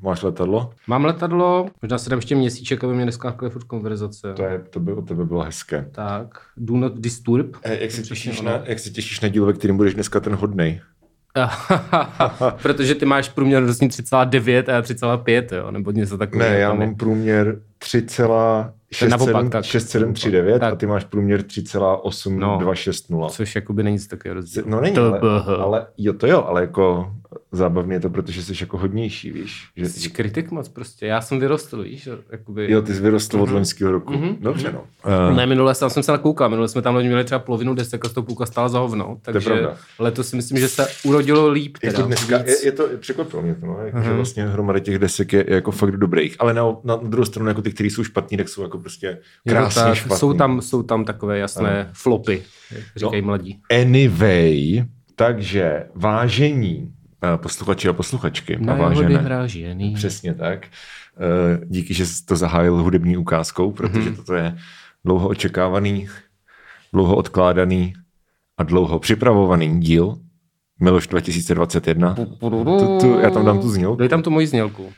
Máš letadlo? Mám letadlo, možná si dám ještě měsíček, aby mě neskákaly furt konverzace. To, je, to by od tebe bylo hezké. Tak, do not disturb. E, jak, se těšíš na, jak se těšíš na díl, ve kterým budeš dneska ten hodnej? Protože ty máš průměr vlastně 3,9 a já 3,5, jo? nebo něco takového. Ne, já mám průměr To je naopak, tak. 3,6739 a Tak. ty máš průměr 3,8260. Což jakoby není nic takového rozdíl. No není, ale, TBH. ale jo, to jo, ale jako zábavně je to, protože jsi jako hodnější, víš. Že, Jsi kritik moc prostě. Já jsem vyrostl, víš? Jakoby... jo, ty jsi vyrostl od Mhm. loňského roku. Mhm. Dobře, no. Uh, Ne, minule jsem, jsem se nakoukal, minule jsme tam měli třeba polovinu desek a z toho půlka stála za hovno, takže letos si myslím, že se urodilo líp. Teda, jako dneska, víc. je, je, to, překvapilo mě to, no, jako, že Mhm. vlastně hromada těch desek je, je jako fakt dobrých, ale na, na druhou stranu jako ty, které jsou špatný, tak jsou jako prostě krásně tak, špatný. jsou, tam, jsou tam takové jasné flopy, jak říkají No. mladí. Anyway, takže vážení posluchači a posluchačky a Na jehody vážené. hrá ženy. Přesně tak. Eh, Díky, že jsi to zahájil hudební ukázkou, protože Mhm. toto je dlouho očekávaný, dlouho odkládaný a dlouho připravovaný díl Miloš 2021. Tu, tu, já tam dám tu znělku. Dej tam tu moji znělku.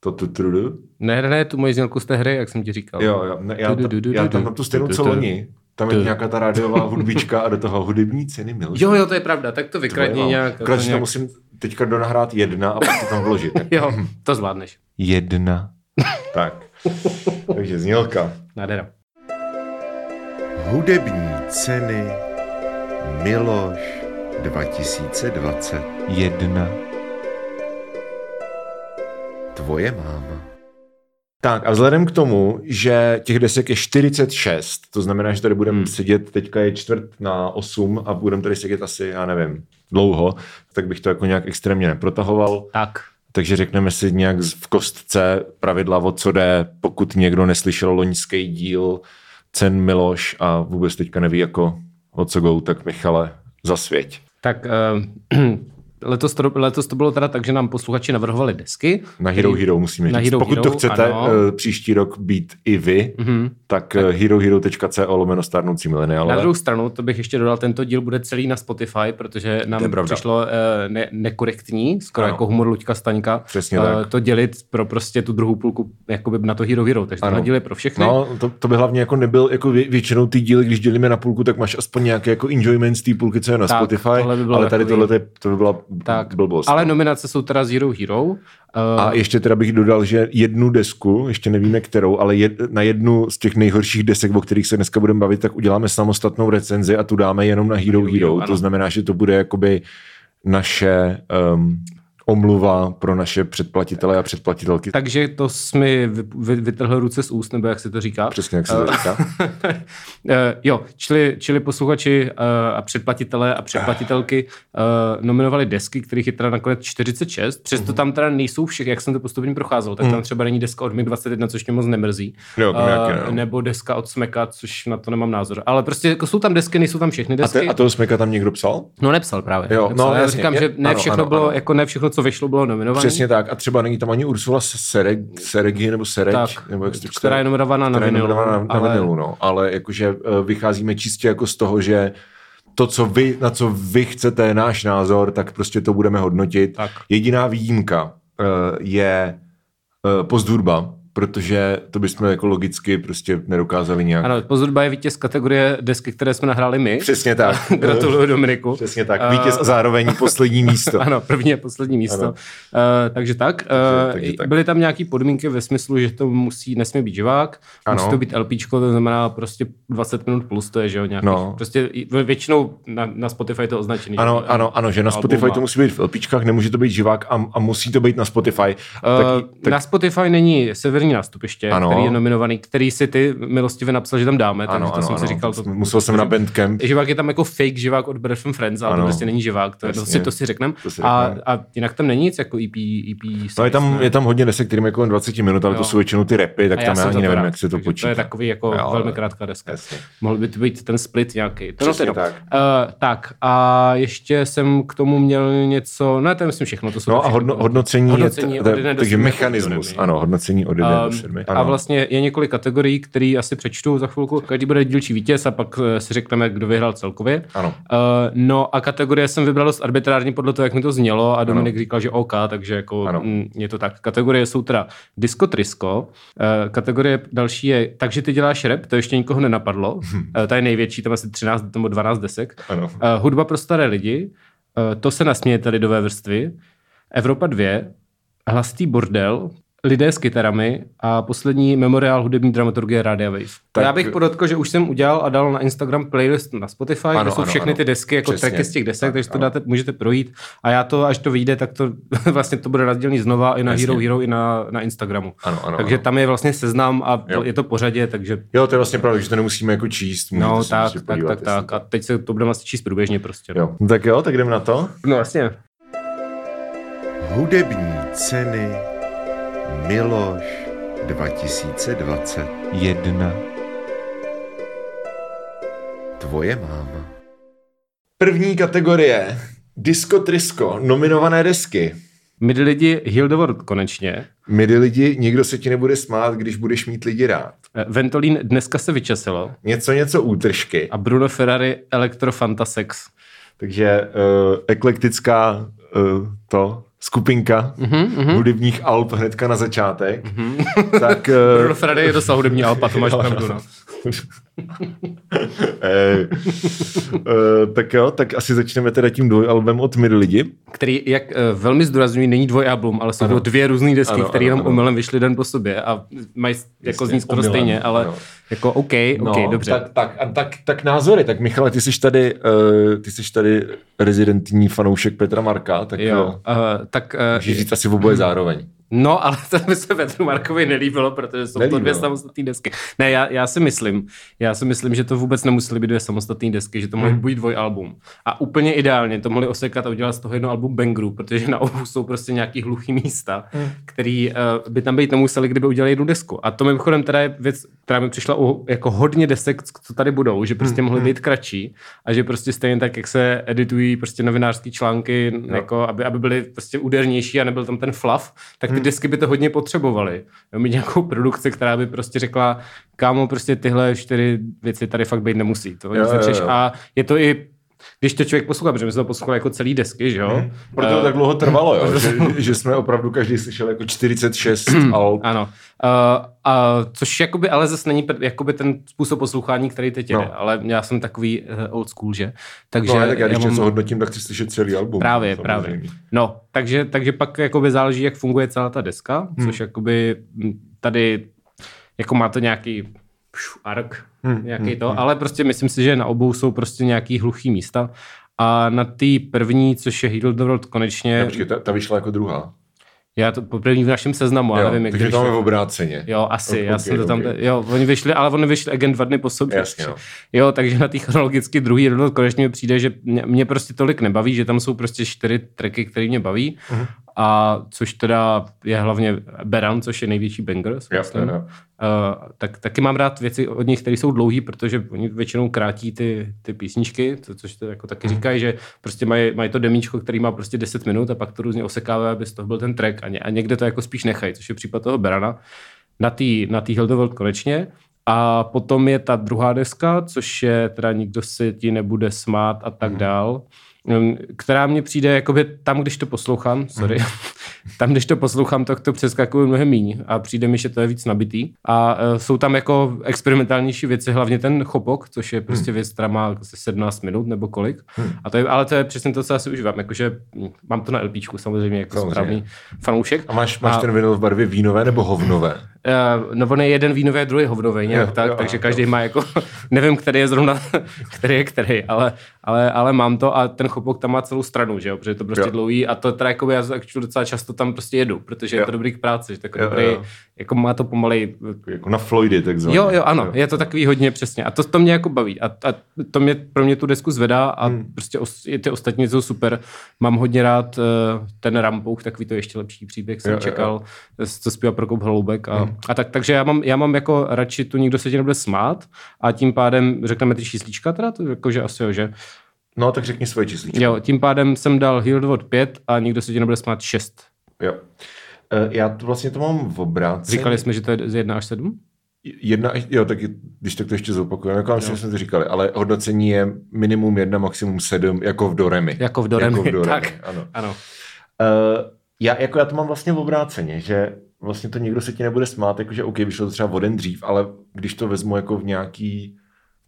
To tu trudu. Ne, ne, ne, tu moji znělku z té hry, jak jsem ti říkal. Jo, jo, ne, já, tam, já tam mám tu stejnou co loni. Tam je Tu. nějaká ta rádiová hudbička a do toho hudební ceny Miloš. Jo, jo, to je pravda, tak to vykradni nějak. Akorát, to to nějak... musím teďka donahrát jedna a pak to tam vložit. Jo, to zvládneš. Jedna. tak. Takže znělka. Nádhera. Hudební ceny Miloš 2020. Jedna. Tvoje máma. Tak a vzhledem k tomu, že těch desek je 46, to znamená, že tady budeme Hmm. sedět, teďka je čtvrt na 8 a budeme tady sedět asi, já nevím, dlouho, tak bych to jako nějak extrémně neprotahoval. Tak. Takže řekneme si nějak v kostce pravidla, o co jde, pokud někdo neslyšel loňský díl Cen Miloš a vůbec teďka neví jako o co go, tak Michale, zasvěť. Tak uh, letos, to, letos to bylo teda tak, že nám posluchači navrhovali desky. Na Hero který- Hero musíme Na říct. Hero Pokud to Hero, chcete ano. eh, příští rok být i vy, Mhm. tak eh, herohero.co lomeno starnoucí mileniálové. Na druhou stranu, to bych ještě dodal, tento díl bude celý na Spotify, protože To nám přišlo uh, ne, nekorektní, skoro Ano. jako humor Luďka Staňka, Přesně eh, tak. to dělit pro prostě tu druhou půlku jakoby na to Hero Hero, takže Ano. tohle díl je pro všechny. No, to, to by hlavně jako nebyl, jako vě, většinou ty díly, když dělíme na půlku, tak máš aspoň nějaký jako enjoyment z té půlky, co je na Tak, Spotify, by ale tady tohle to, to by byla tak, blbost. ale nominace jsou teda z Hero Hero. Uh, A ještě teda bych dodal, že jednu desku, ještě nevíme kterou, ale jed, na jednu z těch nejhorších desek, o kterých se dneska budeme bavit, tak uděláme samostatnou recenzi a tu dáme jenom na Hero Hero, Hero. ano. To znamená, že to bude jakoby naše um, omluva pro naše předplatitele a předplatitelky. takže to jsi mi vy, vy, vytrhl ruce z úst, nebo jak se to říká. Přesně jak se to říká. Eh, jo, čili, čili posluchači uh, a předplatitelé a předplatitelky nominovali desky, kterých je teda nakonec 46, přesto Mhm. tam teda nejsou všech, jak jsem to postupně procházel, tak tam třeba není deska od MiG-21, což mě moc nemrzí. Jo, Eh, no. nebo deska od Smeka, což na to nemám názor. Ale prostě jako jsou tam desky, nejsou tam všechny A, desky. te, a toho smeka tam někdo psal? No nepsal právě. Jo, nepsal. no, Já jasně, říkám, je- že ne ano, všechno ano, bylo, ano. jako ne všechno, co vyšlo, bylo nominované. Přesně tak. A třeba není tam ani Ursula Sereg, Seregi nebo Sereď, Tak, nebo jak se čte? která je nominovaná na vinilu. na, na ale- vinilu, no. Ale jakože eh, vycházíme čistě jako z toho, že to, co vy, na co vy chcete náš názor, tak prostě to budeme hodnotit. Tak. Jediná výjimka eh, je eh, posthudba, protože to bychom jako logicky prostě nedokázali nějak. Ano, Pozorba je vítěz kategorie desky, které jsme nahráli my. Přesně tak. Gratuluju Dominiku. Přesně tak. Eh, Vítěz a zároveň poslední místo. Ano, první a poslední místo. Ano. Uh, takže tak. Takže- Uh, takže tak. Byly tam nějaké podmínky ve smyslu, že to musí, nesmí být živák, Ano. musí to být LPčko, to znamená prostě 20 minut plus, to je, že jo, nějakých, No. prostě většinou na, na Spotify to označený. že jo, Ano, ano, ano, že na Spotify má. to musí být v LPčkách, nemůže to být živák a, a musí to být na Spotify. Uh, tak, tak, Na Spotify není severní první nástupiště, ano. který je nominovaný, který si ty milostivě napsal, že tam dáme, takže ano, to ano, jsem ano. si říkal. To, Musel to, jsem na Bandcamp. Živák je tam jako fake živák od Breath and Friends, ale ano. to prostě není živák, to, to no, si, to si řekneme. Řeknem. A, a, jinak tam není nic jako EP. EP no je tam, je tam hodně desek, kterým je kolem 20 minut, ale jo. to jsou většinou ty repy, tak tam já ani nevím, jak se to počítá. To je takový jako velmi krátká deska. Mohl by to být ten split nějaký. Eh, tak a ještě jsem k tomu měl něco, no to myslím všechno. To jsou no a hodnocení, hodnocení takže mechanismus, ano, hodnocení od 1 Ehm, a, vlastně je několik kategorií, které asi přečtu za chvilku. Každý bude dílčí vítěz a pak eh, si řekneme, kdo vyhrál celkově. Ano. Uh, no a kategorie jsem vybral dost arbitrárně podle toho, jak mi to znělo a Dominik ano. říkal, že OK, takže jako. M, mm, je to tak. Kategorie jsou teda disco trisko, uh, eh, kategorie další je takže ty děláš rep, to ještě nikoho nenapadlo. Uh, ta je největší, tam asi 13 nebo 12 desek. Ano. Uh, hudba pro staré lidi, uh, to se nasměje tady lidové vrstvy. Evropa 2, Hlastý bordel, lidé s kytarami a poslední memoriál hudební dramaturgie Radia Wave. Tak, já bych podotkl, že už jsem udělal a dal na Instagram playlist na Spotify, ano, kde jsou ano, všechny ano. ty desky, jako Přesně. tracky z těch desek, Tak, takže to dáte, můžete projít. A já to, až to vyjde, tak to vlastně to bude rozdělený znova i na Jasně. Hero Hero, i na, na Instagramu. Ano, ano, takže ano. tam je vlastně seznam a Jo. je to pořadě, takže Jo, to je vlastně pravda, že to nemusíme jako číst. no tak, tak, podívat, tak, tak. A teď se to budeme asi číst průběžně prostě. to- Jo. No, tak jo, tak jdeme na to. No vlastně. Hudební ceny Miloš 2020. Jedna. Tvoje máma. První kategorie. Disco Trisko, nominované desky. Midi lidi Hildovord konečně. Midi lidi, nikdo se ti nebude smát, když budeš mít lidi rád. Eh, Ventolín dneska se vyčesilo. Něco, něco útržky. A Bruno Ferrari Electrofantasex. Takže uh, eklektická uh, to skupinka mm-hmm, hudebních alb hnedka na začátek. Mm-hmm. tak uh, Ferrari je docela hudební alpa, to máš pravdu. no. No. eh, uh, tak jo, tak asi začneme teda tím dvojalbem od Mid lidi. Který, jak uh, velmi zdůrazňují, není dvojalbum, ale jsou Ano. to dvě různé desky, které jenom ano. omylem vyšly den po sobě a mají jako Jasně, zní skoro omylem, stejně, ale ano. jako OK, OK, dobře. Tak, tak, a tak, tak názory. Tak Michale, ty jsi tady, uh, ty jsi tady rezidentní fanoušek Petra Marka, tak jo, jo. uh, tak uh, Můžeš říct asi oboje zároveň. No, ale to by se Petru Markovi nelíbilo, protože jsou Nelíbilo. to dvě samostatné desky. Ne, já, já, si myslím, já si myslím, že to vůbec nemusely být dvě samostatné desky, že to mohly být dvojalbum. A úplně ideálně to mohli osekat a udělat z toho jedno album Bangru, protože na obou jsou prostě nějaký hluchý místa, který uh, by tam být nemuseli, kdyby udělali jednu desku. A to mimochodem teda je věc, která mi přišla u jako hodně desek, co tady budou, že prostě mohly být kratší a že prostě stejně tak, jak se editují prostě novinářské články, jako aby, aby byly prostě údernější a nebyl tam ten fluff, tak ty desky by to hodně potřebovaly. Jo, Mít nějakou produkci, která by prostě řekla, kámo, prostě tyhle čtyři věci tady fakt být nemusí. To Jo, jo, jo. A je to i když to člověk poslouchá, protože my jsme to poslouchali jako celý desky, že jo? Proto to Eh, tak dlouho trvalo, jo? že, že, jsme opravdu každý slyšel jako 46 alb. Ano. Uh, a což jakoby, ale zase není jakoby ten způsob poslouchání, který teď No. ale já jsem takový uh, old school, že? Takže No, tak já když mám- něco hodnotím, tak chci slyšet celý album. Právě, samozřejmě. právě. No, takže, takže pak jakoby záleží, jak funguje celá ta deska, Hmm. což jakoby m, tady jako má to nějaký pšu, ark, Hmm, nějaký to, ale prostě myslím si, že na obou jsou prostě nějaký hluchý místa a na té první, což je Heal the World konečně, Ne, počkej, ta, ta vyšla jako druhá. já to poprvé v našem seznamu, já Jo, nevím, jak takže to máme v obráceně. Jo, asi, Ok, já jsem to tam, jo, oni vyšli, ale oni vyšli again dva dny po sobě. Jasně, no. Jo, takže na té chronologicky druhý Reload konečně mi přijde, že mě, mě prostě tolik nebaví, že tam jsou prostě čtyři tracky, které mě baví. Mhm. A což teda je hlavně Beran, což je největší banger, si Jo, myslím. jo, jo. Uh, tak taky mám rád věci od nich, které jsou dlouhé, protože oni většinou krátí ty, ty písničky, to, což to jako taky říkají, že prostě mají, mají to demíčko, který má prostě 10 minut a pak to různě osekávají, aby z toho byl ten track a, ně, a někde to jako spíš nechají, což je případ toho Berana. Na té na tý Hill the World konečně. A potom je ta druhá deska, což je teda nikdo se ti nebude smát a tak dál, mm, která mně přijde, jakoby tam, když to poslouchám, sorry, tam, když to poslouchám, tak to přeskakuje mnohem míň a přijde mi, že to je víc nabitý. A uh, jsou tam jako experimentálnější věci, hlavně ten chopok, což je prostě věc, která má asi 17 minut nebo kolik. A to je, ale to je přesně to, co já si užívám, jakože mm, mám to na LPčku samozřejmě jako Samozřejmě. správný fanoušek. A máš, máš A- ten vinyl v barvě vínové nebo hovnové? Uh, no on je jeden vínový a druhý hovnový, nějak Jo, tak, jo, takže jo. každý má jako, nevím, který je zrovna, který je který, ale, ale, ale mám to a ten chopok tam má celou stranu, že jo, protože je to prostě Jo. jo. dlouhý a to teda jako já docela často tam prostě jedu, protože Jo. je to dobrý k práci, že tak Jo, dobrý, jo. jako má to pomalej, Jako na Floydy, takzvaně. Jo, jo, ano, je to takový hodně přesně. A to, to mě jako baví. A, a to mě pro mě tu desku zvedá a hmm. prostě os, ty ostatní jsou super. Mám hodně rád uh, ten Rampouch, takový to ještě lepší příběh jsem Jo, jo, jo, čekal, jo. co zpívá Prokop Holoubek. A, hmm. A tak, takže já mám, já mám jako radši tu nikdo se ti nebude smát a tím pádem řekneme ty číslička teda, to jako, že asi jo, že? No, tak řekni svoje čísličko. Jo, tím pádem jsem dal Healed World 5 a nikdo se ti nebude smát 6. Jo. Eh, Já to vlastně to mám v obráceně. Říkali jsme, že to je z 1 až 7? Jedna, jo, tak je- když tak to ještě zopakujeme, jako myslím, jsme to říkali, ale hodnocení je minimum jedna, maximum sedm, jako v Doremi. Jako v Doremi, Jako v Doremi, tak. ano. Ano. Uh, já, jako já to mám vlastně v obráceně, že vlastně to nikdo se ti nebude smát, jakože OK, vyšlo to třeba o den dřív, ale když to vezmu jako v nějaký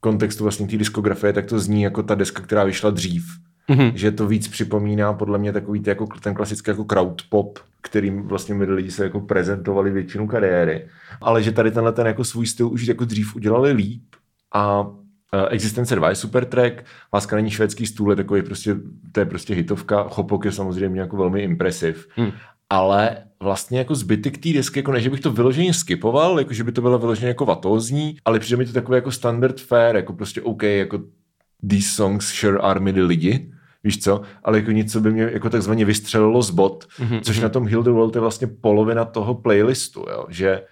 kontextu vlastně té diskografie, tak to zní jako ta deska, která vyšla dřív. Mhm. Že to víc připomíná podle mě takový ty, jako, ten klasický jako crowd pop, kterým vlastně my lidi se jako prezentovali většinu kariéry. Ale že tady tenhle ten jako svůj styl už jako dřív udělali líp a eh, Existence 2 je super track, Láska není švédský stůl je takový prostě, to je prostě hitovka, Chopok je samozřejmě jako velmi impresiv. Hmm. Ale vlastně jako zbytek té desky, jako ne, že bych to vyloženě skipoval, jako že by to bylo vyloženě jako vatózní, ale přijde mi to takové jako standard fair, jako prostě OK, jako these songs sure are the lidi, víš co, ale jako něco by mě jako takzvaně vystřelilo z bod, mm-hmm. což na tom Heal the World je vlastně polovina toho playlistu, jo? že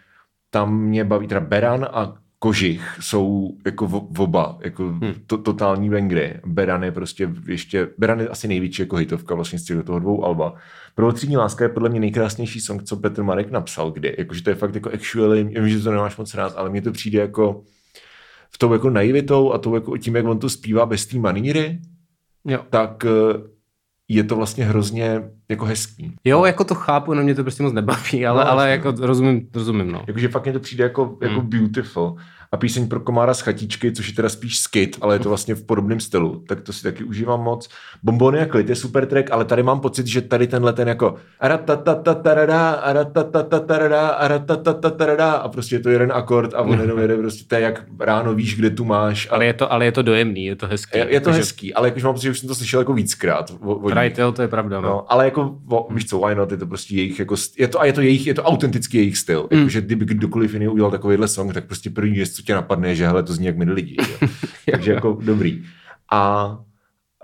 tam mě baví teda Beran a Kožich jsou jako v, oba, jako hmm. to, totální bangry. Beran je prostě ještě, Beran je asi největší jako hitovka vlastně z těch toho dvou alba. Prvotřídní láska je podle mě nejkrásnější song, co Petr Marek napsal kdy. Jakože to je fakt jako actually, já vím, že to nemáš moc rád, ale mně to přijde jako v tou jako naivitou a tou jako tím, jak on to zpívá bez té maníry, Jo. tak eh, je to vlastně hrozně jako hezký. jo, jako to chápu, no mě to prostě moc nebaví, ale, No, ale jako rozumím, rozumím, no. Jakože fakt mě to přijde jako, jako Hmm. beautiful. A píseň pro komára z chatičky, což je teda spíš skit, ale je to vlastně v podobném stylu, tak to si taky užívám moc. Bombony a klid je super track, ale tady mám pocit, že tady tenhle ten jako a prostě je to jeden akord a on jenom jede prostě, to je jak ráno víš, kde tu máš. A Ale je to, ale je to dojemný, je to hezký. je, je to Jakože- hezký, ale jakože mám pocit, že už jsem to slyšel jako víckrát. O. Right, jo, to je pravda, no. No, ale jako, o, víš co, why not, je to prostě jejich, jako, je to, a je to jejich, je to autentický jejich styl. Mm. Jakože kdyby kdokoliv jiný udělal takovýhle song, tak prostě první věc, co tě napadne, že hele, to zní jak my lidi. Jo. Takže jako dobrý. A,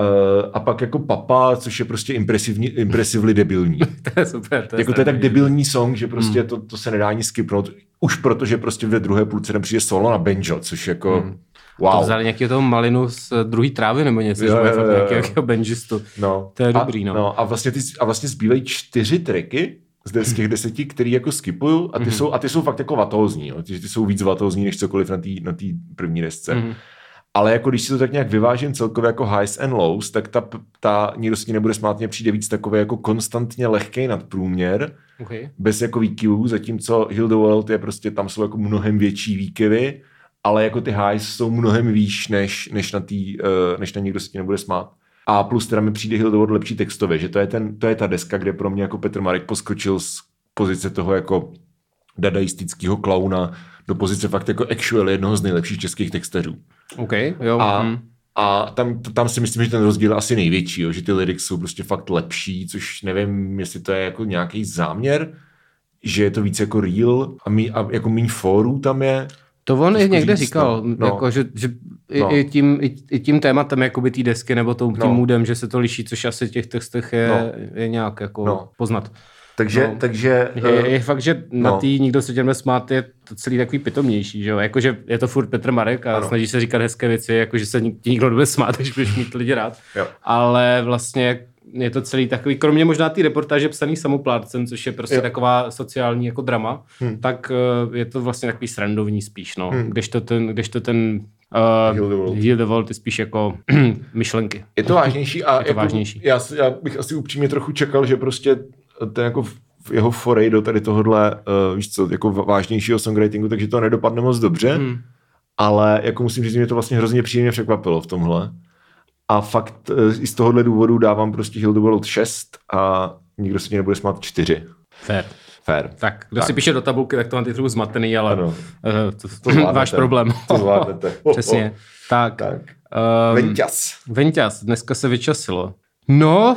uh, a pak jako Papa, což je prostě impresivní, impresively debilní. to je super. To je jako to je tak debilní song, že prostě to, to se nedá ani skipnout. Už protože prostě ve druhé půlce tam přijde solo na banjo, což jako To wow. vzali nějakého toho malinu z eh, druhý trávy nebo něco, Jo, jo, jo, jo. nějakého benžistu. No. To je a, dobrý, no. no. A vlastně, ty, a vlastně zbývají čtyři tracky z, těch deseti, který jako skipuju a ty, Mhm. jsou, a ty jsou fakt jako vatózní. Jo. Ty, ty jsou víc vatózní než cokoliv na té na tý první desce. Mhm. Ale jako když si to tak nějak vyvážím celkově jako highs and lows, tak ta, ta nikdo si nebude smát, mě přijde víc takový jako konstantně lehký nadprůměr, Okay. bez jako výkyvů, zatímco Heal the World je prostě, tam jsou jako mnohem větší výkyvy, ale jako ty highs jsou mnohem výš, než, než, na, tý, uh, než na nikdo se ti nebude smát. A plus teda mi přijde World lepší textově, že to je, ten, to je ta deska, kde pro mě jako Petr Marek poskočil z pozice toho jako dadaistického klauna do pozice fakt jako actual jednoho z nejlepších českých textařů. OK, jo. A, hm. a tam, tam si myslím, že ten rozdíl je asi největší, jo, že ty lyrics jsou prostě fakt lepší, což nevím, jestli to je jako nějaký záměr, že je to víc jako real a, mí, a jako méně fórů tam je. To on i někde říct, říkal, no. no. jako, že, že i, No. i, tím, i, i tím tématem jakoby té desky nebo tím No. moodem, že se to liší, což asi v těch textech je, No. je nějak jako No. poznat. Takže, No. takže Je, je fakt, že na no. tý nikdo se těm smát je to celý takový pitomnější, že jo? Jakože je to furt Petr Marek a Ano. snaží se říkat hezké věci, jakože se ti nikdo nebude smát, když budeš mít lidi rád. Jo. Ale vlastně je to celý takový, kromě možná ty reportáže psaný samoplátcem, což je prostě Jo. taková sociální jako drama, Hmm. tak eh, je to vlastně takový srandovní spíš, no. Hmm. Když to ten, když to ten uh, Heal the World. Heal the World je spíš jako myšlenky. je to vážnější a Je to jako, vážnější. Já, já, bych asi upřímně trochu čekal, že prostě ten jako v- jeho foray do tady tohohle, uh, víš co, jako vážnějšího songwritingu, takže to nedopadne moc dobře. Hmm. ale jako musím říct, že mě to vlastně hrozně příjemně překvapilo v tomhle. A fakt eh, i z tohohle důvodu dávám prostě Heal the World 6 a nikdo se mě nebude smát 4. Fair. Fair. Tak, kdo Tak. si píše do tabulky, tak to mám ty trochu zmatený, ale Ano. uh, to, To to zvládnete. váš problém. To zvládnete. Přesně. Tak. Tak. Um, Venťas. Venťas, dneska se vyčasilo. No,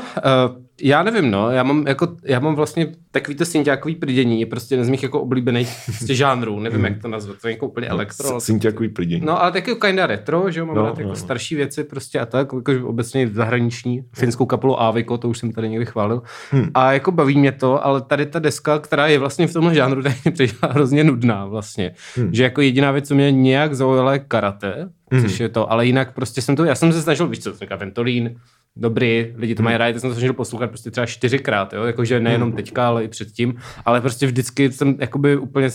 uh, já nevím, no, já mám, jako, já mám vlastně takový to synťákový prdění, je prostě jeden z mých jako oblíbených prostě žánrů, nevím, jak to nazvat, to je jako úplně elektro. ale- Synťakový plídění. No, ale taky kinda retro, že jo, mám No, no, rád jako no. starší věci prostě a tak, jako obecně zahraniční, finskou kapelu Aviko, to už jsem tady někdy chválil. Hmm. A jako baví mě to, ale tady ta deska, která je vlastně v tomhle žánru, tak mě přišla hrozně nudná vlastně. Hmm. Že jako jediná věc, co mě nějak zaujala je karate, Hmm. což je to, ale jinak prostě jsem to, já jsem se snažil, víš co, jsem Ventolín, dobrý, lidi to mají rádi, teď jsem to snažil poslouchat prostě třeba čtyřikrát, jo? jakože nejenom teďka, ale i předtím, ale prostě vždycky jsem jakoby úplně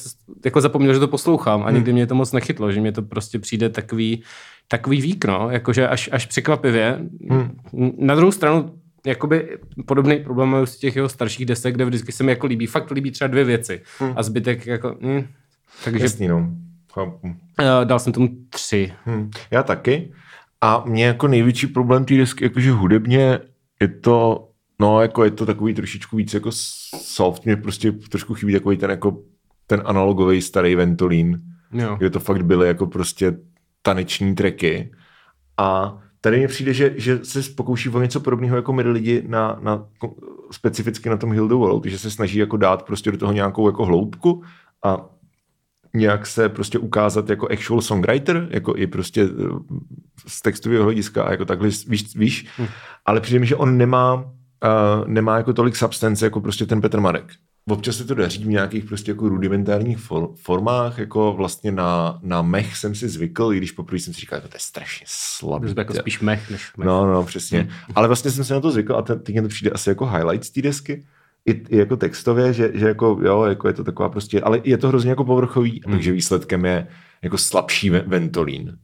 jako zapomněl, že to poslouchám a nikdy mě to moc nechytlo, že mě to prostě přijde takový, takový vík, no, jakože až, až překvapivě. Na druhou stranu, jakoby podobný problém mám z těch jeho starších desek, kde vždycky se mi jako líbí, fakt líbí třeba dvě věci a zbytek jako, hm, takže Jasný, no. Chápu. uh, dal jsem tomu tři. Hm. Já taky. A mě jako největší problém té desky, jakože hudebně je to, no jako je to takový trošičku víc jako soft, mě prostě trošku chybí takový ten jako ten analogový starý Ventolin, Jo. kde to fakt byly jako prostě taneční treky. A tady mně přijde, že, že se pokouší o něco podobného jako my lidi na, na, specificky na tom Hill the World, že se snaží jako dát prostě do toho nějakou jako hloubku a nějak se prostě ukázat jako actual songwriter, jako i prostě eh, z textového hlediska a jako takhle, víš, víš Hm. ale přijde mi, že on nemá, uh, nemá jako tolik substance jako prostě ten Petr Marek. Občas se to daří v nějakých prostě jako rudimentárních for, formách, jako vlastně na, na mech jsem si zvykl, i když poprvé jsem si říkal, jako to je strašně slabý. To jako spíš mech, než mech. No, no, přesně. Ale vlastně jsem se na to zvykl a te- teď to přijde asi jako highlight z té desky. I, I, jako textově, že, že jako, jo, jako je to taková prostě, ale je to hrozně jako povrchový, Hmm. takže výsledkem je jako slabší ve- Ventolín.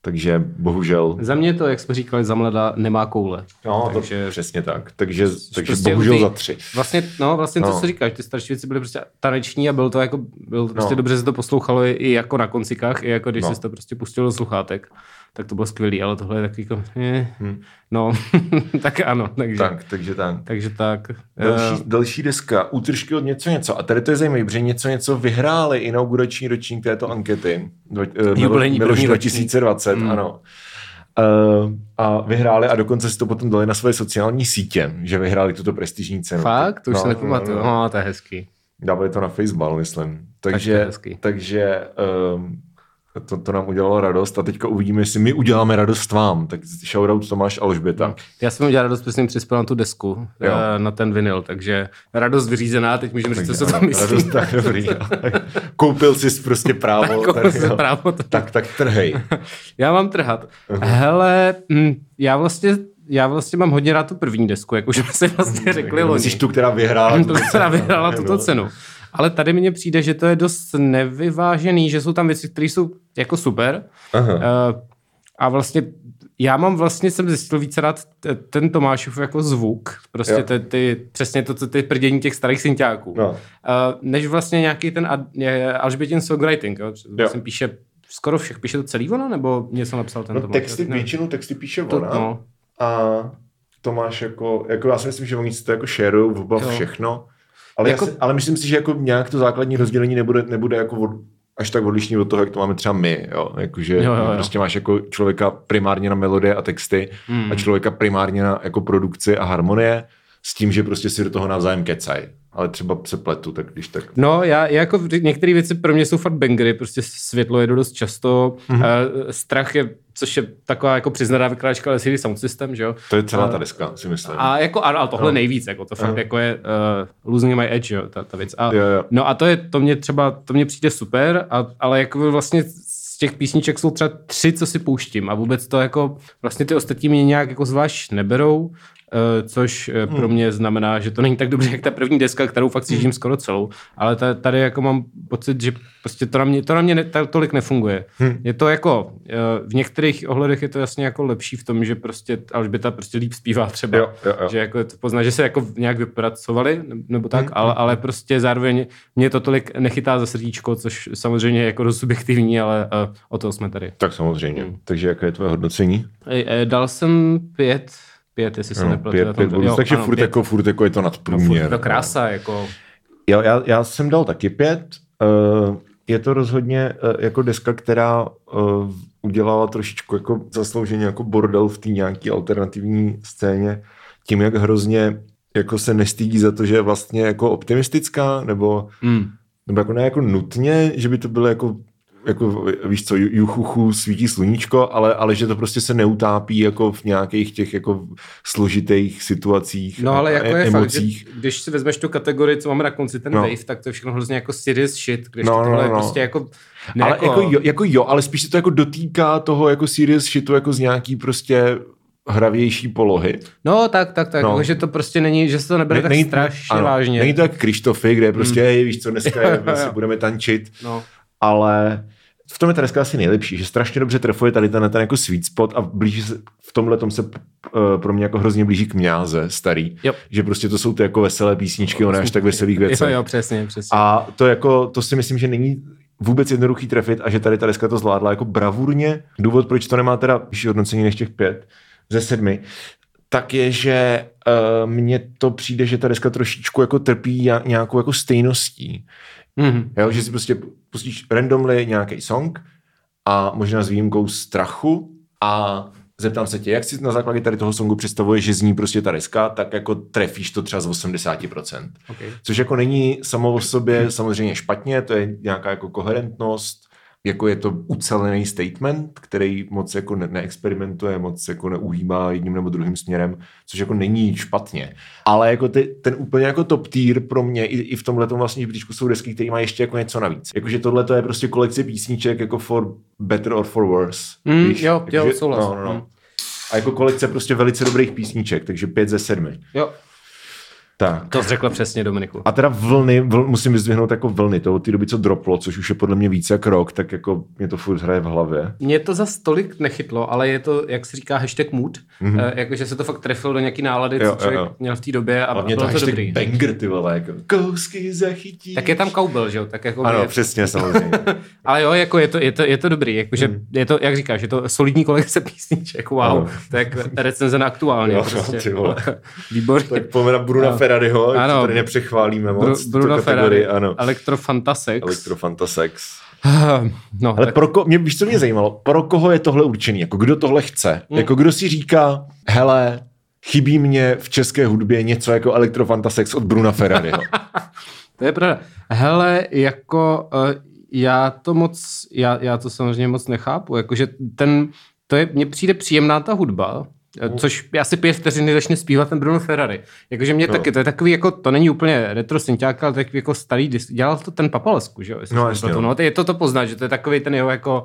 Takže bohužel. Za mě to, jak jsme říkali, za mladá nemá koule. No, takže to přesně tak. Takže, takže prostě bohužel ty- za tři. Vlastně, no, vlastně to, No. co říkáš, ty starší věci byly prostě taneční a bylo to jako, bylo to prostě No. dobře se to poslouchalo i, jako na koncikách, i jako když No. no. jsi to prostě pustil do sluchátek, tak to bylo skvělý, ale tohle je takový jako, eh, Hm. no, tak ano, takže tak. Tak, takže tak. Takže tak. Další, Eh, další deska, útržky od něco něco. A tady to je zajímavé, protože něco něco vyhráli inaugurační ročník této ankety. Milo- Jubilejní první ročník. 2020, Mm. ano. Uh, a vyhráli a dokonce si to potom dali na své sociální sítě, že vyhráli tuto prestižní cenu. Fakt? To už No, se nepamatuju. no, no. No, to je hezký. Dávali to na Facebook, myslím. Takže, hezký. takže um, to, to nám udělalo radost a teďka uvidíme, jestli my uděláme radost vám. Tak shoutout Tomáš Alžběta. Já jsem udělal radost, protože jsem přispěl na tu desku, Jo. eh, na ten vinyl, takže radost vyřízená, teď můžeme říct, co se tam myslí. radost, tak dobrý. Koupil jsi prostě právo. Tak, jsem jo. právo to- tak, tak trhej. Já mám trhat. Hele, hm, já vlastně, já vlastně mám hodně rád tu první desku, jak už jsme si vlastně řekli loni. Myslíš tu, která vyhrála? to, která vyhrála tuto No. cenu. Ale tady mně přijde, že to je dost nevyvážený, že jsou tam věci, které jsou jako super. Aha. Uh, a vlastně já mám vlastně, jsem zjistil více rád ten Tomášův jako zvuk, prostě Jo. ty, ty, přesně to, co ty prdění těch starých synťáků. No. Uh, než vlastně nějaký ten ad, je, Alžbětin songwriting, jo? Jo. Jsem píše skoro všech, píše to celý ono, nebo něco napsal ten No, Tomáš? texty, Ne. většinu texty píše To, ona. no. A Tomáš jako, jako já si myslím, že oni si to jako shareují oba Jo. všechno. Ale, Jako- jako... já si, ale myslím si, že jako nějak to základní rozdělení nebude, nebude jako od, až tak odlišný od toho, jak to máme třeba my. Jo? Jakože Jo, jo, jo. prostě máš jako člověka primárně na melodie a texty Hmm. a člověka primárně na jako produkci a harmonie s tím, že prostě si do toho navzájem kecaj. Ale třeba se pletu, tak když tak. No, já jako vždy- některé věci pro mě jsou fakt bangery, prostě světlo jedu dost často, Mhm. mm-hmm. uh, strach je, což je taková jako přiznaná vykráčka LCD Sound System, že jo? To je celá A- ta deska, si myslím. A jako, ano, ale tohle No. no. nejvíc, jako to fakt Aha. jako je uh, losing my edge, jo, ta, ta věc. A, Jo, jo. No a to je, to mě třeba, to mě přijde super, a, ale jako vlastně z těch písniček jsou třeba tři, co si pouštím a vůbec to jako, vlastně ty ostatní mě nějak jako zvlášť neberou, což uh, Hmm. pro mě znamená, že to není tak dobře, jak ta první deska, kterou fakt si žijím skoro celou, ale ta, tady jako mám pocit, že prostě to na mě, to na mě ne, ta, tolik nefunguje. Hmm. Je to jako, uh, v některých ohledech je to jasně jako lepší v tom, že prostě Alžběta prostě líp zpívá třeba, Jo, jo, jo. že jako to pozná, že se jako nějak vypracovali, ne- nebo tak, Hmm, ale, ale prostě zároveň mě to tolik nechytá za srdíčko, což samozřejmě je jako dost subjektivní, ale uh, o toho jsme tady. Tak samozřejmě. Hmm. Takže jaké je tvoje hodnocení? Ej, eh, dal jsem pět, pět, jestli se No, nepletu. pět, pět jo, Takže ano, furt, pět. jako, furt jako je to No, furt nadprůměr. to krása, jako... Jo, já, já jsem dal taky pět. Uh, je to rozhodně uh, jako deska, která uh, udělala trošičku jako zaslouženě jako bordel v té nějaký alternativní scéně. Tím, jak hrozně jako se nestydí za to, že je vlastně jako optimistická, nebo, Mm. nebo jako ne jako nutně, že by to bylo jako jako víš co, ju- juchuchu, svítí sluníčko, ale, ale že to prostě se neutápí jako v nějakých těch jako složitých situacích No ale a jako e- je fakt, emocích. že když si vezmeš tu kategorii, co máme na konci, ten No. wave, tak to je všechno hrozně jako serious shit, když No, no, tohle no, je no. prostě jako... Ne, ale jako, jo, jako jo, ale spíš se to jako dotýká toho jako serious shitu jako z nějaký prostě hravější polohy. No, tak, tak, tak, No. no. že to prostě není, že se to nebere tak Není- strašně ano, vážně. Není to jak Krištofy, kde prostě, hmm. hej, víš co, dneska je, vlastně budeme tančit, No. ale v tom je ta deska asi nejlepší, že strašně dobře trefuje tady ten, ten jako sweet spot a blíží se, v tomhle tom se uh, pro mě jako hrozně blíží k mňáze starý, Jo. že prostě to jsou ty jako veselé písničky o náš tak veselých věcech. Jo, jo, přesně, přesně. A to jako, to si myslím, že není vůbec jednoduchý trefit a že tady ta deska to zvládla jako bravurně. Důvod, proč to nemá teda vyšší hodnocení než těch pět ze sedmi, tak je, že uh, mně to přijde, že ta deska trošičku jako trpí nějakou jako stejností. Mhm. Jo, že si prostě pustíš randomly nějaký song a možná s výjimkou strachu a zeptám se tě, jak si na základě tady toho songu představuješ, že zní prostě ta deska, tak jako trefíš to třeba z 80%. Okay. Což jako není samo o sobě samozřejmě špatně, to je nějaká jako koherentnost, jako je to ucelený statement, který moc jako ne- neexperimentuje, moc jako neuhýbá jedním nebo druhým směrem, což jako není špatně. Ale jako ty, ten úplně jako top tier pro mě i, i v tomhle vlastně žebříčku jsou desky, které mají ještě jako něco navíc. Jakože tohle to je prostě kolekce písniček jako for better or for worse. Mm, víš? jo, jo, souhlas. No, no, no. Mm. A jako kolekce prostě velice dobrých písniček, takže pět ze sedmi. Jo, Tak. to jsi řekl přesně, Dominiku. A teda vlny, vl, musím vyzdvihnout jako vlny, to od té doby, co droplo, což už je podle mě více jak rok, tak jako mě to furt hraje v hlavě. Mě to za stolik nechytlo, ale je to, jak se říká, hashtag mood, mm-hmm. jakože se to fakt trefilo do nějaký nálady. Jo, co člověk jo, jo. měl v té době a Hlavně to bylo to hashtag dobrý. banger, ty vole, jako kousky zachytí. Tak je tam cowbell, že jo? Tak jako Ano, je, přesně, samozřejmě. ale jo, jako je to, je to, je to dobrý, jakože Hmm. je to, jak říkáš, je to solidní kolekce písniček, wow, Ano. to jak recenze na aktuálně, Jo, prostě. Výborně. tak na. Ferrariho, Ano. tady nepřechválíme moc. Tuto Bruno Ferrari, Ano. Elektrofantasex. Elektrofantasex. No, Ale tak, pro ko, mě, víš, co mě zajímalo? Pro koho je tohle určený? Jako kdo tohle chce? Hmm. Jako kdo si říká, hele, chybí mě v české hudbě něco jako Elektrofantasex od Bruna Ferrariho. to je pravda. Hele, jako uh, já to moc, já, já to samozřejmě moc nechápu, jakože ten, to je, mně přijde příjemná ta hudba, eh, což asi pět vteřiny začne zpívat ten Bruno Ferrari. Jakože mě No. taky, to je takový jako, to není úplně retro synťák, ale takový jako starý disk. Dělal to ten Papalesku, že jo? No, jasně, no. no, to je to to poznat, že to je takový ten jeho jako,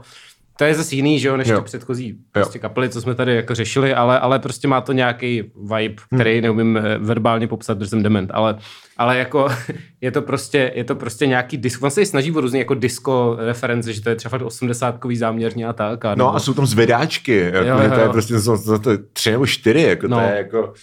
to je zase jiný, že jo, než Jo. ty předchozí prostě kapely, co jsme tady jako řešili, ale, ale prostě má to nějaký vibe, který Hmm. neumím eh, verbálně popsat, protože jsem dement, ale, ale jako je to prostě, je to prostě nějaký disk, on se i snaží o různý jako disco reference, že to je třeba fakt 80 záměrně a tak. A, No nebo- a jsou tam zvedáčky, jako, Jo, jo, to je jo. prostě to, jsou- to je tři nebo čtyři, jako No. to je jako,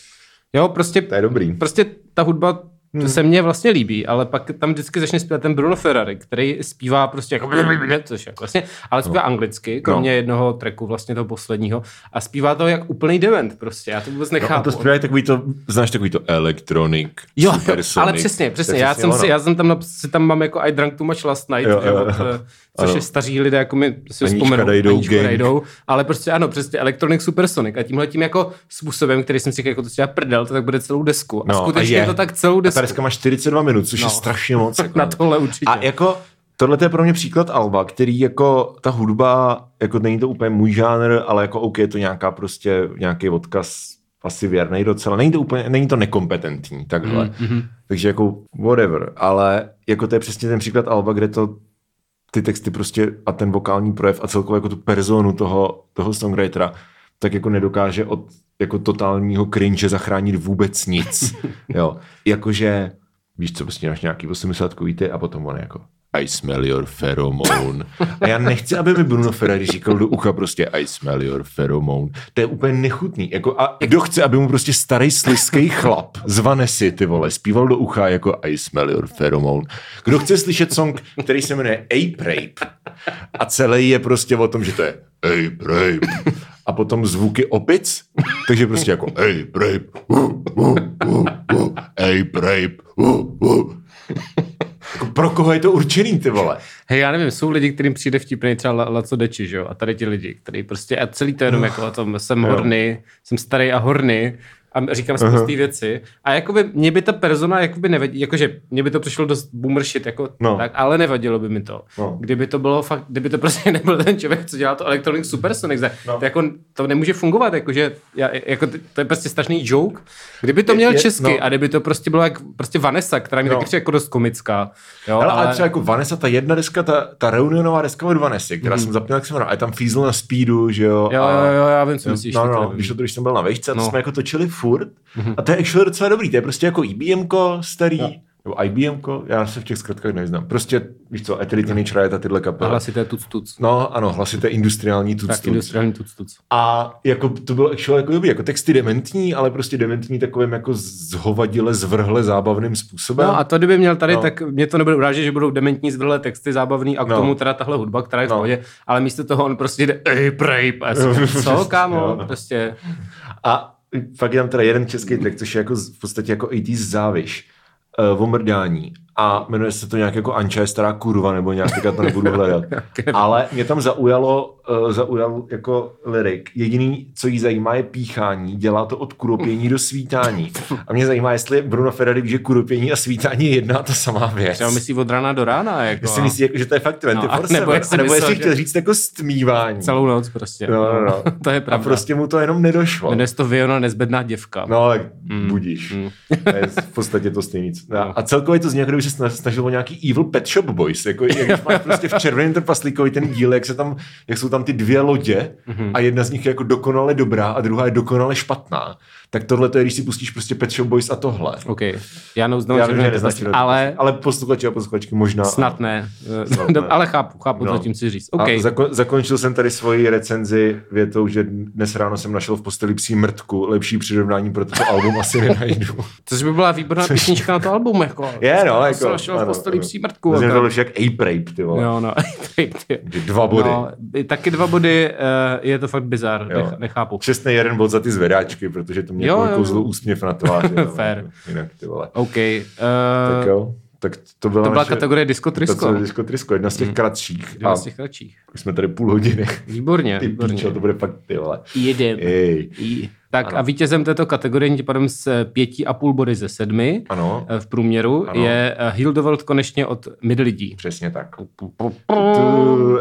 jo, prostě, to je dobrý. prostě ta hudba to se mně vlastně líbí, ale pak tam vždycky začne zpívat ten Bruno Ferrari, který zpívá prostě jako což je vlastně, ale zpívá anglicky, kromě jednoho tracku vlastně toho posledního a zpívá to jak úplný dement prostě, já to vůbec No, a nechápu. to zpívají takový to, znáš takový to electronic, Jo, supersonic. ale přesně, přesně. Já jsem, ono. si, já jsem tam, si tam mám jako I drank too much last night, Jo, jo, jo, jo, od, což Ano. je staří lidé, jako mi si Anička vzpomenou. Dajdou, ale prostě ano, přesně Electronic Supersonic a tímhle tím jako způsobem, který jsem si jako to dělá prdel, to tak bude celou desku. A No, skutečně a je to tak celou desku. Deska má 42 minut, což No. je strašně moc. Jako, Na tohle určitě. A jako tohle je pro mě příklad Alba, který jako ta hudba, jako není to úplně můj žánr, ale jako OK, je to nějaká prostě nějaký odkaz asi věrnej docela. Není to úplně, není to nekompetentní, takhle. mm-hmm. Takže jako whatever, ale jako to je přesně ten příklad Alba, kde to ty texty prostě a ten vokální projev a celkově jako tu personu toho, toho songwritera tak jako nedokáže od jako totálního cringe zachránit vůbec nic. jo. Jakože, víš co, prostě máš nějaký 80 ty a potom on jako I smell your pheromone. A já nechci, aby mi Bruno Ferrari říkal do ucha prostě I smell your pheromone. To je úplně nechutný. Jako, a kdo chce, aby mu prostě starý sliský chlap z Vanessy, ty vole, zpíval do ucha jako I smell your pheromone. Kdo chce slyšet song, který se jmenuje Ape Rape a celý je prostě o tom, že to je Ape Rape a potom zvuky opic, takže prostě jako Ape Rape, uh, uh, uh, uh, Ape Rape, uh, uh. Jako pro koho je to určený, ty vole? Hej, já nevím, jsou lidi, kterým přijde vtipný třeba La- Laco Deči, že jo? A tady ti lidi, který prostě, a celý to je jenom jako o tom, jsem Jo. horny, jsem starý a horny a říkám spousty věci. A jakoby mě by ta persona jakoby nevadí, jakože mě by to přišlo dost boomer shit, jako No. tak, ale nevadilo by mi to. No. Kdyby to bylo fakt, kdyby to prostě nebyl ten člověk, co dělá to Electronic Supersonics, no. No. to, jako, to nemůže fungovat, jakože, já, jako, to je prostě strašný joke. Kdyby to měl Je- je- česky no. a kdyby to prostě bylo jak prostě Vanessa, která mi No. taky jako dost komická. Jo, Ale, ale třeba jako Vanessa, ta jedna deska, ta, ta reunionová deska od Vanessy, která jsem zapněl, jak se jmenuje, a je tam Fízl na speedu, že jo. Jo, a, jo, jo, já vím, co myslíš. no, no, nevím. když to, když jsem byl na vejšce, to No. jsme jako točili furt. A to je actually docela dobrý, to je prostě jako IBMko starý, nebo IBMko, já se v těch zkratkách neznám. Prostě, víš co, Eternity Teenage Riot a tyhle A kapely. hlasité tuc tuc. No, ano, hlasité industriální tuc, Tak tuc. industriální tuc tuc. A jako to bylo actually jako dobrý, jako texty dementní, ale prostě dementní takovým jako zhovadile, zvrhle, zábavným způsobem. No a to kdyby měl tady, No. no. tak mě to nebude urážet, že budou dementní zvrhlé texty zábavný a k No. tomu teda tahle hudba, která je v No. pohodě, ale místo toho on prostě jde ej, prej, co kámo, Jo, no. prostě. A fakt je tam teda jeden český track, což je jako v podstatě jako 80s záviš, uh, o mrdání. A jmenuje se to nějak jako Anča je stará kurva, nebo nějak, teďka to nebudu hledat. Ale mě tam zaujalo, uh, zaujal jako lirik. Jediný, co jí zajímá, je píchání. Dělá to od kuropění do svítání. A mě zajímá, jestli Bruno Ferrari ví, že kuropění a svítání je jedna a ta samá věc. Třeba myslí od rána do rána, jako. Jestli myslí, jako, že to je fakt 24 No, nebo no, jestli nebo jestli chtěl že- říct jako stmívání. Celou noc prostě. No, no, no. to je A pravda. prostě mu to jenom nedošlo. Jmenuje se to Viona nezbedná děvka. No, tak budíš. Mm. To je v podstatě to stejný. A, a celkově to zní, jako kdyby se sna- snažil o nějaký Evil Pet Shop Boys. Jako, jak máš prostě v červeném trpaslíkovi ten díl, jak, se tam, jak jsou tam ty dvě lodě a jedna z nich je jako dokonale dobrá a druhá je dokonale špatná. Tak tohle to je, když si pustíš prostě Pet Shop Boys a tohle. OK. Já neuznám, Já že vím, že ne, neznáš prostě, ale ale posluchači a posluchačky možná. snad ne. Snad ne. ale chápu, chápu, No. co tím chci říct. OK. A zako- zakončil jsem tady svoji recenzi větou, že dnes ráno jsem našel v posteli psí mrtku. Lepší přirovnání pro toto album asi nenajdu. Což by byla výborná písnička na to album, jako. Je, no, jako, se našel v ano, posteli ano. psí mrtku. To jako. to jak Ape Rape, ty vole. Jo, no. Že Dva body. no, taky dva body, uh, je to fakt bizar, nechápu. Čestný jeden bod za ty zvedáčky, protože to mě Jo, jo, jo, jo. kouzlo úsměv na tváři. no, Fair. jako Jinak, ty vole. OK. Uh, Tak jo. Tak to byla, to byla naše, kategorie Disco To Trisko. je Disco Trisko, jedna z těch kratších. Jedna z těch kratších. už jsme tady půl hodiny. Výborně, Ty výborně. píčo, to bude fakt ty vole. Jedem. Ej. I- Tak Ano. a vítězem této kategorie tím pádem s pěti a půl body ze sedmi Ano, eh, v průměru Ano. je eh, Hildoveld konečně od Mid lidí. přesně tak.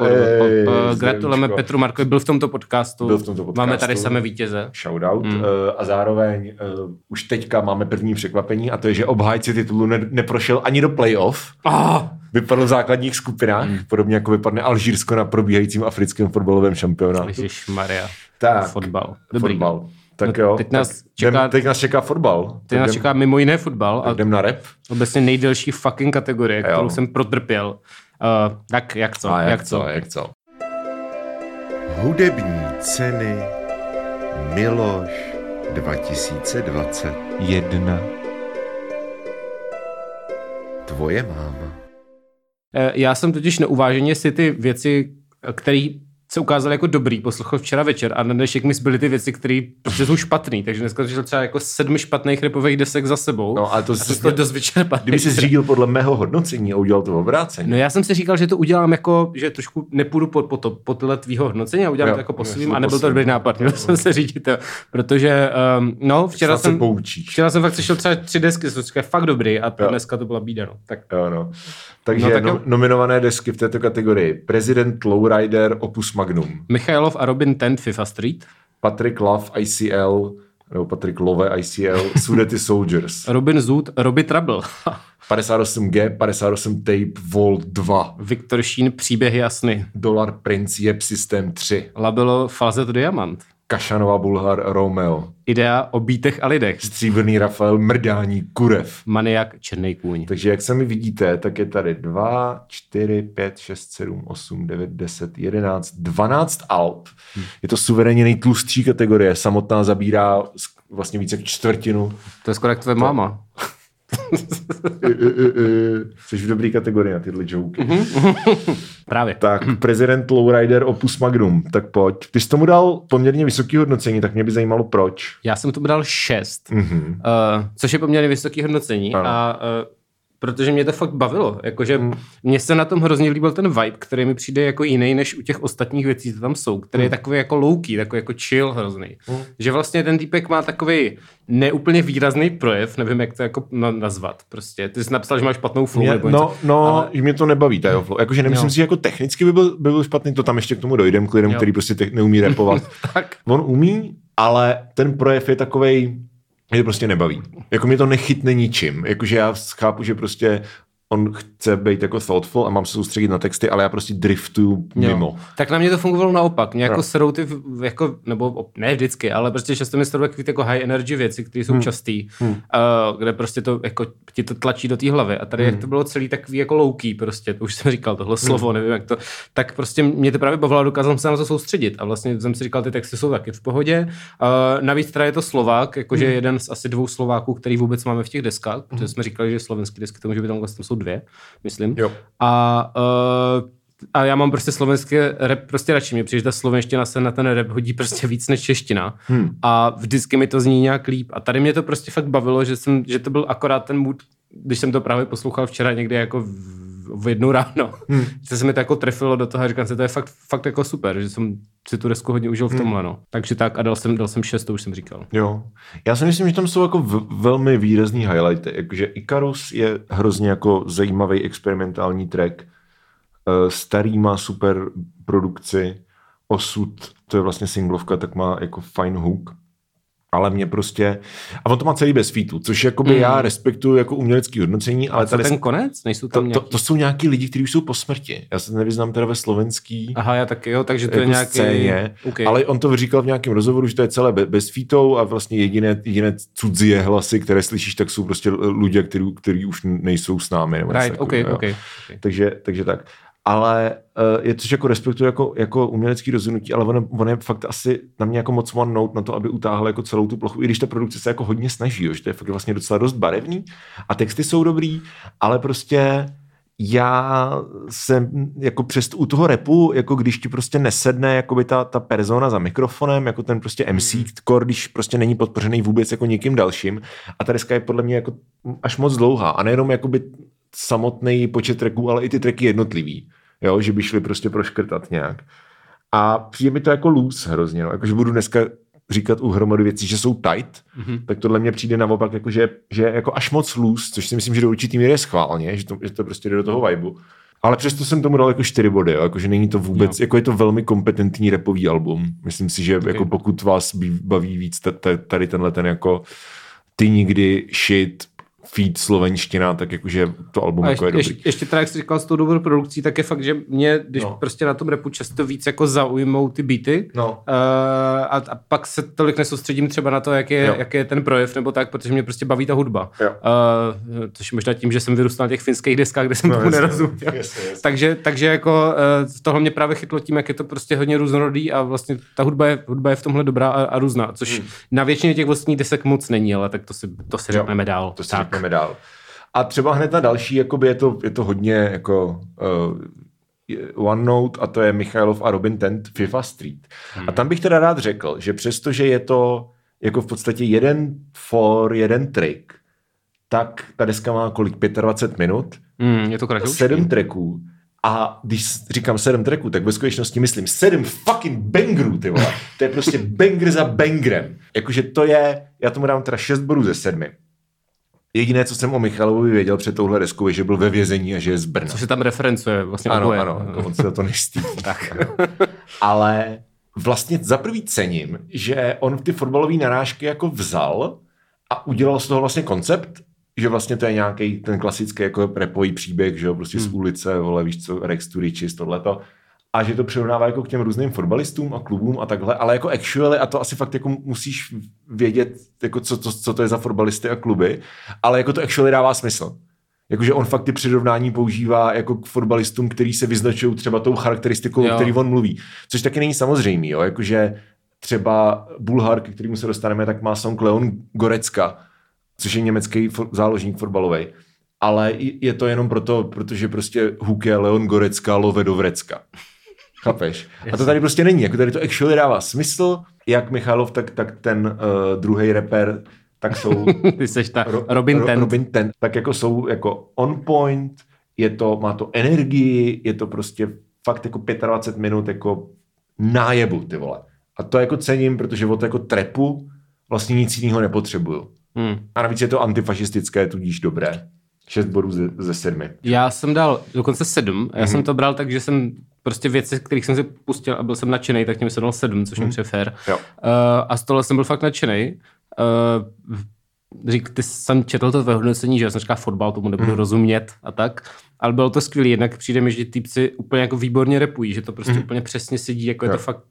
Eh, Gratulujeme. Petru Markovi, byl v tomto podcastu. Byl v tomto podcastu. Máme tady samé vítěze. Shoutout. Mm. A zároveň uh, už teďka máme první překvapení a to je, že obhájci titulu ne- neprošel ani do playoff. Oh, Vypadl v základních skupinách, mm. podobně jako vypadne Alžírsko na probíhajícím africkém fotbalovém šampionátu. Ježíš Maria. Tak, Fotbal. Dobrý. fotbal. Tak No, jo, teď nás tak čeká- jdem, teď nás čeká fotbal. Teď nás jdem- čeká mimo jiné fotbal a jdem na rep. obecně nejdelší fucking kategorie, Jo. kterou jsem protrpěl. Uh, tak jak co? A jak, jak co, jak co? Hudební ceny Miloš 2020. Jedna. Tvoje máma. Eh, Já jsem totiž neuváženě si ty věci, které se ukázaly jako dobrý, poslouchal včera večer a na dnešek mi zbyly ty věci, které prostě jsou špatný, takže dneska to třeba jako sedm špatných repových desek za sebou. No, ale to a jsi- to dost vyčerpaný. Kdyby jsi řídil podle mého hodnocení a udělal to obráceně. No já jsem si říkal, že to udělám jako, že trošku nepůjdu po, po, to, po tyhle tvýho hodnocení a udělám Jo, to jako po svým a nebyl to dobrý nápad, měl jsem se řídit to, protože um, no včera se jsem, včera jsem fakt slyšel třeba tři desky, což je fakt dobrý a Jo. dneska to byla bída, no. Tak Jo, no. Takže No, tak no, nominované desky v této kategorii. Prezident Lowrider Opus Magnum. Michailov a Robin Tent FIFA Street, Patrick Love ICL nebo Patrick Love ICL Sudety Soldiers. Robin Zoot, Robbie Trouble, 58G, 58 Tape Volt 2. Viktor Sheen, Příběhy a sny, Dollar Prince Jeb System 3. Labelo Falzet Diamant, Kašanova Bulhar Romeo. Idea o bítech a lidech, Stříbrný Rafael Mrdání Kurev. Maniak Černý kůň. Takže jak sami vidíte, tak je tady 2, 4, 5, 6, 7, 8, 9, 10, 11, 12 alb. Je to suverénně nejtlustší kategorie. Samotná zabírá vlastně více jak čtvrtinu. To je skoro jak tvoje máma. Jsi v dobrý kategorii na tyhle joky. Právě. Tak, prezident Lowrider Opus Magnum, tak pojď. Ty jsi tomu dal poměrně vysoké hodnocení, tak mě by zajímalo proč. Já jsem tomu dal 6, Mhm. uh, což je poměrně vysoké hodnocení Ano. a uh, protože mě to fakt bavilo. Jakože hmm. mně se na tom hrozně líbil ten vibe, který mi přijde jako jiný než u těch ostatních věcí, co tam jsou, který hmm. je takový jako louký, takový jako chill hrozný. Hmm. Že vlastně ten týpek má takový neúplně výrazný projev, nevím, jak to jako nazvat. Prostě. Ty jsi napsal, že máš špatnou flow. Mě, nebo no, něco, no, ale... mě to nebaví, ta jeho flow. Jakože nemyslím Jo. si, že jako technicky by byl, by byl špatný, to tam ještě k tomu dojdem, k lidem, Jo. který prostě te- neumí repovat. tak. On umí, ale ten projev je takovej, mě to prostě nebaví. Jako mě to nechytne ničím. Jakože já chápu, že prostě on chce být jako thoughtful a mám se soustředit na texty, ale já prostě driftuju mimo. Jo. Tak na mě to fungovalo naopak. Mě jako Jo. serou ty, jako, nebo ne vždycky, ale prostě často mi serou takový jako high energy věci, které jsou hmm. častý, hmm. Uh, kde prostě to jako ti to tlačí do té hlavy. A tady hmm. jak to bylo celý takový jako louký prostě, to už jsem říkal tohle slovo, nevím jak to, tak prostě mě to právě bavilo a dokázal jsem se na to soustředit. A vlastně jsem si říkal, ty texty jsou taky v pohodě. Uh, navíc teda je to Slovák, jakože hmm. jeden z asi dvou Slováků, který vůbec máme v těch deskách, protože jsme říkali, že slovenský desky to může být tam, tam jsou dvě, myslím. Jo. A uh, a já mám prostě slovenský rap prostě radši. Mně přijde, že ta slovenština se na ten rap hodí prostě víc než čeština. Hmm. A vždycky mi to zní nějak líp. A tady mě to prostě fakt bavilo, že, jsem, že to byl akorát ten mood, když jsem to právě poslouchal včera někdy jako v, v jednu ráno. Hmm. Že se mi to jako trefilo do toho a říkám si, to je fakt, fakt jako super, že jsem si tu desku hodně užil v tomhle. No. Takže tak a dal jsem, dal jsem šest, to už jsem říkal. Jo. Já si myslím, že tam jsou jako v, velmi výrazný highlighty. Jakože Icarus je hrozně jako zajímavý experimentální track. Eh, Starý má super produkci. Osud, to je vlastně singlovka, tak má jako fine hook. Ale mě prostě... A on to má celý bez featu, což jakoby mm. já respektuju jako umělecký hodnocení, ale Ale tady... ten konec? Nejsou tam to, to, nějaký... to, jsou nějaký lidi, kteří už jsou po smrti. Já se nevyznám teda ve slovenský Aha, já taky, jo, takže to je jako nějaký... scéně, Okay. ale on to říkal v nějakém rozhovoru, že to je celé be- bez featou a vlastně jediné, jediné cudzie hlasy, které slyšíš, tak jsou prostě lidé, který už nejsou s námi. Nebo Right, OK, takového, jo. OK. okay. Takže, takže tak. Ale uh, je to, že jako respektuju jako, jako umělecký rozhodnutí, ale on, on, je fakt asi na mě jako moc one note na to, aby utáhl jako celou tu plochu, i když ta produkce se jako hodně snaží, jo, že to je fakt vlastně docela dost barevný a texty jsou dobrý, ale prostě já jsem jako přes u toho repu, jako když ti prostě nesedne jakoby ta, ta persona za mikrofonem, jako ten prostě MC Hmm. core, když prostě není podpořený vůbec jako nikým dalším a ta deska je podle mě jako až moc dlouhá a nejenom jakoby samotný počet tracků, ale i ty tracky jednotlivý, jo, že by šli prostě proškrtat nějak. A přijde mi to jako loose hrozně, no. jakože budu dneska říkat u hromady věcí, že jsou tight, mm-hmm. tak tohle mě přijde naopak, jako že, že je jako až moc loose, což si myslím, že do určitý míry je schválně, že to, že to prostě jde do toho vibu. Ale přesto jsem tomu dal jako čtyři body, jo. jakože není to vůbec, Jo. jako je to velmi kompetentní repový album. Myslím si, že okay. jako pokud vás baví víc ta- ta- tady tenhle ten jako ty nikdy shit, feed slovenština, tak jakože to album A jako ještě, je dobrý. ještě, ještě teda, jak jsi říkal s tou dobrou produkcí, tak je fakt, že mě, když No. prostě na tom repu často víc jako zaujmou ty beaty, No. uh, a, a, pak se tolik nesoustředím třeba na to, jak je, Jo. jak je ten projev nebo tak, protože mě prostě baví ta hudba. Jo. Uh, což možná tím, že jsem vyrůstal na těch finských deskách, kde jsem No, tomu jasně, nerozuměl. jasně, jasně. takže, takže jako uh, tohle mě právě chytlo tím, jak je to prostě hodně různorodý a vlastně ta hudba je, hudba je v tomhle dobrá a, a různá, což Hmm. na většině těch vlastních desek moc není, ale tak to si, to si Jo. řekneme dál. To si tak. řekneme dál. A třeba hned na další, jakoby je to, je to hodně jako uh, OneNote a to je Michailov a Robin Tent FIFA Street. Hmm. A tam bych teda rád řekl, že přestože je to jako v podstatě jeden for, jeden trik, tak ta deska má kolik? 25 minut, Mm, je to kratoučký. sedm tracků. A když říkám sedm tracků, tak ve skutečnosti myslím sedm fucking bangerů, ty vole. To je prostě banger za bangerem. Jakože to je, já tomu dám teda šest bodů ze sedmi. Jediné, co jsem o Michalovi věděl před touhle deskou, je, že byl ve vězení a že je z Brna. Co se tam referencuje vlastně Ano, oboje. ano, to on se to nestydí. tak. Ale vlastně za prvý cením, že on ty fotbalové narážky jako vzal a udělal z toho vlastně koncept, že vlastně to je nějaký ten klasický jako repový příběh, že jo, prostě z ulice, vole, víš co, Rex to Riches, tohleto. A že to přirovnává jako k těm různým fotbalistům a klubům a takhle, ale jako actually, a to asi fakt jako musíš vědět, jako co, to, co to je za fotbalisty a kluby, ale jako to actually dává smysl. Jakože on fakt ty přirovnání používá jako k fotbalistům, který se vyznačují třeba tou charakteristikou, o Jo. který on mluví. Což taky není samozřejmý, jo? Jakože třeba Bulhar, ke kterému se dostaneme, tak má song Leon Gorecka, což je německý fo- záložník fotbalový. Ale je to jenom proto, protože prostě Huk je Leon Gorecka, love do Vrecka. Chápeš? A to tady prostě není. Jako tady to actually dává smysl, jak Michalov, tak, tak ten uh, druhý rapper tak jsou Ty seš ta Ro- Robin Ro- Tent. Robin Tent, tak jako jsou jako on point, je to, má to energii, je to prostě fakt jako 25 minut jako nájebu, ty vole. A to jako cením, protože od jako trepu vlastně nic jiného nepotřebuju. Hmm. A navíc je to antifašistické, tudíž dobré. 6 bodů ze, ze sedmi. Já jsem dal dokonce sedm. Já Mhm. jsem to bral tak, že jsem prostě věci, kterých jsem si pustil a byl jsem nadšený, tak tím jsem dal sedm, což mi přijde fér. Jo. Uh, a z tohle jsem byl fakt nadšený. Uh, řík, ty jsem četl to ve hodnocení, že já jsem říkal fotbal, tomu nebudu Mhm. rozumět a tak, ale bylo to skvělé, jednak přijde mi, že týpci úplně jako výborně repují, že to prostě úplně přesně sedí, jako je. Jo. to fakt,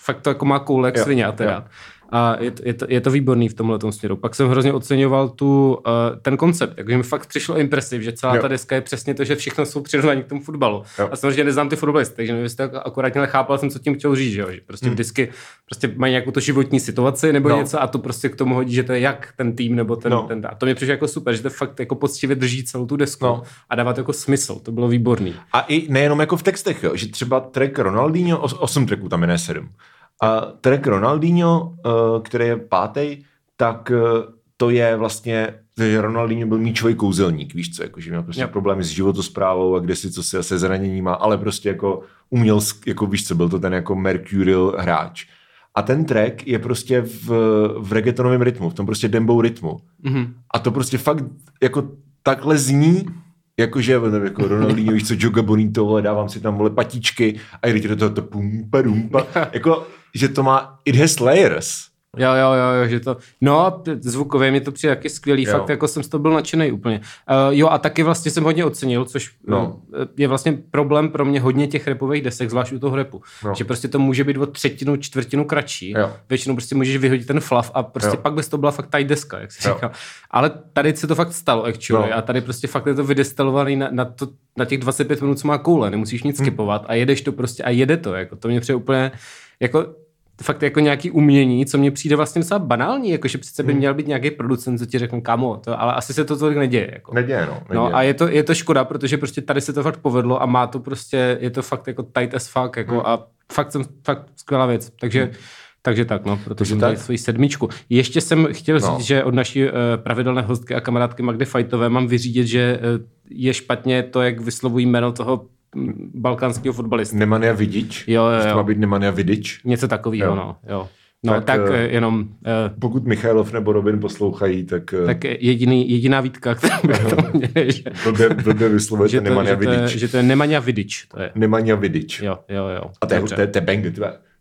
fakt to jako má koule jak svině a jo. A je to, je, to, je to výborný v tomhle směru. Pak jsem hrozně oceňoval tu, uh, ten koncept, jakože mi fakt přišlo impresiv, že celá Jo. ta deska je přesně to, že všechno jsou přirovnaní k tomu fotbalu. Jo. A samozřejmě neznám ty fotbalisty, takže nevím, jestli to akorát nechápal jsem, co tím chtěl říct, že, jo? že prostě Hmm. vždycky prostě mají nějakou to životní situaci nebo No. něco a to prostě k tomu hodí, že to je jak ten tým nebo ten, No. ten a to mi přišlo jako super, že to fakt jako poctivě drží celou tu desku No. a dává to jako smysl, to bylo výborný. A i nejenom jako v textech, jo, že třeba track Ronaldinho, os, osm tracků tam je, ne sedm. A track Ronaldinho, eh, který je pátý, tak eh, to je vlastně, že Ronaldinho byl míčový kouzelník, víš co, jako, že měl prostě Jo. problémy s životosprávou a kde si co se, se zraněníma, ale prostě jako uměl, jako víš co, byl to ten jako Mercurial hráč. A ten track je prostě v, v reggaetonovém rytmu, v tom prostě dembou rytmu. Mhm. A to prostě fakt jako takhle zní, jakože nevím, jako Ronaldinho, víš co, Joga Bonito, vole, dávám si tam vole patičky a jde do toho to pum, pa. jako, že to má, it has layers. Jo, jo, jo, jo, že to, no, zvukově mi to přijde taky skvělý, Jo. fakt jako jsem z toho byl nadšený úplně. Uh, jo, a taky vlastně jsem hodně ocenil, což No. no. je vlastně problém pro mě hodně těch repových desek, zvlášť u toho repu, No. že prostě to může být o třetinu, čtvrtinu kratší, Jo. většinou prostě můžeš vyhodit ten fluff a prostě Jo. pak bys to byla fakt tight deska, jak jsi Jo. říkal. Ale tady se to fakt stalo, actually, No. a tady prostě fakt je to vydestilovaný na, na, to, na těch 25 minut, co má koule, nemusíš nic Hmm. skipovat a jedeš to prostě a jede to, jako to mě přijde úplně, jako fakt jako nějaký umění, co mně přijde vlastně docela banální, jako že přece by Hmm. měl být nějaký producent, co ti řekne, kamo, to, ale asi se to tolik neděje. Jako. Neděje, no. Neděje. No a je to, je to škoda, protože prostě tady se to fakt povedlo a má to prostě, je to fakt jako tight as fuck, jako Hmm. a fakt jsem, fakt skvělá věc. Takže, takže tak, no, protože jsem tak. tady svoji sedmičku. Ještě jsem chtěl No. říct, že od naší uh, pravidelné hostky a kamarádky Magdy Fajtové mám vyřídit, že uh, je špatně to, jak vyslovují jméno toho balkánského fotbalisty. Nemanja Vidič. Jo, jo, jo. má být Nemanja Vidič. Něco takového, Jo. no. Jo. No, Tak, tak, eh, jenom, eh, Pokud Michailov nebo Robin poslouchají, tak, tak tak jediný, jediná výtka, kterou bych to měl, je, že, blbě, blbě vyslovujete že, to, Nemanja že, to je, Vidič. že to je Nemanja Vidič. To je. Nemanja Vidič. Jo, jo, jo. A to je, to je, to je banger,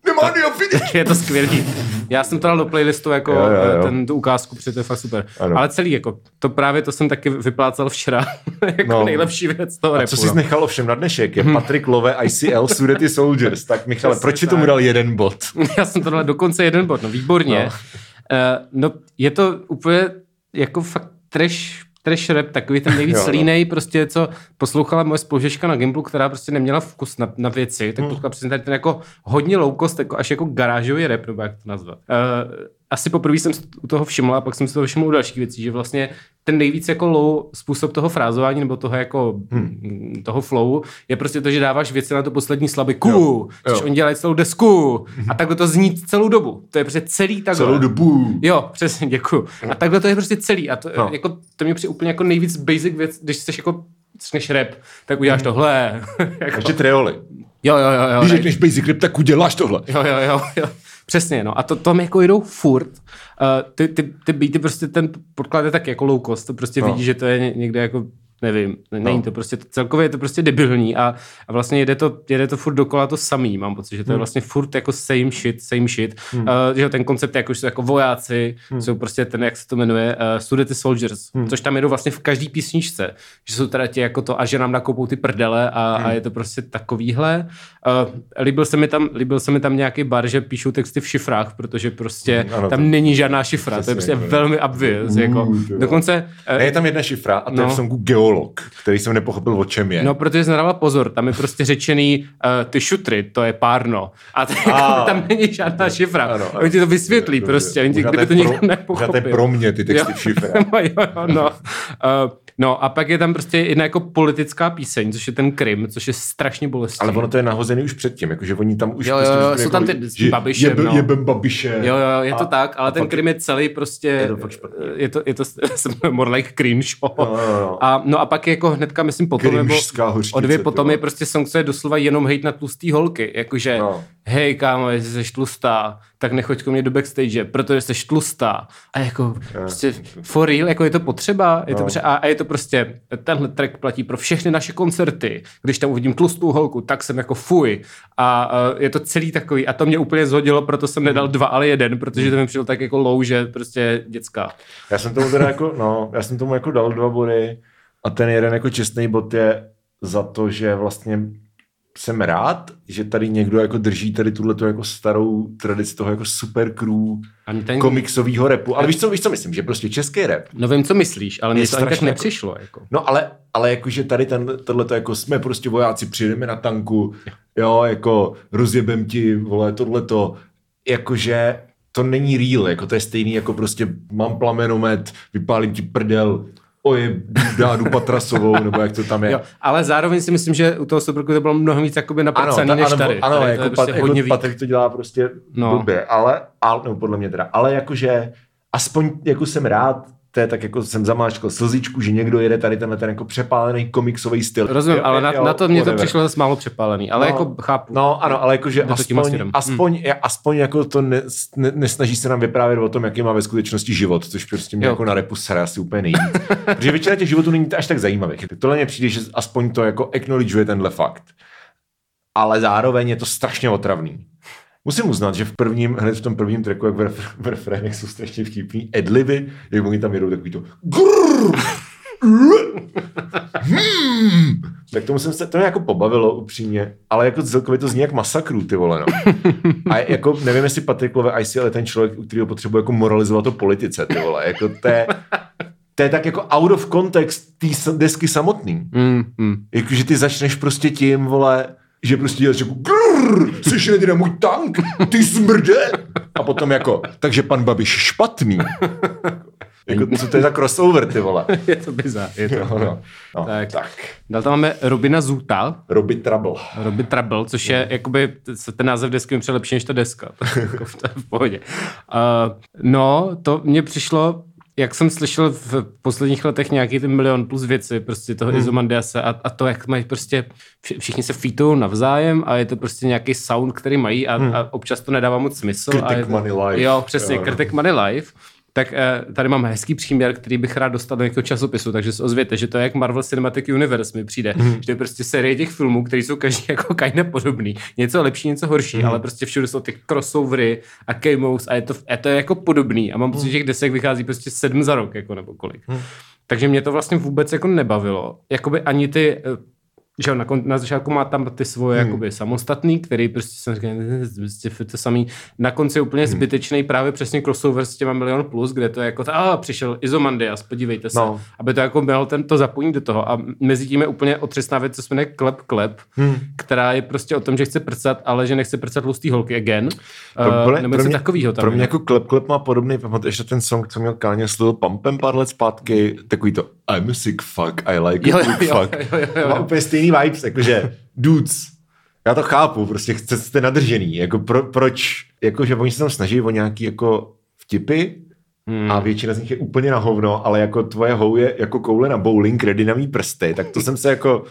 vole. Nemanja Vidič! je to skvělý. Já jsem to dal do playlistu jako Jo, jo, jo. ten, tu ukázku, protože to je fakt super. Ano. Ale celý, jako, to právě to jsem taky vyplácal včera, jako No. nejlepší věc toho A repu. co jsi no. nechal ovšem na dnešek? Je Patrik Love, ICL, Sudety Soldiers. Tak Michale, Přesně proč ti tomu dal jeden bod? Já jsem to dal dokonce jeden bod, no výborně. No. No, uh, no je to úplně jako fakt trash, trash rap, takový ten nejvíc Jo, slínej, prostě co poslouchala moje spolužečka na Gimplu, která prostě neměla vkus na, na věci, Hmm. tak poslouchala přesně tady ten jako hodně low cost, jako až jako garážový rap, nebo jak to nazvat. Uh, asi poprvé jsem si u toho všiml a pak jsem si toho všiml u dalších věcí, že vlastně ten nejvíc jako low způsob toho frázování nebo toho jako hmm. toho flowu je prostě to, že dáváš věci na to poslední slabiku, Jo, což jo. oni dělají celou desku a takhle to zní celou dobu. To je prostě celý takhle. Celou dobu. Jo, přesně, děkuju. A takhle to je prostě celý. A to, No. jako, to mi přijde úplně jako nejvíc basic věc, když jsi jako řekneš rap, tak uděláš tohle. jako, Ještě trioli. jo, jo, jo, jo. Když ne- řekneš basic rap, tak uděláš tohle. Jo, jo, jo, jo. Přesně, no. A to tam jako jdou furt. Uh, ty, ty, ty beaty prostě ten podklad je tak jako low cost, to prostě No. vidíš, že to je ně- někde jako nevím, ne- není No. to prostě, celkově je to prostě debilní a, a vlastně jede to, jede to furt dokola to samý, mám pocit, že to je Hmm. vlastně furt jako same shit, same shit, hmm. uh, že ten koncept jako, že jsou jako vojáci, hmm. jsou prostě ten, jak se to jmenuje, uh, Sudety Soldiers, hmm. což tam jedou vlastně v každý písničce, že jsou teda ti jako to a že nám nakoupou ty prdele a, hmm. a je to prostě takovýhle. Uh, líbil, se mi tam, líbil se mi tam nějaký bar, že píšou texty v šifrách, protože prostě Hmm, ano, tam to- není žádná šifra, to je Přesně, prostě no. velmi obvious. Jako. Dokonce uh, Ne, je tam jedna šifra a to je v No. Geolog, který jsem nepochopil, o čem je. No, protože jsem dával pozor, tam je prostě řečený, uh, ty šutry, to je párno. A to, A. tam není žádná šifra. Ano, Oni ti to vysvětlí Dobře. prostě, oni ti, Možná kdyby to možná nepochopil. to je pro mě ty texty v šifrách. jo, jo, no. Uh, No a pak je tam prostě jedna jako politická píseň, což je ten Krym, což je strašně bolestivý. Ale ono to je nahozený už předtím, jakože oni tam už... Jo, jo, prostě jsou tam ty že s Babišem, jebe, no. Jebem Babiše. Jo, jo, je to A- tak, ale ten Krym je celý prostě, Je to fakt špatný. je to, je to more like cringe. Jo, jo, jo. A, no a pak je jako hnedka, myslím, potom, nebo Krimžská hořčice, o dvě ty potom je prostě song, co je doslova jenom hejt na tlustý holky. Jakože, no. Hej kámo, jestli jsi tlustá, tak nechoď ko mě do backstage, protože jsi tlustá. A jako, prostě for real, jako je to potřeba. Je to No. a, a, je to prostě, tenhle track platí pro všechny naše koncerty. Když tam uvidím tlustou holku, tak jsem jako fuj. A, a je to celý takový. A to mě úplně zhodilo, proto jsem nedal dva, ale jeden, protože to mi přišlo tak jako low, že prostě dětská. Já jsem tomu teda jako, no, já jsem tomu jako dal dva body a ten jeden jako čestný bod je za to, že vlastně jsem rád, že tady někdo jako drží tady tuhle jako starou tradici toho jako super crew Ani ten, komiksového repu. Ale víš co, víš co myslím, že prostě český rap No vím, co myslíš, ale mně to ani tak jako- nepřišlo. Jako. No ale, ale jakože tady ten, tohle jako jsme prostě vojáci, přijdeme na tanku, jo, jako rozjebem ti, vole, tohleto, jakože to není real, jako to je stejný, jako prostě mám plamenomet, vypálím ti prdel, oje, dádu patrasovou, nebo jak to tam je. Jo, ale zároveň si myslím, že u toho Superku to bylo mnohem víc jakoby Ano, napracený ta, než ano, tady. ano tady jako, je pat, prostě jako hodně víc. Patrik to dělá prostě No. no. blbě, ale, ale, nebo podle mě teda, ale jakože aspoň jako jsem rád, to je tak jako jsem zamáčkal slzičku, že někdo jede tady tenhle ten jako přepálený komiksový styl. Rozumím, Jo, ale na, jo, na to mě to přišlo zase málo přepálený, ale No, jako chápu. No ano, ale jakože aspoň, směrem. aspoň, hmm. aspoň jako to ne, ne, nesnaží se nám vyprávět o tom, jaký má ve skutečnosti život, což prostě mě Jo. jako na repu sere asi úplně nejvíc. Protože většina těch životů není až tak zajímavých. Tohle mně přijde, že aspoň to jako acknowledgeuje tenhle fakt. Ale zároveň je to strašně otravný. Musím uznat, že v prvním, hned v tom prvním tracku, jak v, ref, v refrénech jsou strašně vtipný adliby, jak oni tam jedou takový to grrr, hmm. Tak tomu jsem se, to mě jako pobavilo upřímně, ale jako celkově to zní jak masakru, ty vole, no. A jako nevím, jestli Patrik Love Icy, ale ten člověk, u kterého potřebuje jako moralizovat o politice, ty vole, jako to je, to je tak jako out of context té desky samotný. Mm, mm. Jakože ty začneš prostě tím, vole, že prostě děláš jako grrr, jsi nejde na můj tank, ty smrde. A potom jako, takže pan Babiš špatný. Jako, co to je za crossover, ty vole. je to bizar. Je to. Jo, no. No, Tak. tak. Dál tam máme Robina Zuta, Robi Trouble. Robin Trouble, což je jakoby, t- ten název desky mi přijde lepší než ta deska. To je jako to je v pohodě. Uh, no, to mně přišlo, jak jsem slyšel v posledních letech nějaký ten milion plus věci, prostě toho hmm. Izomandiase a, a to, jak mají prostě, vši- všichni se featují navzájem a je to prostě nějaký sound, který mají a, hmm. a občas to nedává moc smysl. Kritik a je to, Money Life. Jo, přesně, jo. Kritik Money Life. Tak eh, tady mám hezký příměr, který bych rád dostal do nějakého časopisu, takže se ozvěte, že to je jak Marvel Cinematic Universe mi přijde. Mm. Že to je prostě série těch filmů, které jsou každý jako kinda podobný. Něco lepší, něco horší, mm. ale prostě všude jsou ty crossovery a cameos a je to, a to je jako podobný. A mám Mhm. pocit, že těch desek vychází prostě sedm za rok, jako nebo kolik. Mm. Takže mě to vlastně vůbec jako nebavilo. Jakoby ani ty eh, že jo, na, kon, na začátku má tam ty svoje hmm. jakoby samostatný, který prostě jsem říkal, prostě to samý. Na konci je úplně hmm. zbytečný právě přesně crossover s těma milion plus, kde to je jako, a přišel Izomandias, podívejte se, no. Aby to jako mělo tento zapojení do toho. A mezi tím je úplně otřesná věc, co se jmenuje Klep Klep, hmm. která je prostě o tom, že chce prcat, ale že nechce prcat tlustý holky again. Uh, nebo něco takového tam. pro mě jako klep klep má podobný, pamatuješ na ten song, co měl Káně s Pumpem pár let zpátky, takový to I'm a sick fuck, I like Jo, a jo, jo, fuck. jo, jo, jo. Má úplně stejný vibes, jakože dudes, já to chápu, prostě chce, jste nadržený, jako pro, proč, jakože oni se tam snaží o nějaký jako vtipy, Hmm. A většina z nich je úplně na hovno, ale jako tvoje hou je jako koule na bowling, ready na mý prsty, tak to jsem se jako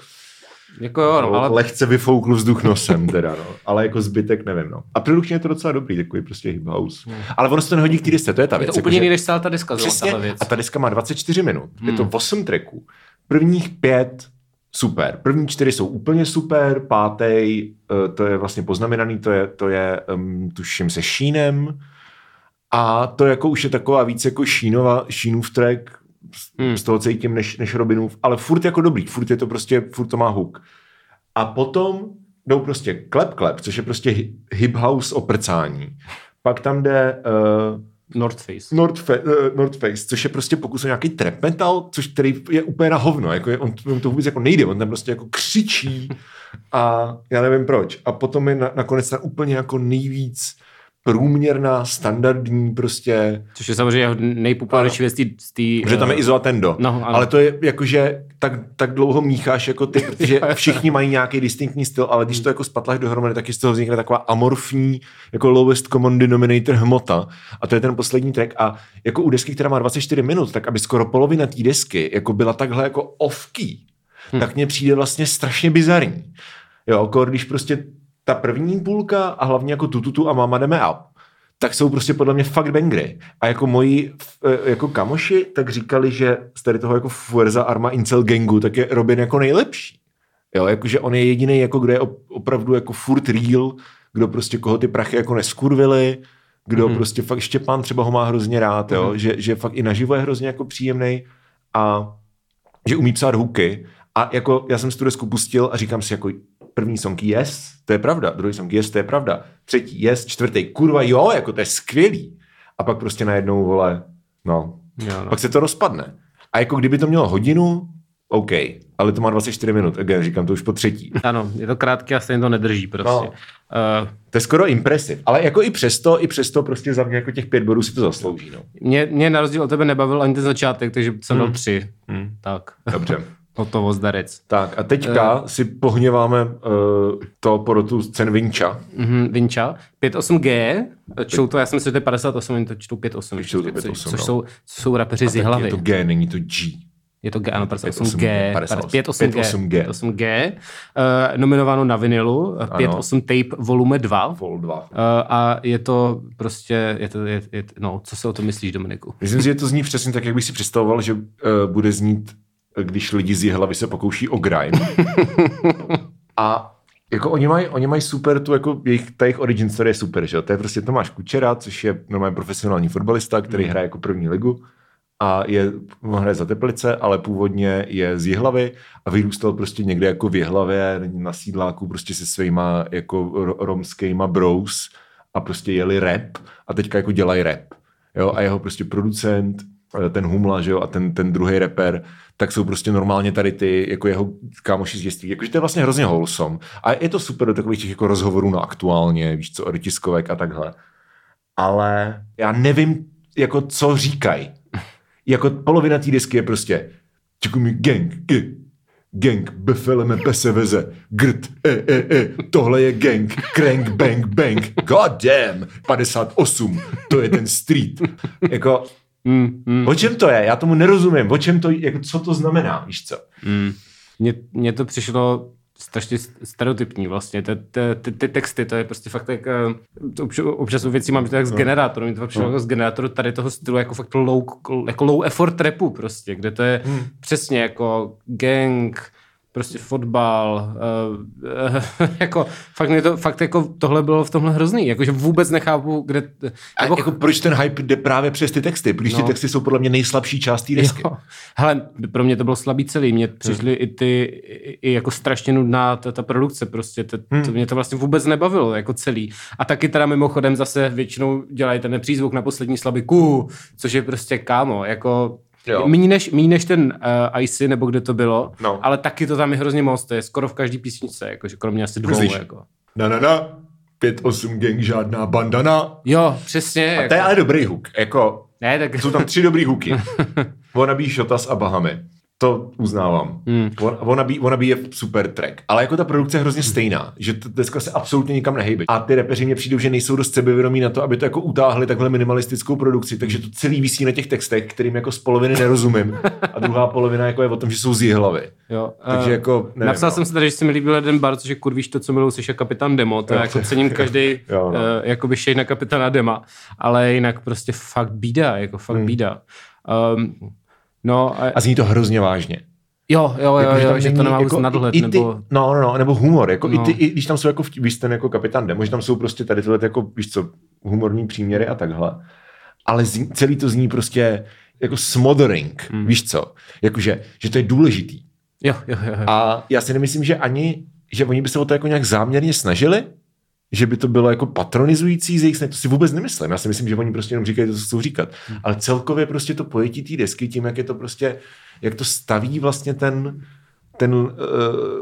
Jako jo, no, ale... lehce vyfoukl vzduch nosem teda, no. Ale jako zbytek nevím, no. A produkčně je to docela dobrý, takový prostě hip house. Ale ono se to nehodí k té desce, to je ta je věc. to úplně jakože- jiný než celá ta deska, Přesně, věc. a ta deska má 24 minut. Hmm. Je to 8 tracků. Prvních pět super. První čtyři jsou úplně super, pátý, uh, to je vlastně poznamenaný, to je, to je um, tuším se Šínem a to jako už je taková víc jako Šínova, Šínův track, Hmm. z toho cítím než, než Robinův, ale furt jako dobrý, furt je to prostě, furt to má hook. A potom jdou prostě klep klep, což je prostě hi- hip house oprcání. Pak tam jde uh, North Face. North, Fa- uh, North Face, což je prostě pokus o nějaký trap metal, což který je úplně na hovno, jako je, on, on to vůbec jako nejde, on tam prostě jako křičí a já nevím proč. A potom je na, nakonec ten úplně jako nejvíc průměrná, standardní prostě, Což je samozřejmě nejpopulárnější věc z té... že tam je izolatendo. No, ano. ale to je jakože tak, tak dlouho mícháš jako ty, protože všichni mají nějaký distinktní styl, ale když to jako spatláš dohromady, tak z toho vznikne taková amorfní, jako lowest common denominator hmota. A to je ten poslední track. A jako u desky, která má 24 minut, tak aby skoro polovina té desky jako byla takhle jako off-key, hmm. tak mně přijde vlastně strašně bizarní. Jo, jako když prostě ta první půlka a hlavně jako tututu a mama jdeme up, tak jsou prostě podle mě fakt bangry. A jako moji eh, jako kamoši tak říkali, že z tady toho jako Fuerza Arma Incel Gangu, tak je Robin jako nejlepší. Jo, jakože on je jediný, jako kdo je op- opravdu jako furt real, kdo prostě koho ty prachy jako neskurvili, kdo mm. prostě fakt Štěpán třeba ho má hrozně rád, jo, mm. že, že fakt i naživo je hrozně jako příjemný a že umí psát hooky a jako já jsem si tu desku pustil a říkám si jako první song yes, to je pravda, druhý song yes, to je pravda, třetí yes, čtvrtý kurva jo, jako to je skvělý. A pak prostě najednou, vole, no, Jo, no. pak se to rozpadne. A jako kdyby to mělo hodinu, OK, ale to má 24 minut, again, říkám to už po třetí. Ano, je to krátké a stejně to nedrží prostě. No. Uh, To je skoro impresiv, ale jako i přesto, i přesto prostě za mě jako těch pět bodů si to zaslouží, no. mě, mě na rozdíl od tebe nebavil ani ten začátek, takže jsem dal tři. Hmm. Tak, Dobře. hotovo zdarec. Tak a teďka uh, si pohněváme uh, to porotu z cen Vinča. Mhm, Vinča. 58G, čtou to, já jsem si, že to je 58, oni to čtou 58. Čtou to což- 58, což no. jsou, což jsou rapeři z hlavy. je to G, není to G. Je to G, ano, 58G. 58G. 58G. 58G. Uh, nominováno na vinilu, eh, 58 tape volume 2. Uh, Vol 2. a je to prostě, je to, je, je, no, co si o tom myslíš, Dominiku? Myslím si, že to zní přesně tak, jak bych si představoval, že uh, bude znít, eh, když lidi z hlavy se pokouší o grime. a jako oni mají, oni mají super tu, jako jejich, ta jejich origin story je super, že jo? To je prostě Tomáš Kučera, což je normálně profesionální fotbalista, který hraje jako první ligu a je, on hraje za Teplice, ale původně je z Jihlavy a vyrůstal prostě někde jako v Jihlavě na sídláku prostě se svýma jako ro- romskýma bros a prostě jeli rap a teďka jako dělají rap. Jo, a jeho prostě producent, ten Humla, že jo, a ten, ten druhý rapper, tak jsou prostě normálně tady ty, jako jeho kámoši z dětství. Jakože to je vlastně hrozně wholesome. A je to super do takových těch jako rozhovorů na aktuálně, víš co, tiskovek a takhle. Ale já nevím, jako co říkají. Jako polovina té disky je prostě Čekumi gang, g, gang, befeleme peseveze, grt, e, e, e, tohle je gang, crank, bang, bang, god damn, 58, to je ten street. Jako, Mm, mm, o čem to je? Já tomu nerozumím. O čem to, jako, co to znamená, víš co? mm. Mně, mně to přišlo strašně stereotypní vlastně. Ty, ty, ty, ty texty, to je prostě fakt tak, eh, obč, občas u věcí mám to jak z generátoru, mě to přišlo jako z generátoru tady toho stylu jako fakt low, jako low effort rapu prostě, kde to je Hmm. přesně jako gang, prostě fotbal, uh, uh, jako fakt, mě to, fakt jako tohle bylo v tomhle hrozný, jakože vůbec nechápu, kde, A jako, jako proč ten hype jde právě přes ty texty? Protože no. ty texty jsou podle mě nejslabší část té desky. Jo. Hele, pro mě to bylo slabý celý. Mně přišly i ty, i, i jako strašně nudná ta, ta produkce prostě. To, Hmm. to, mě to vlastně vůbec nebavilo jako celý. A taky teda mimochodem zase většinou dělají ten přízvuk na poslední slabiku, což je prostě kámo, jako Jo. Míň než, míň než ten uh, Icy, nebo kde to bylo, No. ale taky to tam je hrozně moc, to je skoro v každý písničce, jakože kromě asi dvou. Myslíš? Jako. Na na na, 5-8 gang, žádná bandana. Jo, přesně. A jako, to je ale dobrý hook. Jako, ne, tak, jsou tam tři dobrý hooky. Wannabe, Shotas a Bahamy. To uznávám. Hmm. Wannabe, Wannabe je super track. Ale jako ta produkce je hrozně stejná, že to dneska se absolutně nikam nehejbe. A ty repeři mě přijdou, že nejsou dost sebevědomí na to, aby to jako utáhli takhle minimalistickou produkci, takže to celý visí na těch textech, kterým jako z poloviny nerozumím. A druhá polovina jako je o tom, že jsou z hlavy. Jo, Takže eh, jako, nevím, Napsal no. jsem si tady, že se mi líbil jeden bar, což je kurvíš to, co miluji, jsi je kapitán Demo, to Jo. jako cením každý Jo, no. uh, jakoby šej na kapitána Dema, ale jinak prostě fakt bída, jako fakt Hmm. bída. Um, no, a, A zní to hrozně vážně. jo, jo, jo, Jako, jo, tam že to nemá jako, nadhled, i, i ty, nebo... No, no, no, nebo humor, jako no. i ty, i když tam jsou jako, vtip- víš, ten jako kapitán Demo, že tam jsou prostě tady tyhle jako, víš co, humorní příměry a takhle. Ale zní, celý to zní prostě jako smothering, hmm. víš co, jakože, že to je důležitý. Jo, jo, jo, jo. A já si nemyslím, že ani, že oni by se o to jako nějak záměrně snažili, že by to bylo jako patronizující z jejich to si vůbec nemyslím. Já si myslím, že oni prostě jenom říkají to, co chcou říkat. Hmm. Ale celkově prostě to pojetí té desky, tím, jak je to prostě, jak to staví vlastně ten, ten, uh,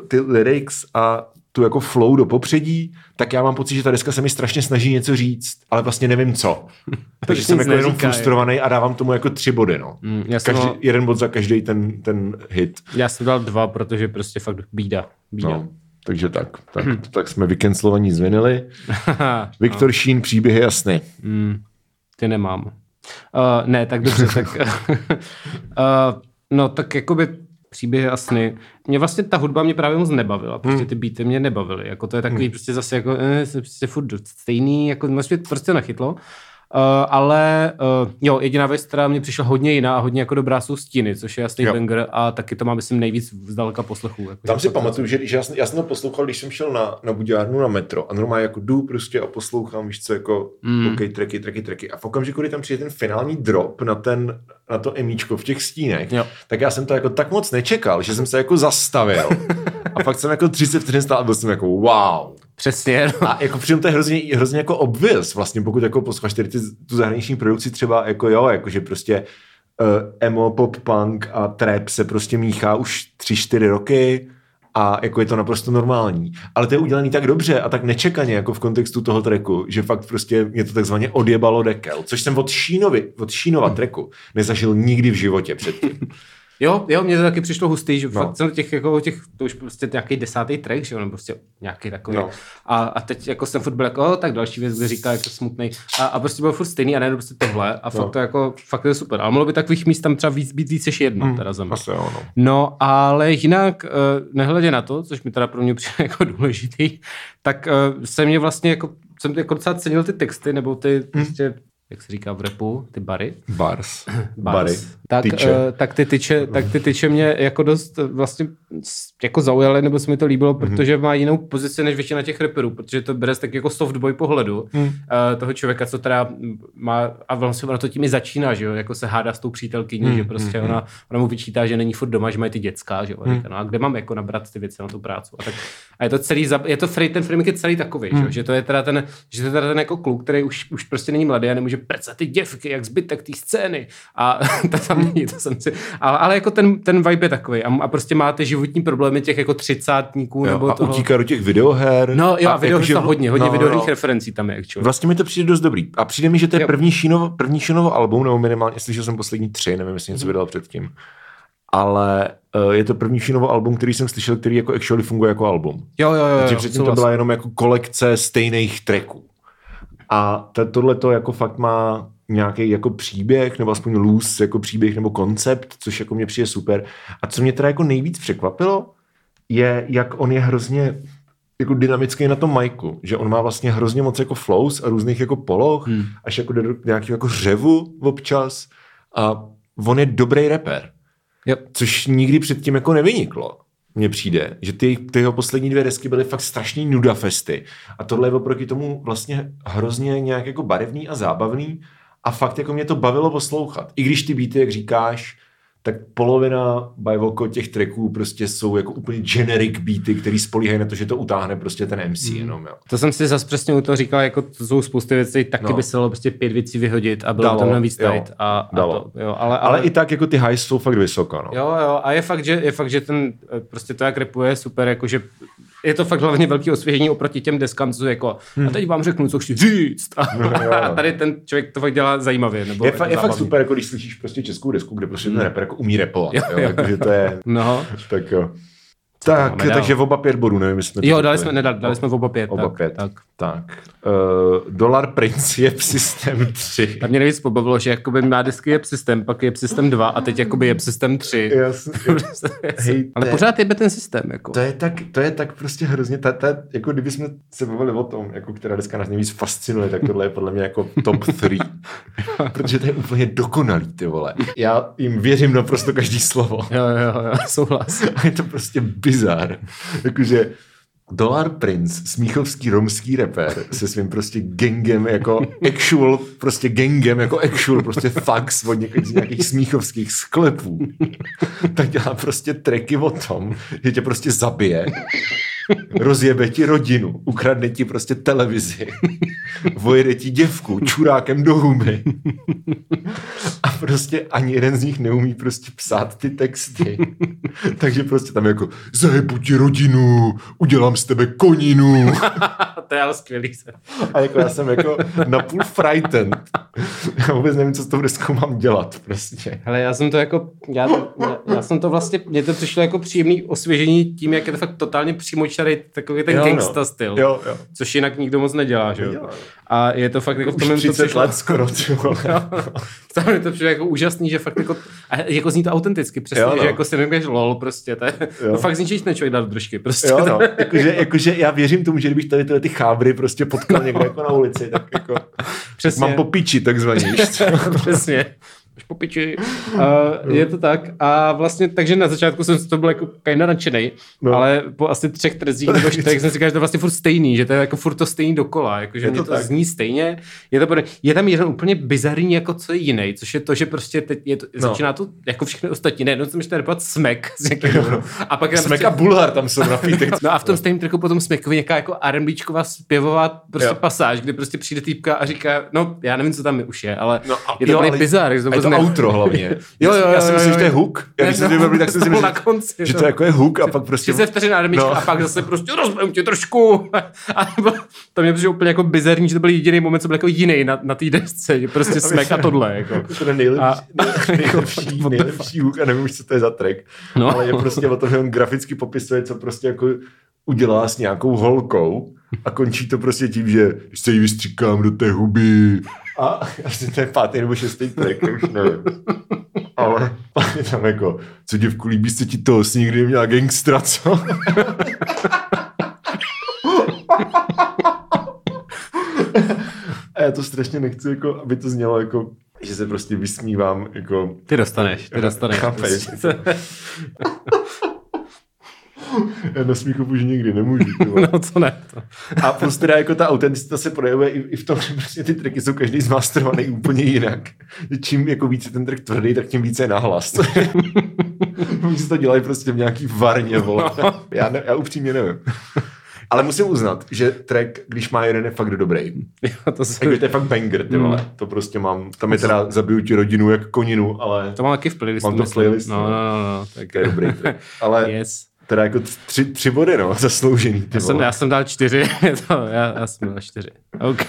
ty lyrics a tu jako flow do popředí, tak já mám pocit, že ta deska se mi strašně snaží něco říct, ale vlastně nevím co. Takže jsem jako jenom frustrovaný a dávám tomu jako tři body, no. Mm, já jsem Každý, ho- jeden bod za každý ten, ten hit. Já jsem dal dva, protože prostě fakt bída. bída. No. Takže tak, tak, tak jsme vykenslovaní z vinily. Viktor Šín, příběhy jasný. Mm, ty nemám. Uh, ne, tak dobře, tak... uh, no, tak jakoby příběhy a sny. Mě vlastně ta hudba mě právě moc nebavila, prostě ty beaty mě nebavily. Jako to je takový prostě zase jako, eh, prostě furt stejný, jako mě to prostě nechytlo. Uh, ale uh, jo, jediná věc, která mě přišla hodně jiná a hodně jako dobrá, jsou stíny, což je jasný Jo. banger a taky to má, myslím, nejvíc zdaleka poslechů. Jako, Tam si to- pamatuju, že když já, jsem- já jsem to poslouchal, když jsem šel na, na Budějárnu na metro a normálně jako jdu prostě a poslouchám, víš co, jako mm. OK, tracky, tracky, tracky. A v okamžiku, kdy tam přijde ten finální drop na, ten, na to emíčko v těch stínech, Jo. tak já jsem to jako tak moc nečekal, že jsem se jako zastavil. a fakt jsem jako 30 vteřin stál a byl jsem jako wow. Přesně, no. A jako přitom to je hrozně, hrozně jako obvious, vlastně pokud jako posloucháš tady ty, tu zahraniční produkci třeba jako jo, jako že prostě uh, emo, pop, punk a trap se prostě míchá už tři, čtyři roky a jako je to naprosto normální. Ale to je udělaný tak dobře a tak nečekaně jako v kontextu toho tracku, že fakt prostě mě to takzvaně odjebalo dekel, což jsem od Šínovi, od Šínova tracku nezažil nikdy v životě předtím. Jo, jo, mně to taky přišlo hustý, že No. fakt jsem těch, jako těch, to už prostě nějaký desátý track, že jo, nebo prostě nějaký takový. No. A, a, teď jako jsem furt byl jako, oh, tak další věc, kde říká, jak to smutný. A, a, prostě byl furt stejný a ne prostě tohle. A fakt No. to jako, fakt to je super. Ale mohlo by takových míst tam třeba víc, být víc než jedno, hmm, teda za mě. Asi jo, no. No, ale jinak, eh, nehledě na to, což mi teda pro mě přijde jako důležitý, tak eh, se mě vlastně jako, jsem jako docela cenil ty texty, nebo ty, Hmm. prostě, jak se říká v repu, ty bary. Bars. Bars. Bary. Tak, Tyče. uh, tak, ty tyče, tak ty tyče mě jako dost eh, vlastně jako zaujaly, nebo se mi to líbilo, Mhm. protože má jinou pozici než většina těch reperů, protože to bere tak jako softboy pohledu Mhm. uh, toho člověka, co teda má, a vlastně ono to tím i začíná, že jo, jako se hádá s tou přítelkyní, Mhm, že prostě ona, ona mu vyčítá, že není furt doma, že mají ty dětská, že jo, a říká, no a kde mám jako nabrat ty věci na tu práci. A, tak, a je to celý, je to free, ten framework je celý takový, že, Mhm. jo, že to je teda ten, že to je teda ten jako kluk, který už, už prostě není mladý a nemůže precat ty děvky, jak zbytek té scény. A to tam není, to jsem si, ale, ale jako ten, ten vibe je takový a, a prostě máte životní problémy těch jako třicátníků Jo, nebo a toho. utíká do těch videoher. No jo, a video jakože- to hodně, hodně no, videových no. referencí tam je, actually. Vlastně mi to přijde dost dobrý. A přijde mi, že to je Jo. první Šínovo, první Šínovo album, nebo minimálně, slyšel jsem poslední tři, nevím, jestli Mhm. něco vydal předtím. Ale uh, je to první Šínovo album, který jsem slyšel, který jako actually funguje jako album. Jo, jo, jo, Takže předtím to byla jenom jako kolekce stejných tracků. A tohle to jako fakt má nějaký jako příběh, nebo aspoň loose jako příběh nebo koncept, což jako mě přijde super. A co mě teda jako nejvíc překvapilo, je, jak on je hrozně jako dynamický na tom majku, že on má vlastně hrozně moc jako flows a různých jako poloh, hmm. až jako do nějakého jako řevu občas a on je dobrý rapper, Jo. což nikdy předtím jako nevyniklo. Mně přijde, že ty, ty jeho poslední dvě desky byly fakt strašný nuda festy a tohle je oproti tomu vlastně hrozně nějak jako barevný a zábavný a fakt jako mě to bavilo poslouchat. I když ty beaty, jak říkáš, tak polovina bajvoko těch tracků prostě jsou jako úplně generic beaty, který spolíhají na to, že to utáhne prostě ten MC jenom, jo. To jsem si zase přesně u toho říkal, jako to jsou spousty věcí, taky No. by se dalo prostě pět věcí vyhodit a bylo Dalo, by tam navíc tajt. A, a to, jo, ale, Ale i tak jako ty highs jsou fakt vysoko, no. Jo, jo, a je fakt, že, je fakt, že ten, eh, prostě to, jak repuje, je super, jakože je to fakt hlavně velký osvěžení oproti těm deskám, co jako, hmm. a teď vám řeknu, co chci říct. A, jo, jo. a tady ten člověk to fakt dělá zajímavě. Nebo Je, jako fa- je fakt zábavně. super, jako když slyšíš prostě českou desku, kde prostě ten rapper jako umí repovat, Jo, jo, jo, jako, že to je, No. tak jo. Tak, takže v oba pět bodů, nevím, jestli jsme Jo, dali jsme, nedali, dali jsme v oba pět. Oba tak, pět. Tak. Tak. Uh, Dolar Prince je systém 3. A mě nejvíc pobavilo, že jakoby má disky je systém, pak je systém 2 a teď jakoby je systém 3. Jasně. Hej, Ale pořád je ten systém. Jako. To je tak, to je tak prostě hrozně, ta, ta, jako kdyby jsme se bavili o tom, jako která deska nás nejvíc fascinuje, tak tohle je podle mě jako top 3. Protože to je úplně dokonalý, ty vole. Já jim věřím naprosto každý slovo. Jo, jo, jo, souhlas. A je to prostě bizar. Jakože Dolar Prince, smíchovský romský rapper se svým prostě gangem jako actual, prostě gangem jako actual, prostě fax od něk- z nějakých smíchovských sklepů. Tak dělá prostě tracky o tom, že tě prostě zabije, rozjebe ti rodinu, ukradne ti prostě televizi, vojede ti děvku čurákem do huby. A prostě ani jeden z nich neumí prostě psát ty texty. Takže prostě tam jako zajebu ti rodinu, udělám z tebe koninu. to je ale skvělý. A jako já jsem jako napůl frightened. Já vůbec nevím, co s tou deskou mám dělat prostě. Ale já jsem to jako, já, já, já jsem to vlastně, mně to přišlo jako příjemný osvěžení tím, jak je to fakt totálně přímočarý, takový ten Jo, no. gangsta styl. Jo, jo. Což jinak nikdo moc nedělá, že jo? A je to fakt jako v tom, Už jim to 30 přišlo, let skoro, ty vole. tam je to přijde jako úžasný, že fakt jako, a jako zní to autenticky, přesně, Jo, no. že jako si nevíš lol prostě, to, je, Jo. to fakt že ten člověk dá do držky, prostě. Jo, no. jakože, jakože já věřím tomu, že kdybych tady tyhle ty chábry prostě potkal někde jako na ulici, tak jako Přesně. mám po píči takzvaně. Přesně. Už po piči. Uh, je to tak. A vlastně, takže na začátku jsem toho byl jako kinda nadšenej, No. ale po asi třech trzích nebo čtyřech jsem si říkal, že to je vlastně furt stejný, že to je jako furt to stejný dokola, jako, že Je mě to to, tak. zní stejně. Je, to, podobně. je tam jeden úplně bizarní jako co je jiný, což je to, že prostě teď je to, No. začíná to jako všechny ostatní, ne, jsem ještě repovat smek z nějakého. A pak je tam Smek a Bulhar tam jsou na. No a v tom stejném tracku potom Smekovi nějaká jako R&Bčková zpěvová prostě Jo. pasáž, kde prostě přijde týpka a říká, no já nevím, co tam už je, ale No je to jo, ale- bizar. je to ne- outro hlavně. Jo, jo, já si jo, myslím, jo, že to je jo. hook. Já když jsem no, no, tak jsem si to na konci, že no. to jako je hook a pak prostě... 30 vteřin na No. a pak zase prostě rozbiju tě trošku. A to mě přišlo úplně jako bizarní, že to byl jediný moment, co byl jako jiný na, na té desce, že prostě smek a tohle. Jako. To je nejlepší, A- nejlepší, the nejlepší hook a nevím co to je za track. No. Ale je prostě o tom, že on graficky popisuje, co prostě jako udělá s nějakou holkou a končí to prostě tím, že se jí vystříkám do té huby a asi to je pátý nebo šestý track, už nevím. Ale pak je tam jako, co děvku, líbí se ti to, jsi nikdy neměla gangstra, co? A já to strašně nechci, jako, aby to znělo jako, že se prostě vysmívám, jako, Ty dostaneš, ty dostaneš. Chápeš. Já na smíchu už nikdy nemůžu. No co ne. To. A plus teda jako ta autenticita se projevuje i, i v tom, že prostě ty tracky jsou každý zmasterovaný úplně jinak. Čím jako víc je ten track tvrdý, tak tím více je nahlas. Oni to dělají prostě v nějaký varně, vole. Já, ne, já upřímně nevím. Ale musím uznat, že track, když má jeden, je fakt dobrý. Jo, to, se, Jako, to je fakt banger, ty vole. To prostě mám, tam je teda zabiju ti rodinu jak koninu, ale to mám taky v playlistu. Mám to v playlistu, No, no. no, no, no. Tak, to je dobrý track. Ale Yes. Teda jako tři, tři body, no, zasloužený. Já jsem, já jsem dal čtyři, to, já, já jsem dal čtyři. OK.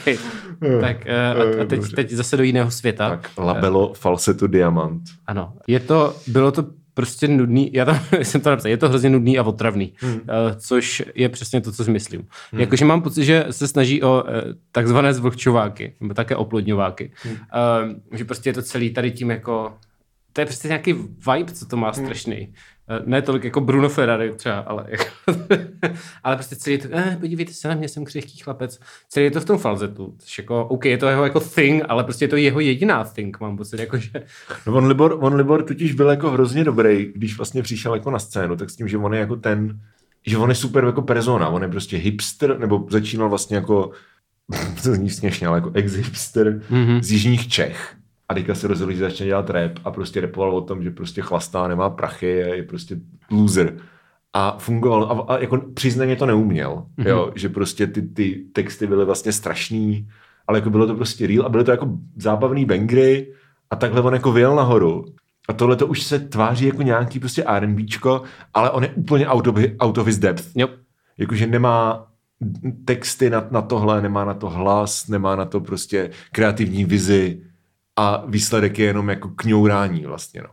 tak uh, a, a teď, dobře. teď zase do jiného světa. Tak, labelo falseto diamant. Ano. Je to, bylo to prostě nudný, já tam jsem to napsal, je to hrozně nudný a otravný, Hmm. uh, což je přesně to, co si myslím. Hmm. Jakože mám pocit, že se snaží o uh, takzvané zvlhčováky, nebo také oplodňováky. Hmm. Uh, že prostě je to celý tady tím jako, to je prostě nějaký vibe, co to má Hmm. strašný. Uh, ne tolik jako Bruno Ferrari třeba, ale, jako, ale prostě celý to, eh, podívejte se na mě, jsem křehký chlapec. Celý je to v tom falzetu, což jako, OK, je to jeho jako thing, ale prostě je to jeho jediná thing, mám pocit, jako, že No on Libor, on Libor totiž byl jako hrozně dobrý, když vlastně přišel jako na scénu, tak s tím, že on je jako ten, že on je super jako persona, on je prostě hipster, nebo začínal vlastně jako, to zní směšně, ale jako ex-hipster Mhm. z jižních Čech. A teďka se rozhodl, že začne dělat rap a prostě repoval o tom, že prostě chlastá, nemá prachy, je, je prostě loser. A fungoval, a, a jako přiznaně to neuměl, mm-hmm. jo, že prostě ty, ty texty byly vlastně strašný, ale jako bylo to prostě real a byly to jako zábavný bangry a takhle on jako vyjel nahoru. A tohle to už se tváří jako nějaký prostě R&Bčko, ale on je úplně out of, out of his depth. jo, Jakože nemá texty na, na tohle, nemá na to hlas, nemá na to prostě kreativní vizi a výsledek je jenom jako kňourání vlastně, no.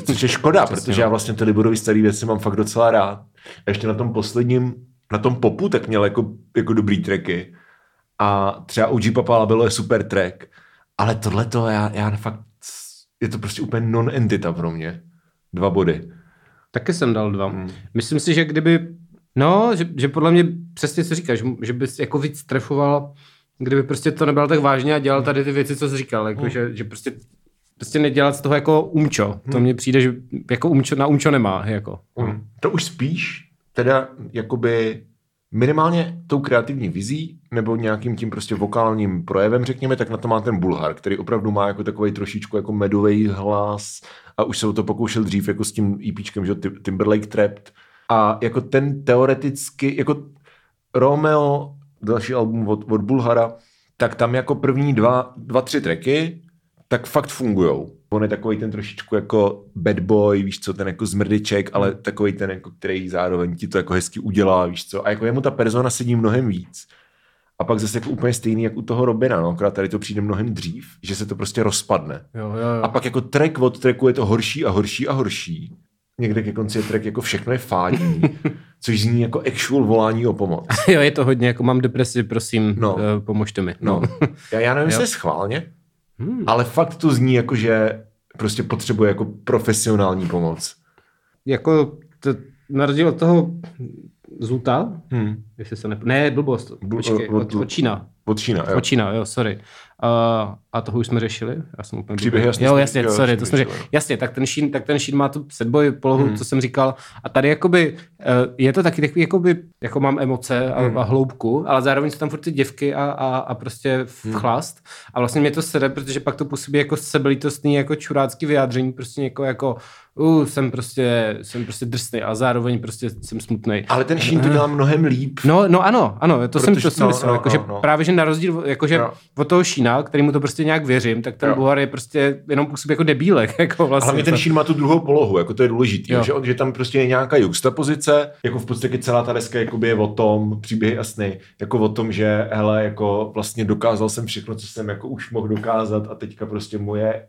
Což je škoda, protože no. já vlastně ty Liborovy staré věci mám fakt docela rád. A ještě na tom posledním, na tom popu, tak měl jako, jako dobrý tracky. A třeba OG Papa bylo je super track. Ale tohle to já, já fakt, je to prostě úplně non-entita pro mě. Dva body. Taky jsem dal dva. Hmm. Hmm. Myslím si, že kdyby, no, že, že podle mě přesně co říkáš, že bys jako víc trefoval, kdyby prostě to nebylo tak vážně a dělal tady ty věci, co jsi říkal, jako, Hmm. že, že prostě prostě nedělat z toho jako umčo. To mně přijde, že jako umčo, na umčo nemá, jako. Mm. To už spíš teda jakoby minimálně tou kreativní vizí nebo nějakým tím prostě vokálním projevem, řekněme, tak na to má ten Bulhar, který opravdu má jako takový trošičku jako medový hlas a už se o to pokoušel dřív jako s tím EPčkem, že Tim- Timberlake Trapped a jako ten teoreticky, jako Romeo, další album od, od Bulhara, tak tam jako první dva, dva tři tracky, tak fakt fungujou. On je takový ten trošičku jako bad boy, víš co, ten jako zmrdyček, ale takový ten, jako, který zároveň ti to jako hezky udělá, víš co. A jako jemu ta persona sedí mnohem víc. A pak zase jako úplně stejný, jak u toho Robina, no, akorát tady to přijde mnohem dřív, že se to prostě rozpadne. Jo, jo, jo. A pak jako track od tracku je to horší a horší a horší. Někde ke konci je track jako všechno je fádní, což zní jako actual volání o pomoc. jo, je to hodně, jako mám depresi, prosím, No. no. pomožte mi. No. Já, já nevím, jestli schválně, hmm. ale fakt to zní jako, že prostě potřebuje jako profesionální pomoc. jako to, na rozdíl od toho Zuta, Hmm. jestli se ne... Ne, blbost, Bl- počkej, od- od, od Čína. Od Čína, jo. Od Čína, jo, sorry. Uh, a toho už jsme řešili? Já jsem úplně Příběhy blbý. jasně Jo, jasně, jo, sorry, to jsme řešili. Jasně, tak ten Sheen, tak ten Sheen má tu setboj polohu, hmm. co jsem říkal. A tady jakoby, uh, je to taky takový, jakoby, jako mám emoce a, Hmm. a hloubku, ale zároveň jsou tam furt ty děvky a, a, a prostě Hmm. v chlast. A vlastně mě to sede, protože pak to působí jako sebelítostný, jako čurácký vyjádření, prostě někoho jako uh, jsem prostě, jsem prostě drsný a zároveň prostě jsem smutný. Ale ten Sheen to dělá mnohem líp. No, no ano, ano, to jsem, Protože- to jsem no, myslel, no, jakože no, no. právě, že na rozdíl, jakože Jo. od toho Šína, kterýmu to prostě nějak věřím, tak ten Jo. Buhar je prostě jenom působí jako debílek, jako vlastně. hlavně ten Sheen má tu druhou polohu, jako to je důležitý, Jo. že, on, že tam prostě je nějaká juxtapozice, jako v podstatě celá ta deska jakoby je o tom, příběhy a sny, jako o tom, že hele, jako vlastně dokázal jsem všechno, co jsem jako už mohl dokázat a teďka prostě moje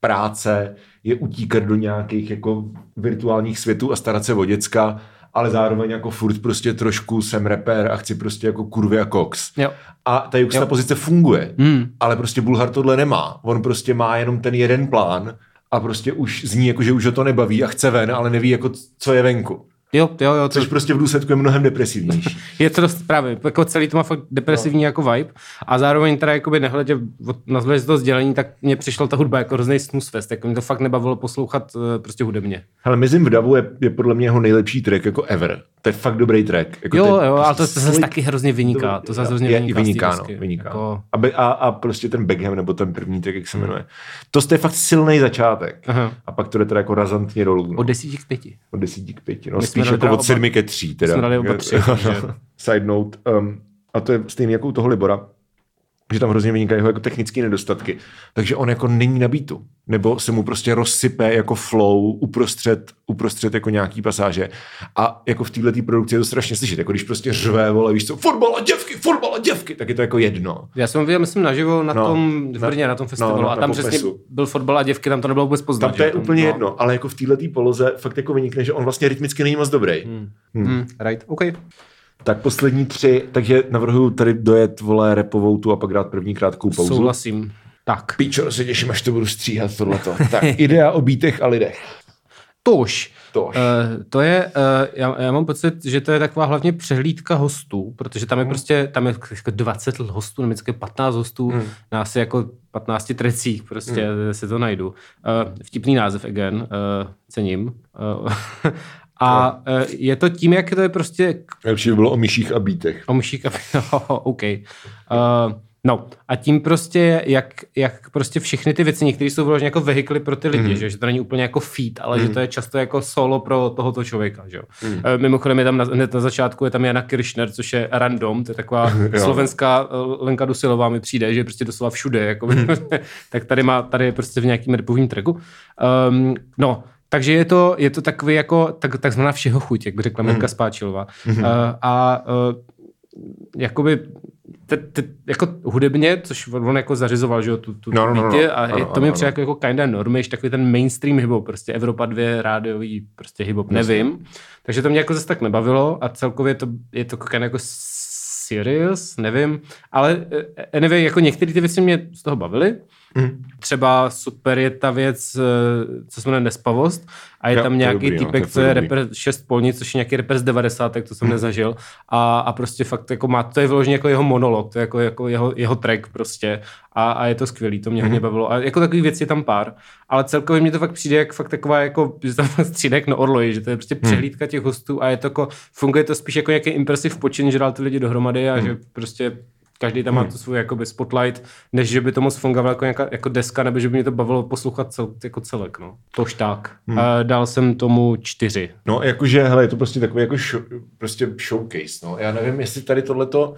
práce je utíkat do nějakých jako virtuálních světů a starat se o děcka, ale zároveň jako furt prostě trošku jsem rapper a chci prostě jako kurvy a koks. Jo. A ta juxtapozice funguje, Hmm. ale prostě Bulhar tohle nemá. On prostě má jenom ten jeden plán a prostě už zní jako, že už ho to nebaví a chce ven, ale neví jako, co je venku. Jo, jo, jo, to, Což prostě v důsledku je mnohem depresivnější. je to dost právě, jako celý to má fakt depresivní no. jako vibe a zároveň teda jakoby nehledě na zhled z toho sdělení, tak mně přišla ta hudba jako hrozný snus fest, jako mě to fakt nebavilo poslouchat eh, prostě hudebně. Hele, Mizim v davu je, je, podle mě jeho nejlepší track jako ever. To je fakt dobrý track. Jako Jo, to jo, ale to, prostě to zase slick- taky hrozně vyniká, to zase hrozně je, vyniká. vyniká, no, vyniká. Jako, A, be, a, a, prostě ten Beckham, nebo ten první track, jak se jmenuje. To je fakt silný začátek. Aha. A pak to jde teda jako razantně dolů. No. od desíti k pěti. Od desíti k pěti. No, My jsme spíš dali jako od sedmi ke tří. Teda. jsme dali oba tři, No, Side note. Um, a to je stejný jako u toho Libora že tam hrozně vynikají jeho jako technické nedostatky. Takže on jako není na beatu. Nebo se mu prostě rozsype jako flow uprostřed, uprostřed jako nějaký pasáže. A jako v této produkci je to strašně slyšet. Jako když prostě řve, vole, víš co, fotbal a děvky, fotbal a děvky, tak je to jako jedno. Já jsem viděl, myslím, naživo na No, tom, v na- Brně, na tom festivalu. no, a na tam přesně byl fotbal a děvky, tam to nebylo vůbec poznat. Tam to je že? úplně no. jedno, ale jako v této poloze fakt jako vynikne, že on vlastně rytmicky není moc dobrý. Hmm. Hmm, right, OK. Tak poslední tři, takže navrhuju tady dojet, vole, repovou tu a pak dát první krátkou pauzu. Souhlasím. Tak. Píčo, se těším, až to budu stříhat tohleto. tak, idea o bítech a lidech. Tož. Tož. Uh, to je, uh, já, já, mám pocit, že to je taková hlavně přehlídka hostů, protože tam je Hmm. prostě, tam je jako 20 hostů, nebo vždycky 15 hostů, Hmm. na asi jako 15 trecích, prostě hmm. si to najdu. Uh, vtipný název again, uh, cením. Uh, a uh, je to tím, jak to je prostě Lepší by bylo o myších a bítech. O myšík a... No, OK. Uh, no a tím prostě, jak, jak prostě všechny ty věci, některé jsou vyloženě jako vehikly pro ty lidi, mm. že, že to není úplně jako feed, ale mm. že to je často jako solo pro tohoto člověka, že jo. Mm. Uh, mimochodem je tam na, hned na začátku je tam Jana Kiršner, což je random, to je taková slovenská uh, Lenka Dusilová mi přijde, že je prostě doslova všude, jako, mm. tak tady má, tady je prostě v nějakým repovým tracku. Um, no, takže je to, je to takový jako tak, takzvaná všeho chuť, jak by řekla Mirka Spáčilová. Uh, a uh, jakoby te, te, jako hudebně, což on jako zařizoval, že jo, tu, tu No, no, no, no. a Ano, je, to mi přijde jako, jako kinda normiš, takový ten mainstream hip prostě Evropa 2, rádiový prostě hip nevím. Takže to mě jako zase tak nebavilo a celkově to je to kinda jako serious, nevím, ale eh, anyway, jako některé ty věci mě z toho bavily. Mm. Třeba super je ta věc, eh, co se jmenuje Nespavost a je Jo, tam nějaký dobrý, no, týpek, co je rapper 6 polnic, což je nějaký rapper z 90, to jsem nezažil. A, a prostě fakt jako má, to je vyloženě jako jeho monolog, to je jako, jako jeho, jeho track prostě. A, a je to skvělý, to mě hodně bavilo. A jako takových věcí je tam pár. Ale celkově mi to fakt přijde jak fakt taková jako, že tam střídek na orloji, že to je prostě přehlídka těch hostů a je to jako, funguje to spíš jako nějaký impresiv počin, že dal ty lidi dohromady a že prostě každý tam má tu svůj jakoby spotlight, než že by to moc fungovalo jako, nějaká, jako deska, nebo že by mě to bavilo poslouchat cel, jako celek, no. Tož tak. Hmm. A dal jsem tomu čtyři. No, jakože, hele, je to prostě takový jako show, prostě showcase, no. Já nevím, jestli tady tohleto,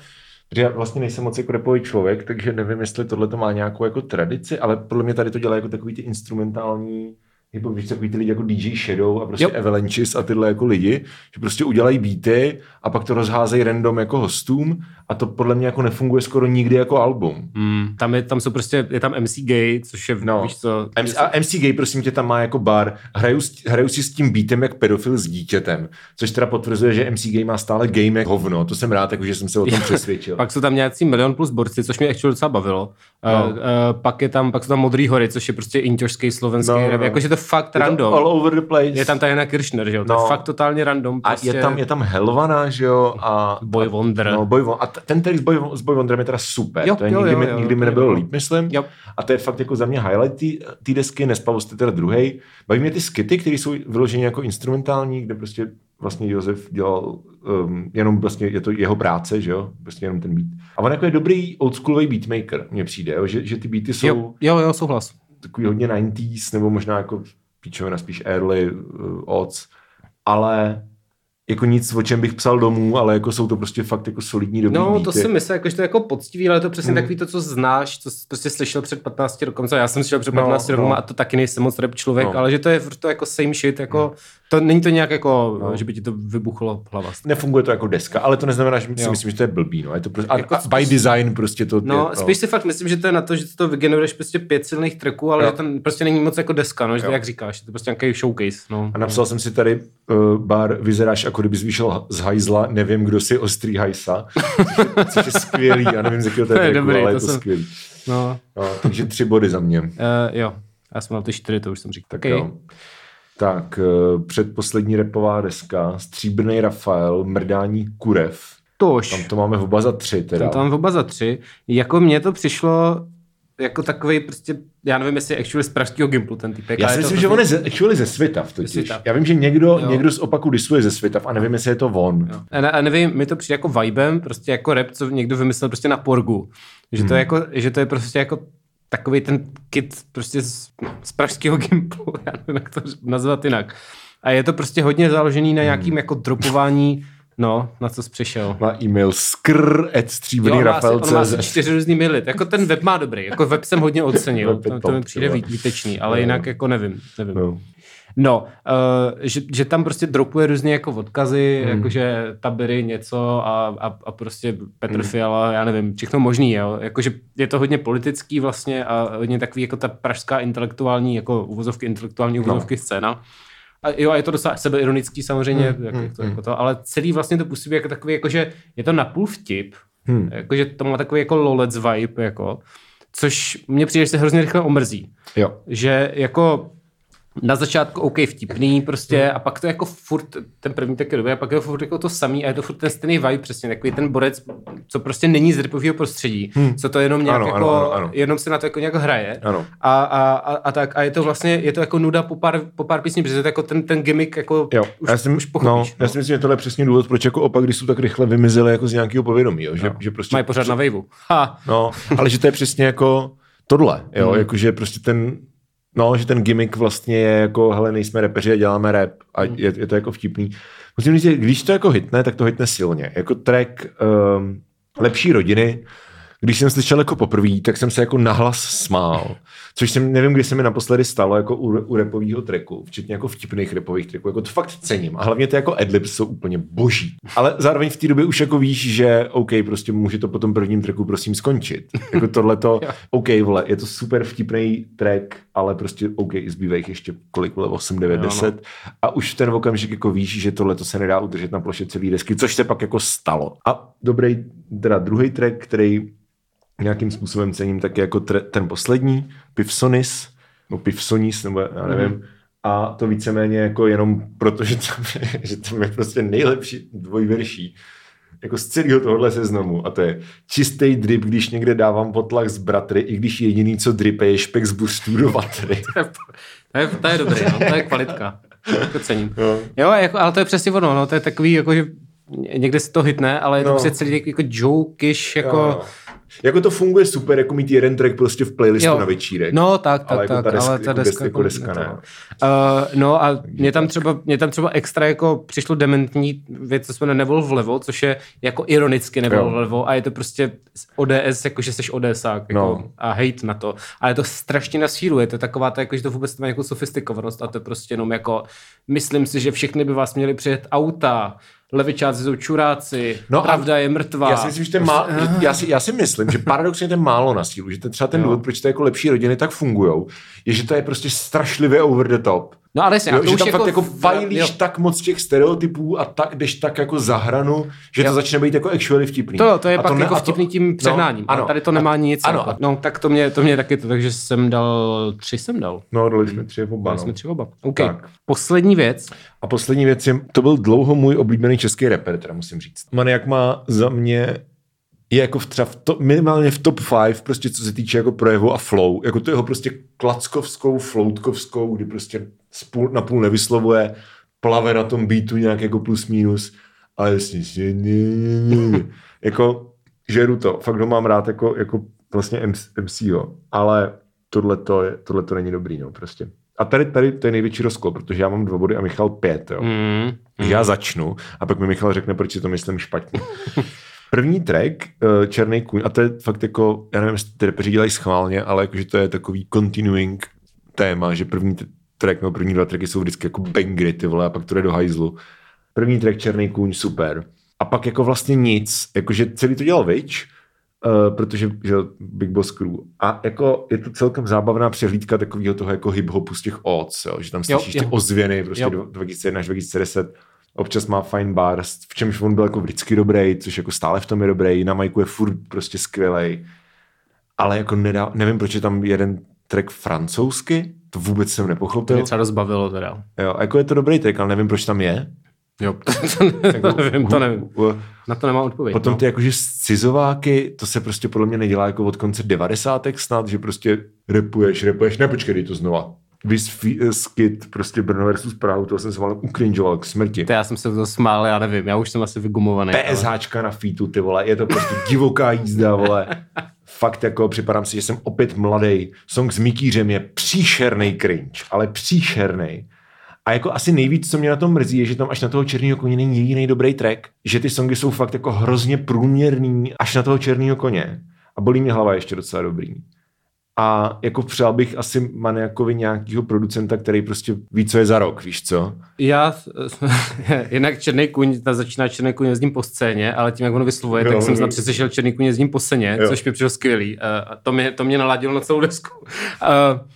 Že já vlastně nejsem moc jako repový člověk, takže nevím, jestli tohle to má nějakou jako tradici, ale podle mě tady to dělá jako takový ty instrumentální jako víš, takový ty lidi jako DJ Shadow a prostě Jo. Avalanches a tyhle jako lidi, že prostě udělají beaty a pak to rozházejí random jako hostům a to podle mě jako nefunguje skoro nikdy jako album. Mm, tam, je, tam jsou prostě, je tam MC Gay, což je, No. víš co, MC, a MC Gay, prosím tě, tam má jako bar. Hraju, hraju si s tím beatem jak pedofil s dítětem, což teda potvrzuje, že MC Gay má stále game jak hovno. To jsem rád, jako, že jsem se o tom přesvědčil. Pak jsou tam nějací milion plus borci, což mě ještě docela bavilo. No. Uh, uh, pak, je tam, pak jsou tam Modrý hory, což je prostě inťošský slovenský No, no. Jakože to fakt Je to random. all over the place. Je tam ta Jana Kiršner, že jo? To No. je fakt totálně random. a Prostě je tam, je tam Helvana, že jo, a Boy Wonder. No, Boy Won- a t- ten track s Boy, s Boy Wonderem je teda super. Jo, to je jo, nikdy, jo, mi, jo, nikdy mi jo, nebylo jo. líp, myslím. Jo. A to je fakt jako za mě highlight té desky, Nespavost je teda druhý. Baví mě ty skity, které jsou vyloženě jako instrumentální, kde prostě vlastně Josef dělal um, jenom vlastně, je to jeho práce, že jo, prostě jenom ten beat. A on jako je dobrý oldschoolový beatmaker, mně přijde, jo? Že, že ty beaty jsou Jo, jo, jo, souhlas. Takový hodně 90s, nebo možná jako píčovina spíš early uh, odds, ale jako nic, o čem bych psal domů, ale jako jsou to prostě fakt jako solidní dobrý No, beaty. to si myslím, jako, že to je jako poctivý, ale je to přesně hmm. takový to, co znáš, co jsi prostě slyšel před 15 rokem, co já jsem slyšel před No, 15 no. rokama a to taky nejsem moc rap člověk, No. ale že to je to jako same shit, jako, to není to nějak jako, No. že by ti to vybuchlo hlava. Nefunguje to jako deska, ale to neznamená, že si Jo. myslím, že to je blbý. No. Je to prostě, a, Jako a by design prostě to... No, je, spíš si fakt myslím, že to je na to, že to vygeneruješ prostě pět silných tracků, ale Jo. že prostě není moc jako deska, no, že to Jo. jak říkáš, je to prostě nějaký showcase, no. A napsal jsem si tady uh, bar, vyzeráš jako kdyby vyšel z hajzla, nevím, kdo si ostrý hajsa, což je, což je skvělý, já nevím, z jakého to je, To je dobrý, ale je to to jsem- skvělý. no. No, takže tři body za mě. Uh, jo, já jsem měl ty čtyři, to už jsem říkal. Tak Okay. jo. Tak, uh, předposlední repová deska, Stříbrný Rafael, Mrdání kurev. Tož. Tam to máme v oba za tři teda. Tam, tam oba za tři. Jako mně to přišlo jako takový prostě, já nevím, jestli je actually z pražského Gimplu ten týpek. Já ale si je to myslím, že on je ze, actually ze Svitav totiž. Svitav. Já vím, že někdo, Jo. někdo z opaku disuje ze Svitav a nevím, jestli je to on. Jo. A, ne, a nevím, mi to přijde jako vibem, prostě jako rap, co někdo vymyslel prostě na porgu. Že, Hmm. to, je jako, že to je prostě jako takový ten kit prostě z, z pražského gimplu, já nevím, jak to nazvat jinak. A je to prostě hodně založený na Hmm. nějakým jako dropování, no, na co jsi přišel. Má e-mail skrr at stříbrný on má, asi, Rafael on má asi CZ. čtyři různý maily. Jako ten web má dobrý. Jako web jsem hodně ocenil. To, to mi přijde vý- výtečný, ale jinak jako nevím. nevím. No. No, uh, že, že, tam prostě dropuje různě jako odkazy, Hmm. jakože tabery něco a, a, a prostě Petr Hmm. Fiala, já nevím, všechno možný, jo. Jakože je to hodně politický vlastně a hodně takový jako ta pražská intelektuální, jako uvozovky, intelektuální No. uvozovky scéna. A jo, a je to docela sebeironický samozřejmě, Hmm, jak, jak to, hmm. jako to, ale celý vlastně to působí jako takový, jakože je to napůl vtip, Hmm. jakože to má takový jako lolec vibe, jako, což mně přijde, že se hrozně rychle omrzí Jo. že jako na začátku OK vtipný prostě a pak to jako furt, ten první taky dobrý a pak je to furt jako to samý a je to furt ten stejný vibe přesně, takový ten borec, co prostě není z ripového prostředí, hmm. co to jenom nějak Ano, jako, ano, ano, ano. jenom se na to jako nějak hraje Ano. a, a, a, a, tak a je to vlastně, je to jako nuda po pár, po pár písní, protože to jako ten, ten gimmick jako Jo, už, já, si, už pochopíš. no, já si myslím, že tohle je přesně důvod, proč jako opak, když jsou tak rychle vymizeli jako z nějakého povědomí, jo? Že, Jo. že prostě, Mají pořád na vejvu. No, ale že to je přesně jako tohle, jo, Hmm. jakože prostě ten, no, že ten gimmick vlastně je jako, hele, nejsme repeři a děláme rap a Hmm. je, je to jako vtipný. Musím říct, že když to jako hitne, tak to hitne silně. Jako track um, Lepší rodiny, když jsem slyšel jako poprvé, tak jsem se jako nahlas smál. Což jsem, nevím, kdy se mi naposledy stalo jako u, u repového tracku, včetně jako vtipných repových tracků. Jako to fakt cením. A hlavně ty jako adlibs jsou úplně boží. Ale zároveň v té době už jako víš, že OK, prostě může to po tom prvním tracku prosím skončit. Jako tohle to, OK, vole, je to super vtipný track, ale prostě OK, zbývá jich ještě kolik, vole, 8, 9, Jo, no. 10. A už v ten okamžik jako víš, že tohle to se nedá udržet na ploše celé desky, což se pak jako stalo. A dobrý, teda druhý track, který nějakým způsobem cením, tak je jako tre, ten poslední, Pivsonis, nebo Pivsonis, nebo já nevím, mm. a to víceméně jako jenom proto, že tam je, že tam je prostě nejlepší dvojverší jako z celého tohohle seznamu a to je čistý drip, když někde dávám potlak z bratry, i když jediný, co dripe, je špek z boostů do vatry. to je, to je, to je dobrý, no, to je kvalitka. To cením. Jo. Jo, jako, ale to je přesně ono, no, to je takový, jako, že někde se to hitne, ale je to No. prostě celý jako jokish, jako, Jo, jo. Jako to funguje super, jako mít jeden track prostě v playlistu Jo. na večírek. No tak, tak, ale jako tak, ta deska, ale ta jako deska, jako deska ne. Uh, no a mě tam, třeba, mě tam třeba extra jako přišlo dementní věc, co jsme Nevol vlevo, což je jako ironicky Nevol Jo. vlevo a je to prostě ODS, jako že jsi ODSák jako, No. a hate na to. A je to strašně na sílu, je to taková, to, jako, že to vůbec nemá nějakou sofistikovanost a to je prostě jenom jako, myslím si, že všechny by vás měli přijet auta, levičáci jsou čuráci, No no a pravda je mrtvá. Já si myslím, že, ten má, že já, si, já si myslím, že paradoxně ten málo na sílu, že ten třeba ten Jo. důvod, proč to jako lepší rodiny tak fungují, je, že to je prostě strašlivě over the top. No ale jasně, a Jo, to že tam jako, fakt jako v- fajlíš jo. tak moc těch stereotypů a tak jdeš tak jako za hranu, že to Jo. začne být jako actually vtipný. To, to je A pak ne- jako a to- vtipný tím přehnáním. No, a tady to nemá nic. ano. Jako. No, tak to mě, to mě taky to, takže jsem dal, tři jsem dal. No, dali jsme tři oba. Dali No. jsme tři oba. OK. Tak. Poslední věc. A poslední věc je, to byl dlouho můj oblíbený český rapper, teda musím říct. Maniak má za mě je jako v třeba v to, minimálně v top 5, prostě co se týče jako projevu a flow. Jako to jeho prostě klackovskou, floutkovskou, kdy prostě spůl, na půl nevyslovuje, plave na tom beatu nějak jako plus minus, ale jasně, že jako žeru to, fakt ho mám rád jako, jako vlastně MC, jo. ale tohle to je, tohle to není dobrý, no, prostě. A tady, tady to je největší rozkol, protože já mám dva body a Michal pět, jo. Mm. Takže já začnu a pak mi Michal řekne, proč si to myslím špatně. První track, eh, Černý kůň, a to je fakt jako, já nevím, jestli ty repeři dělají schválně, ale jakože to je takový continuing téma, že první track, no první dva tracky jsou vždycky jako bangry, ty vole, a pak to jde do hajzlu. První track Černý kůň, super. A pak jako vlastně nic, jakože celý to dělal Vič, Uh, protože že, Big Boss Crew. A jako je to celkem zábavná přehlídka takového toho jako hip-hopu z těch odds, jo, že tam slyšíš ty ozvěny, prostě jo. 2001 až 2010. Občas má fine bars, v čemž on byl jako vždycky dobrý, což jako stále v tom je dobrý, na majku je furt prostě skvělej. Ale jako nedá, nevím, proč je tam jeden track francouzsky, to vůbec jsem To nepochopil. mě třeba dost bavilo teda. Jo, jako je to dobrý track, ale nevím, proč tam je. Jo, to nevím, to nevím. Uh, Na to nemám odpověď. Potom no. ty jakože cizováky, to se prostě podle mě nedělá jako od konce devadesátek snad, že prostě repuješ, repuješ, ne počkej, to znova. Skit, prostě Brno versus Prahu, to jsem se malem ukrinžoval k smrti. To já jsem se to smál, já nevím, já už jsem asi vygumovaný. ale- PSHčka na featu, ty vole, je to prostě divoká jízda, vole. Fakt jako připadám si, že jsem opět mladý. Song s Mikýřem je příšerný cringe, ale příšerný. A jako asi nejvíc, co mě na tom mrzí, je, že tam až na toho černého koně není jediný dobrý track. Že ty songy jsou fakt jako hrozně průměrný až na toho černého koně. A bolí mě hlava ještě docela dobrý. A jako přál bych asi Maniakovi nějakého producenta, který prostě ví, co je za rok, víš co? Já, jinak Černý kuň, ta začíná Černý kuň jezdím po scéně, ale tím, jak ono vyslovuje, Jo, tak jsem snad přeslyšel Černý kuň jezdím po scéně, Jo. což mi přišlo skvělý. Uh, a to mě, to mě naladilo na celou desku.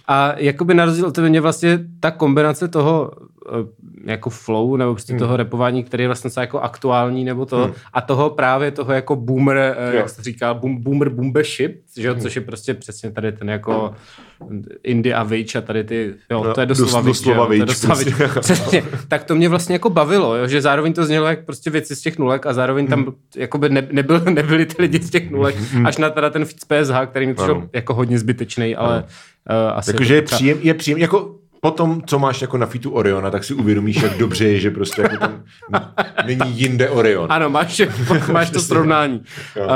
A jakoby na rozdíl od tebe mě vlastně ta kombinace toho jako flow, nebo prostě Hmm. toho repování, který je vlastně jako aktuální, nebo to, a toho právě toho jako boomer, uh, Jo. Hmm. jak se říká, boom, boomer boombership, že jo, což je prostě přesně tady ten jako Indie a Vage a tady ty, jo, No, to je doslova dos- doslova je Vage, doslova prostě. Přesně. Tak to mě vlastně jako bavilo, jo, že zároveň to znělo jak prostě věci z těch nulek a zároveň tam Hmm. jakoby ne, nebyl, nebyli ty lidi z těch nulek, až na teda ten z PSH, který mi přišel Ano. jako hodně zbytečný, ale uh, asi Jakože je třeba- příjem, je příjem, jako potom, co máš jako na fitu Oriona, tak si uvědomíš, jak dobře je, že prostě jako tam není jinde Orion. Ano, máš, máš to srovnání. Uh,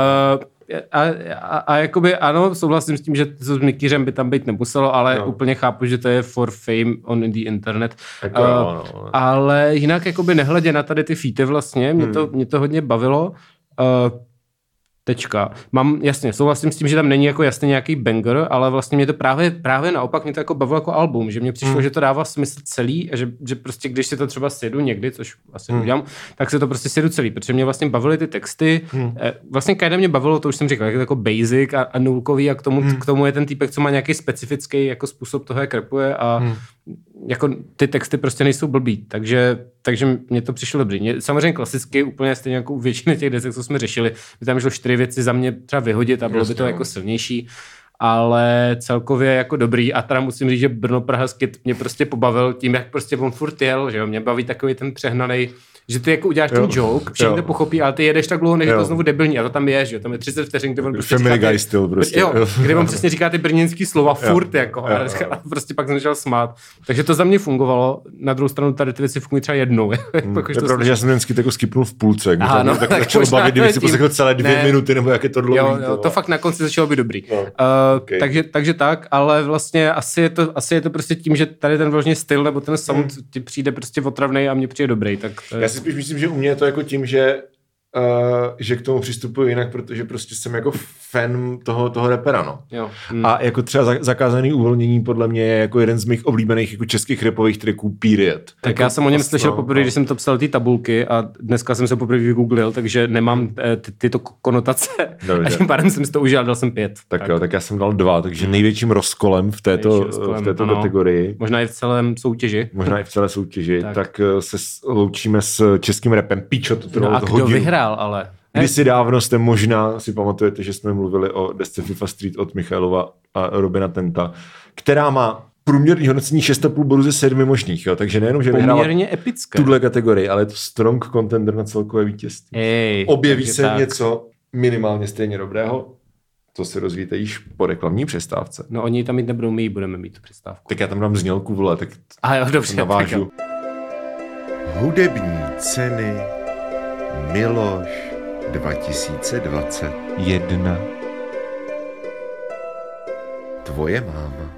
a, a, a jakoby ano, souhlasím s tím, že to s Mikýřem by tam být nemuselo, ale No. úplně chápu, že to je for fame on the internet. Jako, Uh, jo, no. Ale jinak jakoby nehledě na tady ty featy vlastně, mě, Hmm. to, mě to hodně bavilo. Uh, tečka. Mám, jasně, souhlasím s tím, že tam není jako jasně nějaký banger, ale vlastně mě to právě, právě naopak mě to jako bavilo jako album, že mě přišlo, Hmm. že to dává smysl celý a že, že prostě když si to třeba sjedu někdy, což asi Hmm. udělám, tak se to prostě sjedu celý, protože mě vlastně bavily ty texty, eh, vlastně Kajda mě bavilo, to už jsem říkal, jak je to jako basic a, a nulkový a k tomu, Hmm. k tomu je ten týpek, co má nějaký specifický jako způsob toho, jak rapuje a Hmm. Jako ty texty prostě nejsou blbý, takže, takže mě to přišlo dobrý. Mě, samozřejmě klasicky, úplně stejně jako u většiny těch desek, co jsme řešili, by tam šlo čtyři věci za mě třeba vyhodit a bylo by to no. jako silnější, ale celkově jako dobrý a teda musím říct, že Brno Praha Skit mě prostě pobavil tím, jak prostě on furt jel, že jo, mě baví takový ten přehnaný že ty jako uděláš ten Jo. joke, všichni Jo. to pochopí, ale ty jedeš tak dlouho, než je Jo. to znovu debilní a to tam je, že jo, tam je 30 vteřin, kde on prostě Family říká ty- Guy styl prostě. Jo, kde on přesně říká ty brněnský slova furt jako Jo, a, jo, jo. a prostě pak jsem začal smát. Takže to za mě fungovalo, na druhou stranu tady ty věci fungují třeba jednou. jako, To je pravda, že já jsem vždycky jako skipnul v půlce, mě Aha, no, tak tak bavit, kdyby si poslechl celé dvě Ne. minuty, nebo jak je to dlouhý. Jo, jo, to fakt na konci začalo být dobrý. No. Uh, Okay. takže, takže tak, ale vlastně asi je, to, asi je to prostě tím, že tady ten vložně styl nebo ten sound Hmm. ti přijde prostě otravný a mně přijde dobrý. Tak to je... Já si spíš myslím, že u mě je to jako tím, že uh, že k tomu přistupuji jinak, protože prostě jsem jako fan toho, toho repera, no. Jo. Hmm. A jako třeba za- zakázaný uvolnění podle mě je jako jeden z mých oblíbených jako českých repových tracků period. Tak jako, já jsem o něm no, slyšel poprvé, no. když jsem to psal ty tabulky a dneska jsem se poprvé vygooglil, takže nemám eh, ty, tyto konotace Dobře. a tím pádem jsem si to užil a dal jsem pět. Tak, tak jo, tak já jsem dal dva, takže největším rozkolem v této, rozkolem, v této ano. kategorii, Možná i v celém soutěži. možná i v celé soutěži, Tak. tak, eh, se loučíme s českým repem. Pičo, to No trvalo a kdo hodinu. Vyhrál ale? Kdysi dávno jste možná si pamatujete, že jsme mluvili o desce FIFA Street od Michailova a Robina Tenta, která má průměrný hodnocení 6,5 bodů ze 7 možných, jo? takže nejenom, že vyhrává Poměrně epické. tuhle kategorii, ale je to strong contender na celkové vítězství. Ej, Objeví se tak. něco minimálně stejně dobrého, to se rozvíjíte již po reklamní přestávce. No oni tam mít nebudou, my ji budeme mít tu přestávku. Tak já tam dám znělku, vole, tak A jo, dobře. to tak jo. navážu. Hudební ceny Miloš 2020. Jedna. Tvoje máma.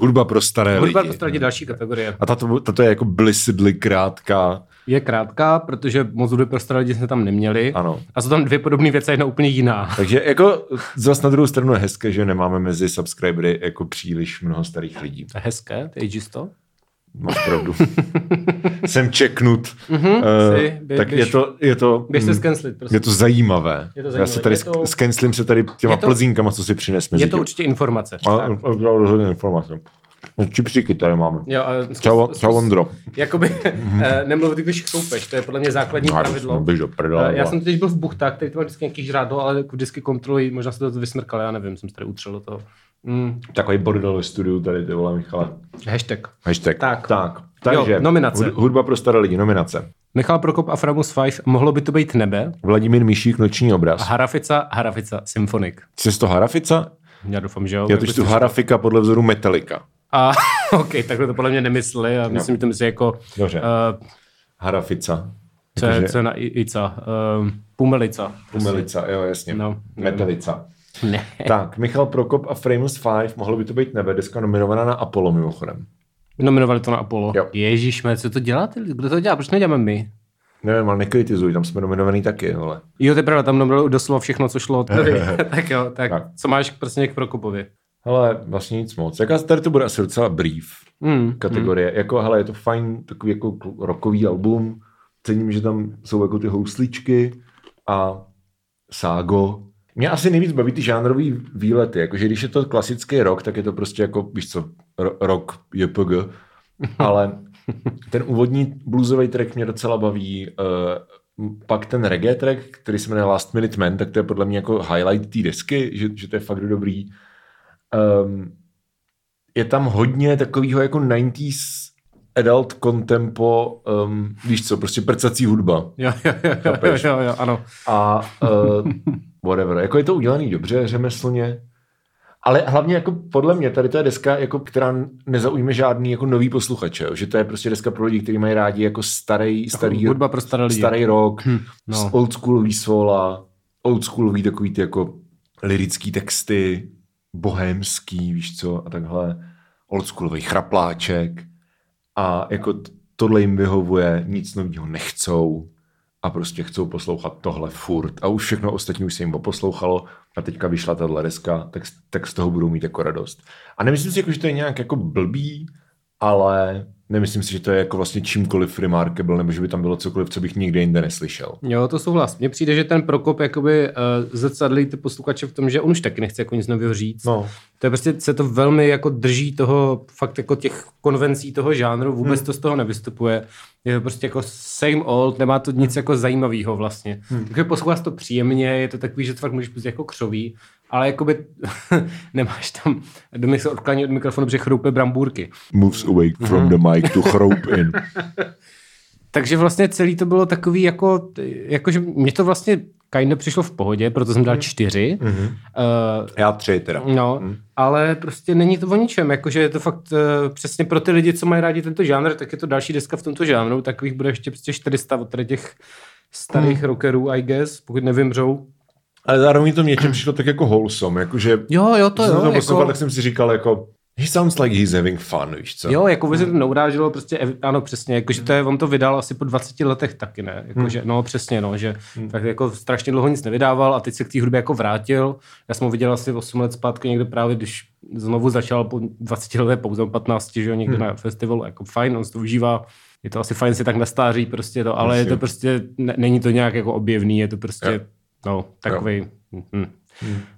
Hudba pro staré Hudba lidi. prostě další kategorie. A tato, tato je jako blisidly krátká. Je krátká, protože moc hudby pro staré lidi jsme tam neměli. Ano. A jsou tam dvě podobné věci a jedna úplně jiná. Takže jako zase na druhou stranu je hezké, že nemáme mezi subscribery jako příliš mnoho starých lidí. To je hezké, to je. Máš pravdu. Jsem čeknut. Mhm, Uh, jsi, bě- tak běž- je to, je to, Běž se mm, skencelit, prosím. je to zajímavé. Je to Já zajímavé. se tady to- skenslím se tady těma Je to- plzínkama, co si přines mezi Je to určitě informace. A, Tak. a, a, rozhodně informace. No, Čipříky tady máme. Jo, a zkus- Čau, zkus- čau Ondro. Jakoby eh, nemluvit, když choupeš, to je podle mě základní No, pravidlo. Běž do prdele. Eh, Já jsem teď byl v buchtách, který to má vždycky nějaký žrádlo, ale jako vždycky kontrolují, možná se to vysmrkal, já nevím, jsem se tady utřel do toho. Mm, Takový bordel ve studiu tady, ty vole, Michale. hashtag. Hashtag. Tak. tak. Takže, Jo, nominace. hud- Hudba pro staré lidi, nominace. Michal Prokop a Framus 5, mohlo by to být nebe. Vladimír Míšík, noční obraz. A Harafica, Harafica, Symfonik. Jsi to Harafica? Já doufám, že jo. Já to tu to- Harafika podle vzoru Metallica. A OK, takhle to podle mě nemysleli a myslím, že to myslí jako Dobře. uh, Harafica. co, je, co je na Ica, uh, Pumelica. Pumelica, jo, jasně. No. Metalica. Ne. Tak, Michal Prokop a Framus 5, mohlo by to být nebe, deska nominovaná na Apollo mimochodem. Nominovali to na Apollo. Jo. Ježíš, co to děláte? Kdo to dělá? Proč neděláme my? Nevím, ale nekritizuj, tam jsme nominovaný taky, ale. Jo, to je pravda, tam nominovali doslova všechno, co šlo. Tak jo, tak, Tak. co máš prostě k Prokopovi? Hele, vlastně nic moc. Jaká tady to bude asi docela brief Mm, kategorie. Mm. Jako, hele, je to fajn, takový jako rockový album. Cením, že tam jsou jako ty housličky a ságo. Mě asi nejvíc baví ty žánrový výlety, jakože když je to klasický rock, tak je to prostě jako, víš co, ro- rock JPG, ale ten úvodní bluesový track mě docela baví, uh, pak ten reggae track, který se jmenuje Last Minute Man, tak to je podle mě jako highlight té desky, že, že to je fakt dobrý. Um, je tam hodně takového jako 90s adult contempo, um, víš co, prostě prcací hudba. Jo, jo, jo, jo, jo, jo, ano. A uh, whatever. Jako je to udělaný dobře, řemeslně. Ale hlavně jako podle mě tady to je deska, jako, která nezaujme žádný jako nový posluchače. jo. Že to je prostě deska pro lidi, kteří mají rádi jako starý, starý, Hudba pro staré lidi. starý rock, no. no. oldschoolový sola, oldschoolový takový ty jako lirický texty, bohémský, víš co, a takhle, oldschoolový chrapláček a jako tohle jim vyhovuje, nic nového nechcou a prostě chcou poslouchat tohle furt a už všechno ostatní už se jim poposlouchalo a teďka vyšla tahle deska, tak, tak z toho budou mít jako radost. A nemyslím si, jako, že to je nějak jako blbý, ale nemyslím si, že to je jako vlastně čímkoliv remarkable, nebo že by tam bylo cokoliv, co bych nikde jinde neslyšel. Jo, to souhlas. Mně přijde, že ten Prokop jakoby uh, zrcadlí ty posluchače v tom, že on už taky nechce jako nic nového říct. No, To je prostě, se to velmi jako drží toho, fakt jako těch konvencí toho žánru, vůbec Hmm. to z toho nevystupuje. Je to prostě jako same old, nemá to nic jako zajímavého vlastně. Hmm. Takže posloucháš to příjemně, je to takový, že to fakt můžeš být jako křoví, ale jakoby nemáš tam, Dominik se odklání od mikrofonu, protože chroupe brambůrky. moves away from the mic to chroup in. Takže vlastně celý to bylo takový jako, jakože mě to vlastně kinda přišlo v pohodě, proto jsem dal čtyři. Mhm. Uh, Já tři teda. No, Mhm. ale prostě není to o ničem, jakože je to fakt uh, přesně pro ty lidi, co mají rádi tento žánr, tak je to další deska v tomto žánru, takových bude ještě prostě 400 od těch starých Hmm. rockerů, I guess, pokud nevymřou. Ale zároveň to něčem přišlo tak jako wholesome, jakože Jo, jo, to jsem jo, to poslouchal, jako, tak jsem si říkal jako he sounds like he's having fun, víš co? jo, jako by se to neuráželo, prostě, ano, přesně, jakože to je, on to vydal asi po 20 letech taky, ne, jakože, no, přesně, no, že tak jako strašně dlouho nic nevydával a teď se k té hudbě jako vrátil. Já jsem ho viděl asi 8 let zpátky někde právě, když znovu začal po 20 leté pouze 15, že jo, někde na festivalu, jako fajn, on to užívá, je to asi fajn si tak nastáří prostě to, ale je Jasně. to prostě, ne, není to nějak jako objevný, je to prostě. No, takový, hm,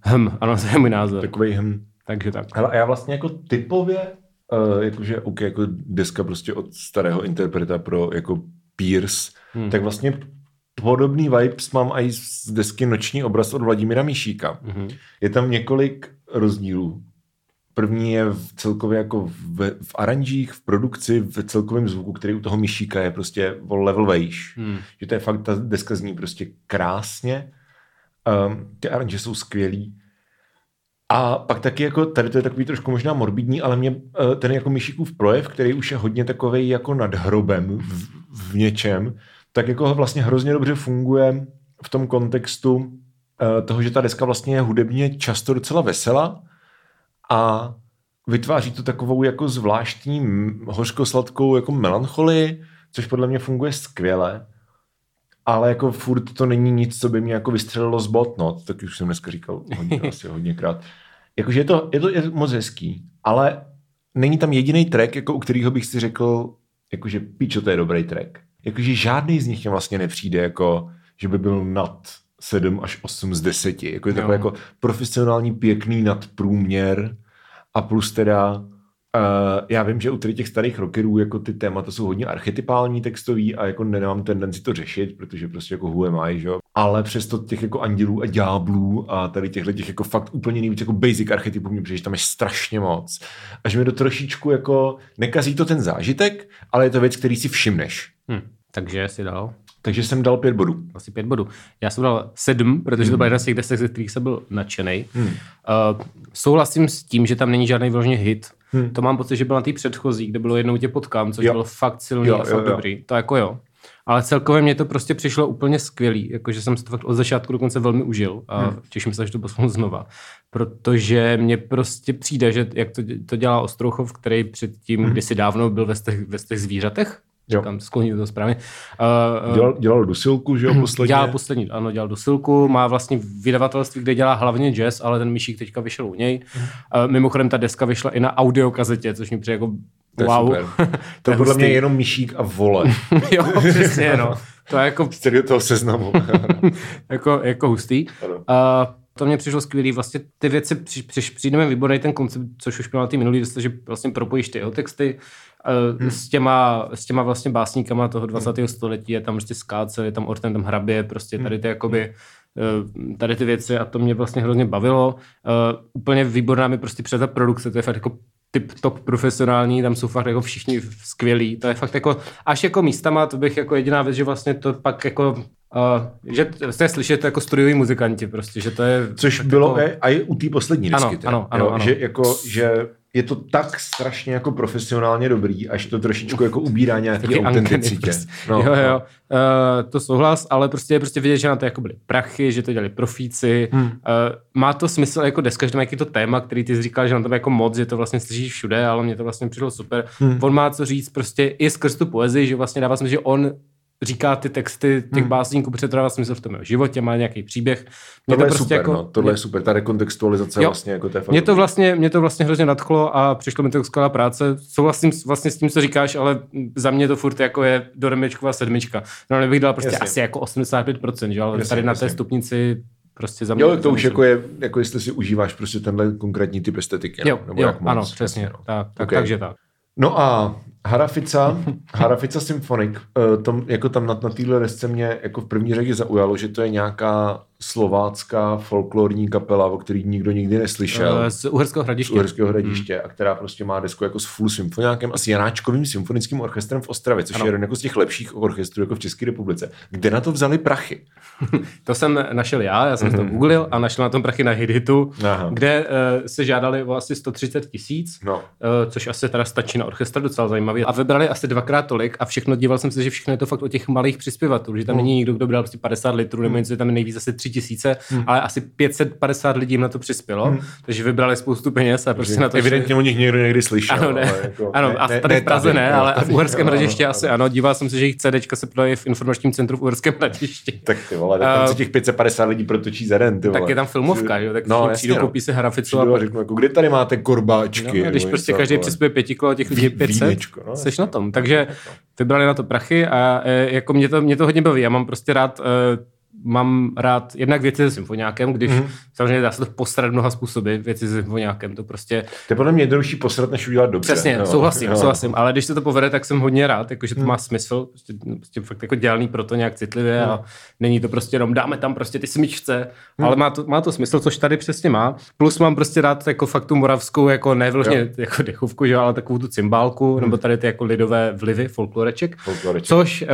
hm, ano, to je můj názor, Takovej hm. takže tak. Hele, a já vlastně jako typově, uh, jakože OK, jako deska prostě od starého interpreta pro jako Pierce, hmm. tak vlastně podobný vibes mám i z desky Noční obraz od Vladimíra Míšíka. Mhm. Je tam několik rozdílů. První je v celkově jako v, v aranžích, v produkci, v celkovém zvuku, který u toho Míšíka je prostě o level vejš. Hmm. Že to je fakt, ta deska zní prostě krásně. Um, ty aranže jsou skvělý. A pak taky jako, tady to je takový trošku možná morbidní, ale mě eh, ten jako Myšíkův projev, který už je hodně takový jako nad hrobem v, v něčem, tak jako vlastně hrozně dobře funguje v tom kontextu eh, toho, že ta deska vlastně je hudebně často docela veselá a vytváří to takovou jako zvláštní hořkosladkou jako melancholii, což podle mě funguje skvěle. Ale jako furt to není nic, co by mě jako vystřelilo z bot, no, to taky už jsem dneska říkal hodně, asi hodněkrát. Jakože je to, je to je moc hezký, ale není tam jediný track, jako u kterého bych si řekl, jakože píčo, to je dobrý track. Jakože žádný z nich mě vlastně nepřijde, jako, že by byl nad 7 až 8 z 10. Jako je takový jako profesionální, pěkný nadprůměr a plus teda Uh, já vím, že u tady těch starých rockerů jako ty témata jsou hodně archetypální textový a jako nemám tendenci to řešit, protože prostě jako who am I, že? jo. Ale přesto těch jako andělů a ďáblů a tady těchhle těch jako fakt úplně nejvíc jako basic archetypů mě přijde, tam je strašně moc. Až mi to trošičku jako nekazí to ten zážitek, ale je to věc, který si všimneš. Hm. Takže si dal Takže jsem dal pět bodů. asi pět bodů. Já jsem dal sedm, protože to byla jedna z těch desek, ze kterých jsem byl nadšený. Hmm. Uh, souhlasím s tím, že tam není žádný vyloženě hit. Hmm. To mám pocit, že byl na té předchozí, kde bylo jednou tě potkám, což Jo. bylo fakt silný Jo, a jo, fakt jo. dobrý. To jako jo. Ale celkově mě to prostě přišlo úplně skvělý, jakože jsem si to fakt od začátku dokonce velmi užil a Hmm. těším se, že to poslunu znova. Protože mně prostě přijde, že jak to, to dělá Ostrouchov, který předtím Hmm. kdysi dávno byl ve těch, ve těch zvířatech, Jo. Říkám, skloním to správně. Uh, Dělal, dělal dusilku, že jo, posledně. Dělal poslední, ano, dělal dosilku, má vlastně vydavatelství, kde dělá hlavně jazz, ale ten myšík teďka vyšel u něj. Uh, mimochodem ta deska vyšla i na audiokazetě, což mi přijde jako To wow. super. To je podle mě jenom myšík a vole. jo, přesně, no. To je jako, Z toho seznamu. jako, jako hustý. Ano. Uh, to mě přišlo skvělý. Vlastně ty věci, při, při, přijdeme výborný ten koncept, což už byl na ty minulý, že vlastně propojíš ty jeho texty hmm. s, těma, s těma vlastně básníkama toho 20. Hmm. století, je tam prostě skácel, je tam Orten, tam hrabě, prostě tady ty jakoby eh, tady ty věci a to mě vlastně hrozně bavilo. Uh, úplně výborná mi prostě před ta produkce, to je fakt jako typ top profesionální, tam jsou fakt jako všichni skvělí, to je fakt jako, až jako místama, to bych jako jediná věc, že vlastně to pak jako Uh, že jste slyšet jako studioví muzikanti prostě, že to je... Což bylo jako, jako... i u té poslední Ano, teda, ano, ano, jo, ano. Že, jako, že je to tak strašně jako profesionálně dobrý, až to trošičku jako ubírá nějaký autenticitě. Prostě. No, jo, no. jo, uh, to souhlas, ale prostě je prostě vidět, že na to jako byly prachy, že to dělali profíci. Hmm. Uh, má to smysl jako deska, že jaký to téma, který ty jsi říkal, že na to je jako moc, že to vlastně slyšíš všude, ale mě to vlastně přišlo super. Hmm. On má co říct prostě i skrz tu poezii, že vlastně dává smysl, že on říká ty texty těch hmm. básníků, protože to dává smysl v tom jeho životě, má nějaký příběh. Mě Tohle je prostě super, jako, no. Tohle je super, ta rekontextualizace Jo. vlastně jako to je fakt mě to, vlastně, mě to vlastně hrozně nadchlo a přišlo mi to skvělá práce. Souhlasím s- vlastně s tím, co říkáš, ale za mě to furt jako je do remečková sedmička. No, bych dal prostě Jasně. asi jako 85%, že? ale Jasně, tady na té jasně. stupnici prostě za mě. Jo, to už jako je, jako jestli si užíváš prostě tenhle konkrétní typ estetiky. no, Jo, nebo jo jak moc, ano, přesně. no. Tak, tak, Ok. Takže tak. No a Harafica, Harafica Symphonic, eh, tom, jako tam na, na téhle desce mě jako v první řadě zaujalo, že to je nějaká slovácká folklorní kapela, o který nikdo nikdy neslyšel. Eh, Z Uherského z hradiště. Uherského hradiště a která prostě má desku jako s full symfoniákem a s Janáčkovým symfonickým orchestrem v Ostravě, což Ano. je jeden jako z těch lepších orchestrů jako v České republice. Kde na to vzali prachy? To jsem našel já, já jsem mm-hmm. to googlil a našel na tom prachy na Hiditu, Aha. kde uh, se žádali o asi 130 tisíc, No. uh, což asi teda stačí na orchestr, docela zajímavý. A vybrali asi dvakrát tolik a všechno, díval jsem se, že všechno je to fakt o těch malých přispěvatelů, že tam Hmm. není nikdo, kdo bral prostě 50 litrů, nebo něco, tam je nejvíc asi 3 tisíce, ale asi 550 lidí jim na to přispělo, takže vybrali spoustu peněz a prostě na to Evidentně o nich někdo někdy slyšel. ano, ne, ale jako, ano, a tady v Praze ne, jo, ale tady, v Uherském jo, hradišti ano, asi ano. ano. Díval jsem se, že jejich CDčka se prodají v informačním centru v Uherském hradišti. Tak ty vole, tak tam Eh, se těch 550 lidí protočí za den, ty vole. Tak je tam filmovka, že jo, tak no, přijdou, no. koupí si haraficu Přijdu a řeknu, jako, kde tady máte korbáčky? No, když prostě každý přispěje pěti kilo a těch lidí je 500, Vínečko, no, seš na tom. Takže vybrali na to prachy a e, jako mě to, mě to hodně baví. Já mám prostě rád e, mám rád jednak věci se symfoniákem, když Mhm. mm. samozřejmě dá se to postrat mnoha způsoby, věci se symfoniákem, to prostě To je podle mě jednodušší posrat, než udělat dobře. Přesně, jo. souhlasím, Jo. souhlasím, ale když se to povede, tak jsem hodně rád, jakože to má smysl, prostě, prostě fakt jako dělaný pro to nějak citlivě a není to prostě jenom dáme tam prostě ty smyčce, Hmm. ale má to, má to smysl, což tady přesně má. Plus mám prostě rád jako fakt tu moravskou, jako ne vyloženě jako dechovku, že, ale takovou tu cymbálku, nebo tady ty jako lidové vlivy, folkloreček. Folkloreček. což eh,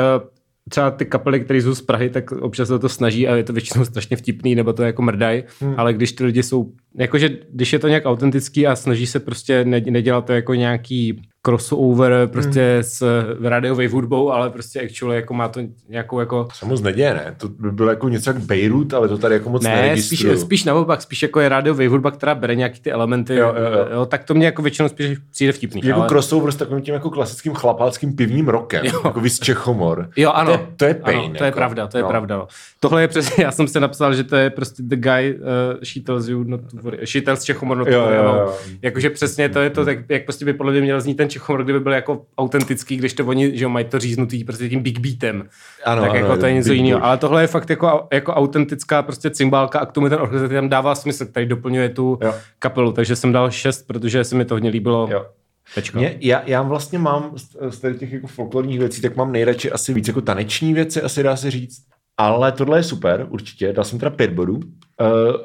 třeba ty kapely, které jsou z Prahy, tak občas se to snaží a je to většinou strašně vtipný, nebo to jako mrdaj, hmm. ale když ty lidi jsou, jakože když je to nějak autentický a snaží se prostě ne, nedělat to jako nějaký crossover prostě hmm. s radiovou hudbou, ale prostě actually jako má to nějakou jako Se moc neděje, ne? To by bylo jako něco jak Beirut, ale to tady jako moc ne, spíš, spíš naopak, spíš jako je rádiová hudba, která bere nějaký ty elementy, Jo, jo, jo. Jo, tak to mě jako většinou spíš přijde vtipný. Jako ale... crossover s takovým tím jako klasickým chlapáckým pivním rokem, Jo. jako vys Čechomor. Jo, ano. To je, to je pain. ano, to je jako. pravda, to je no. pravda. No. Tohle je přesně, já jsem se napsal, že to je prostě the guy, uh, she tells you not to worry, she tells Čechomor not to worry jo. Jakože přesně to je to, tak, jak prostě by podle mě měl znít ten Čechomor, kdyby byl jako autentický, když to oni, že jo, mají to říznutý prostě tím big beatem. Ano, tak ano, jako to je něco jiného. Ale tohle je fakt jako, jako autentická prostě cymbálka a k tomu ten orchestr tam dává smysl, který doplňuje tu Jo. kapelu. Takže jsem dal šest, protože se mi to hodně líbilo. Jo. Tečka. Mě, já, já vlastně mám z, z těch jako folklorních věcí, tak mám nejradši asi víc jako taneční věci, asi dá se říct. Ale tohle je super, určitě. Dal jsem teda pět bodů. Uh,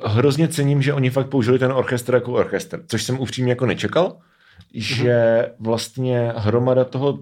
hrozně cením, že oni fakt použili ten orchestr jako orchestr, což jsem upřímně jako nečekal, že vlastně hromada toho uh,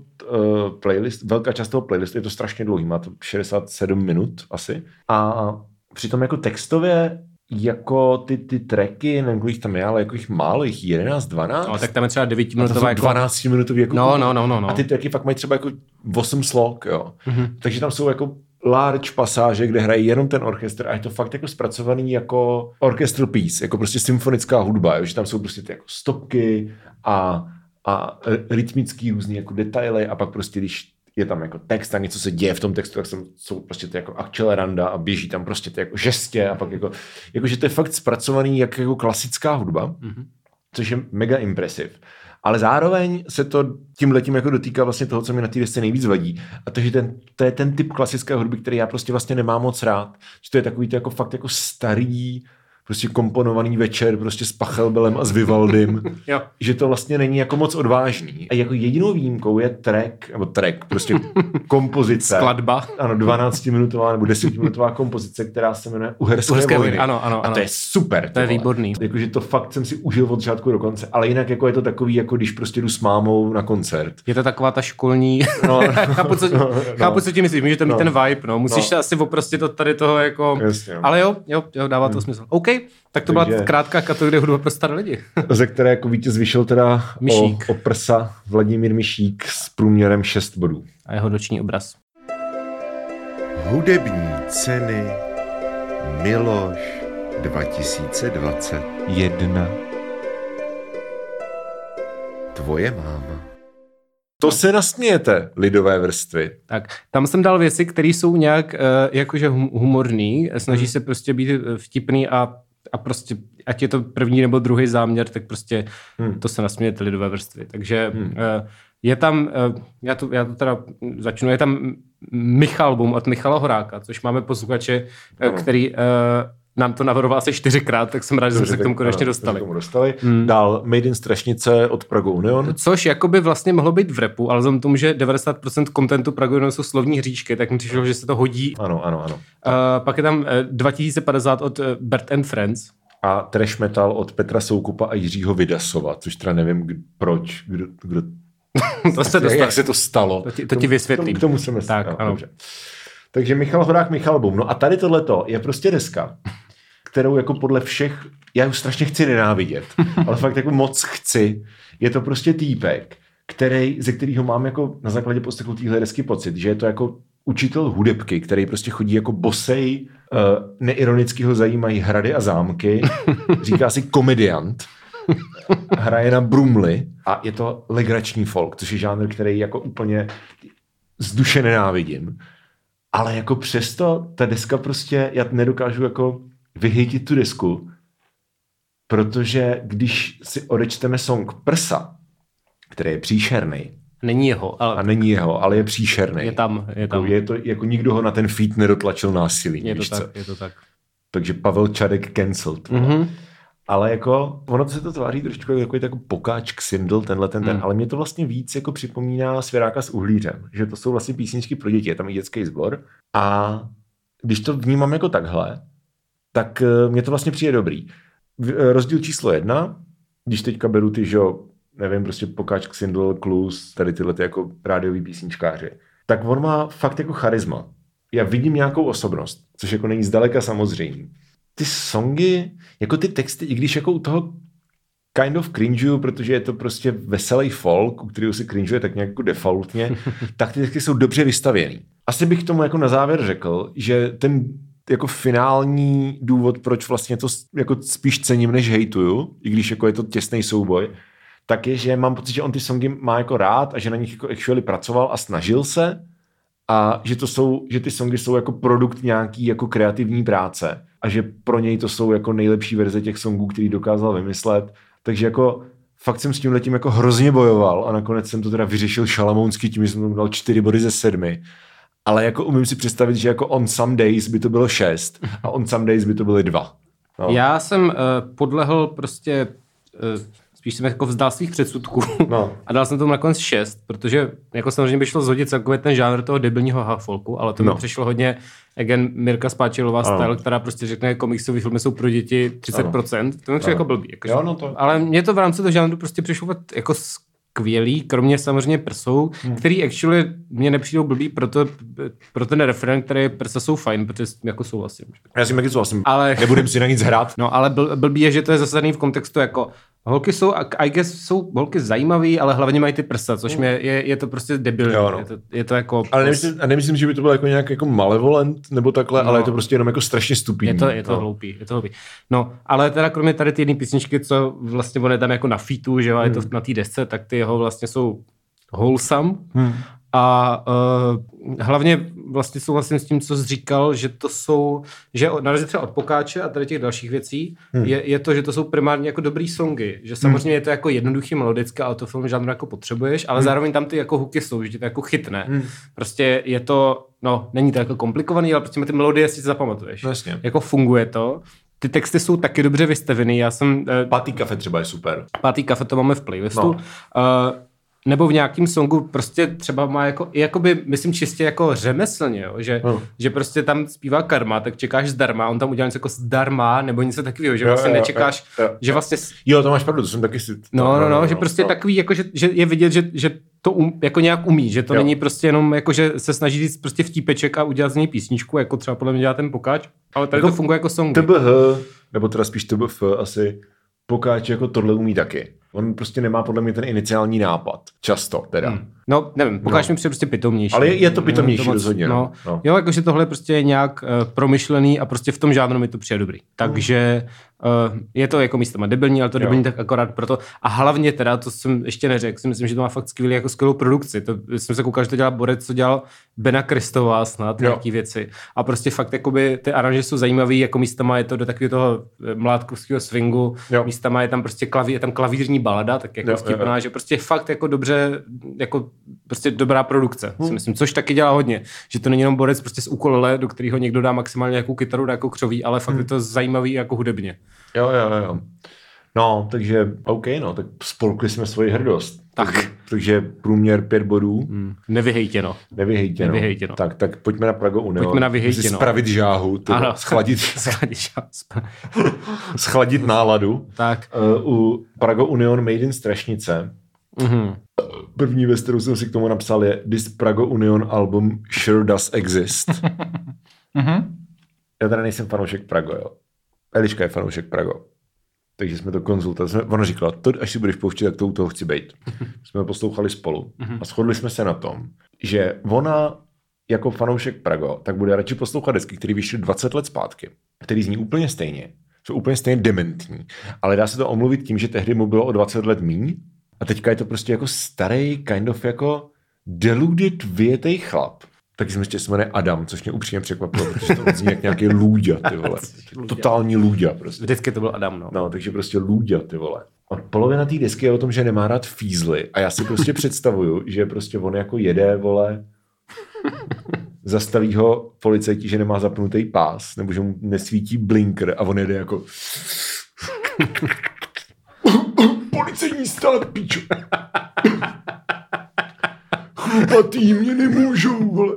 playlist, velká část toho playlistu je to strašně dlouhý, má to 67 minut asi. A přitom jako textově jako ty, ty tracky, nevím, kolik tam je, ale jako jich málo, jich 11, 12. No, tak tam je třeba A to jsou devítiminutová jako... 12 minutový jako No, no, no, no, no. A ty tracky fakt mají třeba jako 8 slok, jo. Mm-hmm. Takže tam jsou jako large pasáže, kde hraje jenom ten orchestr a je to fakt jako zpracovaný jako orchestral piece, jako prostě symfonická hudba, jo? že tam jsou prostě ty jako stopky a, a rytmický různý jako detaily a pak prostě když je tam jako text a něco se děje v tom textu, tak jsou, jsou prostě ty jako akceleranda a běží tam prostě ty jako žestě a pak jako, jako že to je fakt zpracovaný jak jako klasická hudba, mm-hmm. což je mega impresiv. Ale zároveň se to tím letím jako dotýká vlastně toho, co mi na té desce nejvíc vadí. A to, že ten, to je ten typ klasické hudby, který já prostě vlastně nemám moc rád. Že to je takový to jako fakt jako starý, prostě komponovaný večer prostě s Pachelbelem a s Vivaldym. Že to vlastně není jako moc odvážný. A jako jedinou výjimkou je track, nebo track, prostě kompozice. Skladba. Ano, 12-minutová nebo 10-minutová kompozice, která se jmenuje Uherské, Uherské vojny. vojny, ano, ano, A to ano. je super. To je vole. výborný. Jakože to fakt jsem si užil od začátku do konce, ale jinak jako je to takový, jako když prostě jdu s mámou na koncert. Je to taková ta školní... No, chápu, co, no, chápu, co ti myslíš, může to mít No. ten vibe, no. Musíš No. se asi oprostit od tady toho jako... Jasně, no. Ale jo, jo, jo, dává to smysl. OK, tak to Takže- byla krátká kategorie hudba pro staré lidi. ze které jako vítěz vyšel teda Myšík. o, o prsa Vladimír Myšík s průměrem 6 bodů. A jeho noční obraz. Hudební ceny Miloš 2020. Jedna. Tvoje máma. To se nasmějete, lidové vrstvy. Tak, tam jsem dal věci, které jsou nějak uh, jakože hum- humorný, snaží Hmm. se prostě být eh, vtipný a, a prostě, ať je to první nebo druhý záměr, tak prostě Hmm. to se nasměje ty lidové vrstvy. Takže Hmm. uh, je tam, uh, já, to, já to teda začnu, je tam Michal Bum od Michala Horáka, což máme posluchače, uh, Ano. který nám to navrhoval asi čtyřikrát, tak jsem rád, že jsme se k tomu konečně dostali. K tomu dostali. Hmm. Dál Made in Strašnice od Prago Union. Což jakoby vlastně mohlo být v repu, ale vzhledem k tomu, že 90% kontentu Prago Union jsou slovní hříčky, tak mi přišlo, že se to hodí. Ano, ano, ano. Uh, pak je tam uh, 2050 od uh, Bert and Friends. A trash metal od Petra Soukupa a Jiřího Vydasova, což teda nevím, kdo, proč, kdo, kdo to se jak, jak se to stalo. To ti, to ti vysvětlím. K tomu, k tomu se Tak, no, ano. Dobře. Takže Michal Horák, Michal Bum. No a tady tohleto je prostě deska, kterou jako podle všech, já už strašně chci nenávidět, ale fakt jako moc chci. Je to prostě týpek, který, ze kterého mám jako na základě poslechu téhle desky pocit, že je to jako učitel hudebky, který prostě chodí jako bosej, uh, neironicky ho zajímají hrady a zámky, říká si komediant, hraje na brumly a je to legrační folk, což je žánr, který jako úplně z duše nenávidím. Ale jako přesto ta deska prostě, já nedokážu jako vyhejtit tu desku, protože když si odečteme song Prsa, který je příšerný, Není jeho, ale a není jeho, ale je příšerný. je tam, je Jako, tam. je to, jako nikdo ho na ten feed nedotlačil násilí. Je to víš co? tak, je to tak. Takže Pavel Čadek cancelled. Mhm. Ale jako, ono se to tváří trošku jako takový jako pokáč Xindl, tenhle ten, ten, Hmm. ale mě to vlastně víc jako připomíná Svěráka s uhlířem, že to jsou vlastně písničky pro děti, je tam i dětský sbor a když to vnímám jako takhle, tak eh, mně to vlastně přijde dobrý. Eh, Rozdíl číslo jedna, když teďka beru ty, že jo, nevím, prostě Pokáč Xindl, Klus, tady tyhle ty jako rádiový písničkáři, tak on má fakt jako charisma. Já vidím nějakou osobnost, což jako není zdaleka samozřejmý. Ty songy, jako ty texty, i když jako u toho kind of cringeu, protože je to prostě veselý folk, u kterého si cringeuje tak nějak jako defaultně, tak ty texty jsou dobře vystavěný. Asi bych tomu jako na závěr řekl, že ten jako finální důvod, proč vlastně to jako spíš cením, než hejtuju, i když jako je to těsný souboj, tak je, že mám pocit, že on ty songy má jako rád a že na nich jako actually pracoval a snažil se a že to jsou, že ty songy jsou jako produkt nějaký jako kreativní práce a že pro něj to jsou jako nejlepší verze těch songů, který dokázal vymyslet. Takže jako fakt jsem s tím letím jako hrozně bojoval a nakonec jsem to teda vyřešil šalamounsky tím, že jsem tomu dal čtyři body ze sedmi. Ale jako umím si představit, že jako on some days by to bylo šest a on some days by to byly dva. No. Já jsem uh, podlehl prostě, uh, spíš jsem jako vzdal svých předsudků No. a dal jsem tomu nakonec 6, protože jako samozřejmě by šlo zhodit celkově ten žánr toho debilního hafolku, ale to No. mi přišlo hodně again Mirka Spáčilová Ano. style, která prostě řekne, komiksové filmy jsou pro děti 30%, to mi přišlo Ano. jako blbý. Jako, Jo, no to- Ale mě to v rámci toho žánru prostě přišlo jako skvělý, kromě samozřejmě prsou, hmm. který actually mě nepřijdou blbý, proto, pro ten referen, který prsa jsou fajn, protože s tím jako souhlasím. Já si taky souhlasím. Ale- Nebudem si na nic hrát. No ale bl, blbý je, že to je zasazený v kontextu jako holky jsou, I guess, jsou holky zajímavý, ale hlavně mají ty prsa, což mě, je, je to prostě debilní. Jo, no. je, to, je to jako... Ale nemyslím, a nemyslím, že by to bylo jako nějak jako malevolent nebo takhle, no. ale je to prostě jenom jako strašně stupidní. Je to, je to no. hloupý, je to hloupý. No, ale teda kromě tady ty jedné písničky, co vlastně on je tam jako na featu, že jo, Hmm. je to na té desce, tak ty jeho vlastně jsou wholesome. Hmm. A uh, hlavně vlastně souhlasím s tím, co jsi říkal, že to jsou, že na rozdíl třeba od Pokáče a tady těch dalších věcí, hmm. je, je, to, že to jsou primárně jako dobrý songy. Že samozřejmě hmm. je to jako jednoduchý melodické, ale to film žánru jako potřebuješ, ale hmm. zároveň tam ty jako hooky jsou, že tě to jako chytne. Hmm. Prostě je to, no, není to jako komplikovaný, ale prostě ty melodie si zapamatuješ. Jasně. Jako funguje to. Ty texty jsou taky dobře vystavený. Já jsem... eh, Pátý kafe třeba je super. Pátý kafe to máme v playlistu. No. Uh, nebo v nějakém songu prostě třeba má jako, jakoby, myslím čistě jako řemeslně, jo? Že, No. no. že prostě tam zpívá karma, tak čekáš zdarma, on tam udělá něco jako zdarma, nebo něco takového, že Jo, vlastně jo, nečekáš, jo, jo. že vlastně Jo, to máš pravdu, to jsem taky si... No, no, no, že prostě takový, jako, že, že je vidět, že, že to um, jako nějak umí, že to jo. není prostě jenom, jako, že se snaží říct prostě vtípeček a udělat z něj písničku, jako třeba podle mě dělá ten pokáč, ale tady Jako to funguje jako song. TBH, nebo teda spíš TBF asi, Pokáč jako tohle umí taky. On prostě nemá podle mě ten iniciální nápad. Často teda. Hmm. No, nevím, pokáž No. mi přijde prostě pitomnější. Ale je- je to pitomnější Nevím, rozhodně, no. No. No. Jo, jakože tohle prostě je nějak uh, promyšlený a prostě v tom žánru mi to přijde dobrý. Takže uh, je to jako místama debilní, ale to Jo. debilní tak akorát proto. A hlavně teda, to jsem ještě neřekl, si myslím, že to má fakt skvělý, jako skvělou produkci. To jsem se koukal, že to dělá Borec, co dělal Bena Kristová snad, Jo. nějaký věci. A prostě fakt jakoby ty aranže jsou zajímavý, jako místama je to do takového toho eh, mládkovského swingu, Jo. místama je tam prostě klaví, je tam klavířní balada, tak jako Jo, vtipná, jo. že prostě fakt jako dobře, jako prostě dobrá produkce, Hmm. si myslím, což taky dělá hodně, že to není jenom borec prostě z ukulele, do kterého někdo dá maximálně nějakou kytaru, jako křoví, ale fakt Hmm. je to zajímavý jako hudebně. Jo, jo, jo. No, takže OK, no, tak spolkli jsme svoji hrdost. Tak. Takže, takže průměr pět bodů, Hmm. Nevyhejtěno. nevyhejtěno. Nevyhejtěno. Tak, tak pojďme na Prago Union. Pojďme na vyhejtěno. Musí Spravit žáhu, teda, Ano. schladit, Schladíš. schladit náladu. tak. Uh, u Prago Union Made in Strašnice Mhm. První věc, kterou jsem si k tomu napsal, je This Prago Union album sure does exist. Mhm. Já teda nejsem fanoušek Prago, jo. Eliška je fanoušek Prago. Takže jsme to konzultovali. Jsme, ona říkala, to, až si budeš pouštět, tak to u toho chci být. jsme to poslouchali spolu a shodli jsme se na tom, že ona jako fanoušek Prago, tak bude radši poslouchat desky, které vyšly 20 let zpátky, který zní úplně stejně, jsou úplně stejně dementní, ale dá se to omluvit tím, že tehdy mu bylo o 20 let míň a teďka je to prostě jako starý, kind of jako deluded, vyjetej chlap. Taky jsem ještě se jmenuje Adam, což mě upřímně překvapilo, protože to zní jak nějaký lůďa, ty vole. Totální lůďa prostě. Vždycky to byl Adam, no. No, takže prostě lůďa, ty vole. A polovina té desky je o tom, že nemá rád fízly. A já si prostě představuju, že prostě on jako jede, vole, zastaví ho policajti, že nemá zapnutý pás, nebo že mu nesvítí blinker a on jede jako policejní stát, pičo. Chlupatý mě nemůžou, vole.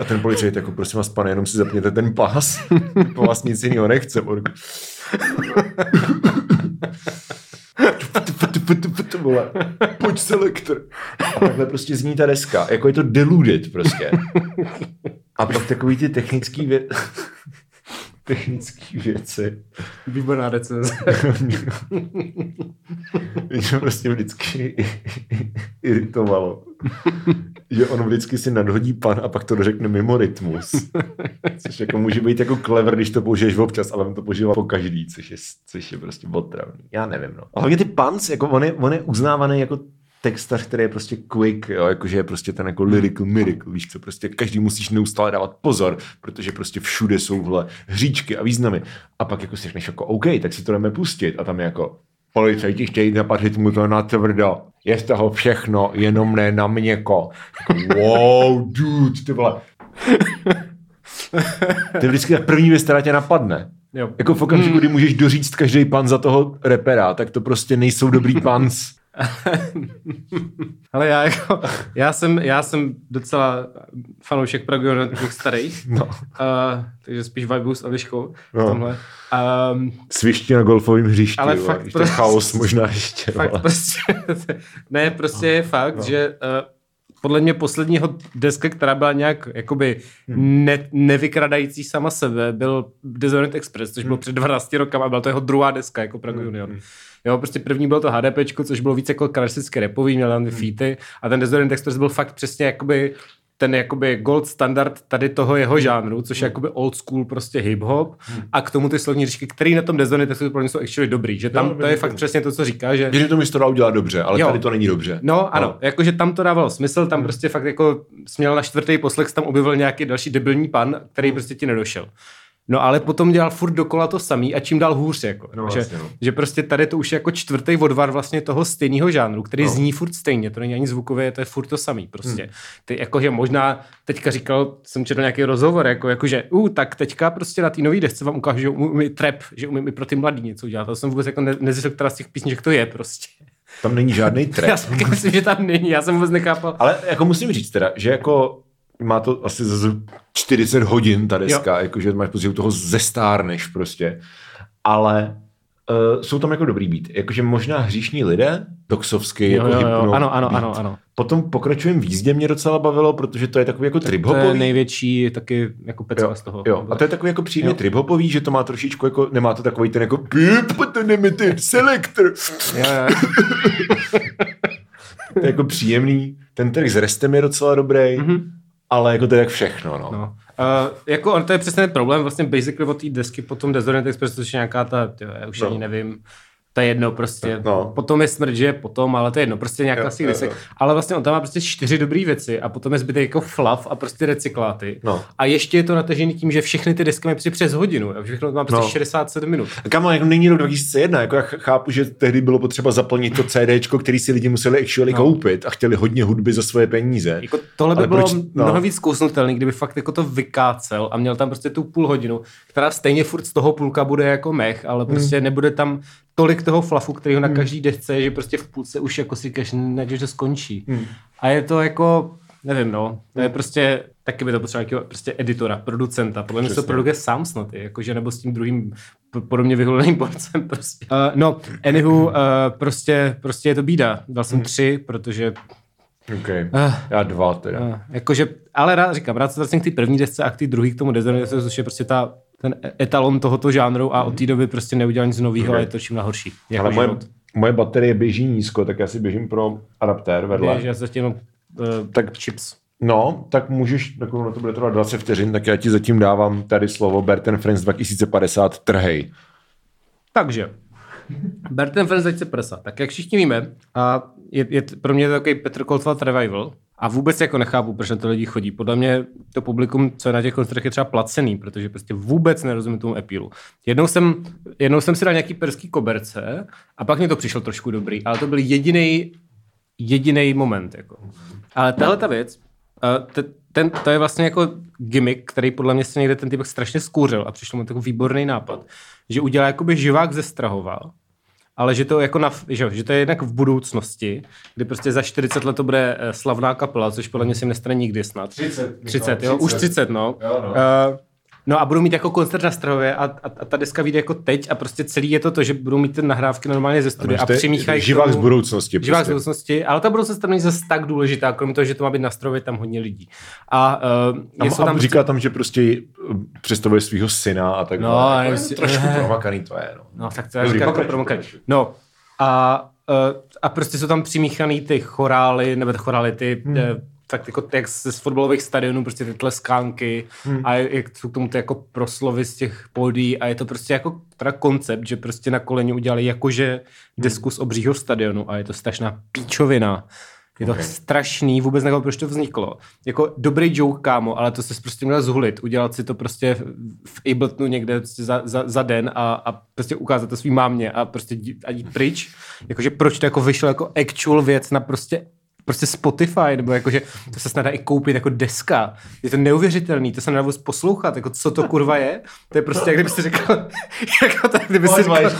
A ten policajt jako, prosím vás, pane, jenom si zapněte ten pás. Po vás nic jiného nechce. On vole. Pojď selektor. A takhle prostě zní ta deska. Jako je to deluded prostě. A pak takový ty technický vě... technický věci. Výborná recenze. Mě to prostě vždycky iritovalo. Že on vždycky si nadhodí pan a pak to dořekne mimo rytmus. Což jako může být jako clever, když to použiješ občas, ale on to používá po každý, což je, což je prostě otravný. Já nevím, no. A hlavně ty pans, jako on je, on je uznávaný jako textař, který je prostě quick, jo, jakože je prostě ten jako lyrical miracle, víš co, prostě každý musíš neustále dávat pozor, protože prostě všude jsou vhle hříčky a významy. A pak jako si řekneš jako OK, tak si to jdeme pustit a tam je jako policajti chtějí napadit mu to na tvrdo. Je z toho všechno, jenom ne na měko. Jako, wow, dude, ty vole. To je vždycky ta první věc, která tě napadne. Jo. Jako v okamžiku, kdy můžeš doříct každý pan za toho repera, tak to prostě nejsou dobrý pans. Ale já, jako, já, jsem, já jsem docela fanoušek Pragu těch starých, No. uh, takže spíš vibu s Eliškou No. tomhle. Um, Svišti na golfovém hřišti, Ale vole, fakt prostě- chaos možná ještě. fakt vole. prostě, ne, prostě je fakt, no. že uh, podle mě posledního deska, která byla nějak jakoby ne, nevykradající sama sebe, byl Desolate Express, což bylo před 12 rokama a byla to jeho druhá deska jako Prague Union. Jo, prostě první bylo to HDPčko, což bylo víc jako klasické repový, měl tam ty featy a ten Desolate Express byl fakt přesně jakoby ten jakoby gold standard tady toho jeho žánru, což je jakoby old school prostě hip-hop. A k tomu ty slovní říčky, který na tom Desolate Expressu pro mě jsou actually dobrý, že tam to je fakt přesně to, co říká, že Že to mi to udělat dobře, ale Jo. tady to není dobře. No ano, jakože tam to dávalo smysl, tam prostě fakt jako směl na čtvrtý poslech, tam objevil nějaký další debilní pan, který prostě ti nedošel. No ale potom dělal furt dokola to samý a čím dál hůř. Jako. No, že, vlastně, no. že prostě tady to už je jako čtvrtý odvar vlastně toho stejného žánru, který No. zní furt stejně, to není ani zvukově, to je furt to samý prostě. Hmm. Ty jakože možná teďka říkal, jsem četl nějaký rozhovor, jako, jakože, uh, tak teďka prostě na té nový desce vám ukážu, že umím trap, že umím i pro ty mladý něco udělat. To jsem vůbec jako ne, nezjistil, která z těch písniček to je prostě. Tam není žádný Já trap. si taky myslím, že tam není, já jsem vůbec nechápal. Ale jako musím říct teda, že jako má to asi zase 40 hodin ta deska, jo. jakože máš pocit, že toho zestárneš prostě. Ale uh, jsou tam jako dobrý beat. Jakože možná hříšní lidé, toxovský, Jo, jako jo, jo. hypno Ano, ano, beat. ano, ano. Potom pokračujem v jízdě mě docela bavilo, protože to je takový jako To je největší taky jako pecka Jo, z toho. jo. A to je takový jako příjemně Jo. trip-hopový, že to má trošičku jako, nemá to takový ten jako pip, to nemete, selektor. Jo, jo. To je jako příjemný. Ten track s restem je docela dobrý, mm-hmm. Ale jako to je jak všechno, no. No. Uh, jako on, to je přesně ten problém, vlastně basically od té desky potom Desolate Express, což je nějaká ta, já už No. ani nevím, To je jedno prostě. No. Potom je smrt, že je potom, ale to je jedno. Prostě jo, desek. jo. Ale vlastně on tam má prostě čtyři dobré věci a potom je zbytek jako flav a prostě recykláty. No. A ještě je to natažený tím, že všechny ty desky mají prostě přes hodinu. A všechno to má prostě No. 67 minut. Kamo, jako není rok 2001, jako já ch- chápu, že tehdy bylo potřeba zaplnit to CDčko, který si lidi museli actually No. koupit a chtěli hodně hudby za svoje peníze. Jako tohle by Ale bylo proč- no. mnoho víc kousnutelný, kdyby fakt jako to vykácel a měl tam prostě tu půl hodinu, která stejně furt z toho půlka bude jako mech, ale prostě Hmm. nebude tam tolik toho flafu, kterýho na každý desce je, že prostě v půlce už jako si říkáš, ne, že to skončí. Hmm. A je to jako, nevím no, to je prostě, taky by to potřeba nějakého prostě editora, producenta, podle mě se to produkuje sám snad, jakože nebo s tím druhým podobně vyhuleným borcem prostě. Uh, no, anywho, uh, prostě, prostě je to bída. Dal Hmm. jsem tři, protože Okay. Eh. Já dva teda. Uh, jakože, ale rád říkám, rád se vracím k té první desce a k té druhé k tomu Desert, což je prostě ta, ten etalon tohoto žánru a od té doby prostě neudělal nic nového Ok. a je to čím na horší. Jako Ale moje, život. moje baterie běží nízko, tak já si běžím pro adaptér vedle. Že já zatím uh, Tak- chips. No, tak můžeš, tak ono to bude trvat 20 vteřin, tak já ti zatím dávám tady slovo Berten Friends 2050, trhej. Takže, Berten Friends 2050. Tak jak všichni víme, a je, je pro mě to takový Petr Koltvat revival, a vůbec jako nechápu, proč na to lidi chodí. Podle mě to publikum, co je na těch koncertech, je třeba placený, protože prostě vůbec nerozumím tomu epílu. Jednou jsem, jednou jsem si dal nějaký perský koberce a pak mi to přišlo trošku dobrý, ale to byl jediný jediný moment. Jako. Ale tahle ta věc, uh, te, ten, to je vlastně jako gimmick, který podle mě se někde ten typ strašně skůřil a přišlo mu takový výborný nápad, že udělá jakoby živák ze Strahova, ale že to, jako na, že, že to je jednak v budoucnosti, kdy prostě za 40 let to bude eh, slavná kapela, což podle mě se jim nestane nikdy snad. 30. 30, jo, už 30, no. Jo, no. Uh, no a budou mít jako koncert na Strahově a, a, a ta deska vyjde jako teď a prostě celý je to to, že budou mít ty nahrávky normálně ze studia a je přimíchají Živák tomu- z budoucnosti. Živák z prostě. budoucnosti, ale ta budoucnost tam není zase tak důležitá, kromě toho, že to má být na Strahově tam hodně lidí. A, uh, A, a tam říká tam, že prostě uh, představuje svého syna a tak No, dále. a Jako je jestli- to trošku ne. promakaný to je. No. No, tak to je jako pokračuj. No, a, uh, a prostě jsou tam přimíchaný ty chorály, nebo ty chorály, ty hmm. Tak jako jak z, z fotbalových stadionů, prostě ty tleskánky hmm. a jak jsou k tomu ty jako proslovy z těch pódí a je to prostě jako teda koncept, že prostě na koleni udělali jakože desku z obřího stadionu a je to strašná píčovina. Je to okay. strašný, vůbec nevím, proč to vzniklo. Jako dobrý joke, kámo, ale to se prostě měl zhulit, udělat si to prostě v- Abletonu někde prostě za, za, za den a, a prostě ukázat to svým mámě a prostě a jít pryč. Jakože proč to jako vyšlo jako actual věc na prostě prostě Spotify, nebo jakože to se snad dá i koupit jako deska. Je to neuvěřitelný, to se nedá vůbec poslouchat, jako co to kurva je. To je prostě, jak kdyby si řekl, jako tak, kdyby si řekl,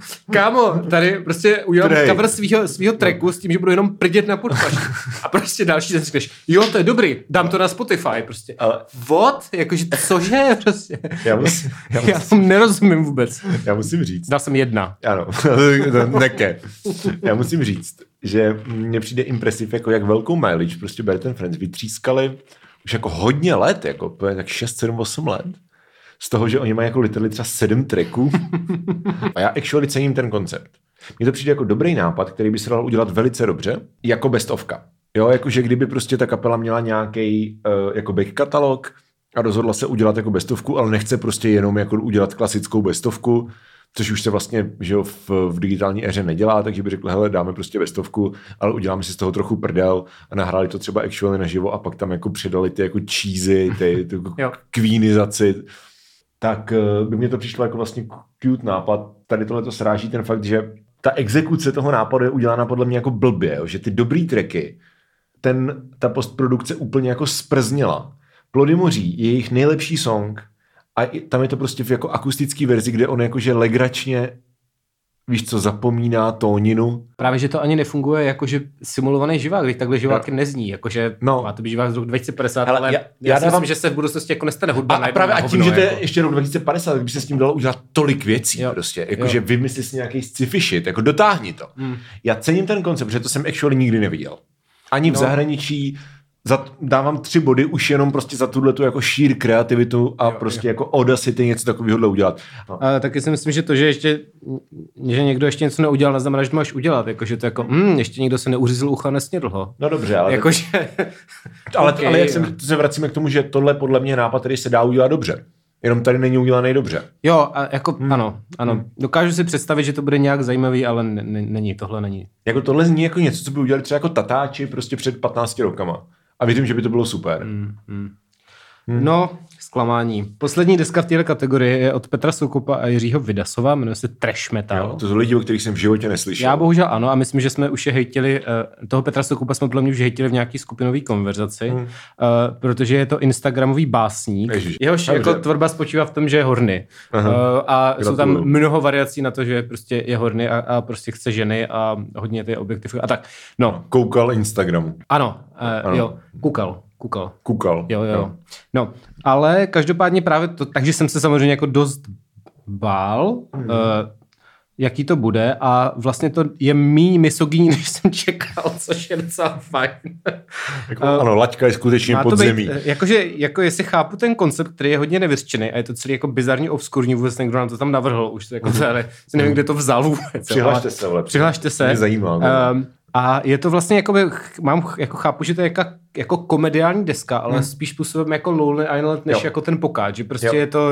Kámo, tady prostě udělám Prej. cover svýho, svýho tracku s tím, že budu jenom prdět na podpaž. A prostě další den řekneš, jo, to je dobrý, dám to na Spotify prostě. Ale- What? Jakože cože? Prostě. Já musím, já, Já tomu nerozumím vůbec. já musím říct, Dal jsem jedna. Ano, neke. Já musím říct, že mně přijde impresiv, jako jak velkou mileage prostě Bert Friends vytřískali už jako hodně let, jako tak 6, 7, 8 let. Z toho, že oni mají jako literally třeba 7 tracků. A já actually cením ten koncept. Mně to přijde jako dobrý nápad, který by se dal udělat velice dobře, jako bestovka. Jo, jakože kdyby prostě ta kapela měla nějaký uh, jako back katalog a rozhodla se udělat jako bestovku, ale nechce prostě jenom jako udělat klasickou bestovku, což už se vlastně že jo, v, v digitální éře nedělá, takže by řekl, hele, dáme prostě bestovku, ale uděláme si z toho trochu prdel a nahráli to třeba actually naživo a pak tam jako přidali ty jako cheesy, ty, ty jako kvínizaci, tak eh, by mě to přišlo jako vlastně cute nápad. Tady tohle to sráží ten fakt, že ta exekuce toho nápadu je udělána podle mě jako blbě, jo? že ty dobrý tracky, ten, ta postprodukce úplně jako sprznila. Plody moří je jejich nejlepší song a tam je to prostě v jako akustický verzi, kde on jakože legračně víš co, zapomíná tóninu. Právě, že to ani nefunguje jakože simulovaný živák, když takhle živáky nezní, jakože No. no. má to být živák z roku 2050, Hele, ale já- já, já si dávám- myslím, že se v budoucnosti jako nestane hudba A, a právě a tím, hovno, že to je jako. ještě rok 2050, tak by se s tím dalo udělat tolik věcí Jo. prostě. Jakože Jo. vymysli si nějaký sci-fi shit, jako dotáhni to. Hmm. Já cením ten koncept, protože to jsem actually nikdy neviděl. Ani v No. zahraničí za, dávám tři body už jenom prostě za tuhle tu jako šír kreativitu a Jo, prostě jako Audacity něco takového udělat. No. A taky si myslím, že to, že ještě, že někdo ještě něco neudělal, neznamená, že to máš udělat. Jakože to jako, mm, ještě někdo se neuřízl ucha nesnědl ho. No dobře, ale, jako, Jakože, ale, okay, ale jak jo. jsem, se vracíme k tomu, že tohle podle mě je nápad, který se dá udělat dobře. Jenom tady není udělaný dobře. Jo, a jako, hmm. ano, ano. Hmm. Dokážu si představit, že to bude nějak zajímavý, ale n- n- není, tohle není. Jako tohle zní jako něco, co by udělali třeba jako tatáči prostě před 15 rokama. A věřím, že by to bylo super. Hmm. Hmm. No, zklamání. Poslední deska v této kategorii je od Petra Soukupa a Jiřího Vydasova, jmenuje se Trash Metal. Jo, to jsou lidi, o kterých jsem v životě neslyšel. Já bohužel ano a myslím, že jsme už je hejtili, uh, toho Petra Soukupa jsme podle mě už hejtili v nějaký skupinové konverzaci, hmm. uh, protože je to instagramový básník. Ježiš, Jehož dobře. jako tvorba spočívá v tom, že je horny. Uh, a jsou tam Gratuluju. mnoho variací na to, že prostě je horny a, a prostě chce ženy a hodně ty objektivy a tak. No, Koukal Instagramu. ano, Ano. jo, kukal, kukal. Kukal. Jo, jo. No, ale každopádně právě to, takže jsem se samozřejmě jako dost bál, mm. uh, jaký to bude a vlastně to je míň misogyní, než jsem čekal, což je docela fajn. Jako, ano, laťka je skutečně pod zemí. eh, jakože, jako jestli chápu ten koncept, který je hodně nevyřčený a je to celý jako bizarně obskurní, vůbec někdo nám to tam navrhl, už to jako to, ale nevím, kde to vzal vůbec. jo, Přihlašte ale- se, vole. Přihlašte se. Mě zajímá. no. A je to vlastně, jakoby, mám, jako chápu, že to je jako, jako komediální deska, ale hmm. spíš způsobem jako Lonely Island, než Jo. jako ten pokáč, že prostě Jo. je to,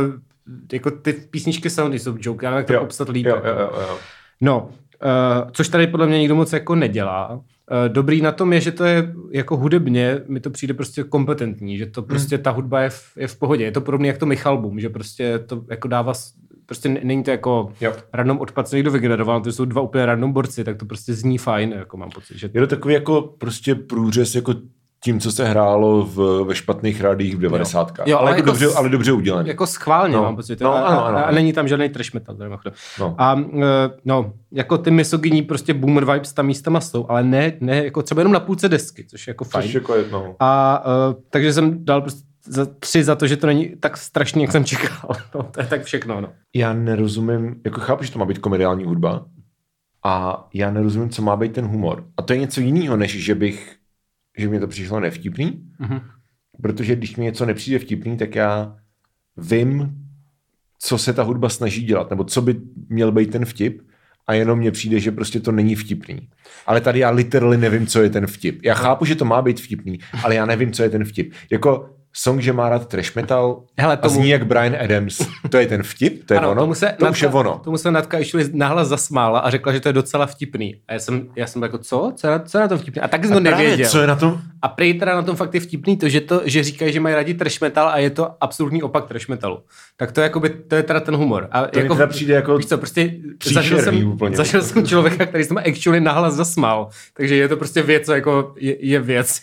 jako ty písničky jsou, jsou joke, já nevím, jak to Jo. popsat líp. Jo, jako. jo, jo, jo. No, uh, což tady podle mě nikdo moc jako nedělá. Uh, dobrý na tom je, že to je jako hudebně, mi to přijde prostě kompetentní, že to prostě ta hudba je v, je v pohodě. Je to podobné jak to Michalbum, že prostě to jako dává, prostě není to jako Jo. random odpad, co někdo vygeneroval, to jsou dva úplně random borci, tak to prostě zní fajn, jako mám pocit, že Je to takový jako prostě průřez jako tím, co se hrálo v, ve špatných rádích v 90. Jo, ale, ale jako jako dobře, s- ale dobře udělaný. jako schválně No. mám pocit. No, a, ano, ano, a, není tam žádný trash metal. No. A uh, no, jako ty misogyní prostě boomer vibes tam místama jsou, ale ne, ne jako třeba jenom na půlce desky, což je jako fajn. Což jako je, no. A uh, takže jsem dal prostě za tři za to, že to není tak strašný, jak jsem čekal. No, to je tak všechno. No. Já nerozumím, jako chápu, že to má být komediální hudba a já nerozumím, co má být ten humor. A to je něco jiného, než že bych, že mi to přišlo nevtipný, Mhm. protože když mi něco nepřijde vtipný, tak já vím, co se ta hudba snaží dělat, nebo co by měl být ten vtip a jenom mně přijde, že prostě to není vtipný. Ale tady já literally nevím, co je ten vtip. Já chápu, že to má být vtipný, ale já nevím, co je ten vtip. Jako song, že má rád trash metal Hele, a tomu- zní jak Brian Adams. To je ten vtip? To je ono? tomu se to už je ono. Tomu se Natka ještě nahlas zasmála a řekla, že to je docela vtipný. A já jsem, já jsem jako, co? Co je na, co je na to vtipný? A tak jsem to Právě, nevěděl. co je na tom? A prej teda na tom fakt je vtipný to, že, to, že říkají, že mají rádi trash metal a je to absolutní opak trash metalu. Tak to, je jakoby, to je teda ten humor. A To mi teda přijde jako Víš co, prostě zažil jsem, úplně. zažil jsem člověka, který jsem actually nahlas zasmál. Takže je to prostě věc, co jako je, je věc.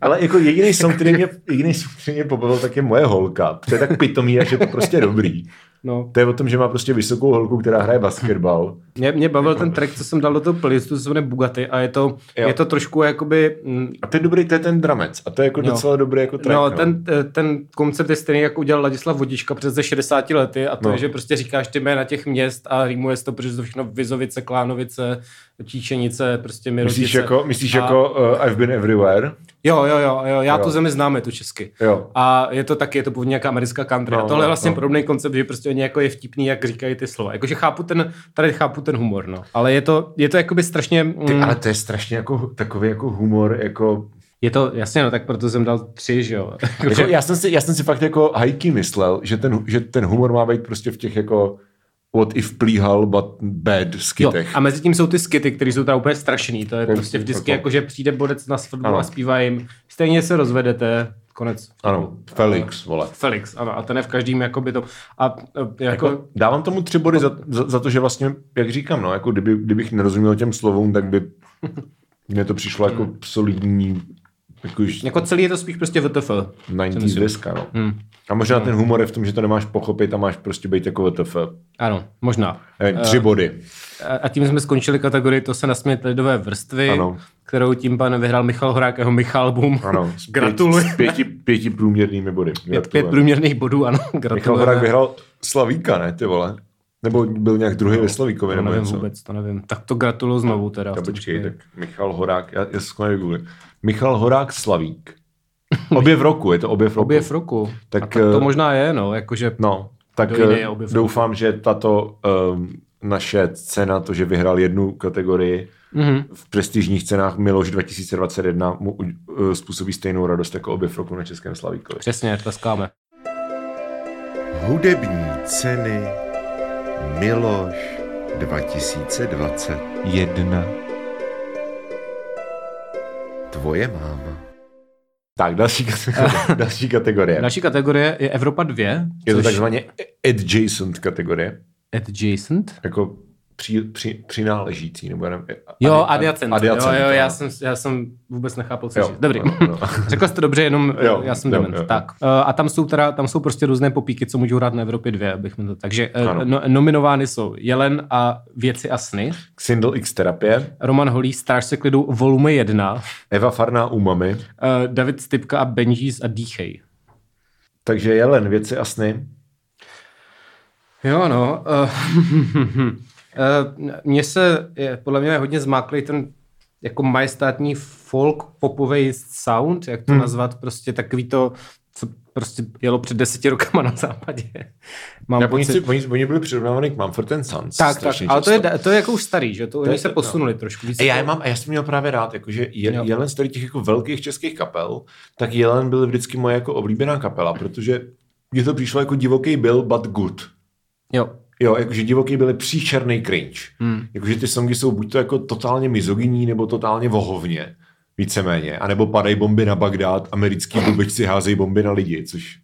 Ale jako jediný song, který mě, jediný song, mě pobavil, tak je moje holka. To je tak pitomý, až je to prostě dobrý. No. To je o tom, že má prostě vysokou holku, která hraje basketbal. Mě, mě bavil ten track, co jsem dal do toho playlistu, se jmenuje Bugatti a je to, Jo. je to trošku jakoby... mm, A to je dobrý, to je ten dramec. A to je jako Jo. docela dobrý jako track. No, ten, ten koncept je stejný, jak udělal Ladislav Vodička před ze 60 lety a to No. je, že prostě říkáš ty jména těch měst a rýmuje to, protože to všechno Vizovice, Klánovice, Číšenice, prostě Mirotice. Myslíš jako, myslíš a... jako uh, I've been everywhere? Jo, jo, jo, jo, já Jo. tu zemi znám, je to česky. Jo. A je to taky, je to původně nějaká americká country. No, a tohle je no, vlastně no. podobný koncept, že prostě oni jako je vtipný, jak říkají ty slova. Jakože chápu ten, tady chápu ten humor, no. Ale je to, je to jakoby strašně... Ty, mm, ale to je strašně jako takový jako humor, jako... Je to, jasně, no, tak proto jsem dal tři, že jo. jako já, jsem si, já jsem si fakt jako hajky myslel, že ten, že ten humor má být prostě v těch jako what if plíhal, but bad Jo, skitech. a mezi tím jsou ty skity, které jsou teda úplně strašný. To je prostě vždycky jako- že přijde bodec na svrbu Ano. a zpívá jim, stejně se rozvedete, konec. Ano, Felix, vole. Felix, ano, a ten je v každým jakoby to. A e, jako, Jako, dávám tomu tři body za, za, za, to, že vlastně, jak říkám, no, jako kdyby, kdybych nerozuměl těm slovům, tak by mně to přišlo jako solidní jako už jako celý je to spíš prostě VTF. 90s deska, no. Hmm. A možná ten humor je v tom, že to nemáš pochopit a máš prostě být jako WTF. Ano, možná. Eh, Tři body. A- A tím jsme skončili kategorii To se nasmět lidové vrstvy, Ano. kterou tím pádem vyhrál Michal Horák, jeho Michal Boom. Ano, s pět- Gratuluji. S pěti, pěti průměrnými body. Pět, pět průměrných bodů, ano. Michal Gratulujeme. Horák vyhrál Slavíka, ne, ty vole? Nebo byl nějak druhý ve Slavíkovi, To nevím něco? vůbec, to nevím. Tak to gratuluju znovu teda. Já počkej, tak Michal Horák, já, já se. Michal Horák Slavík. Obě v roku, je to obě v roku. Obě v roku. Tak, Tak, to eh, možná je, no, jakože No, tak eh, doufám, že tato um, naše cena, to, že vyhrál jednu kategorii Mhm. v prestižních cenách Miloš 2021, mu uh, způsobí stejnou radost jako obě v roku na Českém Slavíkovi. přesně, tleskáme. Hudební ceny Miloš 2020. Tvoje máma. Tak, další kategorie. další kategorie. Další kategorie je Evropa 2. Je to což- takzvaně adjacent kategorie. Adjacent? Jako při, při, přináležící, nebo nevím. Jo, adi- adiacent. adiacent, jo, jo, já no. jsem, já jsem vůbec nechápal, co Jo, říct. Dobrý. no, no. Řekl jsi to dobře, jenom Jo, já jsem jo, dement. jo. Tak. Uh, a tam jsou teda, tam jsou prostě různé popíky, co můžou hrát na Evropě 2, abych mi to... Takže Ano. no, nominovány jsou Jelen a Věci a sny, Xindel X terapie, Roman Holý, Stráž se klidu, volume 1, Eva Farná Umami, David Stipka a Benjis a Dýchej. takže Jelen, věci a sny. Jo, no. Uh, mně se, je, podle mě je hodně zmáklý ten jako majestátní folk popový sound, jak to hmm. nazvat, prostě takový to, co prostě jelo před deseti rokama na západě. Mám Já, oni, pocit, si, oni, oni byli přirovnávaní k Mumford Sons. tak, tak, ale to je, často. to je jako už starý, že? To, oni je se to- posunuli trošku víc. A já, je jako- mám, a já jsem měl právě rád, jakože je, Jo. Jelen z těch jako velkých českých kapel, tak Jelen byl vždycky moje jako oblíbená kapela, protože mně to přišlo jako divoký byl, but good. Jo. Jo, jakože divoký byl je příšerný cringe. Hmm. Jakože ty songy jsou buď to jako totálně mizogyní, nebo totálně vohovně. Víceméně. A nebo padají bomby na Bagdád, americký blbečci házejí bomby na lidi, což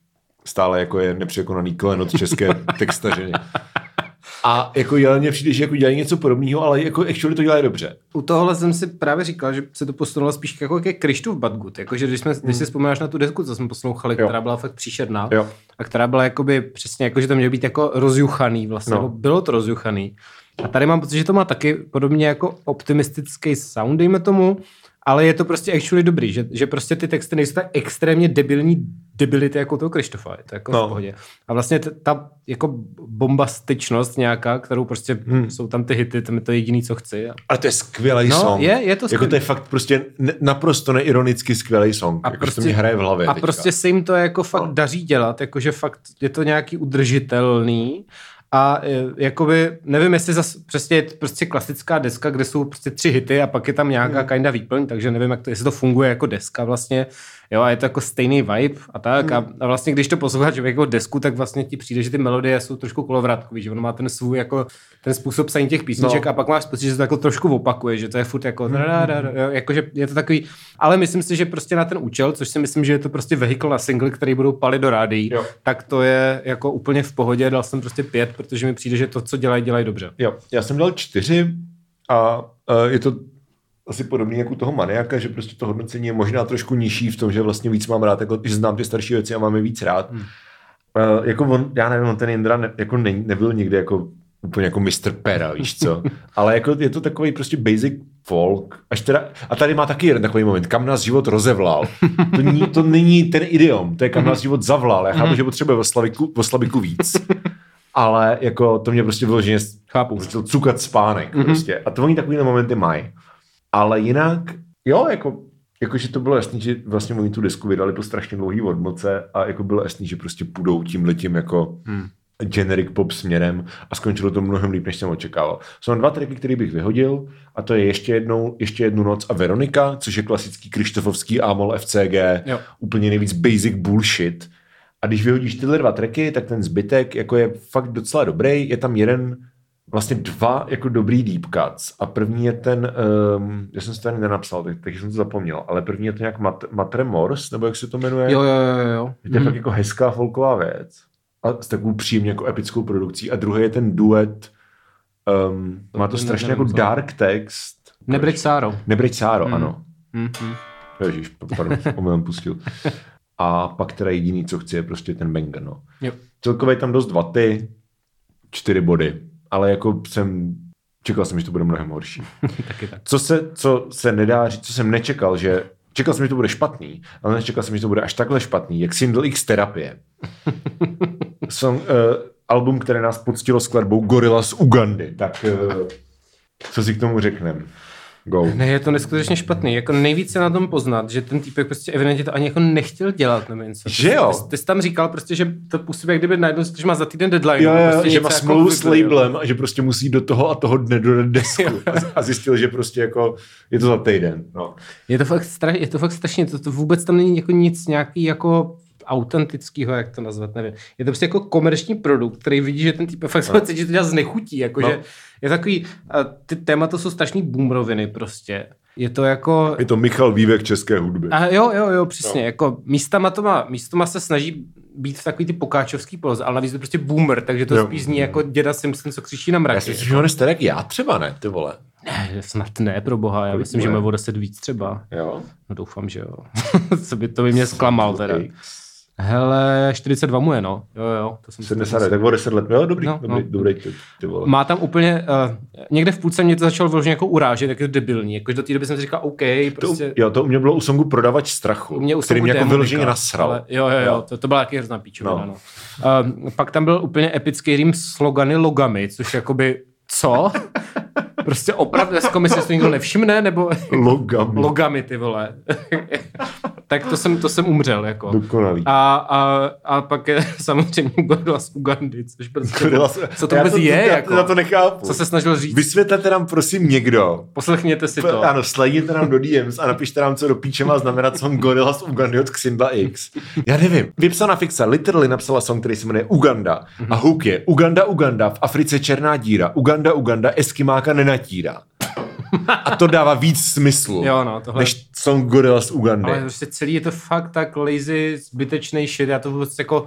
stále jako je nepřekonaný klenot české textařiny. A jako Jeleně přijde, že jako dělají něco podobného, ale jako actually to dělají dobře. U tohohle jsem si právě říkal, že se to posunulo spíš jako ke Krištu v Badgut. Jakože když, jsme, když si vzpomínáš na tu desku, co jsme poslouchali, Jo. která byla fakt příšerná Jo. a která byla jakoby přesně jako, že to mělo být jako rozjuchaný vlastně, no. bylo to rozjuchaný. A tady mám pocit, že to má taky podobně jako optimistický sound, dejme tomu, ale je to prostě actually dobrý, že, že prostě ty texty nejsou tak extrémně debilní debility jako toho Krištofa, je to jako No. v pohodě. A vlastně t- ta jako bombastičnost nějaká, kterou prostě hmm. jsou tam ty hity, tam je to jediný, co chci. A Ale to je skvělý No, song. je- je to Jako skvělý. to je fakt prostě ne, naprosto neironicky skvělý song. A A jako prostě- to mě hraje v hlavě A teďka. prostě se jim to jako fakt No. daří dělat, jakože fakt je to nějaký udržitelný a e, jakoby, nevím, jestli zas přesně je to prostě klasická deska, kde jsou prostě tři hity a pak je tam nějaká Hmm. kinda výplň, takže nevím, jak to, jestli to funguje jako deska vlastně, jo, a je to jako stejný vibe a tak Hmm. a, a vlastně, když to posloucháš jako desku, tak vlastně ti přijde, že ty melodie jsou trošku kolovrátkový, že ono má ten svůj jako, ten způsob psaní těch písniček No. a pak máš pocit, že to jako trošku opakuje, že to je furt jako, Hmm. jo, jakože je to takový, ale myslím si, že prostě na ten účel, což si myslím, že je to prostě vehikl na single, který budou palit do rádií, tak to je jako úplně v pohodě, dal jsem prostě pět, protože mi přijde, že to, co dělají, dělají dobře. Jo, já jsem dal čtyři a uh, je to asi podobný jako u toho maniaka, že prostě to hodnocení je možná trošku nižší v tom, že vlastně víc mám rád, jako, že znám ty starší věci a mám je víc rád. Hmm. Uh, jako on, já nevím, on ten Indra ne, jako ne, nebyl nikdy jako úplně jako Mr. Pera, víš co? Ale jako je to takový prostě basic folk. Až teda, a tady má taky jeden takový moment, kam nás život rozevlal. To, ní, to není ten idiom, to je kam nás život zavlal. Já chápu, že potřebuje o slabiku, o slabiku víc. Ale jako to mě prostě vyloženě Chápu. začal cukat spánek mm-hmm. prostě. A to oni takovýhle momenty mají. Ale jinak, jo, jako, jako, že to bylo jasný, že vlastně oni tu desku vydali po strašně dlouhý odmoce a jako bylo jasný, že prostě půjdou tím letím jako hmm. generic pop směrem a skončilo to mnohem líp, než jsem očekával. Jsou dva tracky, které bych vyhodil a to je ještě, jednou, ještě jednu noc a Veronika, což je klasický Krištofovský Amol FCG, Jo. úplně nejvíc basic bullshit. A když vyhodíš tyhle dva tracky, tak ten zbytek jako je fakt docela dobrý. Je tam jeden, vlastně dva jako dobrý deep cuts. A první je ten, um, já jsem si to tady nenapsal, tak, takže jsem to zapomněl, ale první je to nějak Mat, Matre Mors, nebo jak se to jmenuje? Jo, jo, jo, jo. Je to mm. fakt jako hezká folková věc. A s takovou příjemně jako epickou produkcí. A druhý je ten duet, um, má to strašně nevím, jako dark text. Nebreď Sáro. Nebreď Sáro, mm. ano. Mm, mm. Ježíš, pardon, omylem pustil. A pak teda jediný, co chci, je prostě ten banger, no. Jo. Celkově tam dost vaty, čtyři body, ale jako jsem, čekal jsem, že to bude mnohem horší. Taky tak. Co se, co se nedá říct, co jsem nečekal, že čekal jsem, že to bude špatný, ale nečekal jsem, že to bude až takhle špatný, jak Single X terapie. Song, uh, album, které nás poctilo skladbou Gorilla z Ugandy. Tak uh, co si k tomu řekneme? Go. Ne, je to neskutečně špatný. Jako nejvíc se na tom poznat, že ten týpek prostě evidentně to ani jako nechtěl dělat nebo něco. Že jo? Ty, ty, jsi tam říkal prostě, že to působí, jak kdyby najednou, že má za týden deadline. Jo, jo, prostě že má jako smlouvu s vybrali, jo. labelem a že prostě musí do toho a toho dne dodat desku. a zjistil, že prostě jako je to za týden. No. Je to fakt, straš, je to fakt strašně, to, to vůbec tam není jako nic nějaký jako autentického, jak to nazvat, nevím. Je to prostě jako komerční produkt, který vidí, že ten typ fakt se cítí, že to dělá z nechutí, jakože No. je takový, a ty témata jsou strašný boomeroviny prostě. Je to jako, Je to Michal Vývek české hudby. a jo, jo, jo, přesně. No. Jako místama to má, místama se snaží být v takový ty pokáčovský poloze, ale navíc je to prostě boomer, takže to Jo. spíš zní jako děda Simpson, co křičí na mraky. Já si myslím, že on je já třeba, ne, ty vole. Ne, snad ne, pro boha, já Kolik myslím, že bude? má o 10 víc třeba. Jo. No doufám, že jo. Co by to by mě zklamal teda. Hele, 42 mu je, no. Jo, jo. To jsem si 70, tak o 10 let. Jo, dobrý, No, dobrý, no. dobrý typ, ty vole. Má tam úplně, uh, někde v půlce mě to začalo vyloženě jako urážet, jak je to debilní. Jakože do té doby jsem si říkal, OK, To, prostě... jo, to u mě bylo u songu Prodavač strachu, U mě u který mě jako vyloženě nasral. Ale, jo, jo, jo, to, to byla taky hrozná píčovina, No. no. Um, pak tam byl úplně epický rým slogany logami, což jakoby, co? prostě opravdu, jako myslím, že to nikdo nevšimne, nebo Logami. logami, ty vole. tak to jsem, to jsem umřel, jako. Dokonalý. A, a, a pak je samozřejmě Gorila z Ugandy, což prostě, Gorila z- co to Já vůbec je, já, jako. Já to nechápu. Co se snažil říct? Vysvětlete nám prosím někdo, Poslechněte si to. Ano, sledujte nám do DMs a napište nám, co do píče má znamenat song Gorilla z Ugandy od Xindla X. Já nevím. Vypsaná fixa literally napsala song, který se jmenuje Uganda. A hook je Uganda, Uganda, v Africe černá díra. Uganda, Uganda, Eskimáka nenatírá. A to dává víc smyslu, Jo, no, tohle- než song Gorilla z Ugandy. Ale prostě celý je to fakt tak lazy, zbytečný shit, já to vůbec jako,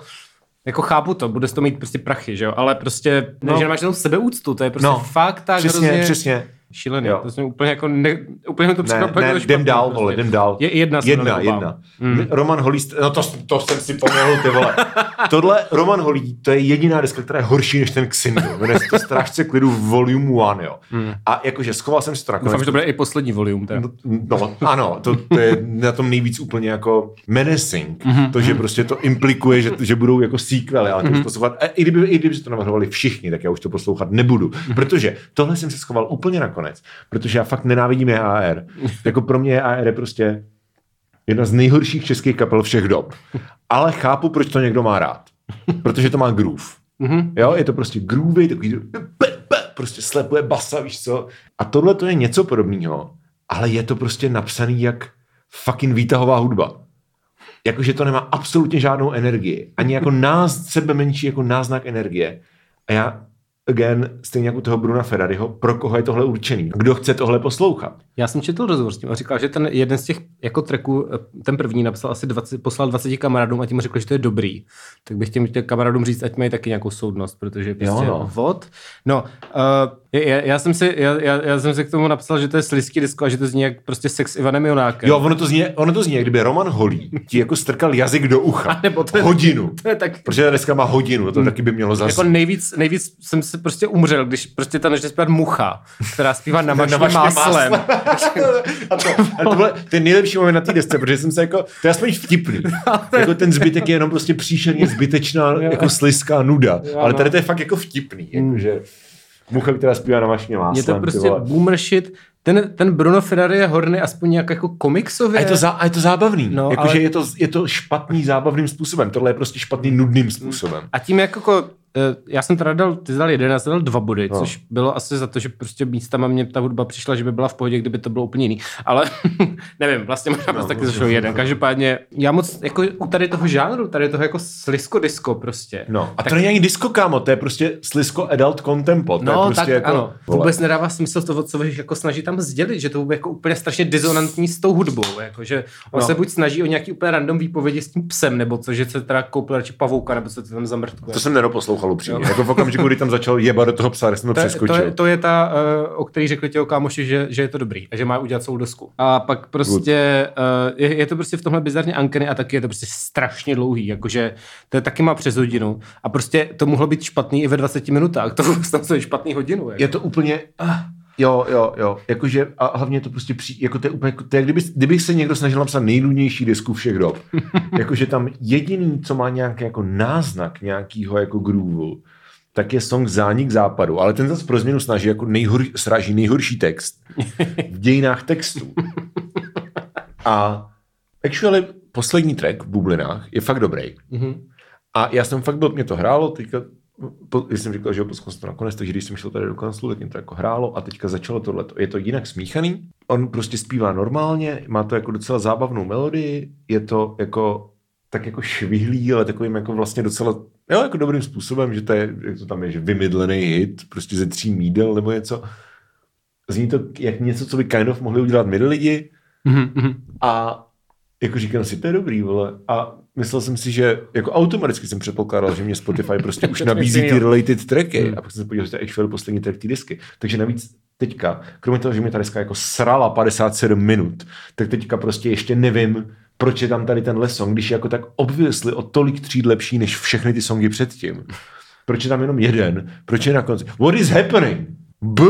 jako chápu to, bude toho mít prostě prachy, že jo, ale prostě, no. No. že nemáš žádnou sebeúctu, to je prostě no, fakt tak přesně, hrozně přesně. Šílený, Jo. to jsem úplně jako, ne, úplně to Ne, překvapilo, ne, jako jdem dál, prostě. vole, jdem dál. Je, jedna, jedna, jedna. Mm. Roman Holý, no to, to jsem si pomohl, ty vole. Tohle, Roman Holý, to je jediná deska, která je horší než ten Xindl. Jmenuje se to Strážce klidu Volume 1, jo. Mm. A jakože schoval jsem si to. Doufám, že to bude i poslední volume. Teda. No, ano, to, to je na tom nejvíc úplně jako menacing. Mm-hmm. To, že prostě to implikuje, že, že budou jako sequely, ale to mm-hmm. poslouchat, a i kdyby, i kdyby se to navrhovali všichni, tak já už to poslouchat nebudu. Mm-hmm. Protože tohle jsem se schoval úplně nakonec, protože já fakt nenávidím EAR. Jako pro mě EAR je prostě jedna z nejhorších českých kapel všech dob. Ale chápu, proč to někdo má rád. Protože to má groove. Mm-hmm. Jo, je to prostě groovy, takový prostě slepuje basa, víš co. A tohle to je něco podobného, ale je to prostě napsaný jak fucking výtahová hudba. Jakože to nemá absolutně žádnou energii. Ani jako nás, sebe menší jako náznak energie. A já, again, stejně jako u toho Bruna Ferrariho, pro koho je tohle určený? Kdo chce tohle poslouchat? Já jsem četl rozhovor s tím a říkal, že ten jeden z těch jako tracků, ten první napsal asi 20, poslal 20 kamarádům a tím mu řekl, že to je dobrý. Tak bych těm těm kamarádům říct, ať mají taky nějakou soudnost, protože prostě no. vod. No, uh, já, já, jsem si, já, já, já, jsem si k tomu napsal, že to je slizký disko a že to zní jak prostě sex s Ivanem Jonákem. Jo, ono to zní, ono to zní, jak kdyby Roman Holý ti jako strkal jazyk do ucha. nebo to je- hodinu. To je tak, Protože dneska má hodinu, to taky by mělo zase. jako nejvíc, nejvíc jsem se prostě umřel, když prostě ta než zpívat Mucha, která zpívá na mašně mašně máslem. a to, a to, byl ten nejlepší moment na té desce, protože jsem se jako, to je aspoň vtipný. jako ten zbytek je jenom prostě příšerně zbytečná, jako slizká nuda. Jo, Ale no. tady to je fakt jako vtipný. Jakože mucha, která zpívá na mašně máslem. Je to prostě boomer shit. Ten, ten Bruno Ferrari je horný aspoň nějak jako komiksově. A je to, zá, a je to zábavný. No, No, Jakože ale- je, to, je to špatný zábavným způsobem. Tohle je prostě špatný nudným způsobem. A tím jak jako, eh, já jsem teda dal, ty jsi dal jeden, já jsem dal dva body, No. no. což bylo asi za to, že prostě místama mě ta hudba přišla, že by byla v pohodě, kdyby to bylo úplně jiný. Ale nevím, vlastně možná no, taky zašel jeden. Každopádně, já moc, jako u tady toho žánru, tady toho jako slisko disco prostě. No, a to není ani disco, kámo, to je prostě slisko adult contempo. To je No, prostě tak jako, ano. Vůbec nedává smysl to, co jako snaží tam sdělit, že to je jako úplně strašně disonantní s tou hudbou. Jako, že on No. se buď snaží o nějaký úplně random výpovědi s tím psem, nebo co, že se teda koupil radši pavouka, nebo se to tam zamrtkuje. To jsem nedoposlouchal upřímně. Jako v okamžiku, kdy tam začal jebat do toho psa, tak jsem to to, je, to, přeskočil. je, to je ta, uh, o který řekli těho kámoši, že, že je to dobrý a že má udělat celou dosku. A pak prostě uh, je, je, to prostě v tomhle bizarně ankeny a taky je to prostě strašně dlouhý, jakože to taky má přes hodinu a prostě to mohlo být špatný i ve 20 minutách, to tam špatný hodinu. Jako. Je to úplně... Ah, jo, jo, jo. Jakože, a hlavně to prostě při, jako to je úplně, to je, kdyby, kdyby se někdo snažil napsat nejnudnější disku všech dob. jakože tam jediný, co má nějaký jako náznak nějakého jako groove, tak je song Zánik západu, ale ten zase pro změnu snaží jako nejhor, sráží nejhorší text v dějinách textů. A actually poslední track v Bublinách je fakt dobrý. Mhm. A já jsem fakt byl, mě to hrálo, teďka, po, já jsem říkal, že ho jsem to nakonec, takže když jsem šel tady do kanclu, tak mě to jako hrálo a teďka začalo tohle. Je to jinak smíchaný, on prostě zpívá normálně, má to jako docela zábavnou melodii, je to jako tak jako švihlý, ale takovým jako vlastně docela, jo, jako dobrým způsobem, že to je, jak to tam je, že vymydlený hit, prostě ze tří mídel nebo něco. Zní to jak něco, co by kind of mohli udělat my lidi Mhm, a jako říkám si, to je dobrý, vole. A myslel jsem si, že jako automaticky jsem předpokládal, že mě Spotify prostě už nabízí ty related tracky. Hmm. A pak jsem se podíval, že to je poslední track té disky. Takže navíc teďka, kromě toho, že mi ta deska jako srala 57 minut, tak teďka prostě ještě nevím, proč je tam tady tenhle song, když je jako tak obviously o tolik tříd lepší než všechny ty songy předtím. Proč je tam jenom jeden? Proč je na konci? What is happening? B?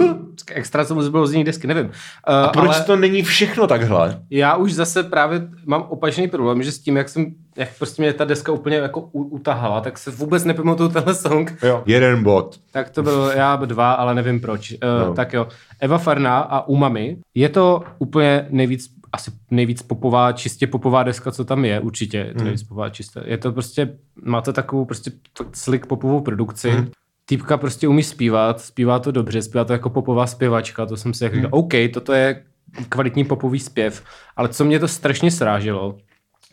Extra, co bylo z ní desky, nevím. Uh, A proč ale to není všechno takhle? já už zase právě mám opačný problém, že s tím, jak jsem, jak prostě mě ta deska úplně jako utahala, tak se vůbec nepamatuju tenhle song. Jo. Jeden bod. Tak to byl já dva, ale nevím proč. Uh, No. Tak jo. Eva Farná a Umami. Je to úplně nejvíc asi nejvíc popová, čistě popová deska, co tam je, určitě. Je to Hmm. nejvíc popová čistě. Je to prostě, má to takovou prostě slick popovou produkci. Hmm. Týpka prostě umí zpívat, zpívá to dobře, zpívá to jako popová zpěvačka, to jsem si jak říkal, Hmm. OK, toto je kvalitní popový zpěv, ale co mě to strašně sráželo,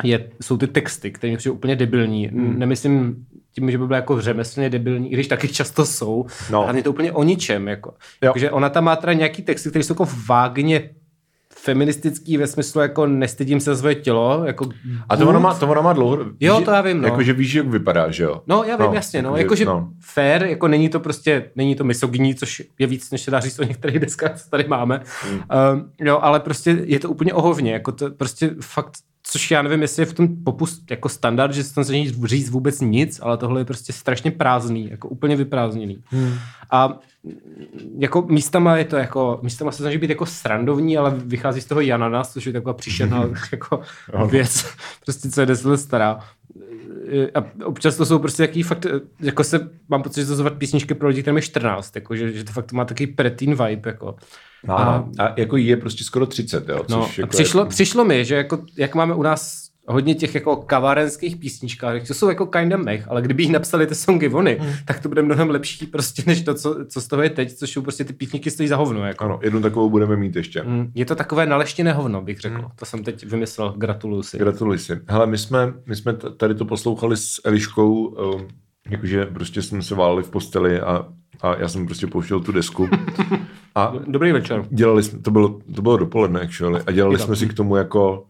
je, jsou ty texty, které přijde úplně debilní. Hmm. Nemyslím tím, že by byly jako řemeslně debilní, i když taky často jsou, No. ale je to úplně o ničem. Jako. Jo. Takže ona tam má teda nějaký texty, které jsou jako vágně feministický ve smyslu jako nestydím se svoje tělo. Jako A to ona má, to ona má dlouho. Jo, to já vím, no. Jakože víš, jak vypadá, že jo? No, já vím, No, jasně, no. jakože- no. fair, jako není to prostě, není to misogyní, což je víc, než se dá říct o některých deskách, co tady máme. Mm. Um, jo, ale prostě je to úplně ohovně, jako to prostě fakt, což já nevím, jestli je v tom popu jako standard, že se tam snaží říct vůbec nic, ale tohle je prostě strašně prázdný, jako úplně vyprázdněný. Hmm. A jako místama je to jako, místama se snaží být jako srandovní, ale vychází z toho Jananas, což je taková příšerná jako věc, prostě co je deset let stará. A občas to jsou prostě jaký fakt, jako se, mám pocit, že to jsou písničky pro lidi, kterým je 14, jako, že, že to fakt má takový preteen vibe, jako. A, a jako jí je prostě skoro 30, jo? No, Což a jako přišlo, je, přišlo mi, že jako, jak máme u nás hodně těch jako kavárenských písničkách, to jsou jako kinda mech, ale kdyby jich napsali ty songy vony, hmm. tak to bude mnohem lepší prostě než to, co, co z toho je teď, což jsou prostě ty písničky stojí za hovno. Jako. Ano, jednu takovou budeme mít ještě. Mm, Je to takové naleštěné hovno, bych řekl. To jsem teď vymyslel, gratuluju si. Gratuluji si. Hele, my jsme, my jsme tady to poslouchali s Eliškou, um, jakože prostě jsme se váleli v posteli a, a já jsem prostě pouštěl tu desku. A Dobrý večer. dělali jsme, to bylo, to bylo dopoledne actually, a dělali jsme si k tomu jako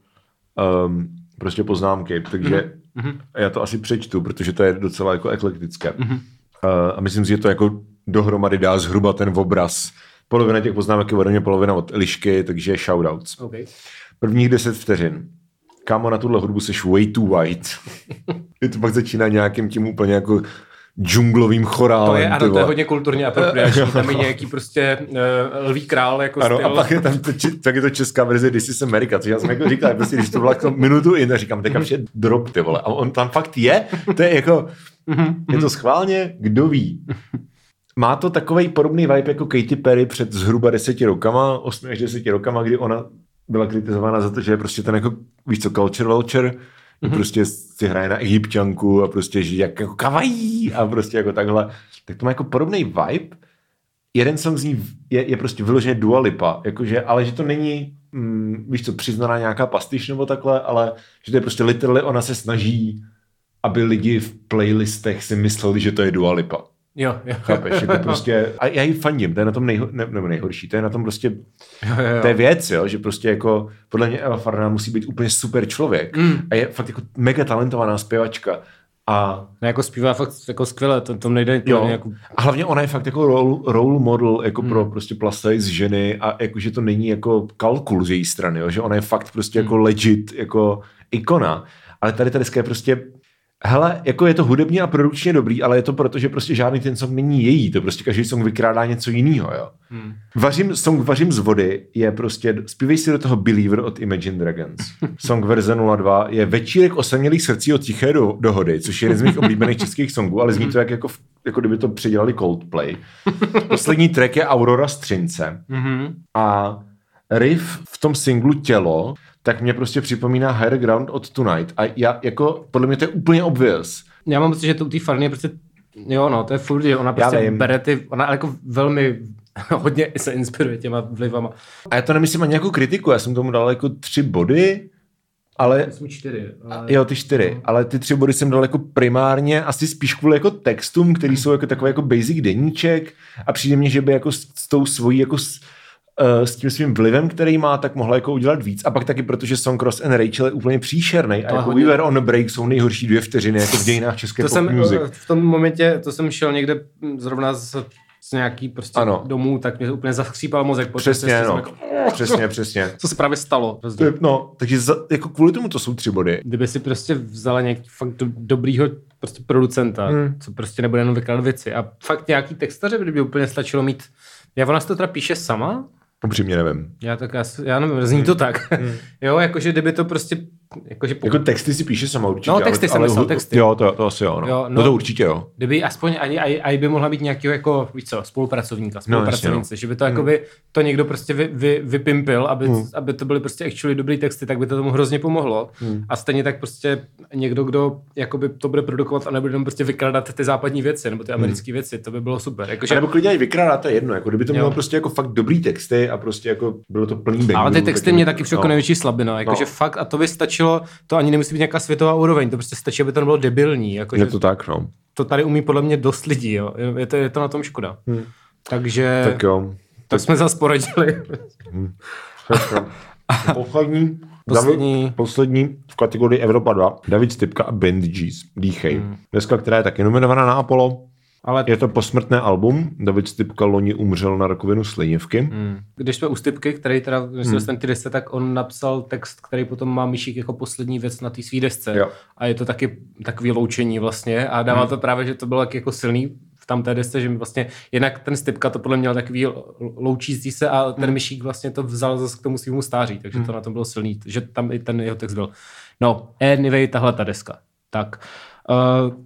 um, prostě poznámky, takže Mhm. mm-hmm. já to asi přečtu, protože to je docela jako eklektické. Mhm. Mm-hmm. Uh, a myslím si, že to jako dohromady dá zhruba ten obraz. Polovina těch poznámek je ode mě, polovina od Elišky, takže shoutouts. Okay. Prvních deset vteřin. Kámo, na tuhle hudbu seš way too white. to pak začíná nějakým tím úplně jako džunglovým chorálem. To je, ano, to je hodně kulturně apropriační. Tam je nějaký prostě uh, lví král jako Ano, styl. a pak je tam to, či- tak je to česká verze This is America, což já jsem jako říkal, prostě, když to bylo jako minutu in, říkám, teďka vše drop, ty vole. A on tam fakt je, to je jako, je to schválně, kdo ví. Má to takový podobný vibe jako Katy Perry před zhruba deseti rokama, 8 až 10 rokama, kdy ona byla kritizována za to, že je prostě ten jako, víš co, culture vulture, mm-hmm. prostě si hraje na egyptianku a prostě žije jak, jako kawaii a prostě jako takhle. Tak to má jako podobný vibe, jeden song z ní je, je prostě vyloženě Dua Lipa, jakože, ale že to není, mm, víš co, přiznaná nějaká pastiš nebo takhle, ale že to je prostě literally ona se snaží, aby lidi v playlistech si mysleli, že to je Dua Lipa. Jo, jo. Chápeš? Jako prostě, a já ji fandím, to je na tom nejho, ne, nebo nejhorší, to je na tom prostě, Jo, jo, jo. to je věc, jo, že prostě jako, podle mě Eva Farná musí být úplně super člověk Mm. a je fakt jako mega talentovaná zpěvačka a No, jako zpívá fakt jako skvěle, to, to nejde Jo. to jako, A hlavně ona je fakt jako role, role model jako hmm. pro prostě plus size ženy a jako, že to není jako kalkul z její strany, jo? že ona je fakt prostě jako legit jako ikona. Ale tady ta deska je prostě Hele, jako je to hudebně a produkčně dobrý, ale je to proto, že prostě žádný ten song není její, to prostě každý song vykrádá něco jiného, jo. Hmm. Vařím, song Vařím z vody je prostě, zpívej si do toho Believer od Imagine Dragons. Song verze 02 je Večírek osamělých srdcí od tiché do, dohody, což je jeden z mých oblíbených českých songů, ale zní to jak, jako, jako kdyby to předělali Coldplay. Poslední track je Aurora Střince Mhm. a riff v tom singlu Tělo, tak mě prostě připomíná Higher Ground od Tonight. A já, jako, podle mě to je úplně obvious. Já mám pocit, že to u té farny je prostě, jo no, to je furt, že ona prostě bere ty, ona jako velmi, hodně se inspiruje těma vlivama. A já to nemyslím ani jako kritiku, já jsem tomu dal jako tři body ale Jsme čtyři. Ale... Jo, ty čtyři, ale ty tři body jsem dal jako primárně asi spíš kvůli jako textům, který jsou jako takový jako basic deníček a přijde mně, že by jako s, s tou svojí jako s, uh, s tím svým vlivem, který má, tak mohla jako udělat víc. A pak taky protože Song Cross and Rachel je úplně příšerný a jako We Were on a Break jsou nejhorší dvě vteřiny jako v dějinách české to pop jsem music. eh, v tom momentě, to jsem šel někde hm, zrovna z, z nějaký prostě Ano. domů, tak mě úplně zaskřípal mozek. Přesně, cestě no. Jako, Přesně, přesně. co se právě stalo? Prostě. je, no, takže za, jako kvůli tomu to jsou tři body. Kdyby si prostě vzala nějaký fakt do, dobrýho prostě producenta, Hmm. co prostě nebude jenom vykládat věci a fakt nějaký textaře by, by úplně stačilo mít. Já ona si to teda píše sama, Upřímně nevím. já tak já, já nevím, zní to tak. jo, jakože kdyby to prostě, jakože pokud, Jako texty si píše sama určitě. No, texty ale, jsem ale, myslel, texty. Jo, to, to asi jo. No. Jo, no, no. to určitě jo. kdyby aspoň ani, ani, ani by mohla být nějakého jako, víš co, spolupracovníka, spolupracovnice, no. že by to jakoby to někdo prostě vy, vy, vypimpil, aby, aby to byly prostě actually dobrý texty, tak by to tomu hrozně pomohlo. A stejně tak prostě někdo, kdo jakoby to bude produkovat a nebude jenom prostě vykradat ty západní věci, nebo ty americké věci, to by bylo super. Jakože, A nebo klidně i vykrádá, to je jedno. Jako kdyby to mělo prostě jako fakt dobrý texty a prostě jako bylo to plný bangů. ale ty texty mě by- taky však jako největší slabina. Jakože No. fakt, a to by stačilo, to ani nemusí být nějaká světová úroveň, to prostě stačí, aby to nebylo debilní. Jakože Je to tak, no. to tady umí podle mě dost lidí, jo. Je to, je to na tom škoda. Takže Tak jo. tak jsme zase poradili. Jo. Poslední, Poslední. David, poslední v kategorii Evropa 2. David Stipka a Band Gees. Dýchej. Hmm. Dneska, která je taky nominovaná na Apollo. Ale Je to posmrtné album. David Stipka loni umřel na rakovinu slinivky. Hmm. když jsme u Stipky, který teda hmm. ten ty desce, tak on napsal text, který potom má Myšík jako poslední věc na té svý desce. Jo. A je to taky takový loučení vlastně. A dává hmm. to právě, že to bylo taky jako silný v tam té desce, že vlastně jednak ten Stipka to podle mě měl takový loučící se a ten Myšík vlastně to vzal zase k tomu svýmu stáří, takže to na tom bylo silný, že tam i ten jeho text byl. No, anyway, tahle ta deska. Tak, uh,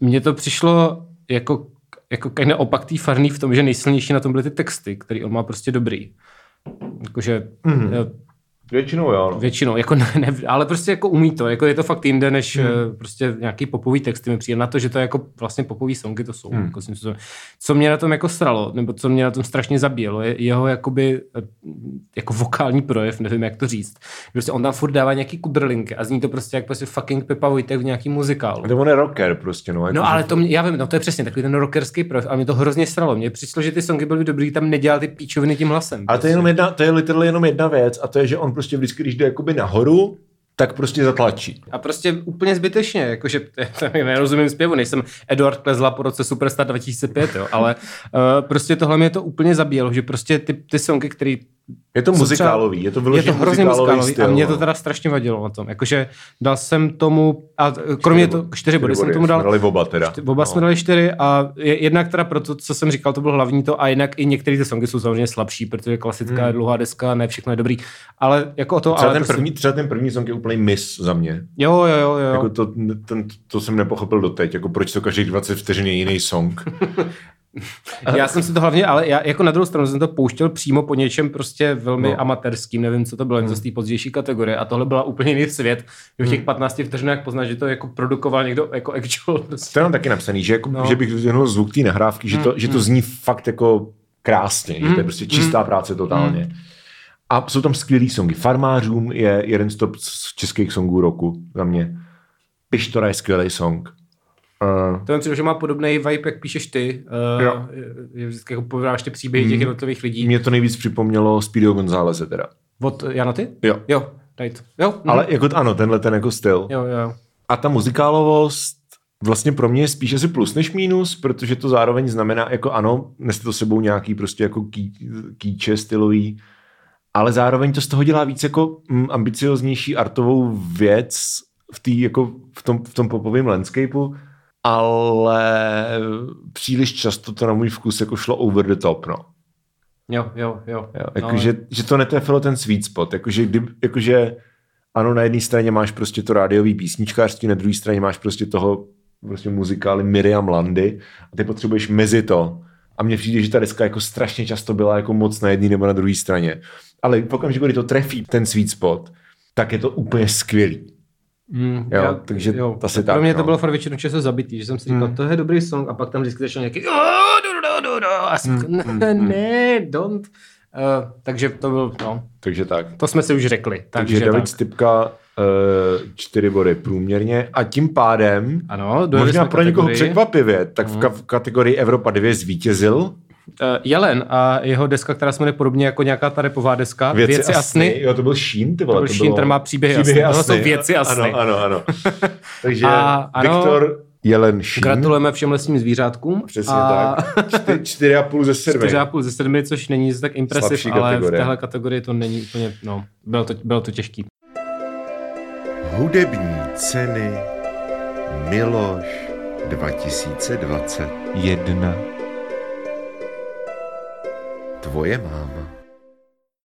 mně to přišlo jako, jako kind of opak tý farný v tom, že nejsilnější na tom byly ty texty, který on má prostě dobrý. Jakože mm-hmm. Většinou jo. No. Většinou, jako ne, ne, ale prostě jako umí to, jako je to fakt jinde, než hmm. prostě nějaký popový texty mi přijde na to, že to je jako vlastně popový songy to jsou. Hmm. Jako, co mě na tom jako stralo, nebo co mě na tom strašně zabíjelo, je jeho jakoby jako vokální projev, nevím jak to říct. Prostě on tam furt dává nějaký kudrlinky a zní to prostě jak prostě fucking Pepa Vojtek v nějaký muzikálu. To on je rocker prostě, no. Jako No ale to mě, já vím, no to je přesně takový ten rockerský projev a mě to hrozně stralo. Mně přišlo, že ty songy byly dobrý, tam nedělal ty píčoviny tím hlasem. Ale to je jenom jedna, to je literally jenom jedna věc a to je, že on prostě vždycky, když jde jakoby nahoru, tak prostě zatlačí. A prostě úplně zbytečně, jakože nerozumím zpěvu, nejsem Eduard Klezla po roce Superstar 2005, jo, ale uh, prostě tohle mě to úplně zabíjelo, že prostě ty, ty songy, které Je to muzikálový, je to je vyloženě to hrozně muzikálový styl, a mě no. to teda strašně vadilo na tom. Jakože dal jsem tomu, a kromě to, čtyři body jsem tomu dal, Jsme dali oba teda. Oba jsme dali čtyři a je- jednak teda pro to, co jsem říkal, to bylo hlavní to a jinak i některé ty songy jsou samozřejmě slabší, protože klasická hmm. je dlouhá deska, ne všechno je dobrý. Ale jako o to, Třeba ale ten, prostě, první, třeba ten první song je úplný miss za mě. jo, jo, jo, jo. Jako to, ten, to jsem nepochopil doteď, jako proč to každých 20 vteřin je jiný song. Já jsem si to hlavně, ale já jako na druhou stranu jsem to pouštěl přímo po něčem prostě velmi No. amatérským, nevím, co to bylo, něco z té pozdější kategorie a tohle byla úplně jiný svět. že V těch 15 vteřinách poznáš, že to jako produkoval někdo jako actual. Prostě. To je tam taky napsaný, že, jako, no. Že bych jenom zvuk té nahrávky, že to, že to zní fakt jako krásně, že to je prostě čistá práce totálně. A jsou tam skvělý songy. Farmářům je jeden z top českých songů roku za mě. Pištora je skvělý song. Uh, To mi přijde, že má podobný vibe, jak píšeš ty. Uh, Jo. je, vždycky jako povídáš ty příběhy těch jednotlivých lidí. mě to nejvíc připomnělo Speedo Gonzáleze teda. Od Jana ty? Jo. Jo, right. Jo, hm. Ale jako ano, tenhle ten jako styl. Jo, jo. A ta muzikálovost vlastně pro mě je spíš asi plus než mínus, protože to zároveň znamená, jako ano, neste to sebou nějaký prostě jako ký, kýče stylový, ale zároveň to z toho dělá víc jako mm, ambicioznější artovou věc v, tý, jako v, tom, v tom popovém landscapeu, ale příliš často to na můj vkus jako šlo over the top, no. Jo, jo, jo. Jo, jakože, no, že to netrefilo ten sweet spot, jakože, kdy, jakože ano, na jedné straně máš prostě to rádiový písničkářství, na druhé straně máš prostě toho prostě muzikály Miriam Landy a ty potřebuješ mezi to. A mně přijde, že ta deska jako strašně často byla jako moc na jedné nebo na druhé straně. Ale v okamžiku, kdy to trefí ten sweet spot, tak je to úplně skvělý. Mm, Jo, takže asi tak, Pro mě no. to bylo fakt většinou času zabitý, že jsem si říkal, Mm. to je dobrý song a pak tam vždycky začal nějaký ne, ne, don't. Uh, takže to byl, no, Takže tak. to jsme si už řekli. Takže, Takže, David tak. Stipka Uh, čtyři body průměrně a tím pádem Ano, možná pro někoho kategorii. překvapivě, tak v, ka- v kategorii Evropa 2 zvítězil Jelen a jeho deska, která se jmenuje podobně jako nějaká ta repová deska, Věci, věci a sny. Jo, to byl Šín, ty vole. byl Šín, ten má příběhy a sny. Tohle jsou Věci a sny. Ano, ano, ano. Takže A ano, Viktor Jelen Šín. Gratulujeme všem lesním zvířátkům. Přesně a tak. Čty, čtyři a půl ze sedmi. 4,5 ze 7, což není tak impresiv, Slabší ale kategorie. v téhle kategorii to není úplně, no, bylo to, bylo to těžký. Hudební ceny Miloš 2020. Tvoje máma.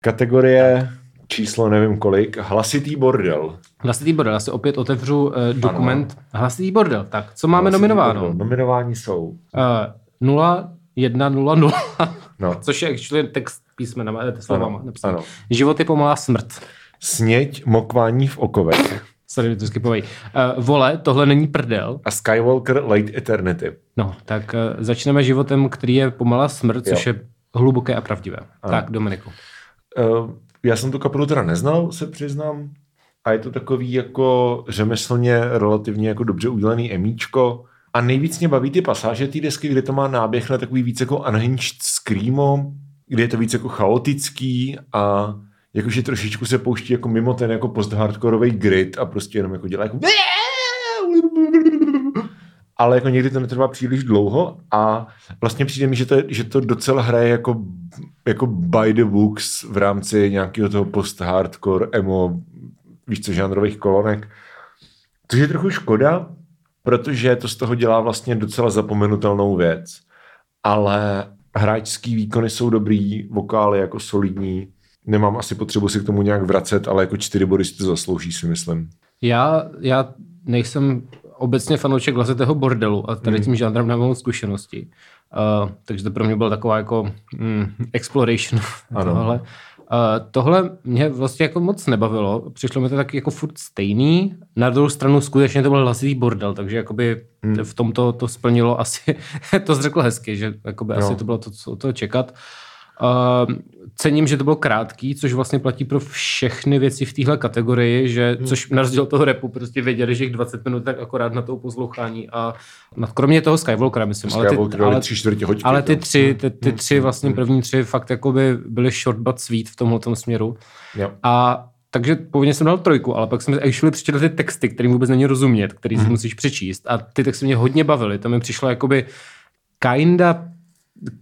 Kategorie číslo nevím kolik. Hlasitý bordel. Hlasitý bordel, já si opět otevřu uh, dokument. Ano. Hlasitý bordel, tak co máme Hlasitý nominováno? bordel. Nominování jsou. Uh, 0, 1, 0, 0, No. což je actually text písmenama, eh, slovama. Ano, napsaný. Život je pomalá smrt. Sněť mokvání v okovech. Sorry, to. Uh, vole, tohle není prdel. A Skywalker Late Eternity. No, tak uh, začneme životem, který je pomalá smrt, což Jo. je hluboké a pravdivé. Ano. Tak, Dominiku. Uh, já jsem tu kapelu teda neznal, se přiznám. A je to takový jako řemeslně relativně jako dobře udělaný emíčko. A nejvíc mě baví ty pasáže té desky, kde to má náběh na takový víc jako unhinged screamo, kde je to víc jako chaotický a jakože trošičku se pouští jako mimo ten jako post-hardcoreový grid a prostě jenom jako dělá jako ale jako někdy to netrvá příliš dlouho a vlastně přijde mi, že to, že to docela hraje jako, jako by the books v rámci nějakého toho post-hardcore emo, víš co, žánrových kolonek. Což je trochu škoda, protože to z toho dělá vlastně docela zapomenutelnou věc. Ale hráčský výkony jsou dobrý, vokály jako solidní. Nemám asi potřebu si k tomu nějak vracet, ale jako čtyři body si to zaslouží, si myslím. Já, já nejsem obecně fanoušek hlasitého bordelu a tady Hmm. tím žánrem nemám zkušenosti. Uh, takže to pro mě byla taková jako mm, exploration Ano. tohle. Uh, tohle mě vlastně jako moc nebavilo. Přišlo mi to taky jako furt stejný. Na druhou stranu skutečně to byl hlasitý bordel, takže jakoby Hmm. v tomto to splnilo asi, to řekl hezky, že jakoby No. asi to bylo to, co to čekat. Uh, cením, že to bylo krátký, což vlastně platí pro všechny věci v téhle kategorii, že, Hmm. což na rozdíl toho repu prostě věděli, že jich 20 minut tak akorát na to poslouchání a na, kromě toho Skywalkera, myslím. Ale ty, Skywalker ale, tři čtvrtě hoďky. ale ty tři, ty, ty Hmm. tři vlastně první tři fakt jakoby byly short but sweet v tomhle směru. Jo. A takže původně jsem dal trojku, ale pak jsem actually přečetl ty texty, kterým vůbec není rozumět, který si musíš přečíst. A ty texty mě hodně bavily. To mi přišlo jakoby kinda,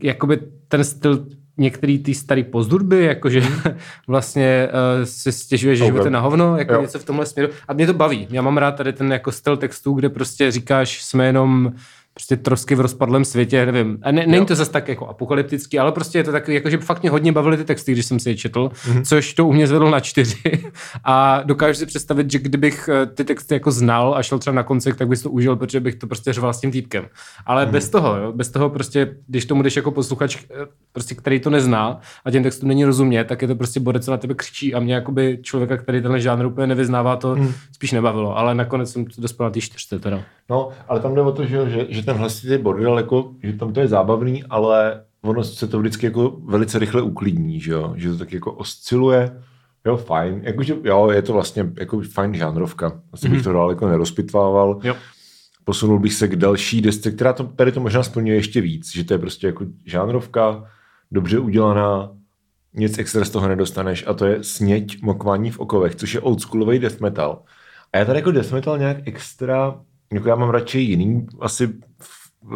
jakoby ten styl některý ty starý pozdurby, jakože vlastně uh, si stěžuje, že Ok. život je na hovno, jako Jo. něco v tomhle směru. A mě to baví. Já mám rád tady ten jako styl textů, kde prostě říkáš, jsme jenom prostě trosky v rozpadlém světě, nevím. A ne, není to zase tak jako apokalyptický, ale prostě je to takový, jako, že fakt mě hodně bavily ty texty, když jsem si je četl, Mhm. mm-hmm. což to u mě zvedlo na čtyři. A dokážu si představit, že kdybych eh, ty texty jako znal a šel třeba na koncert, tak bych to užil, protože bych to prostě řval s tím týpkem. Ale Mhm. mm-hmm. bez toho, jo, bez toho prostě, když tomu jdeš jako posluchač, eh, prostě, který to nezná a těm textům není rozumět, tak je to prostě borec, co na tebe křičí a mě jakoby člověka, který tenhle žánr úplně nevyznává, to mm. spíš nebavilo. Ale nakonec jsem to dospěl na ty čtyřce teda. No, ale tam jde o to, že, že ten hlasitý bordel, jako, že tam to je zábavný, ale ono se to vždycky jako velice rychle uklidní, že jo? Že to tak jako osciluje. Jo, fajn. Jakože, jo, je to vlastně jako fajn žánrovka. Vlastně bych to dál jako nerozpitvával. Jo. Posunul bych se k další desce, která to, tady to možná splňuje ještě víc, že to je prostě jako žánrovka, dobře udělaná, nic extra z toho nedostaneš a to je sněť mokvání v okovech, což je oldschoolový death metal. A já tady jako death metal nějak extra, jako já mám radši jiný, asi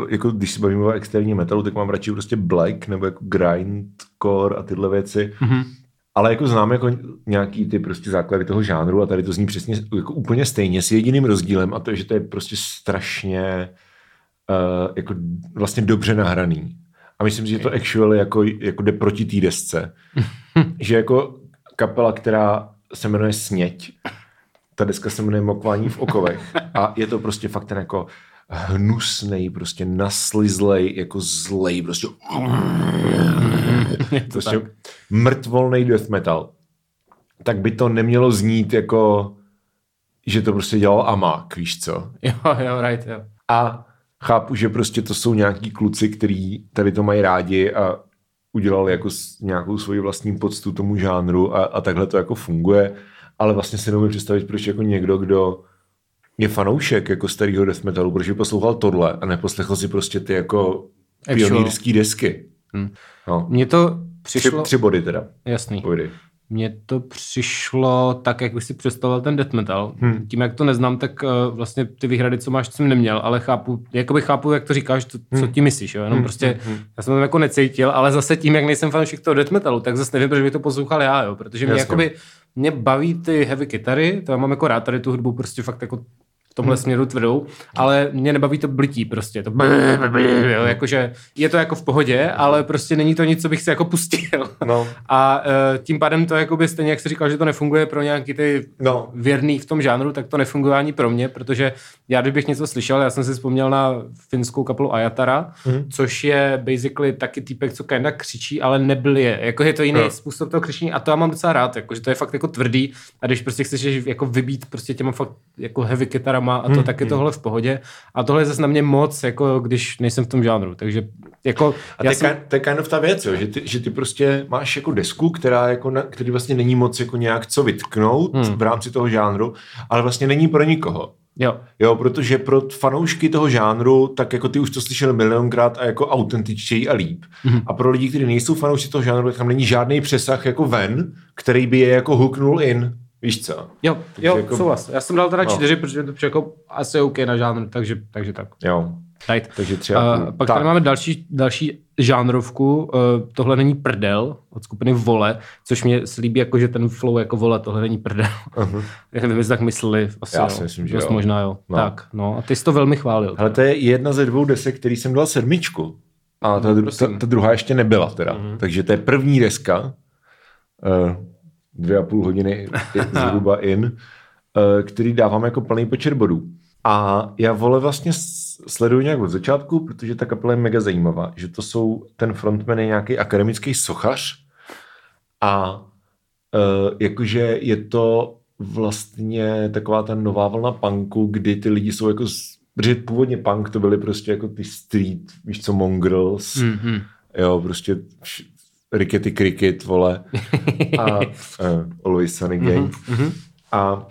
jako když se bavíme o externí metalu, tak mám radši prostě black nebo jako grindcore a tyhle věci. Mm-hmm. Ale jako znám jako nějaký ty prostě základy toho žánru a tady to zní přesně jako úplně stejně s jediným rozdílem a to je, že to je prostě strašně uh, jako vlastně dobře nahraný. A myslím si, že to actually jako, jako jde proti té desce. že jako kapela, která se jmenuje Sněť, ta deska se jmenuje Mokvání v okovech a je to prostě fakt ten jako hnusnej, prostě naslizlej, jako zlej, prostě prostě mrtvolný death metal, tak by to nemělo znít jako, že to prostě dělal Amák, víš co? Jo, jo, right, jo. A chápu, že prostě to jsou nějaký kluci, kteří tady to mají rádi a udělali jako nějakou svoji vlastní poctu tomu žánru a, a takhle to jako funguje. Ale vlastně si neumím představit, proč jako někdo, kdo je fanoušek jako starého death metalu, proč by poslouchal tohle a neposlechl si prostě ty jako pionýrský desky. Hmm. No. Mně to Tři, přišlo... tři body teda. Jasný. Pojdy. Mně to přišlo tak, jak bych si představoval ten death metal. Hmm. Hmm. Tím, jak to neznám, tak uh, vlastně ty výhrady, co máš, jsem neměl, ale chápu, jakoby chápu, jak to říkáš, to, co Hmm. ti myslíš. Jo? Jenom Hmm, prostě, hmm, hmm. já jsem to jako necítil, ale zase tím, jak nejsem fanoušek toho death metalu, tak zase nevím, proč bych to poslouchal já, jo? protože mě Jasně. jakoby, mě baví ty heavy kytary, to já mám jako rád tady tu hudbu, prostě fakt jako v tomhle Hmm. směru tvrdou, ale mě nebaví to blití prostě, to jo, jakože je to jako v pohodě, ale prostě není to nic, co bych si jako pustil. No, A uh, tím pádem to jakoby stejně, jak jsi říkal, že to nefunguje pro nějaký ty no. věrný v tom žánru, tak to nefunguje ani pro mě, protože já kdybych něco slyšel, já jsem si vzpomněl na finskou kapelu Ayatara, Mhm. což je basically taky týpek, co kinda křičí, ale nebyl je. Jako je to jiný Jo. způsob toho křičení a to já mám docela rád, jako, že to je fakt jako tvrdý a když prostě chceš jako vybít prostě těma fakt jako heavy kytarama a to Mhm, tak je mhm. tohle v pohodě a tohle je zase na mě moc, jako když nejsem v tom žánru, takže jako A to jsem, je kind of ta věc, jo, že, ty, že ty prostě máš jako desku, která jako na, který vlastně není moc jako nějak co vytknout Hmm. v rámci toho žánru, ale vlastně není pro nikoho. jo, Jo, protože pro fanoušky toho žánru, tak jako ty už to slyšeli milionkrát a jako autentičtěji a líp. Mhm. A pro lidi, kteří nejsou fanoušci toho žánru, tak tam není žádný přesah jako ven, který by je jako hooknul in. Víš co? jo, Takže jo, jako- souhlas. Já jsem dal teda No. čtyři, protože to jako asi OK na žánr, takže, takže tak. Jo. Right. Takže tři a půl. Uh, pak Tak. tady máme další, další žánrovku, uh, tohle není prdel od skupiny Vole, což mě se líbí jako, že ten flow jako Vole, tohle není prdel. Uh-huh. Já nevím, jestli tak mysleli. Asi, Já jo. si myslím, že Dost jo. možná jo. No. Tak, no a ty jsi to velmi chválil. Ale to je jedna ze dvou desek, který jsem dal sedmičku. A ta, No, ta, prosím. ta druhá ještě nebyla teda. Mhm. Takže to je první deska, uh, dvě a půl hodiny i- zhruba in, uh, který dávám jako plný počet bodů. A já vole vlastně sleduju nějak od začátku, protože ta kapela je mega zajímavá, že to jsou, ten frontman je nějaký akademický sochař a uh, jakože je to vlastně taková ta nová vlna punku, kdy ty lidi jsou jako, protože původně punk to byly prostě jako ty street, víš co, mongrels, mm. Mm-hmm. jo, prostě vš- Rickety Cricket, vole, a uh, Always Sunny Gang. Mm-hmm. A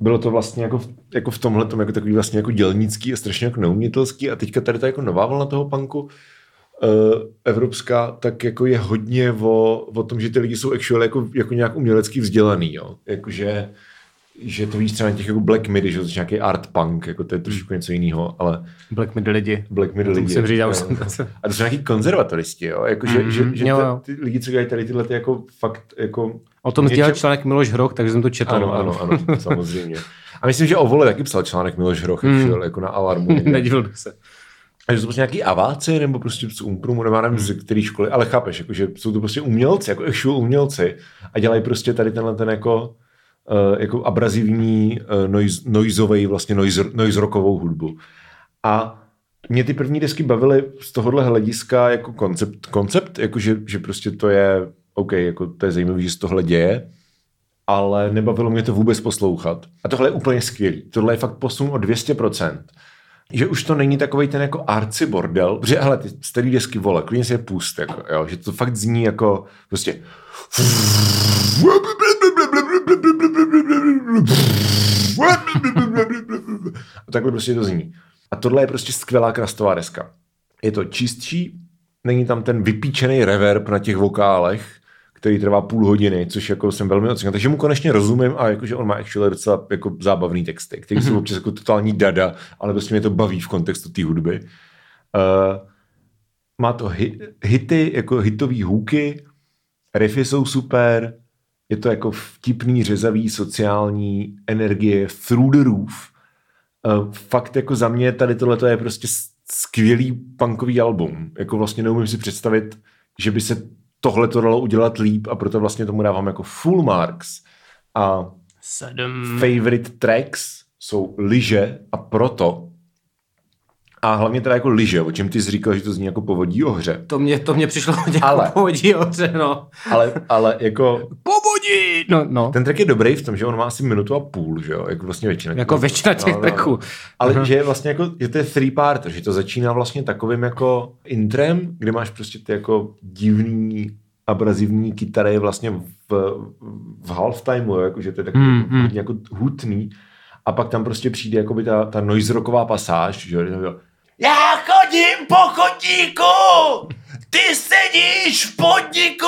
bylo to vlastně jako v, jako v tomhle jako takový vlastně jako dělnický a strašně jako neumětelský a teďka tady ta jako nová vlna toho punku uh, evropská, tak jako je hodně o, o tom, že ty lidi jsou actually jako, jako nějak umělecky vzdělaný, jo. Jakože že to víš třeba na těch jako Black Midi, že to je nějaký art punk, jako to je trošku něco jiného, ale Black Midi lidi. Black Midi lidi. musím říct, já už jsem to... A to jsou nějaký konzervatoristi, jo, jakože, Mhm, že, že jo, jo. ty lidi, co dělají tady tyhle ty jako fakt jako O tom něčem- sdělal článek Miloš Hroch, takže jsem to četl. ano, ano, ano, samozřejmě. A myslím, že o vole taky psal článek Miloš Hroch, Hmm. mm. jako na Alarmu. Nedivil bych se. A že jsou prostě nějaký aváci, nebo prostě z Umprumu, nebo nevím, z který školy, ale chápeš, jako, že jsou to prostě umělci, jako actual umělci a dělají prostě tady tenhle ten jako, jako abrazivní, uh, noise, noizový, vlastně noise, noise rockovou hudbu. A mě ty první desky bavily z tohohle hlediska jako koncept, koncept jako že, že prostě to je, OK, jako to je zajímavé, že se tohle děje, ale nebavilo mě to vůbec poslouchat. A tohle je úplně skvělý. Tohle je fakt posun o 200%. Že už to není takový ten jako arci bordel, protože hele, ty starý desky vole, klidně si je pust, jako, jo, že to fakt zní jako prostě a takhle prostě to zní. A tohle je prostě skvělá krastová deska. Je to čistší, není tam ten vypíčený reverb na těch vokálech, který trvá půl hodiny, což jako jsem velmi ocenil. Takže mu konečně rozumím a jakože on má actually docela jako zábavný texty, který jsou občas jako totální dada, ale prostě mě to baví v kontextu té hudby. Uh, má to hit, hity, jako hitový hůky, riffy jsou super, je to jako vtipný, řezavý, sociální energie through the roof. Uh, fakt jako za mě tady tohle je prostě skvělý punkový album. Jako vlastně neumím si představit, že by se tohle to dalo udělat líp a proto vlastně tomu dávám jako full marks. A Sedm. favorite tracks jsou lyže a proto a hlavně teda jako lyže, o čem ty jsi říkal, že to zní jako povodí o hře. To mě, to mě přišlo hodně Ale- jako povodí hoře, no. Ale, ale jako Povodí! No, no. ten track je dobrý v tom, že on má asi minutu a půl, že jo, jako vlastně většina. Jako většina těch tracků. Ale Aha. že je vlastně jako, že to je three part, že to začíná vlastně takovým jako intrem, kde máš prostě ty jako divný abrazivní kytary vlastně v, v halftimeu, jo, jakože to je takový Hmm, hmm. jako hutný. A pak tam prostě přijde jakoby ta, ta noise rocková pasáž, že jo, že jo, já chodím po chodníku, ty sedíš v podniku.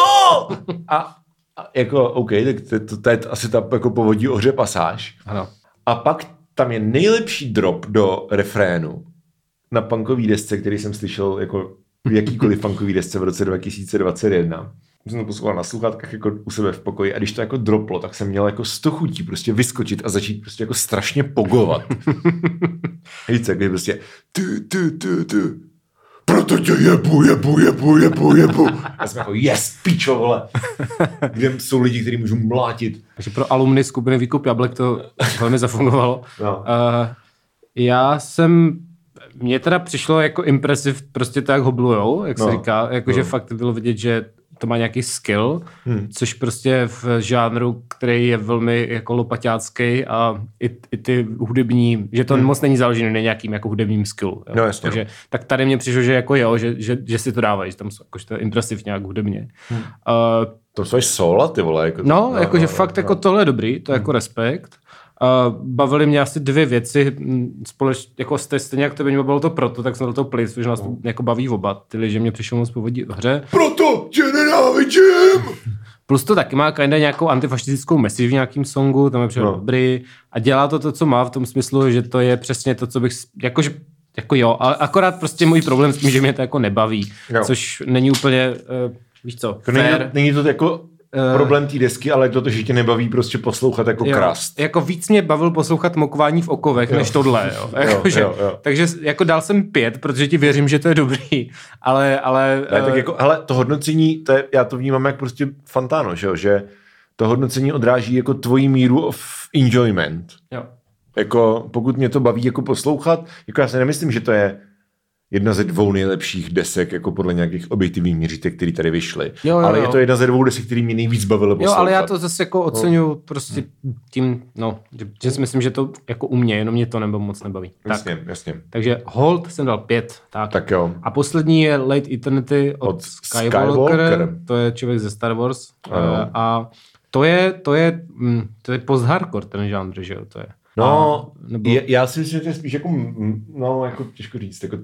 A, a jako, OK, tak to, to, to je asi ta jako povodí ohře pasáž. Ano. A pak tam je nejlepší drop do refrénu na punkový desce, který jsem slyšel jako v jakýkoliv punkový desce v roce 2021. Jsem to poslouchal na sluchátkách jako u sebe v pokoji a když to jako droplo, tak jsem měl jako sto chutí prostě vyskočit a začít prostě jako strašně pogovat. Víš co, když prostě ty, ty, ty, ty, proto tě jebu, jebu, jebu, jebu, jebu. A jsem jako, yes, pičo, vole. Kde jsou lidi, kteří můžu mlátit. Takže pro alumny skupiny Výkup Jablek to velmi zafungovalo. No. Uh, já jsem, mně teda přišlo jako impresiv prostě to, jak hoblujou, jak se No. říká, jakože No. fakt bylo vidět, že to má nějaký skill, Hmm. což prostě v žánru, který je velmi jako lopaťácký a i, i ty hudební, že to moc není založené na nějakým jako hudebním skillu. Jo. Hmm. No, jasně, Takže, tak tady mně přišlo, že jako jo, že, že, že si to dávají, že tam jsou jakože to je impresiv nějak hudebně. Hmm. Uh, To jsou sola, ty vole. Jako No, jakože fakt jako tohle je dobrý, to je Hmm. jako respekt. Uh, bavily mě asi dvě věci, mm, společně, jako ste- stejně jak to by mě bavilo to proto, tak jsem do toho plis, protože nás to jako baví oba, ty, že mě přišlo moc povodí v hře. Proto tě nenávidím! Plus to taky má kinda nějakou antifašistickou message v nějakým songu, tam je No. dobrý a dělá to to, co má v tom smyslu, že to je přesně to, co bych, jakože, jako jo, ale akorát prostě můj problém s tím, že mě to jako nebaví, Jo. což není úplně, uh, víš co, To není, není to jako Eh. problém té desky, ale je to že tě nebaví prostě poslouchat jako Jo, krast. Jako víc mě bavil poslouchat mokování v okovech, Jo. než tohle. Jo. Jo, Jako, že, jo, jo. Takže jako dal jsem pět, protože ti věřím, že to je dobrý, ale... ale Ne, tak eh, jako, hele, to hodnocení, to je, já to vnímám jak prostě fantáno, že jo, že to hodnocení odráží jako tvoji míru of enjoyment. jo. Jako, pokud mě to baví jako poslouchat, jako já si nemyslím, že to je jedna ze dvou nejlepších desek, jako podle nějakých objektivních měřítek, které tady vyšly. Jo, jo, ale jo. je to jedna ze dvou desek, který mě nejvíc bavilo Jo, poslouchat. ale já to zase jako oceňuju prostě tím, no, že, že si myslím, že to jako u mě, jenom mě to nebo moc nebaví. Tak, Jasně, jasně. takže Hold jsem dal pět. Tak. Tak jo. A poslední je Late Eternity od, Od Skywalker, Skywalker. to je člověk ze Star Wars. Ano. Eh, A to je, to je, mm, to je post-hardcore ten žánr, že jo, to je. No, A, nebo... je, já si myslím, že to je spíš jako, no, jako těžko říct, jako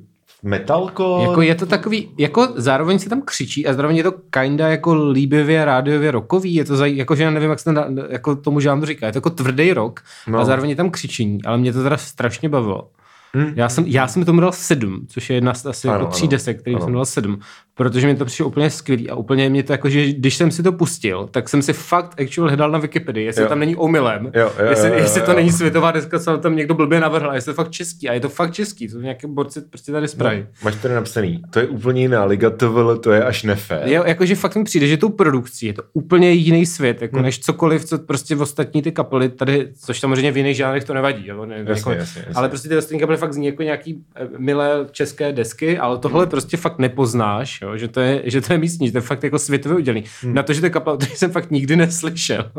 metalko. Jako je to takový, jako zároveň se tam křičí a zároveň je to kinda jako líbivě, rádiově rokový, je to zaj, jako že já nevím, jak se to na- jako tomu žánru říká, je to jako tvrdý rok no. a zároveň je tam křičení, ale mě to teda strašně bavilo. Hm. Já jsem, já jsem tomu dal sedm, což je jedna z asi Ano, jako tří ano, desek, který ano. jsem dal sedm, protože mi to přišlo úplně skvělý a úplně mě to jako, že když jsem si to pustil, tak jsem si fakt actual hledal na Wikipedii, jestli Jo. jo. tam není omylem, Jo, jo, jestli, jo, jo, jestli jo. to není světová deska, co tam někdo blbě navrhl, jestli to fakt český, a je to fakt český, to nějaké borci prostě tady spraví. No, máš tady napsaný, to je úplně jiná liga, tohle to je až nefér. Jo, jakože fakt mi přijde, že tou produkcí je to úplně jiný svět, jako Hmm. než cokoliv, co prostě v ostatní ty kapely tady, což samozřejmě v jiných žánrech to nevadí, jo, ne, Jasně, jako, jasně, jasně. ale prostě ty ostatní kapely fakt zní jako nějaký eh, milé české desky, ale tohle Hmm. prostě fakt nepoznáš, jo, že, to je, že to je místní, že to je fakt jako světově udělený. Na to, že to je kapela, který jsem fakt nikdy neslyšel.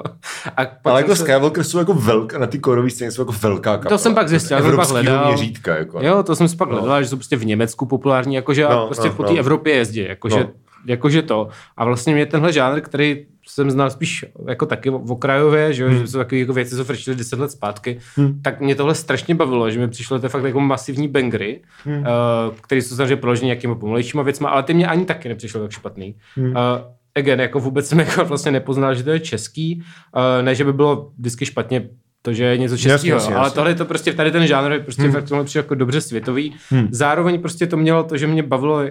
A pak Hmm. Ale jako se- Skywalker jsou jako velká, na ty korový scéně jsou jako velká kapela. jsem pak zjistil, jsem pak hledal. měřítka, jako. Jo, to jsem si pak hledal, že jsou prostě v Německu populární, jakože No, a prostě no, po té no. Evropě jezdí, jakože, No. Jakože to. A vlastně mě tenhle žánr, který jsem znal spíš jako taky v okrajově, že, hmm. že jsou takové jako věci, co frčily 10 let zpátky, hmm. tak mě tohle strašně bavilo, že mi přišlo to fakt jako masivní bangry, hmm. uh, který jsou samozřejmě proloženy nějakými pomalejšíma věcma, ale ty mě ani taky nepřišlo tak špatný. Hmm. Uh, again, jako vůbec jsem jako vlastně nepoznal, že to je český, uh, ne, že by bylo vždycky špatně to, že je něco českého, jasně, ale tohle je to prostě tady ten žánr je prostě hmm. fakt jako dobře světový. Hmm. Zároveň prostě to mělo to, že mě bavilo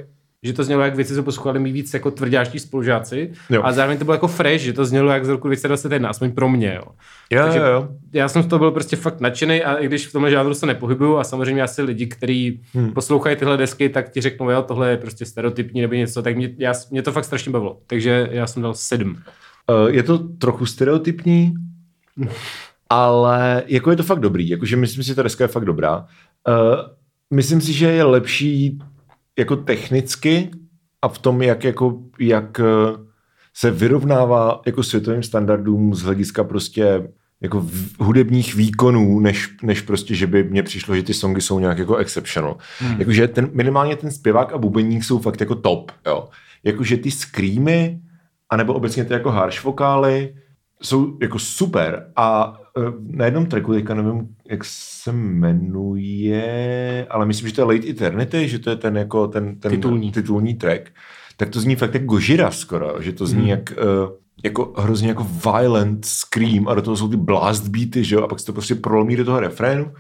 že to znělo jak věci, co poslouchali mi víc jako tvrdáští spolužáci, Jo. a zároveň to bylo jako fresh, že to znělo jak z roku 2021, aspoň pro mě. Jo. Jo, Takže jo, jo. Já jsem z toho byl prostě fakt nadšený a i když v tomhle žánru se nepohybuju a samozřejmě asi lidi, kteří hmm. poslouchají tyhle desky, tak ti řeknou, jo, tohle je prostě stereotypní nebo něco, tak mě, já, mě to fakt strašně bavilo. Takže já jsem dal sedm. Uh, je to trochu stereotypní, ale jako je to fakt dobrý, jakože myslím si, že ta deska je fakt dobrá. Uh, myslím si, že je lepší jako technicky a v tom, jak, jako, jak eh, se vyrovnává jako světovým standardům z hlediska prostě jako v- hudebních výkonů, než, než prostě, že by mně přišlo, že ty songy jsou nějak jako exceptional. Hmm. Jakože ten, minimálně ten zpěvák a bubeník jsou fakt jako top, jo. Jakože ty screamy anebo obecně ty jako harsh vokály jsou jako super a na jednom tracku, teďka nevím, jak se jmenuje, ale myslím, že to je Late Eternity, že to je ten jako ten, ten Titulní. titulní track, tak to zní fakt jak Gojira skoro, že to zní hmm. jak uh, jako hrozně jako violent scream a do toho jsou ty blast beaty, že jo, a pak se to prostě prolomí do toho refrénu.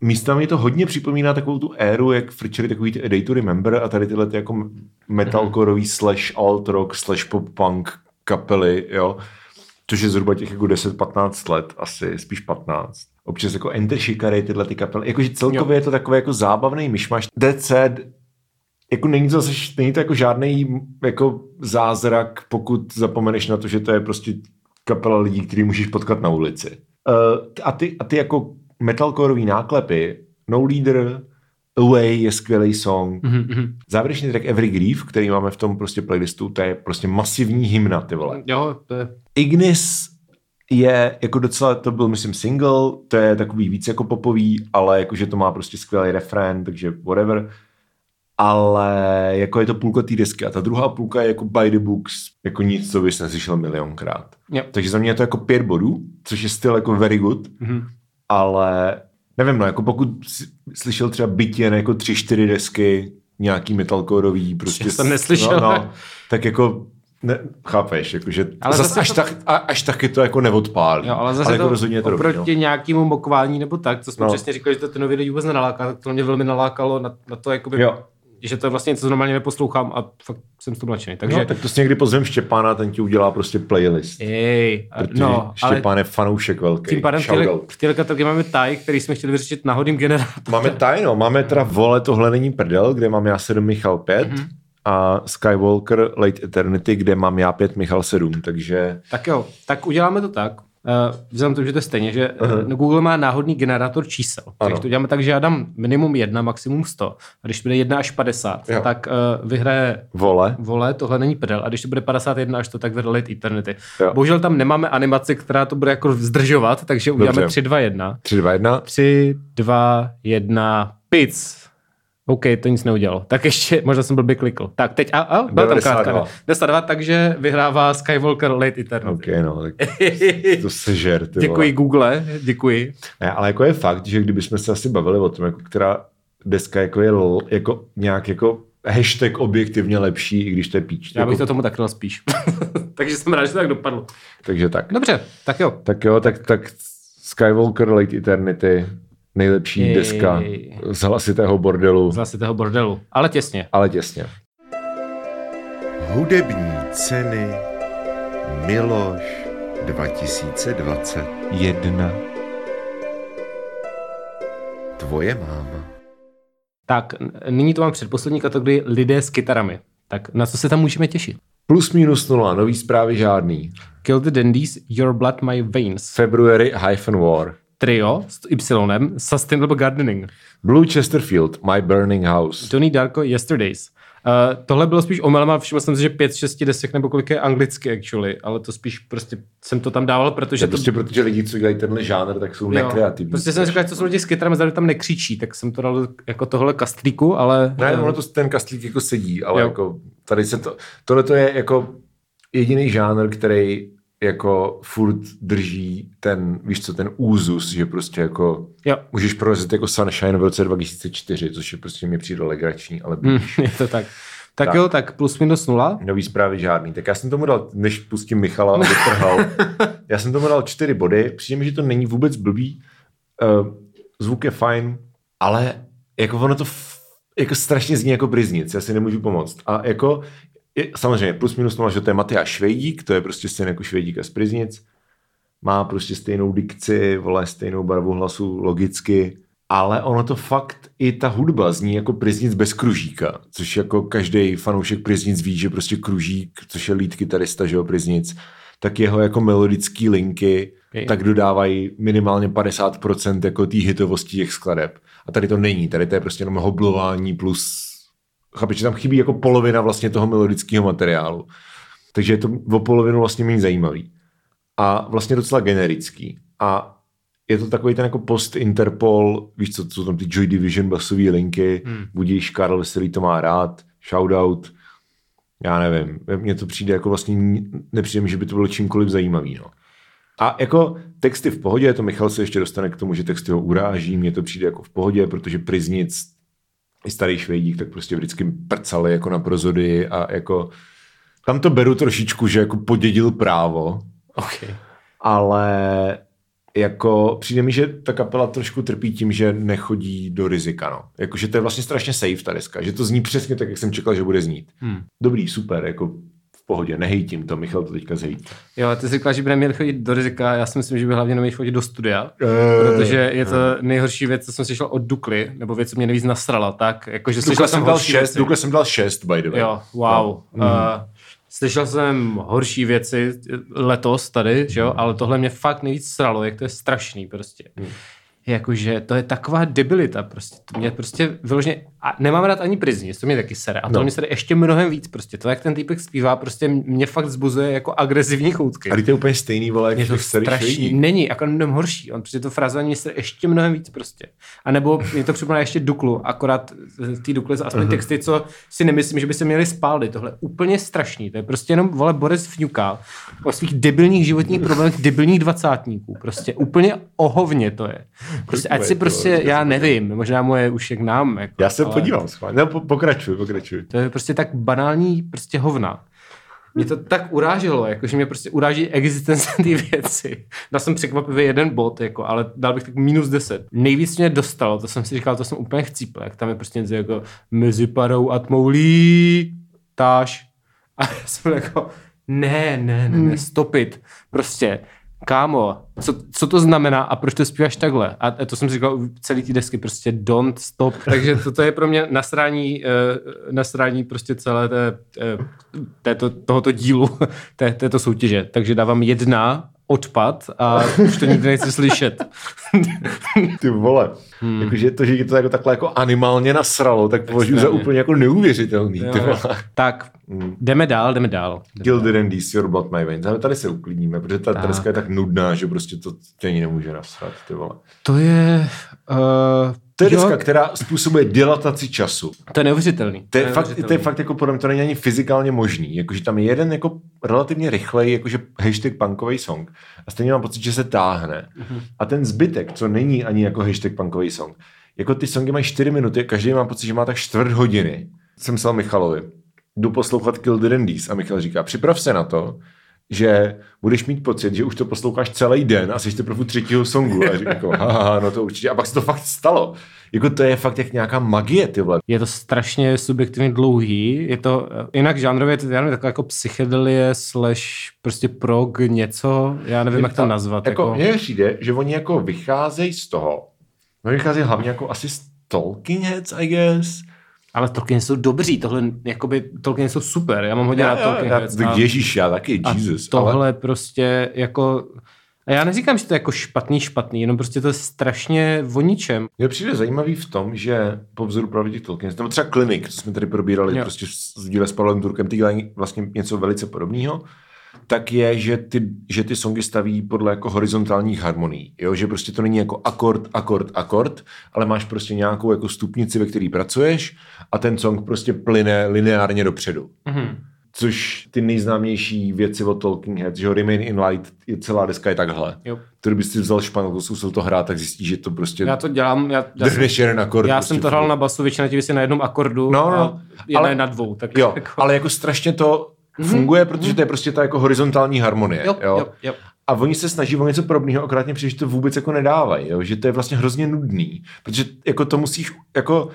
Místami to hodně připomíná takovou tu éru, jak frčeli takový ty A Day to Remember a tady tyhle ty jako metalcoreový slash alt rock slash pop punk kapely, jo, což je zhruba těch jako 10-15 let, asi spíš 15. Občas jako Enter Shikari, tyhle ty kapely, jakože celkově jo. je to takový jako zábavný myšmaš. Sad, jako není to, zase, není to jako žádný jako zázrak, pokud zapomeneš na to, že to je prostě kapela lidí, který můžeš potkat na ulici. Uh, a, ty, a ty jako metalcoreový náklepy, No Leader, Away je skvělý song. Mm-hmm. Závěrečný track Every Grief, který máme v tom prostě playlistu, to je prostě masivní hymna, ty vole. Jo, to je... Ignis je jako docela, to byl myslím single, to je takový víc jako popový, ale jakože to má prostě skvělý refrén, takže whatever. Ale jako je to půlka té desky a ta druhá půlka je jako by the books, jako nic, co bys neslyšel milionkrát. Jo. Takže za mě je to jako pět bodů, což je styl jako very good, Mhm. ale nevím, no, jako pokud slyšel třeba byť jen jako tři, čtyři desky, nějaký metalcoreový, prostě... Já jsem neslyšel. No, no, tak jako ne, chápeš, jakože Ale ale zas zase až, to- tak, a, až taky to jako neodpálí. Jo, ale zase jako to rozhodně je to dobrý, oproti no. nějakému mokování nebo tak, co jsme No. přesně říkali, že to ty nový lidi vůbec nenaláká, tak to mě velmi nalákalo na, na to, jakoby, Jo. Že to je vlastně něco, co normálně neposlouchám a fakt jsem z toho nadšený. Takže, No, tak to si někdy pozvem Štěpána, ten ti udělá prostě playlist. Ej, no, ale Štěpán je fanoušek velký. tím pádem v téhle, v téhle kategorii máme taj, který jsme chtěli vyřešit náhodným generátorem. Máme tajno, máme teda Vole, tohle není prdel, kde mám já 7, Michal 5 Mhm. mm-hmm. a Skywalker Late Eternity, kde mám já 5, Michal 7, takže Tak jo, tak uděláme to tak. Uh, vzhledem tomu, že to je stejně, že uh, Google má náhodný generátor čísel. Ano. Takže to uděláme tak, že já dám minimum 1, maximum 100. A když to bude 1 až 50, Jo. tak uh, vyhraje Vole. vole, tohle není prdel. A když to bude 51 až to, tak vyhraje Late Eternity. Jo. Bohužel tam nemáme animaci, která to bude jako zdržovat, takže uděláme Dobře. 3, 2, 1. 3, 2, 1. 3, 2, 1, pic. OK, to nic neudělalo. Tak ještě, možná jsem blbě klikl. Tak teď, a, a byla tam 92. krátka. ne? 92, takže vyhrává Skywalker Late Eternity. OK, no, tak to se žer, ty Děkuji vole. Google, děkuji. Ne, ale jako je fakt, že kdybychom se asi bavili o tom, jako která deska jako je l, jako nějak jako hashtag objektivně lepší, i když to je píč. Já jako, bych to tomu tak dal spíš. takže jsem rád, že to tak dopadlo. Takže tak. Dobře, tak jo. Tak jo, tak, tak Skywalker Late Eternity, nejlepší Jej. deska z hlasitého bordelu, Z hlasitého bordelu. Ale těsně. ale těsně. Hudební ceny Miloš 2020. Jedna. Tvoje máma. Tak, nyní to mám předposlední kategorii lidé s kytarami. Tak na co se tam můžeme těšit? Plus minus nula, nový zprávy žádný. Kill the Dandies, Your Blood My Veins. February hyphen War. Trio s Y, Sustainable Gardening. Blue Chesterfield, My Burning House. Tony Darko, Yesterdays. Uh, tohle bylo spíš omylem a všiml jsem si, že pět, šesti desek nebo kolik je anglicky actually, ale to spíš prostě jsem to tam dával, protože Že to... prostě protože lidi, co dělají tenhle žánr, tak jsou jo, nekreativní. Prostě jsem říkal, že to jsou lidi s kytarami, zda tam nekřičí, tak jsem to dal jako tohle kastlíku, ale... Ne, ono to ten kastlík jako sedí, ale Jo. jako tady se to, tohle to je jako jediný žánr, který jako furt drží ten, víš co, ten úzus, že prostě jako Jo, můžeš prorazit jako Sunshine v roce 2004, což je prostě mi přijde legrační, ale víš, je to tak. Tak, Tak. jo, tak plus minus nula. nový zprávy žádný. Tak já jsem tomu dal, než pustím Michala, aby trhal, já jsem tomu dal čtyři body, přijde mi, že to není vůbec blbý, uh, zvuk je fajn, ale jako ono to f- jako strašně zní jako briznic, já si nemůžu pomoct. A jako, je, samozřejmě plus minus nula, že to je Matyáš Švejdík, to je prostě stejný jako Švejdík a z Priznic, má prostě stejnou dikci, vole, stejnou barvu hlasu, logicky, ale ono to fakt, i ta hudba zní jako Priznic bez kružíka, což jako každý fanoušek Priznic ví, že prostě kružík, což je lead kytarista, že jo, Priznic, tak jeho jako melodický linky, Okay. tak dodávají minimálně 50% jako té hitovosti těch skladeb. A tady to není, tady to je prostě jenom hoblování plus, chápeš, že tam chybí jako polovina vlastně toho melodického materiálu. Takže je to o polovinu vlastně méně zajímavý. A vlastně docela generický. A je to takový ten jako post-Interpol, víš co, jsou tam ty Joy Division basové linky, hmm. budíš Karl Veselý to má rád, shoutout. já nevím, mně to přijde jako vlastně, nepřijde mi, že by to bylo čímkoliv zajímavý, no. A jako texty v pohodě, to Michal se ještě dostane k tomu, že texty ho uráží, mně to přijde jako v pohodě, protože Priznic i starý švejdík, tak prostě vždycky prcali jako na prozody a jako tam to beru trošičku, že jako podědil právo, Okay. ale jako přijde mi, že ta kapela trošku trpí tím, že nechodí do rizika, no. Jako, že to je vlastně strašně safe ta deska, že to zní přesně tak, jak jsem čekal, že bude znít. Hmm. Dobrý, super, jako v pohodě, nehejtím to, Michal to teďka zhejtí. Jo, ty jsi říkal, že by neměli chodit do rizika, já si myslím, že by hlavně neměli chodit do studia, Eh, protože je to nejhorší věc, co jsem slyšel od Dukly, nebo věc, co mě nejvíc nasrala, tak, jakože slyšel jsem dal šest, věci. Dukle jsem dal šest, by the way. Jo, wow. No. Uh, slyšel jsem horší věci letos tady, že jo, ale tohle mě fakt nejvíc sralo, jak to je strašný prostě. Hmm. Jakože to je taková debilita prostě. To mě prostě vyloženě, a nemám rád ani prizní, to mě taky sere. A to No. mě sere ještě mnohem víc prostě. To, jak ten týpek zpívá, prostě mě fakt zbuzuje jako agresivní choutky. A to je úplně stejný, vole, jak Je to strašný. Není, jako mnohem horší. On prostě to frazování mě se ještě mnohem víc prostě. A nebo mě to připomíná ještě Duklu, akorát eh, ty Dukly, aspoň uh-huh. texty, co si nemyslím, že by se měli spálit. Tohle je úplně strašný. To je prostě jenom, vole, Boris Fňuka o svých debilních životních problémech debilních dvacátníků. Prostě úplně ohovně to je. Prostě, ať si prostě, já nevím, možná moje už jak nám. Jako, Já se ale podívám schválně. No, po, pokračuj, pokračuj. To je prostě tak banální prostě hovna. Mě to tak uráželo, jako, že mě prostě uráží existence té věci. Dal jsem překvapivě jeden bod, jako, ale dal bych tak minus 10. Nejvíc mě dostalo, to jsem si říkal, to jsem úplně chcípl, jak tam je prostě něco jako mezi parou a tmoulí, táž. A já jsem jako, ne, ne, ne, ne, stopit. Prostě, kámo, co, co to znamená a proč to zpíváš takhle? A to jsem říkal u celý ty desky, prostě don't stop. Takže toto je pro mě nasrání, eh, nasrání prostě celé té, eh, této, tohoto dílu, té, této soutěže. Takže dávám jedna odpad a už to nikdy nechci slyšet. Ty vole. Hmm. Jakože to, že je to jako takhle jako animálně nasralo, tak považuji za úplně jako neuvěřitelný. Ty Jo, vole. jo. tak, jdeme dál, jdeme dál. Kill the Dandies, Your Blood My Veins. Ale tady se uklidníme, protože ta Tak. je tak nudná, že prostě to tě ani nemůže nasrat, ty vole. To je... Uh, To je deska, která způsobuje dilataci času. To je neuvěřitelný. To je, fakt, neuvěřitelný. to je fakt jako podle mě to není ani fyzikálně možný. Jakože tam je jeden jako relativně rychlej, jakože hashtag punkový song. A stejně mám pocit, že se táhne. Mhm. A ten zbytek, co není ani jako hashtag punkový song, jako ty songy mají 4 minuty, každý má pocit, že má tak čtvrt hodiny. Jsem psal Michalovi, jdu poslouchat Kill the Dandies a Michal říká, připrav se na to, že budeš mít pocit, že už to posloucháš celý den a jsi teprve u třetího songu. A říkám, jako, haha, no to určitě. A pak se to fakt stalo. Jako to je fakt jak nějaká magie, ty vole. Je to strašně subjektivně dlouhý, je to eh, jinak žánrově, to já nevím, taková jako psychedelie slash prostě prog něco, já nevím, jak to nazvat. Jako, Jako, mně přijde, že oni jako vycházejí z toho, oni vycházejí hlavně jako asi z Talking Heads, I guess. Ale Tolkien jsou dobří, tohle, jakoby, Tolkien jsou super, já mám hodně rád Tolkien já, já, a- Ježíš, já taky, A Jesus. tohle ale, prostě jako... A já neříkám, že to je jako špatný, špatný, jenom prostě to je strašně o ničem. mně přijde zajímavý v tom, že po vzoru právě těch Tolkien, nebo třeba Klinik, co jsme tady probírali Jo. prostě s díle s Pavlem Turkem, ty dělají vlastně něco velice podobného, tak je, že ty, že ty songy staví podle jako horizontálních harmonií. Jo? Že prostě to není jako akord, akord, akord, ale máš prostě nějakou jako stupnici, ve který pracuješ a ten song prostě plyne lineárně dopředu. Mhm. Což ty nejznámější věci od Talking Heads, že Remain in Light, je celá deska je takhle. Jo. Kdyby si vzal španělku, zkusil to hrát, tak zjistíš, že to prostě Já to dělám, já, já, jsem, jeden akord. já prostě jsem to hrál na basu, většina těch věcí na jednom akordu No, no, ale- na dvou. Tak Jo, jako, ale jako strašně to funguje, protože to je prostě ta jako horizontální harmonie. jo, jo? jo, jo. A oni se snaží o něco podobného, akorát mě přijde, že to vůbec jako nedávají, jo? že to je vlastně hrozně nudný, protože jako to musíš, jako,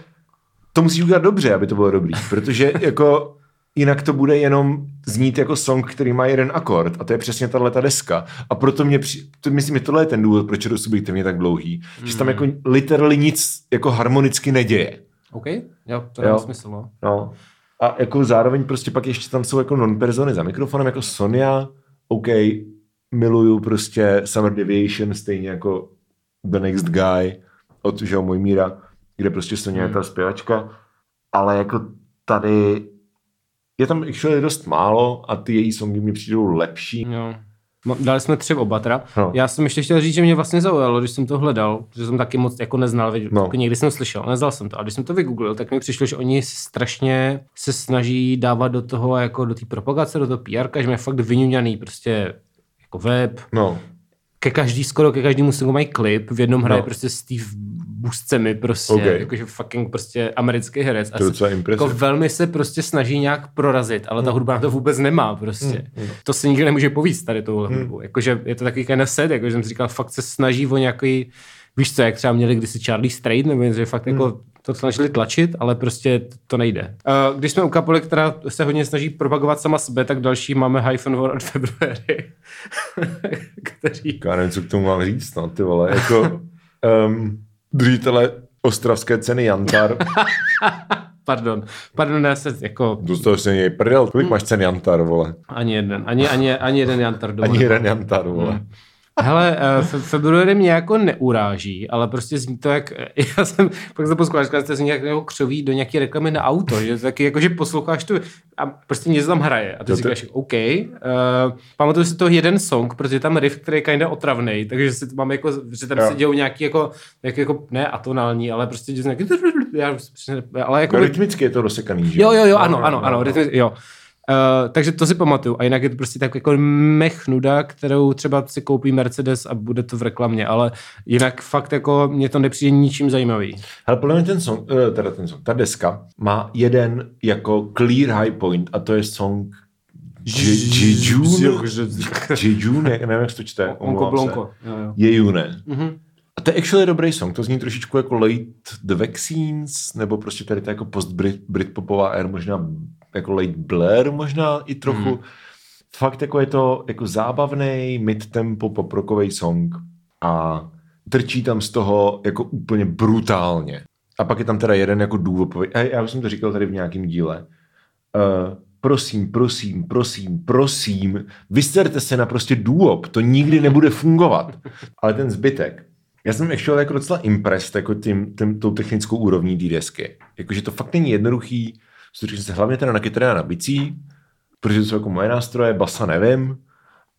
to musíš udělat dobře, aby to bylo dobrý, protože jako jinak to bude jenom znít jako song, který má jeden akord a to je přesně tahle ta deska. A proto mě, při, to, myslím, že tohle je ten důvod, proč je to subjektivně tak dlouhý, že se tam jako literally nic jako harmonicky neděje. OK, jo, to dává smysl, no. No. A jako zároveň prostě pak ještě tam jsou jako non-persony za mikrofonem, jako Sonia, OK, miluju prostě Summer Deviation, stejně jako The Next Guy od Joe Mojmíra, kde prostě Sonia je ta zpěvačka, ale jako tady je tam actually dost málo a ty její songy mi přijdou lepší. Jo. Dali jsme tři oba teda. No. Já jsem ještě chtěl říct, že mě vlastně zaujalo, když jsem to hledal, že jsem taky moc jako neznal, věděl, No. no. někdy jsem slyšel, neznal jsem to. A když jsem to vygooglil, tak mi přišlo, že oni strašně se snaží dávat do toho, jako do té propagace, do toho PR, že mají fakt vyňuňaný prostě jako web, No, ke každý, skoro ke každému singu mají klip, v jednom hraje No. prostě Steve Buscemi prostě, OK. okay. jakože fucking prostě americký herec. To je docela jako velmi se prostě snaží nějak prorazit, ale Hmm. ta hudba na to vůbec nemá prostě. To se nikdo nemůže povíct tady touhle Hmm. hudbu. Jakože je to takový kind of sad, jakože jsem si říkal, fakt se snaží o nějaký, víš co, jak třeba měli kdysi Charlie Strait, nebo něco, že fakt Hmm. jako to snažili tlačit, ale prostě to nejde. Uh, když jsme u kapely, která se hodně snaží propagovat sama sebe, tak další máme Hyphen War od February, který já nevím, co k tomu mám říct, no, ty vole, jako um, držitele ostravské ceny Jantar, Pardon, pardon, já se jako dostal se něj prdel, kolik Hmm. máš cen Jantar, vole? ani jeden, ani, ani, ani jeden Jantar doma. Ani jeden Jantar, vole. Hmm. Hele, eh, fe- February mě jako neuráží, ale prostě zní to jak, já jsem pak říkal, že to zní jak jako křoví do nějaké reklamy na auto, že taky jako, že posloucháš tu a prostě něco tam hraje a ty si to- říkáš, OK, uh, pamatuju si to jeden song, protože je tam riff, který je kinda otravný, takže si mám jako, že tam Jo. se dějou nějaký jako, jak jako, ne atonální, ale prostě nějaký, já, ale jako, No, rytmicky je to rozsekaný, že? Jo, jo, jo, No, ano, no, ano, no, ano, no. rytmi, jo. Uh, takže to si pamatuju. A jinak je to prostě tak jako mech nuda, kterou třeba si koupí Mercedes a bude to v reklamě, ale jinak fakt jako mně to nepřijde ničím zajímavý. Ale podle mě ten song, eh, teda ten song, ta deska má jeden jako clear high point a to je song Jejun, Jejun, nevím, jak se to čte, Onko. Blonko. Jejune. Mhm. A to je actually dobrý song, to zní trošičku jako Late the Vaccines, nebo prostě tady ta jako post-Brit, Britpopová air, možná jako Late Blair možná i trochu. Mm. Fakt jako je to jako zábavný mid-tempo poprokový song a trčí tam z toho jako úplně brutálně. A pak je tam teda jeden jako a já už jsem to říkal tady v nějakém díle, uh, prosím, prosím, prosím, prosím, vysterte se na prostě důvod, to nikdy nebude fungovat. Ale ten zbytek, já jsem actually jako docela impressed jako tím, tím, tou technickou úrovní té desky. Jakože to fakt není jednoduchý, soustředím se hlavně teda na kytary a na bicí, protože to jsou jako moje nástroje, basa nevím,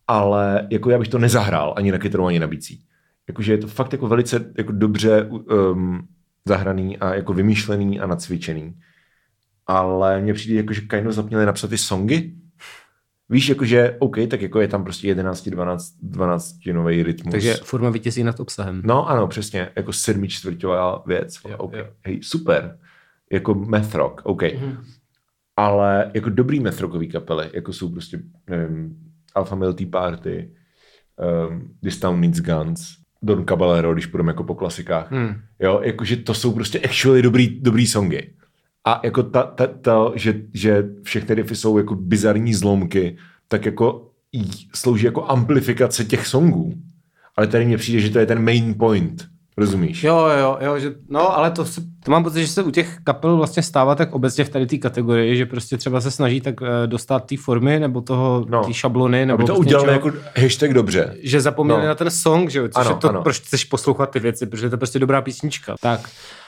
ale jako já bych to nezahrál ani na kytaru, ani na bicí. Jakože je to fakt jako velice jako dobře um, zahraný a jako vymýšlený a nacvičený. Ale mně přijde jako, že kind of zapněli napsat ty songy. Víš, jakože, OK, tak jako je tam prostě 11, 12, 12 nový rytmus. Takže forma vítězí nad obsahem. No ano, přesně, jako sedmi čtvrťová věc. Jo, OK. jo. Hej, super. Jako math rock, OK. Mhm. Ale jako dobrý math rockový kapely, jako jsou prostě, nevím, Alpha Male Tea Party, um, This Town Needs Guns, Don Caballero, když půjdeme jako po klasikách. Hmm. Jo, jakože to jsou prostě actually dobrý, dobrý songy. A jako ta, ta, ta že, že všechny riffy jsou jako bizarní zlomky, tak jako slouží jako amplifikace těch songů. Ale tady mně přijde, že to je ten main point. Rozumíš? Jo, jo, jo, že, no, ale to, se, to mám pocit, že se u těch kapel vlastně stává tak obecně v tady té kategorii, že prostě třeba se snaží tak eh, dostat té formy, nebo toho, No. té šablony, nebo Aby to prostě udělali něčeho, jako hashtag dobře. že zapomněli No. na ten song, že jo, což Ano, ano, je to, ano. ano. proč chceš poslouchat ty věci, protože je to prostě dobrá písnička. Tak,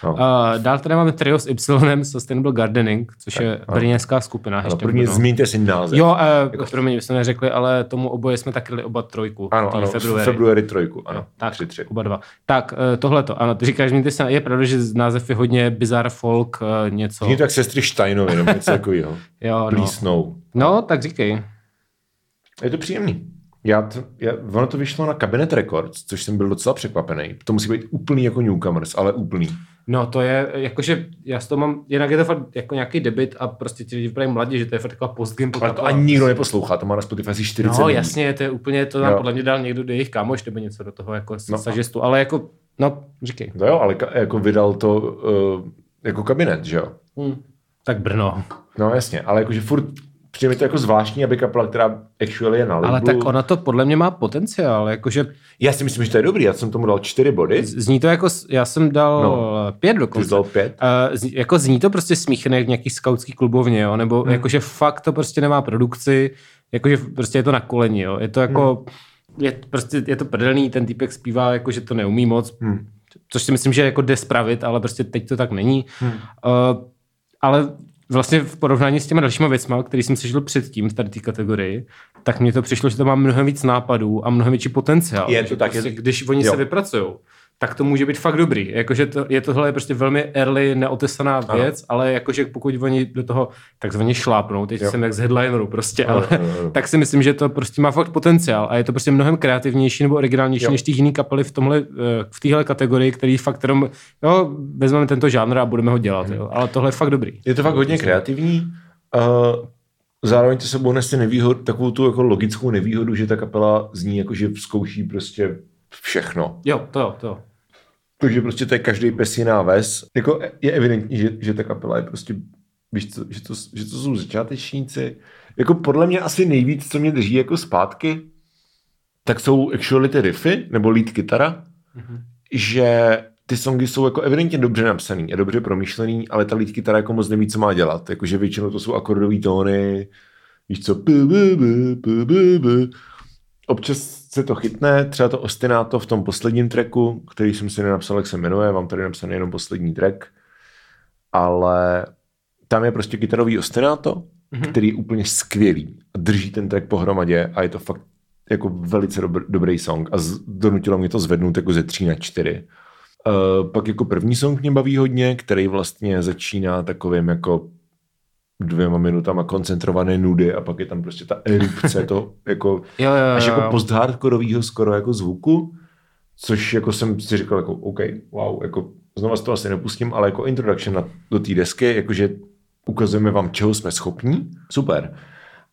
No. uh, dál tady máme trio s Y, Sustainable Gardening, což je ano. brněnská skupina. Hashtag první no. zmíňte si název. Jo, uh, jako... promiň, jsme neřekli, ale tomu oboje jsme taky oba trojku. ano, ano, February. February trojku, ano, Tak, tři, tři. oba dva. Tak, uh, tohle to, ano, ty říkáš, že se, je pravda, že název je hodně bizarre folk, uh, něco. To jak sestry Steinovi, nebo něco takového. Jo, no. No. no, tak říkej. Je to příjemný. Já to, já, ono to vyšlo na Cabinet Records, což jsem byl docela překvapený. To musí být úplný jako newcomers, ale úplný. No to je, jakože, já z toho mám, jinak je to fakt jako nějaký debit a prostě ti lidi vypadají mladí, že to je fakt taková postgame Ale to ani nikdo neposlouchá, to má na Spotify asi 40 No lidí. jasně, to je úplně, to Jo. podle mě dal někdo do jejich kámoš nebo něco do toho jako no. sažestu, ale jako, no, říkej. No jo, ale ka, jako vydal to uh, jako kabinet, že jo? Hmm. Tak Brno. No jasně, ale jakože furt přijde mi to jako zvláštní, aby kapela, která actually je na labelu. Ale tak ona to podle mě má potenciál, jakože Já si myslím, že to je dobrý, já jsem tomu dal čtyři body, z- zní to jako, já jsem dal No. pět ty dokonce. jsi dal pět. Uh, zní, jako zní to prostě smíchané jak v nějaký skautský klubovně, jo? nebo hmm. jakože fakt to prostě nemá produkci, jakože prostě je to na koleni, jo? je to jako, hmm. je, prostě je to prdelný, ten týpek zpívá, jakože to neumí moc, Hmm. což si myslím, že jako jde spravit, ale prostě teď to tak není. Hmm. Uh, ale vlastně v porovnání s těma dalšíma věcma, který jsem slyšel předtím v tady té kategorii, tak mně to přišlo, že to má mnohem víc nápadů a mnohem větší potenciál. Je to tak, prostě, je- když oni jo. se vypracují, tak to může být fakt dobrý. Jakože to, je tohle je prostě velmi early, neotesaná věc, ale jakože pokud oni do toho takzvaně šlápnou, teď Jo. jsem jak z headlineru prostě, ale jo, jo. tak si myslím, že to prostě má fakt potenciál a je to prostě mnohem kreativnější nebo originálnější Jo. než ty jiný kapely v tomhle, eh, v téhle kategorii, který fakt jenom, jo, vezmeme tento žánr a budeme ho dělat, jo. ale tohle je fakt dobrý. Je to fakt hodně kreativní. Uh, zároveň to sebou nese nevýhod, takovou tu jako logickou nevýhodu, že ta kapela zní jako, že zkouší prostě všechno. Jo, to jo, to jo. Takže prostě to je každý pes jiná ves. Jako je evidentní, že, že ta kapela je prostě, víš co, že to, že to jsou začátečníci. Jako podle mě asi nejvíc, co mě drží jako zpátky, tak jsou actually ty riffy, nebo lead kytara, mm-hmm. že ty songy jsou jako evidentně dobře napsaný a dobře promyšlený, ale ta lead kytara jako moc neví, co má dělat. Jakože většinou to jsou akordové tóny, víš co, bu, bu, bu, bu, bu, bu. Občas se to chytne, třeba to ostinato v tom posledním tracku, který jsem si nenapsal, jak se jmenuje, mám tady napsaný jenom poslední track, ale tam je prostě kytarový ostinato, mm-hmm. který je úplně skvělý a drží ten track pohromadě a je to fakt jako velice dobr, dobrý song a z, donutilo mě to zvednout jako ze 3 na 4. Uh, pak jako první song mě baví hodně, který vlastně začíná takovým jako dvěma minutama koncentrované nudy a pak je tam prostě ta erupce, to jako Jo, jo, jo, až jako posthardkorovýho skoro jako zvuku, což jako jsem si říkal jako OK, wow, jako znova si to asi nepustím, ale jako introduction na, do té desky, jakože ukazujeme vám, čeho jsme schopní, super.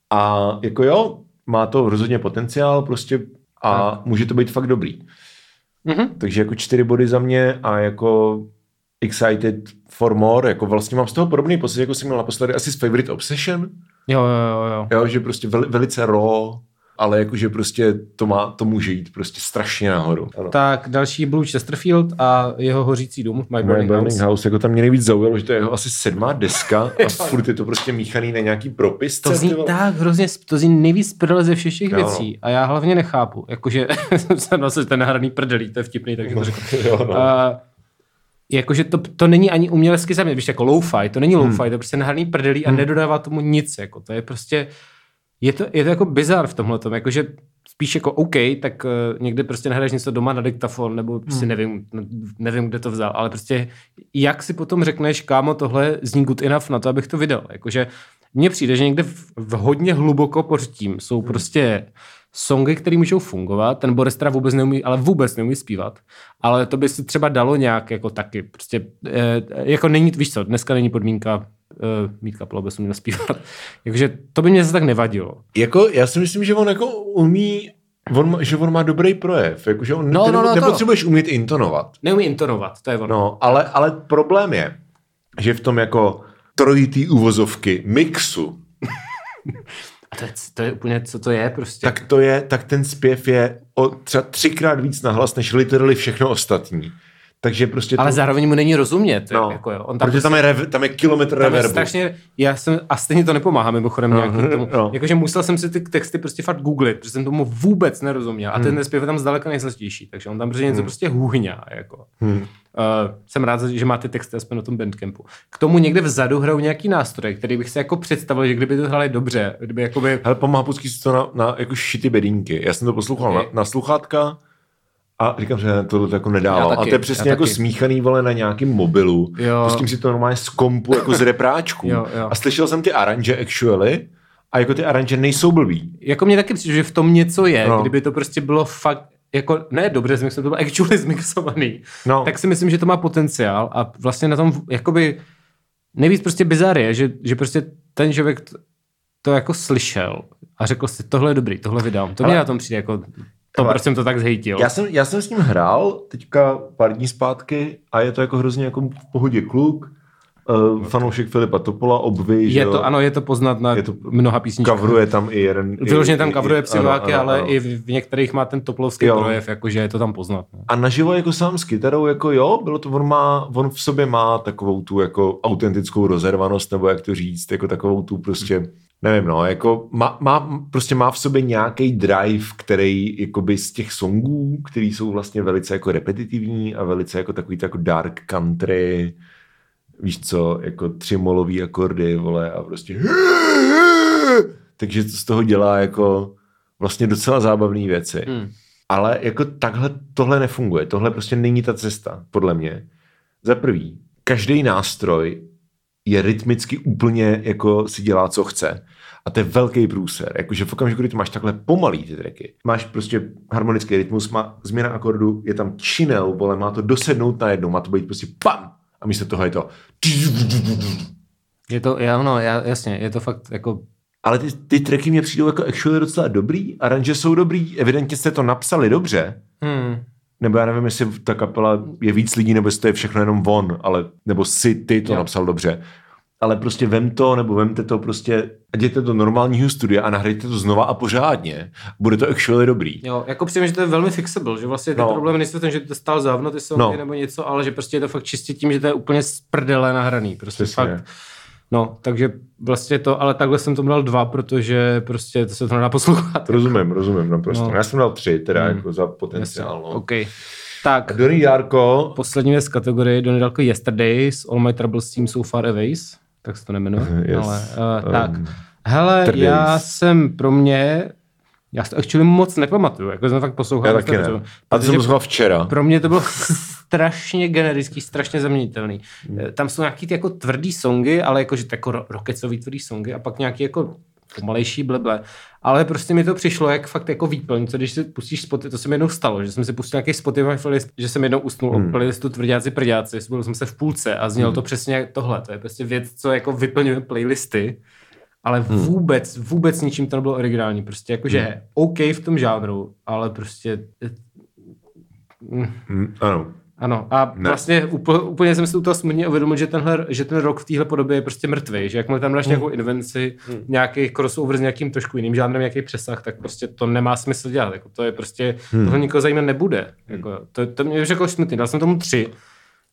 A jako jo, má to rozhodně potenciál prostě a tak. může to být fakt dobrý. Mhm. Takže jako čtyři body za mě a jako excited for more, jako vlastně mám z toho podobný pocit, jako jsem měl naposledy asi s Favorite Obsession, Jo, jo, jo, jo. jo, že prostě veli, velice raw, ale jakože prostě to, má, to může jít prostě strašně nahoru. Ano. Tak další Blue Chesterfield a jeho hořící dům, My My Burning, Burning House. House, jako tam mě nejvíc zaujalo, že to je jeho asi sedmá deska a furt je to prostě míchaný na nějaký propisce. To zní tak hrozně, to zní nejvíc prdele ze všech těch Jo, věcí a já hlavně nechápu, jakože jsem vlastně ten nahraný prdelí, to je vtipný, takže to řeknu. jo, no. Uh, jakože to, to není ani umělecky zaměřené, víš, jako lo-fi, to není Hmm. lo-fi, to je prostě nahraný prdelí a nedodává tomu nic, jako to je prostě, je to, je to jako bizar v tomhle tom, jakože spíš jako OK, tak uh, někde prostě nahraješ něco doma na diktafon, nebo prostě Hmm. nevím, nevím, kde to vzal, ale prostě jak si potom řekneš, kámo, tohle zní good enough na to, abych to vydal, jakože mně přijde, že někde v, v hodně hluboko pod tím jsou prostě songy, které můžou fungovat. Ten Boris teda vůbec neumí, ale vůbec neumí zpívat. Ale to by si třeba dalo nějak jako taky. Prostě, eh, jako není, víš co, dneska není podmínka eh, mít kapelu, aby se měl zpívat. Takže to by mě zase tak nevadilo. Jako, já si myslím, že on jako umí, on, že on má dobrý projev, jakože on No, no, no, to- nepotřebuješ umět intonovat. Neumí intonovat, to je ono. No, ale, ale problém je, že v tom jako trojitý uvozovky mixu, A to je, to je úplně, co to je prostě. tak to je, tak ten zpěv je o třeba třikrát víc nahlas, než literally všechno ostatní. Takže prostě ale to, zároveň mu není rozumět. no, jako jo. On tam protože tam je, rev, tam je kilometr Tam je reverbu. strašně, já jsem, a stejně to nepomáhá mimochodem nějakým tomu. no. Jakože musel jsem si ty texty prostě fakt googlit, protože jsem tomu vůbec nerozuměl. A ten Hmm. zpěv je tam zdaleka nejsložitější, takže on tam prostě něco prostě hůhňá. Jako. Hmm. Uh, jsem rád, že má ty texty aspoň na tom bandcampu. K tomu někde vzadu hrajou nějaký nástroje, který bych si jako představil, že kdyby to hrali dobře, kdyby jakoby... Hele, pomáhá pustit si to na, na jako šity bedínky. Já jsem to poslouchal Ok. na, na sluchátka a říkám, že tohle to jako taky, a to je přesně jako taky. smíchaný, vole, na nějakým mobilu. Jo. Pustím si to normálně z kompu, jako z repráčků. Jo, jo. A slyšel jsem ty aranže actually a jako ty aranže nejsou blbý. Jako mě taky přijde, že v tom něco je, no. kdyby to prostě bylo fakt jako ne dobře zmixovaný, to bylo actually zmixovaný, No. tak si myslím, že to má potenciál a vlastně na tom jakoby nejvíc prostě bizar je, že, že prostě ten člověk to jako slyšel a řekl si, tohle je dobrý, tohle vydám. To mě na tom přijde jako, to Ale- proč jsem to tak zhejtil. Já jsem, já jsem s ním hrál teďka pár dní zpátky a je to jako hrozně jako v pohodě kluk. Uh, fanoušek Filipa Topola, obvy, že je jo. to, ano, je to poznat na Je to- mnoha písničkách. Kavruje tam i jeden... Vyloženě tam kavruje ano, ale ano. i v, některých má ten toplovský Jo. projev, jakože je to tam poznat. No. A naživo jako sám s kytarou, jako jo, bylo to, on má, on v sobě má takovou tu jako autentickou rozervanost, nebo jak to říct, jako takovou tu prostě, nevím no, jako má, má prostě má v sobě nějaký drive, který jakoby z těch songů, který jsou vlastně velice jako repetitivní a velice jako takový jako dark country, víš co, jako tři molový akordy, vole, a prostě takže to z toho dělá jako vlastně docela zábavné věci. Hmm. Ale jako takhle tohle nefunguje. Tohle prostě není ta cesta, podle mě. Za prvý, každý nástroj je rytmicky úplně jako si dělá, co chce. A to je velký průser. Jakože v okamžiku, kdy ty máš takhle pomalý ty tracky, máš prostě harmonický rytmus, má změna akordu, je tam činel, vole, má to dosednout na jednou, má to být prostě pam! A místo toho je to Je to, já, no, já, jasně, je to fakt jako ale ty, ty tracky mě přijdou jako actually docela dobrý, aranže jsou dobrý, evidentně jste to napsali dobře, Hmm. nebo já nevím, jestli ta kapela je víc lidí, nebo jestli to je všechno jenom on, ale, nebo si ty to Jo. napsal dobře. Ale prostě vem to, nebo vemte to prostě, a jděte do normálního studia a nahrajte to znova a pořádně. Bude to actually dobrý. Jo, jako přijím, že to je velmi fixable, že vlastně ten No. problém není v tom, že to stál závno ty No. nebo něco, ale že prostě je to fakt čistě tím, že to je úplně z prdele nahraný. Prostě Přesně. fakt. No, takže vlastně to, ale takhle jsem tomu dal dva, protože prostě to se to nedá poslouchat. Rozumím, rozumím naprosto. No. No. Já jsem dal tři, teda Hmm. jako za potenciál. No. OK. Tak, Donny Jarko, poslední věc z kategorie Donny Dalko Yesterdays, All My Troubles Seem So Far Aways, tak se to nemenuje. Yes. Ale, uh, Um, tak, hele, Yesterdays. já jsem pro mě, já si to actually moc nepamatuju, jako jsem fakt poslouchal. já taky ne. A to jsem poslouchal včera. pro mě to bylo strašně generický, strašně zaměnitelný. Eh, Tam jsou nějaký ty jako tvrdý songy, ale jakože jako ro- rockecový tvrdý songy a pak nějaký jako pomalejší bleble. Ale prostě mi to přišlo jak fakt jako výplň, co když si pustíš Spotify, to se mi jednou stalo, že jsem si pustil nějaký Spotify playlist, že jsem jednou usnul hmm. o playlistu Tvrdáci prďáci, byl jsem se v půlce a znělo hmm. to přesně tohle. To je prostě věc, co jako vyplňuje playlisty, ale vůbec, vůbec ničím to nebylo originální. Prostě jakože hmm. OK v tom žánru, ale prostě Hm, ano. Ano, a Ne. vlastně úplně, úplně jsem si u toho smutně uvědomil, že, tenhle, že ten rok v téhle podobě je prostě mrtvý, že jakmile tam dáš Hmm. nějakou invenci, nějaký crossover s nějakým trošku jiným žánrem, nějaký přesah, tak prostě to nemá smysl dělat. Jako to je prostě, Hmm. tohle nikoho zajímat nebude. Jako, to, to mě už jako smutný, dal jsem tomu tři.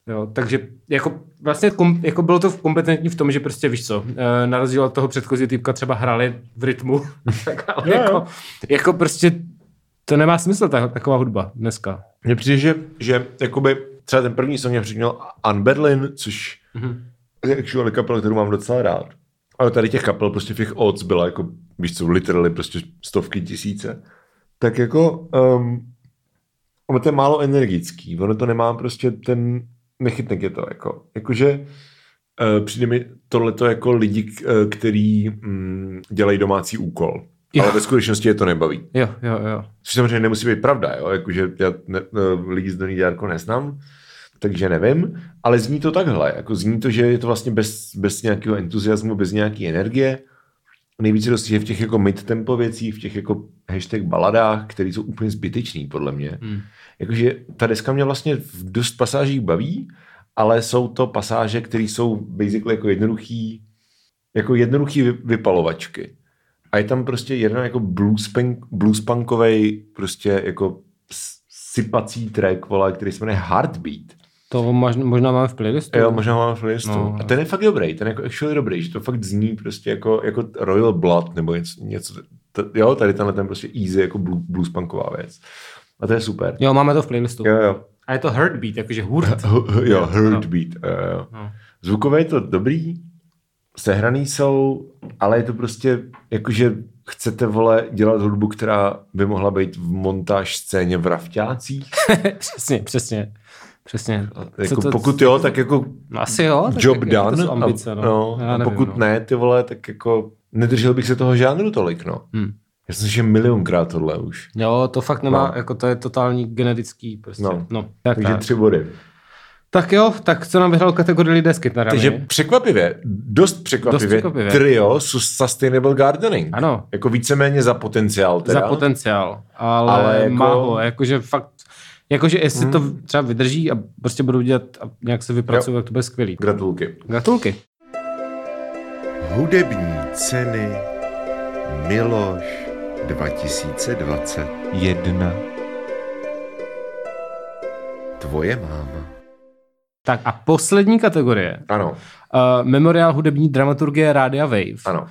Jo, takže jako vlastně kom, jako bylo to kompetentní v tom, že prostě víš co, e, na rozdíl od toho předchozího typka třeba hráli v rytmu, tak ale Jo, jo. jako, jako prostě to nemá smysl ta, taková hudba dneska. Mně přijde, že, že jakoby třeba ten první song mě přiměl Unberlin, což Mhm. je actually kapela, kterou mám docela rád. Ale tady těch kapel, prostě v těch odds byla jako, víš co, literally prostě stovky tisíce. Tak jako, um, ono to je málo energický, ono to nemá prostě ten, nechytnek je to jako, jakože uh, přijde mi tohleto jako lidi, k- eh, který mm, dělají domácí úkol. Jo. Ale ve skutečnosti je to nebaví. Jo, jo, jo. Což samozřejmě nemusí být pravda, jo? Jakože já ne, ne, lidi z Doný Dárko neznám, takže nevím, ale zní to takhle, jako zní to, že je to vlastně bez, bez nějakého entuziasmu, bez nějaké energie. Nejvíce dosti je v těch jako mid-tempo věcích, v těch jako hashtag baladách, které jsou úplně zbytečný, podle mě. Hmm. Jakože ta deska mě vlastně v dost pasážích baví, ale jsou to pasáže, které jsou basically jako jednoduchý, jako jednoduchý vy- vypalovačky. A je tam prostě jeden jako blues, punk, blues punkovej prostě jako sypací track, vole, který se jmenuje Heartbeat. To možná, možná máme v playlistu. Jo, možná máme v playlistu. No, No, a ten je fakt dobrý, ten je jako actually dobrý, že to fakt zní prostě jako, jako Royal Blood nebo něco, něco t- jo, tady tenhle ten prostě easy jako blues, blues punková věc. A to je super. Jo, máme to v playlistu. Jo, jo. A je to Heartbeat, jakože hurt. H- h- jo, Heartbeat. Jo, jo. No. Zvukové je to dobrý, sehraný jsou, ale je to prostě jakože chcete, vole, dělat hudbu, která by mohla být v montáž scéně v Rafťácích. přesně, přesně. Přesně. Jako, pokud jo, tak jako No, asi jo. Tak job jak- jak done. To ambice, a, no. no, Já nevím, pokud no. ne, ty vole, tak jako nedržel bych se toho žánru tolik, no. Hmm. Já jsem slyšel milionkrát tohle už. Jo, to fakt nemá, No. jako to je totální genetický prostě. No. no. Tak, Takže tak. tři body. Tak jo, tak co nám vyhrál kategorii lidé s kytarami? Takže překvapivě, dost překvapivě, Dost překvapivě. trio Sustainable Gardening. Ano. Jako víceméně za potenciál teda. Za potenciál, ale, Ale jako- má ho, jakože fakt, jakože jestli hmm. to třeba vydrží a prostě budou dělat a nějak se vypracují, tak to bude skvělý. Gratulky. Gratulky. Hudební ceny Miloš 2020. Jedna. Tvoje máma. Tak a poslední kategorie. Ano, Uh, memoriál hudební dramaturgie Rádia Wave. ano. Uh,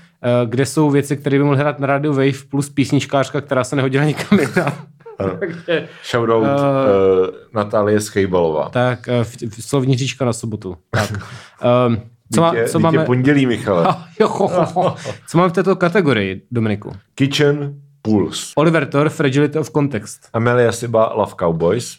kde jsou věci, které by mohly hrát na Radio Wave plus písničkářka, která se nehodila nikam jinam. Takže, Shoutout uh, uh, Natálie Schejbalová. tak, eh, v, v, slovní říčka na sobotu. Tak. Um, co, má, Dítě- co dítě máme... pondělí, Michale. Jo, ho, ho, ho. Co mám v této kategorii, Dominiku? Kitchen Pulse. Oliver Thor, Fragility of Context. Amelia Siba, Love Cowboys.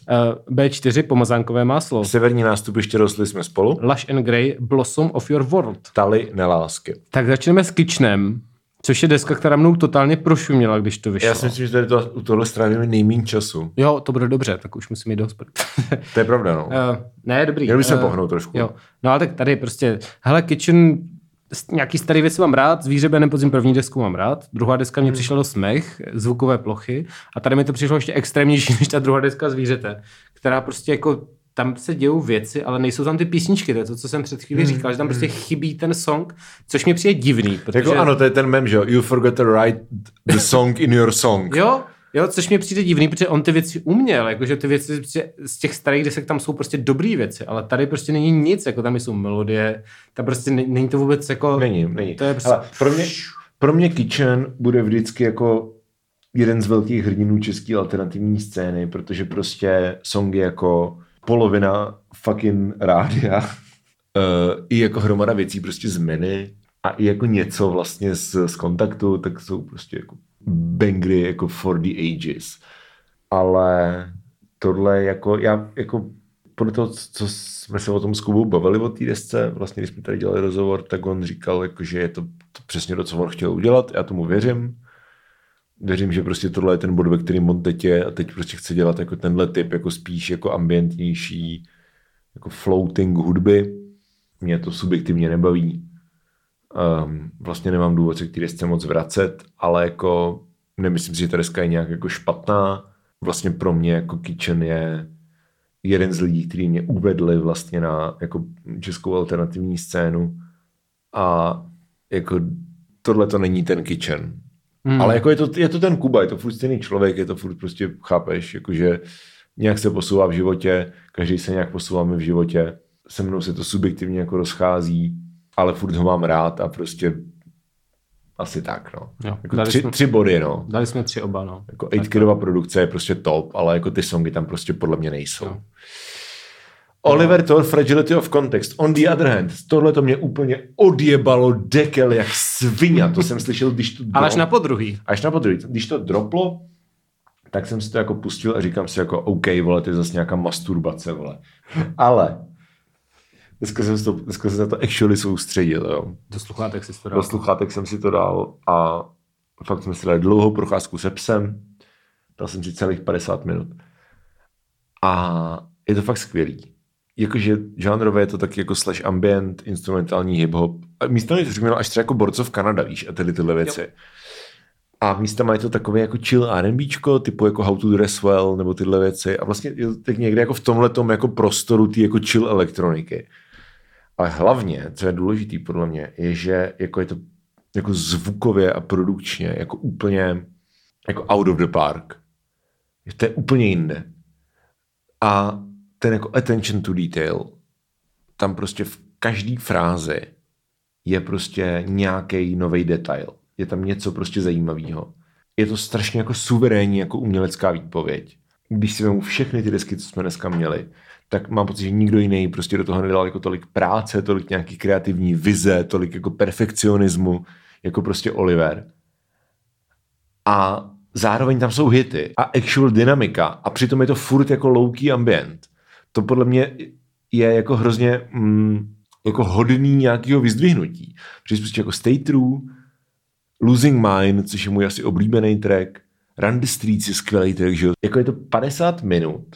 Uh, B4, Pomazánkové máslo. Severní nástupiště rostli jsme spolu. Lush and Grey, Blossom of Your World. Tali nelásky. Tak začneme s Kitchenem, což je deska, která mnou totálně prošuměla, když to vyšlo. Já si myslím, že tady to, u tohle strávíme nejméně času. Jo, to bude dobře, tak už musím jít do hospody. To je pravda, no. uh, ne, dobrý. Měli bychom Eh, pohnout trošku. Jo. No ale tak tady prostě, hele, Kitchen, nějaký starý věci mám rád, Zvíře na podzim první desku mám rád, druhá deska Hmm. mě přišla do smech, zvukové plochy a tady mi to přišlo ještě extrémnější než ta druhá deska Zvířete, která prostě jako tam se dějou věci, ale nejsou tam ty písničky, to je to, co jsem před chvílí říkal, že tam prostě chybí ten song, což mi přijde divný, protože... Hmm. Jako ano, to je ten mem, že jo? You forgot to write the song in your song. Jo, jo, což mi přijde divný, protože on ty věci uměl, jakože ty věci prostě z těch starých desek tam jsou prostě dobrý věci, ale tady prostě není nic, jako tam jsou melodie, tam prostě ne- není to vůbec jako... Není, není. To je prostě... Hele, pro, mě, pro mě Kitchen bude vždycky jako jeden z velkých hrdinů české alternativní scény, protože prostě song je jako polovina fucking rádia. Uh, I jako hromada věcí prostě z miny a i jako něco vlastně z, z kontaktu, tak jsou prostě jako bangry jako for the ages. Ale tohle jako, já jako podle toho, co jsme se o tom s Kubou bavili o té desce, vlastně když jsme tady dělali rozhovor, tak on říkal, jako, že je to, to přesně to, co on chtěl udělat, já tomu věřím. Věřím, že prostě tohle je ten bod, ve kterým on teď je a teď prostě chce dělat jako tenhle typ, jako spíš jako ambientnější, jako floating hudby. Mě to subjektivně nebaví. Um, vlastně nemám důvod se k té desce moc vracet, ale jako nemyslím si, že ta deska je nějak jako špatná. Vlastně pro mě jako Kitchen je jeden z lidí, kteří mě uvedli vlastně na jako českou alternativní scénu a jako tohle to není ten Kitchen. Hmm. Ale jako je to, je to ten Kuba, je to furt stejný člověk, je to furt prostě, chápeš, jakože nějak se posouvá v životě, každý se nějak posouváme v životě, se mnou se to subjektivně jako rozchází, ale furt ho mám rád a prostě asi tak, no. Jo, Jako dali tři, jsme- tři body, no. Dali jsme tři oba, no. Jako 8 produkce je prostě top, ale jako ty songy tam prostě podle mě nejsou. No. Oliver Thor, Fragility of Context. On the other hand, tohle to mě úplně odjebalo dekel jak svině. To jsem slyšel, když to Ale až na podruhý. až na podruhý. Když to droplo, tak jsem si to jako pustil a říkám si jako OK, vole, to je zase nějaká masturbace, vole. Ale dneska jsem, to, dneska jsem se na to actually soustředil, jo. Do sluchátek si to Do dal. sluchátek jsem si to dal a fakt jsme si dali dlouhou procházku se psem. Dal jsem si celých 50 minut. A je to fakt skvělý. Jakože žánrové je to taky jako slash ambient, instrumentální hip-hop. A místo mě to připomínalo až třeba jako Borcov Kanada, víš, a tyhle tyhle věci. Jo. A místama je to takové jako chill R&Bčko, typu jako How to Dress Well, nebo tyhle věci. A vlastně je to tak někde jako v tomhletom jako prostoru ty jako chill elektroniky. Ale hlavně, co je důležitý podle mě, je, že jako je to jako zvukově a produkčně jako úplně jako out of the park. To je úplně jinde. A ten jako attention to detail, tam prostě v každé frázi je prostě nějaký nový detail. Je tam něco prostě zajímavého. Je to strašně jako suverénní jako umělecká výpověď. Když si vemu všechny ty desky, co jsme dneska měli, tak mám pocit, že nikdo jiný prostě do toho nedal jako tolik práce, tolik nějaký kreativní vize, tolik jako perfekcionismu, jako prostě Oliver. A zároveň tam jsou hity a actual dynamika a přitom je to furt jako low-key ambient. To podle mě je jako hrozně mm, jako hodný nějakého vyzdvihnutí. Protože prostě jako Stay True, Losing Mind, což je můj asi oblíbený track, The Streets je skvělý track, že jo. Jako je to 50 minut,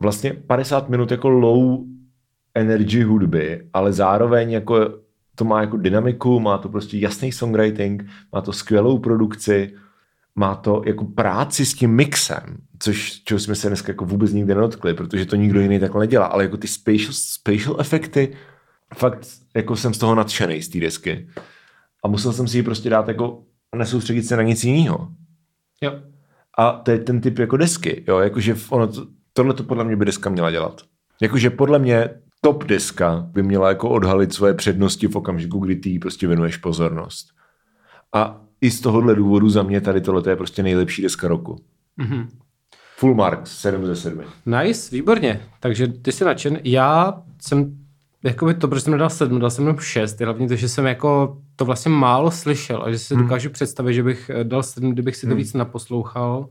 vlastně 50 minut jako low energy hudby, ale zároveň jako to má jako dynamiku, má to prostě jasný songwriting, má to skvělou produkci, má to jako práci s tím mixem, což čeho jsme se dneska jako vůbec nikdy nedotkli, protože to nikdo jiný takhle nedělá, ale jako ty spatial, spatial efekty, fakt jako jsem z toho nadšený z té desky. A musel jsem si ji prostě dát jako nesoustředit se na nic jiného. Jo. A to je ten typ jako desky, jo, jakože ono, to, tohle to podle mě by deska měla dělat. Jakože podle mě top deska by měla jako odhalit svoje přednosti v okamžiku, kdy ty jí prostě věnuješ pozornost. A i z tohohle důvodu za mě tady tohle je prostě nejlepší deska roku. Mhm. Full marks, 7 ze 7. Nice, výborně. Takže ty jsi nadšen. Já jsem, jakoby to, proč jsem nedal 7, dal jsem jenom 6, hlavně to, že jsem jako to vlastně málo slyšel a že si hmm. dokážu představit, že bych eh, dal 7, kdybych si to víc naposlouchal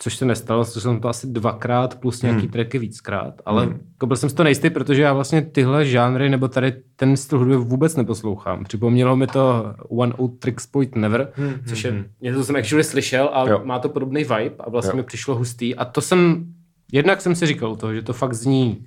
což se nestalo, což jsem to asi dvakrát plus nějaký hmm. tracky víckrát, ale hmm. jako byl jsem si to nejistý, protože já vlastně tyhle žánry nebo tady ten styl hudby vůbec neposlouchám. Připomnělo mi to One Old Tricks Point Never, hmm. což je, něco hmm. jsem actually slyšel a jo. má to podobný vibe a vlastně jo. mi přišlo hustý a to jsem, jednak jsem si říkal to, že to fakt zní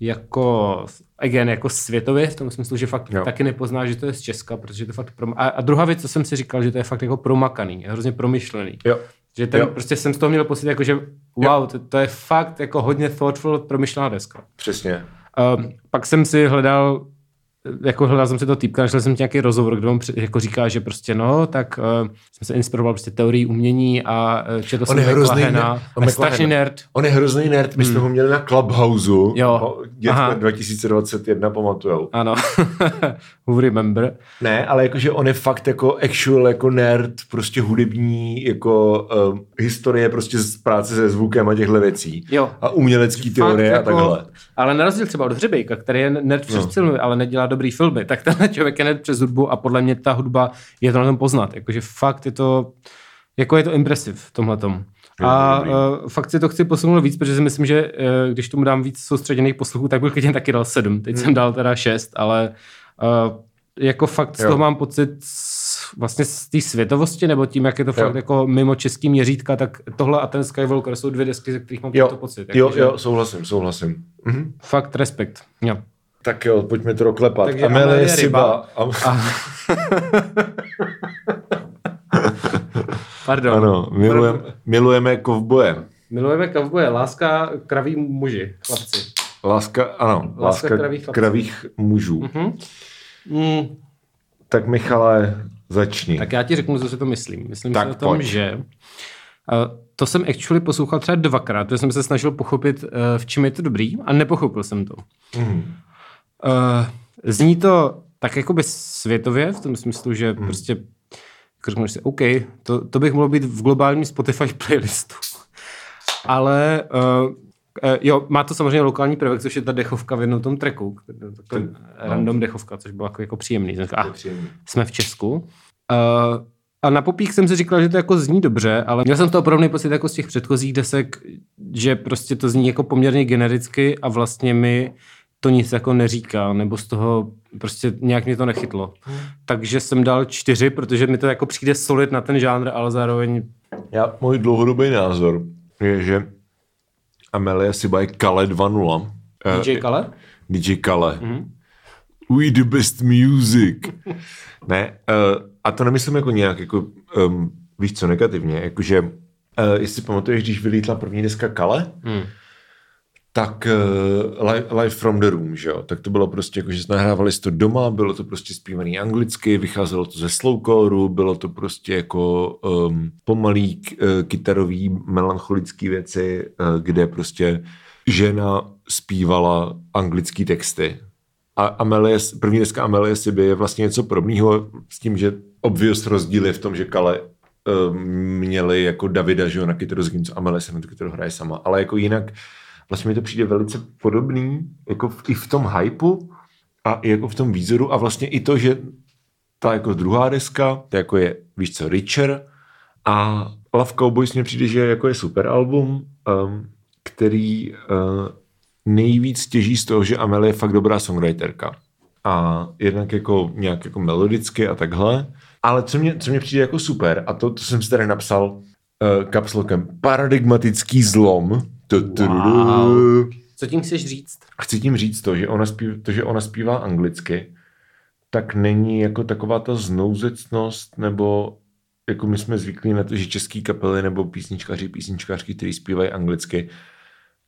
jako, again, jako světově, v tom smyslu, že fakt jo. taky nepozná, že to je z Česka, protože to fakt prom... a, a druhá věc, co jsem si říkal, že to je fakt jako promakaný, hrozně promyšlený. Jo. Že ten, jo. prostě jsem z toho měl pocit, jako, že wow, to, to, je fakt jako hodně thoughtful, promyšlená deska. Přesně. Um, pak jsem si hledal jako hledal jsem si to týpka, našel jsem nějaký rozhovor, kde on jako říká, že prostě no, tak uh, jsem se inspiroval prostě teorií umění a uh, četl on jsem McLahena. On je strašný nerd. On je hrozný nerd, my jsme hmm. ho měli na Clubhouse, jo. dětka 2021, pamatujou. Ano, who remember. Ne, ale jakože on je fakt jako actual jako nerd, prostě hudební, jako um, historie prostě z práce se zvukem a těchto věcí. Jo. A umělecký teorie jako, a takhle. Ale na rozdíl třeba od Hřebejka, který je nerd přes no. ale nedělá dobrý filmy, tak tenhle člověk je nerd přes hudbu a podle mě ta hudba je to na tom poznat. Jakože fakt je to, jako je to impresiv v tomhle tom. A uh, fakt si to chci posunout víc, protože si myslím, že uh, když tomu dám víc soustředěných posluchů, tak bych klidně taky dal sedm. Teď hmm. jsem dal teda šest, ale uh, jako fakt z toho mám pocit vlastně z té světovosti, nebo tím, jak je to jo. fakt jako mimo český měřítka, tak tohle a ten Skywalker jsou dvě desky, ze kterých mám jo. to pocit. Jo, jako, jo, souhlasím, souhlasím. Mhm. Fakt respekt. Jo. Tak jo, pojďme to doklepat. Takže Amelie je ryba. A... Pardon. Ano, milujeme, milujeme kovboje. Milujeme kovboje. Láska kraví muži, chlapci. Láska, ano, láska, láska kravých, kravých mužů. Uh-huh. Mm. Tak Michale, začni. Tak já ti řeknu, co si to myslím. Myslím tak si o tom, pojď. že uh, to jsem actually poslouchal třeba dvakrát, protože jsem se snažil pochopit, uh, v čem je to dobrý a nepochopil jsem to. Mm. Uh, zní to tak jakoby světově, v tom smyslu, že mm. prostě řekneš si, OK, to, to bych mohlo být v globálním Spotify playlistu. Ale uh, Uh, jo, má to samozřejmě lokální prvek, což je ta dechovka v jednom tom tracku. Takový no. random dechovka, což bylo jako, jako příjemný. Jsem ah, jsme v Česku. Uh, a na popík jsem si říkal, že to jako zní dobře, ale měl jsem to podobný pocit jako z těch předchozích desek, že prostě to zní jako poměrně genericky a vlastně mi to nic jako neříká, nebo z toho prostě nějak mě to nechytlo. Takže jsem dal čtyři, protože mi to jako přijde solid na ten žánr, ale zároveň... Já, můj dlouhodobý názor je, že Amelia Siba Kale 2.0. DJ Kale? DJ Kale. Mm-hmm. We the best music. ne, uh, a to nemyslím jako nějak, jako, um, víš co, negativně, jakože, uh, jestli pamatuješ, když vylítla první deska Kale, mm tak uh, live, from the room, že jo, tak to bylo prostě jako, že nahrávali to doma, bylo to prostě zpívaný anglicky, vycházelo to ze slowcoreu, bylo to prostě jako um, pomalý uh, kytarový melancholický věci, uh, kde prostě žena zpívala anglické texty. A Amelie, první deska Amelie Siby je vlastně něco podobného s tím, že obvious rozdíl je v tom, že Kale uh, měli jako Davida, že jo, na kytaru, zatímco Amelie se na kytaru hraje sama. Ale jako jinak vlastně mi to přijde velice podobný, jako v, i v tom hypeu a i jako v tom výzoru a vlastně i to, že ta jako druhá deska, to jako je, víš co, Richer a Love Cowboys mi přijde, že jako je super album, um, který uh, nejvíc těží z toho, že Amelie je fakt dobrá songwriterka. A jednak jako nějak jako melodicky a takhle. Ale co mě, co mě přijde jako super, a to, to jsem si tady napsal uh, kapslokem, paradigmatický zlom, Wow. Co tím chceš říct? Chci tím říct to, že ona, zpív, to, že ona zpívá anglicky, tak není jako taková ta znouzecnost, nebo jako my jsme zvyklí na to, že český kapely nebo písničkaři, písničkařky, kteří zpívají anglicky,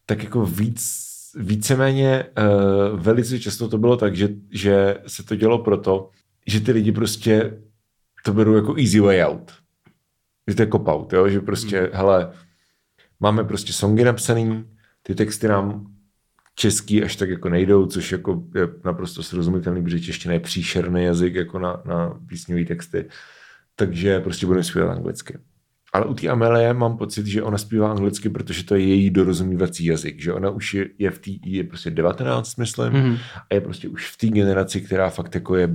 tak jako víc, víceméně uh, velice často to bylo tak, že, že se to dělo proto, že ty lidi prostě to berou jako easy way out. Že to je cop out, jo? že prostě, hmm. hele, máme prostě songy napsaný, ty texty nám český až tak jako nejdou, což jako je naprosto srozumitelný, protože čeština je příšerný jazyk jako na, na písňové texty. Takže prostě budeme zpívat anglicky. Ale u té Amelie mám pocit, že ona zpívá anglicky, protože to je její dorozumívací jazyk, že ona už je, je v té, je prostě 19, myslím, mm-hmm. a je prostě už v té generaci, která fakt jako je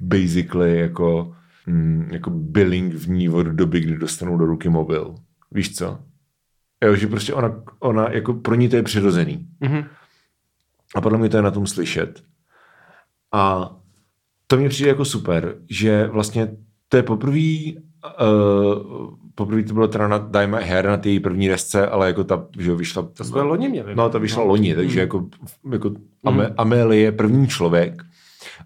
basically jako, mm, jako billing v ní od doby, kdy dostanou do ruky mobil. Víš co? Jo, že prostě ona, ona jako pro ní to je přirozený. Mhm. A podle mě to je na tom slyšet. A to mě přijde jako super, že vlastně to je poprvé, uh, poprvé to bylo teda na Die My Hair na té její první desce, ale jako ta, že jo, vyšla... To jsme loni měli. No, ta vyšla loni, takže jako, jako Ame, Amelie je první člověk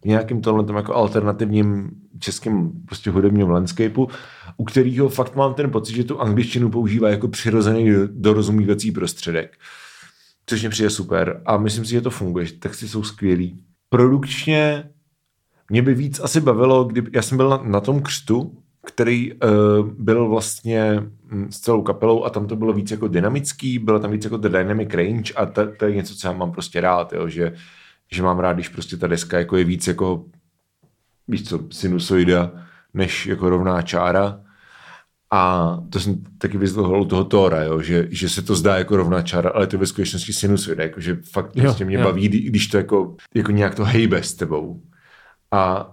v nějakým tohle tom jako alternativním českým prostě hudebním landscapeu, u kterého fakt mám ten pocit, že tu angličtinu používá jako přirozený dorozumívací prostředek. Což mě přijde super a myslím si, že to funguje, že texty jsou skvělý. Produkčně mě by víc asi bavilo, kdyby, já jsem byl na, na tom křtu, který uh, byl vlastně mm, s celou kapelou a tam to bylo víc jako dynamický, bylo tam víc jako the dynamic range a to, to je něco, co já mám prostě rád, jo, že, že mám rád, když prostě ta deska jako je víc jako víš co, sinusoida, než jako rovná čára. A to jsem taky vyzdvihl toho Tora, jo, že, že se to zdá jako rovná čára, ale to je ve skutečnosti sinusoida, jako, že fakt Jo, prostě mě jo. baví, kdy- když to jako, jako nějak to hejbe s tebou. A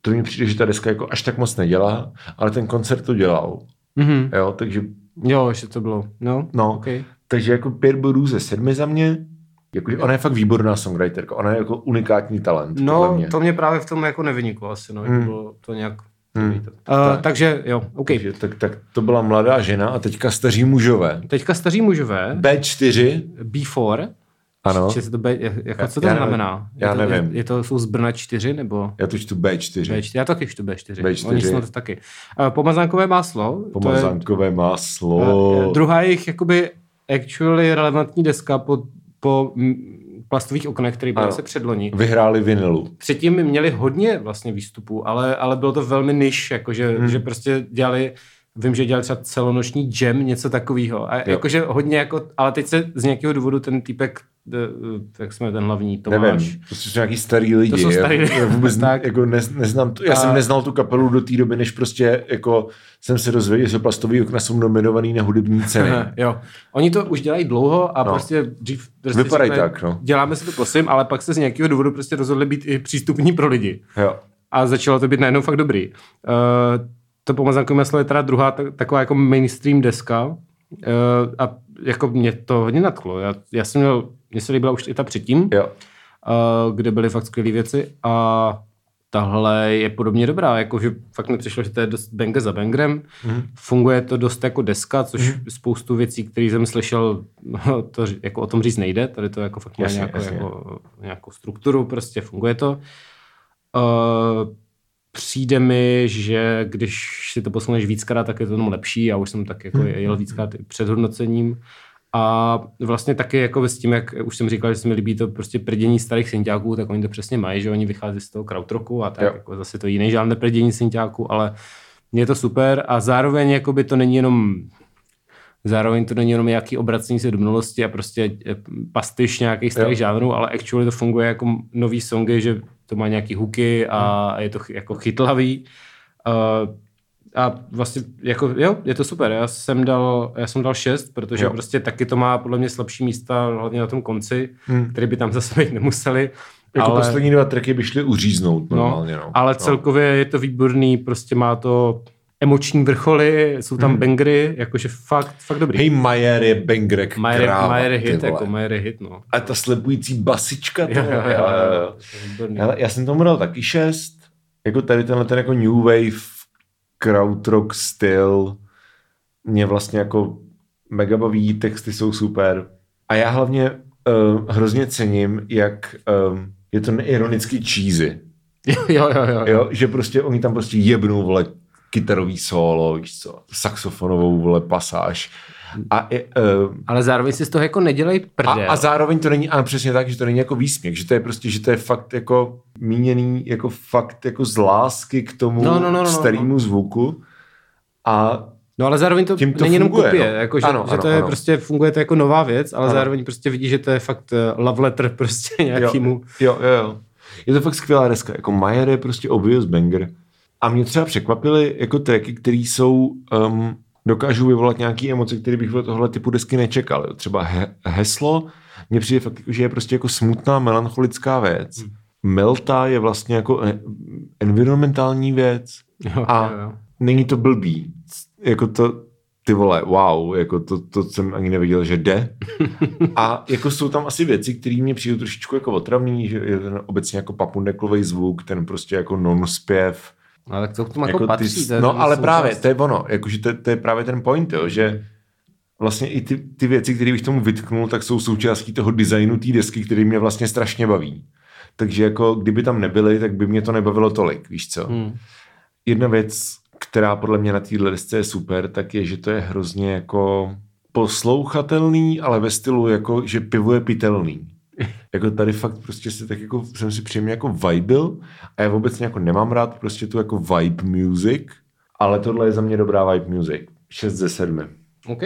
to mi přijde, že ta deska jako až tak moc nedělá, ale ten koncert to dělal. Mhm. Jo, takže, Jo, že to bylo. No, no, okay. takže jako pět bodů ze sedmi za mě. Jako, ona je fakt výborná songwriterka, ona je jako unikátní talent. No, mě. to mě právě v tom jako nevyniklo asi, no, hmm. bylo to nějak... Hmm. Uh, takže jo, OK. Takže, tak, tak to byla mladá žena a teďka staří mužové. Teďka staří mužové, B4, B4, ano, Či se to B, jako, co to já znamená? já je to, nevím. Je, je to, jsou z Brna 4 nebo já to čtu B4. B4? Já taky čtu B4. B4. Oni snad taky. Uh, pomazánkové máslo. Pomazánkové To je, máslo. uh, druhá jejich jakoby actually relevantní deska po, po plastových oknech, které byly Ano. se předloni. Vyhráli vinilu. Předtím měli hodně vlastně výstupů, ale, ale bylo to velmi niž, jakože hmm. že prostě dělali Vím, že dělali třeba celonoční jam, něco takového. A Jo. jakože hodně jako, ale teď se z nějakého důvodu ten týpek, jak jsme ten hlavní, Tomáš, Nevím, to jsou nějaký starý lidi. To jsou starý lidi. já vůbec Tak. jako ne, neznám to. Já A- jsem neznal tu kapelu do té doby, než prostě jako jsem se dozvěděl, že plastový okna jsou nominovaný na hudební ceny. jo. Oni to už dělají dlouho a No. prostě dřív prostě Vypadají řekli, tak, no. Děláme si to prosím, ale pak se z nějakého důvodu prostě rozhodli být i přístupní pro lidi. Jo. A začalo to být najednou fakt dobrý. Uh, to pomazánko maslo je teda druhá ta- taková jako mainstream deska uh, a jako mě to hodně nadchlo. Já, já jsem měl, mně se líbila už i ta předtím, Jo. uh, kde byly fakt skvělé věci a tahle je podobně dobrá, jakože fakt mi přišlo, že to je dost banger za bangerem. Mm. Funguje to dost jako deska, což mm. spoustu věcí, které jsem slyšel, to jako o tom říct nejde, tady to jako fakt má Jasně, nějakou, jasně. jako, nějakou strukturu, prostě funguje to. Uh, přijde mi, že když si to poslechneš víckrát, tak je to tomu lepší. Já už jsem tak jako jel víckrát před hodnocením. A vlastně taky jako s tím, jak už jsem říkal, že se mi líbí to prostě prdění starých synťáků, tak oni to přesně mají, že oni vychází z toho krautroku a tak, Jo. jako zase to jiný žádné prdění synťáků, ale je to super a zároveň jakoby to není jenom Zároveň to není jenom nějaký obracení se do minulosti a prostě eh, pastyš nějakých starých Jo. žánrů, ale actually to funguje jako nový songy, že to má nějaký hooky a je to ch- jako chytlavý. Uh, a vlastně jako, jo, je to super. Já jsem dal, já jsem dal šest, protože Jo. prostě taky to má podle mě slabší místa, hlavně na tom konci, Hmm. hmm. který by tam zase být nemuseli. Jako ale, poslední dva tracky by šly uříznout normálně. No, ale celkově je to výborný, prostě má to emoční vrcholy, jsou tam hmm. bangry, jakože fakt, fakt dobrý. Hej, Majer je bangrek Majer, kráva, Majer je hit, vole. jako Majer je hit, no. A ta slepující basička, to, Jo, jo, jo, jo. Hele, já jsem tomu dal taky šest. Jako tady tenhle ten jako new wave krautrock styl mě vlastně jako mega baví, texty jsou super. A já hlavně uh, hrozně cením, jak um, je to neironicky cheesy. Jo, jo, jo, jo. Jo, že prostě oni tam prostě jebnou, vole, kytarový solo, víš co, saxofonovou, vole, pasáž. A, uh, Ale zároveň si z toho jako nedělej a, prdel. a zároveň to není, a přesně tak, že to není jako výsměch, že to je prostě, že to je fakt jako míněný, jako fakt jako z lásky k tomu No, no, no, no, starému zvuku. A No ale zároveň to, Tím to není jenom funguje, kopie, no. jako, že, Ano, že ano, to je ano. prostě, funguje to jako nová věc, ale Ano. zároveň prostě vidíš, že to je fakt eh, love letter prostě nějakýmu. Jo, jo, jo. Je to fakt skvělá deska. Jako Majer je prostě obvious banger. A mě třeba překvapily jako tracky, které jsou um, dokážou vyvolat nějaké emoce, které bych od tohle typu desky nečekal. Třeba he- heslo, mně přijde fakt, jako, že je prostě jako smutná, melancholická věc. Hmm. Melta je vlastně jako environmentální věc Jo, a jo, jo. není to blbý. Jako to, ty vole, wow, jako to, to jsem ani nevěděl, že jde. A jako jsou tam asi věci, které mě přijdou trošičku jako otravný, že je ten obecně jako papundeklový zvuk, ten prostě jako non-zpěv. No, tak to k tomu jako, jako patří. ty, to no ale právě, to je ono, jakože to, to je právě ten point, jo, že vlastně i ty, ty věci, které bych tomu vytknul, tak jsou součástí toho designu té desky, který mě vlastně strašně baví. Takže jako kdyby tam nebyly, tak by mě to nebavilo tolik, víš co. Hmm. Jedna věc, která podle mě na téhle desce je super, tak je, že to je hrozně jako poslouchatelný, ale ve stylu jako, že pivo je pitelný. Jako tady fakt prostě si tak jako, jsem si příjemně jako vibil a já obecně jako nemám rád prostě tu jako vibe music, ale tohle je za mě dobrá vibe music. 6 ze 7. OK.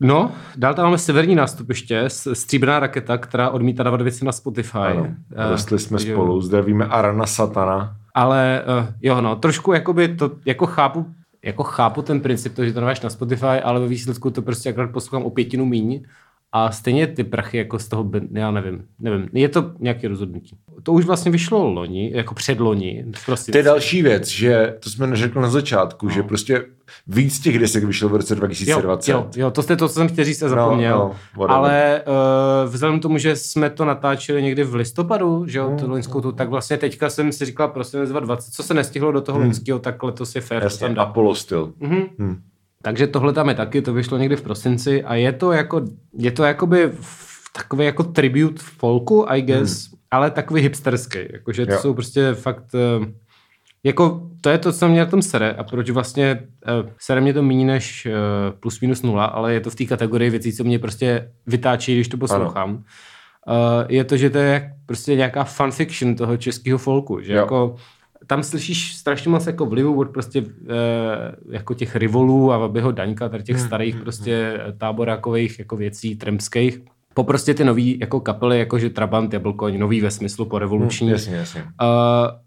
No, dál tam máme severní nástupiště, s- stříbrná raketa, která odmítá dávat věci na Spotify. Ano, Eh, rostli jsme takže- spolu, zdravíme Arana Satana. Ale uh, jo, no, trošku jakoby to, jako chápu, jako chápu ten princip, to, že to nemáš na Spotify, ale ve výsledku to prostě akorát poslouchám o pětinu míň a stejně ty prachy jako z toho, já nevím, nevím, je to nějaké rozhodnutí. To už vlastně vyšlo loni, jako předloni, prostě. To je další věc, že to jsme neřekli na začátku, no. že prostě víc těch desek vyšlo v roce 2020. Jo, jo, jo, to je to, co jsem chtěl říct a zapomněl. no, whatever. ale uh, vzhledem k tomu, že jsme to natáčeli někdy v listopadu, že jo, Mm, tu loňskou tu, tak vlastně teďka jsem si říkal prostě 2020, co se nestihlo do toho loňského, tak letos je fair, to Jasně. Apollo styl. Mhm. Hm. Takže tohle tam je taky, to vyšlo někdy v prosinci a je to jako, je to jakoby takový jako tribute folku, I guess, hmm. ale takový hipsterský, jakože to Jo. jsou prostě fakt, eh, jako to je to, co mě na tom sere a proč vlastně uh, sere mě to méně než uh, plus minus nula, ale je to v té kategorii věcí, co mě prostě vytáčí, když to poslouchám. Uh, je to, že to je prostě nějaká fanfiction toho českého folku, že Jo. jako tam slyšíš strašně moc jako vlivu od prostě e, jako těch rivolů a Vabyho Daňka, tady těch starých prostě táborákových jako věcí, tremských. Po prostě ty nový jako kapely, jako že Trabant, Jablkoň, nový ve smyslu po revoluční. Jasně, jasně. Uh,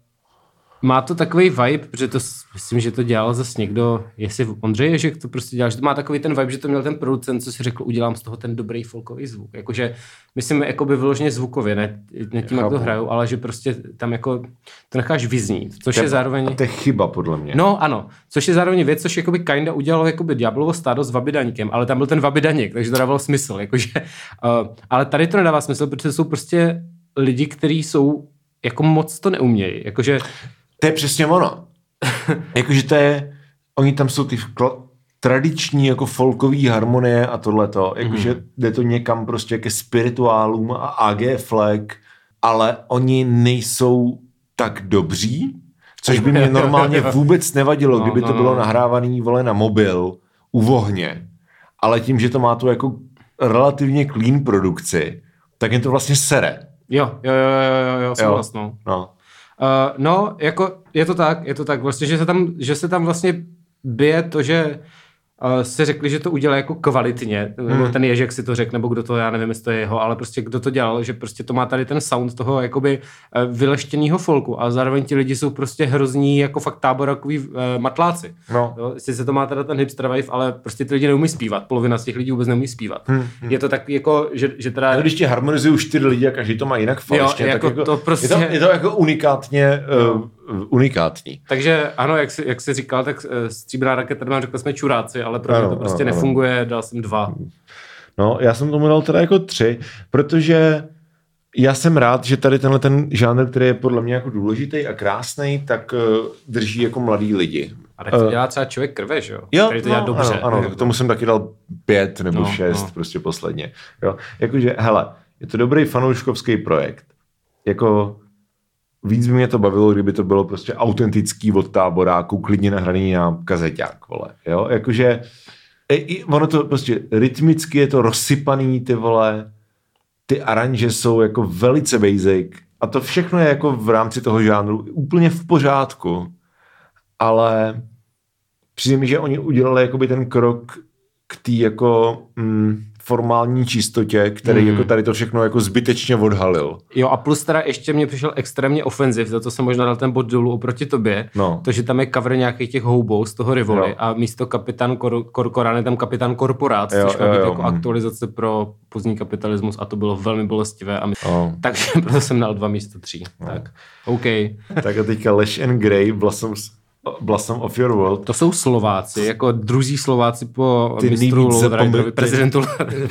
má to takový vibe, protože to myslím, že to dělal zase někdo, jestli Ondřej Ježek to prostě dělal, že to má takový ten vibe, že to měl ten producent, co si řekl, udělám z toho ten dobrý folkový zvuk. Jakože, myslím, jakoby vyloženě zvukově, ne, ne tím, jak to Chápu. hrajou, ale že prostě tam jako to necháš vyznít, což To je zároveň... A to je chyba, podle mě. No ano, což je zároveň věc, což jakoby kinda udělalo jakoby Diablovo stádo s Vabidaníkem, ale tam byl ten Vabidaník, takže to dávalo smysl, jakože, uh, ale tady to nedává smysl, protože jsou prostě lidi, kteří jsou jako moc to neumějí, jakože To je přesně ono. Jakože to je, oni tam jsou ty vkla- tradiční jako folkový harmonie a tohleto, jakože mm. jde to někam prostě ke spirituálům a AG flag, ale oni nejsou tak dobří, což by mě normálně vůbec nevadilo, No, kdyby no, to bylo no. nahrávaný vole na mobil u vohně, ale tím, že to má tu jako relativně clean produkci, tak je to vlastně sere. Jo, jo, jo, jo, jo, jo no. No. Uh, no, jako je to tak, je to tak. Vlastně, že se tam, že se tam vlastně bije to, že si řekli, že to udělá jako kvalitně, nebo Hmm. ten Ježek si to řekl, nebo kdo to, já nevím, jestli to je jeho, ale prostě kdo to dělal, že prostě to má tady ten sound toho jakoby uh, vyleštěného folku a zároveň ti lidi jsou prostě hrozní jako fakt táborakoví uh, matláci. No. Jo, sice to má teda ten hipster vibe, ale prostě ty lidi neumí zpívat, polovina z těch lidí vůbec neumí zpívat. Hmm, Je to tak jako, že, že teda... Když ti harmonizují čtyři lidi a každý to má jinak falešně, jako tak jako, to prostě- je, to, je to jako unikátně uh, unikátní. Takže ano, jak jsi, jak jsi říkal, tak eh, stříbrná raketa, nám řekli jsme čuráci, ale pro mě Ano, to prostě ano, ano. nefunguje, dal jsem dva. No, já jsem tomu dal teda jako tři, protože já jsem rád, že tady tenhle ten žánr, který je podle mě jako důležitý a krásný, tak uh, drží jako mladý lidi. A tak to dělá třeba člověk krve, že jo? Jo, Který to dělá no, dobře. Ano, ano, tak tomu jsem taky dal pět nebo No, šest, no. prostě posledně. Jo. Jakože, hele, je to dobrý fanouškovský projekt. Jako víc by mě to bavilo, kdyby to bylo prostě autentický od táboráku, klidně nahraný na kazeťák, vole. Jo, jakože i, ono to prostě rytmicky je to rozsypaný, ty vole, ty aranže jsou jako velice basic a to všechno je jako v rámci toho žánru úplně v pořádku, ale přijde mi, že oni udělali jakoby ten krok k té jako mm, formální čistotě, který jako tady to všechno jako zbytečně odhalil. Jo a plus teda ještě mě přišel extrémně ofenziv, za to jsem možná dal ten bod dolů oproti tobě, No. to, že tam je cover nějakých těch houbou z toho Rivoli Jo. a místo kapitán Kor- Korkorán je tam kapitán Korporát, Jo, což má jo, být jo, jako mm. aktualizace pro pozdní kapitalismus a to bylo velmi bolestivé. A my... No. Takže proto jsem dal dva místo tří. Tak, OK. Tak a teďka Lesh and Grey, Blossoms, Blossom of Your World. To jsou Slováci, jako druzí Slováci po Ty mistru zapomenu- prezidentu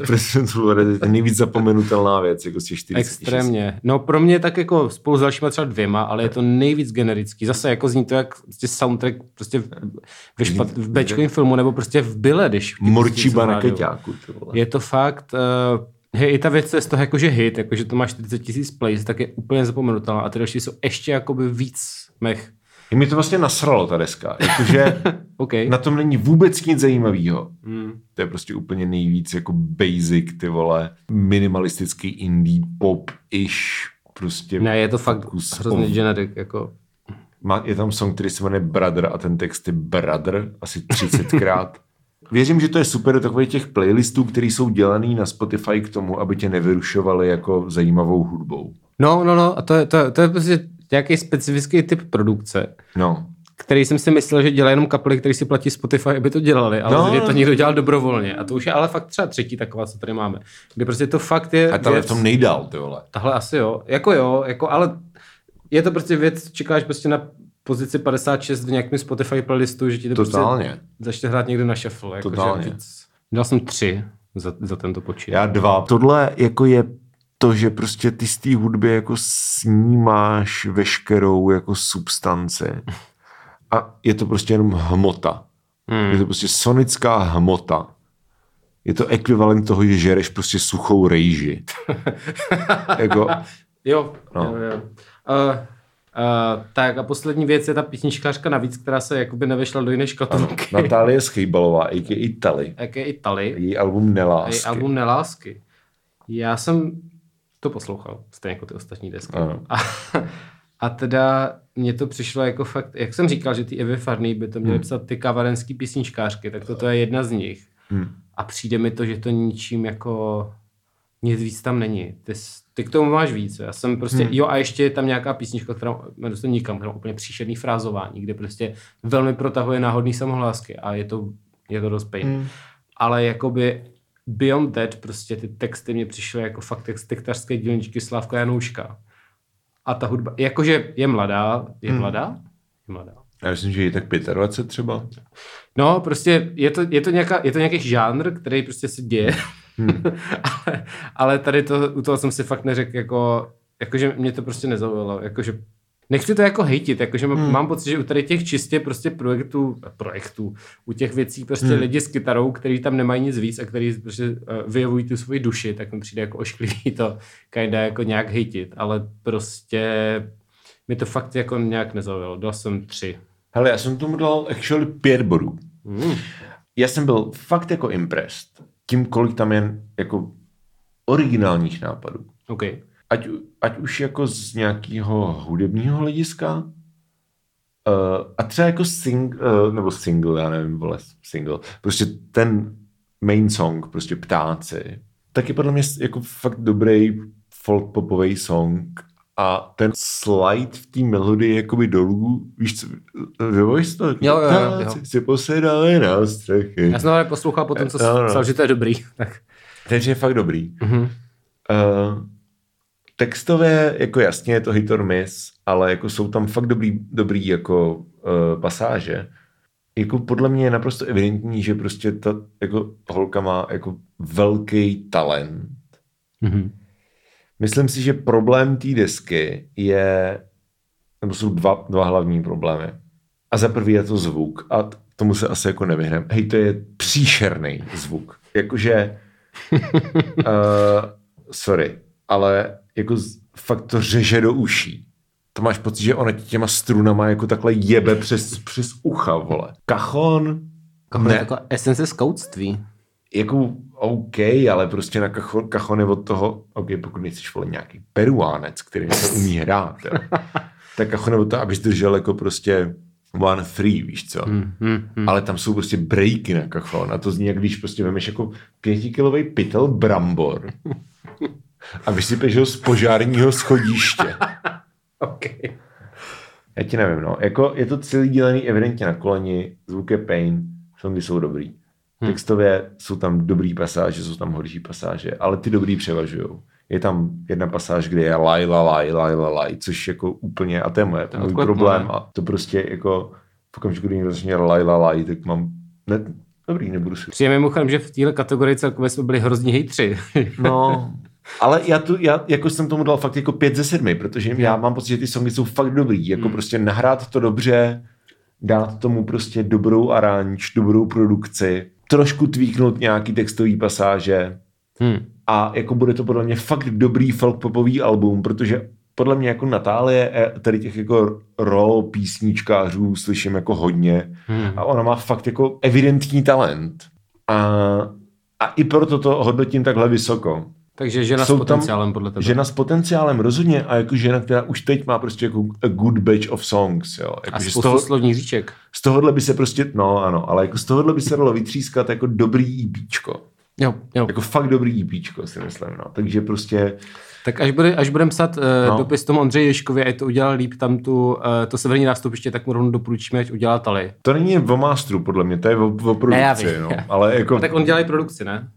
Prezident Loredy, to je nejvíc zapomenutelná věc, jako z těch 40. Extrémně. No pro mě tak jako spolu s dalšíma třeba dvěma, ale je to nejvíc generický. Zase jako zní to jak prostě soundtrack prostě v, ve špat, v Bčkovém filmu nebo prostě v byle, když Morčíba na rádiu. keťáku. ty vole. Je to fakt, uh, hej, i ta věc je z toho jakože hit, jakože to má 40 tisíc plays, tak je úplně zapomenutelná a ty další jsou ještě jakoby víc mech. I mi to vlastně nasralo, ta deska. Jakože OK. na tom není vůbec nic zajímavého. Hmm. To je prostě úplně nejvíc jako basic, ty vole, minimalistický indie pop ish prostě. Ne, je to fakt kus hrozně of- generic, jako Má, je tam song, který se jmenuje Brother a ten text je Brother asi 30krát. Věřím, že to je super do takových těch playlistů, které jsou dělaný na Spotify k tomu, aby tě nevyrušovali jako zajímavou hudbou. No, no, no, a to je, to, je- to je prostě nějaký specifický typ produkce, No, který jsem si myslel, že dělá jenom kapely, který si platí Spotify, aby to dělali, ale No, že to někdo dělal dobrovolně. A to už je ale fakt třeba třetí taková, co tady máme. Kdy prostě to fakt je a tohle je věc, v tom nejdál, ty vole. tahle asi jo, jako jo, jako, ale je to prostě věc, čekáš prostě na pozici 56 v nějakém Spotify playlistu, že ti to Totálně. prostě začne hrát někdo na shuffle. Jako, Totálně. Že. Dal jsem tři za, za tento počít. Já dva. Tohle jako je to, že prostě ty z té hudby jako snímáš veškerou jako substanci. A je to prostě jenom hmota. Hmm. Je to prostě sonická hmota. Je to ekvivalent toho, že žereš prostě suchou rejži. jako, Jo, No. jo, jo. Uh, uh, tak a poslední věc je ta písničkářka navíc, která se jakoby nevešla do jiné škatulky. Natálie Schejbalová, a.k.a. Tali. I Tali. Její album Nelásky. Její album Nelásky. Já jsem to poslouchal, stejně jako ty ostatní desky. Ano. A, a teda mně to přišlo jako fakt, jak jsem říkal, že ty Evy Farný by to měly Hmm. psat ty kavarenský písničkářky, tak toto je jedna z nich. Hmm. A přijde mi to, že to ničím jako nic víc tam není. Ty, ty k tomu máš víc. Já jsem prostě, hmm. jo a ještě je tam nějaká písnička, která jmenuje se nikam, která úplně příšerný frázování, kde prostě velmi protahuje náhodný samohlásky a je to, je to dost pain. Hmm. Ale jakoby Beyond That, prostě ty texty mě přišly jako fakt text tektařské dílničky Slávka Janouška. A ta hudba, jakože je mladá, je Hmm. mladá? Je mladá. Já myslím, že je tak 25 třeba. No, prostě je to, je to, nějaká, je to nějaký žánr, který prostě se děje, Hmm. ale, ale tady to, u toho jsem si fakt neřekl, jako, jakože mě to prostě nezaujalo, jakože Nechci to jako hejtit, jakože hmm. mám pocit, že u tady těch čistě prostě projektů, projektů, u těch věcí prostě hmm. lidi s kytarou, kteří tam nemají nic víc a kteří prostě uh, vyjevují tu svoji duši, tak mi přijde jako ošklivý to kinda jako nějak hejtit, ale prostě mi to fakt jako nějak nezaujalo. Dal jsem tři. Hele, já jsem tomu dal actually pět bodů. Hmm. Já jsem byl fakt jako impressed tím, kolik tam je jako originálních nápadů. OK. Ať, ať už jako z nějakého hudebního hlediska, uh, a třeba jako sing, uh, nebo single, já nevím, vole, single, prostě ten main song, prostě Ptáci, tak je podle mě jako fakt dobrý folk popový song a ten slide v té melodii jakoby dolů, víš co, vyvojíš to? Jo, jo, jo, jo. Si posedali na střechy. Já jsem ale poslouchal potom, co jsi no. psal, že to je dobrý. Tak. Takže je fakt dobrý. Mhm. Uh, textově, jako jasně je to hit or miss, ale jako jsou tam fakt dobrý, dobrý jako uh, pasáže. Jako podle mě je naprosto evidentní, že prostě ta jako holka má jako velký talent. Mhm. Myslím si, že problém té desky je, nebo jsou dva, dva hlavní problémy. A za prvý je to zvuk. A t- tomu se asi jako nevyhneme. Hej, to je příšerný zvuk. Jakože, uh, sorry, ale jako fakt to řeže do uší. To máš pocit, že ona těma strunama jako takhle jebe přes, přes ucha, vole. Kachon, Ne. ne, Jako esence skautství. jako OK, ale prostě na kachon, kachon je od toho, OK, pokud nejsi vole nějaký peruánec, který to umí hrát, jo. tak kachon je od toho, abys držel jako prostě one three, víš co? Hmm, hmm, hmm. Ale tam jsou prostě breaky na kachon a to zní, jak když prostě vemeš jako pětikilový pytel brambor a vysypeš ho z požárního schodiště. Okay. Já ti nevím, no. Jako je to celý dělaný evidentně na koleni, zvuk je pain, songy jsou dobrý. Textově jsou tam dobrý pasáže, jsou tam horší pasáže, ale ty dobrý převažují. Je tam jedna pasáž, kde je laj, la, laj, laj, la, laj, což jako úplně, a to je moje, to můj problém ne? a to prostě jako v okamžiku, kdy někdo začne laj, la, laj, tak mám, ne, dobrý, nebudu si. Přijeme mimochodem, že v téhle kategorii celkově jsme byli hrozní hejtři. No, ale já, tu, já jako jsem tomu dal fakt jako pět ze sedmi, protože já mám pocit, že ty songy jsou fakt dobrý, jako Hmm. prostě nahrát to dobře, dát tomu prostě dobrou aranž, dobrou produkci, trošku tvíknout nějaký textový pasáže hmm. a jako bude to podle mě fakt dobrý folk popový album, protože podle mě jako Natálie eh, tady těch jako rol písničkářů slyším jako hodně Hmm. a ona má fakt jako evidentní talent. A, a i proto to hodnotím takhle vysoko. Takže žena Jsou s tam potenciálem podle tebe. Žena s potenciálem rozhodně a jako žena, která už teď má prostě jako a good batch of songs, jo. a Jako, že z, toho, slovních říček. z tohohle by se prostě, no ano, ale jako z tohohle by se dalo vytřískat jako dobrý EPčko. Jo, jo. Jako fakt dobrý EPčko si myslím, no. Takže prostě, Tak až, bude, až budeme psat uh, No. dopis tomu Ondřeji Ješkovi, ať to udělal líp tam tu, uh, to severní nástupiště, tak mu rovnou doporučíme, ať udělá Tali. to není o masteru, podle mě, to je o, o Ne, já produkci, vím. no. Ale jako, No, tak on dělá i produkci, ne?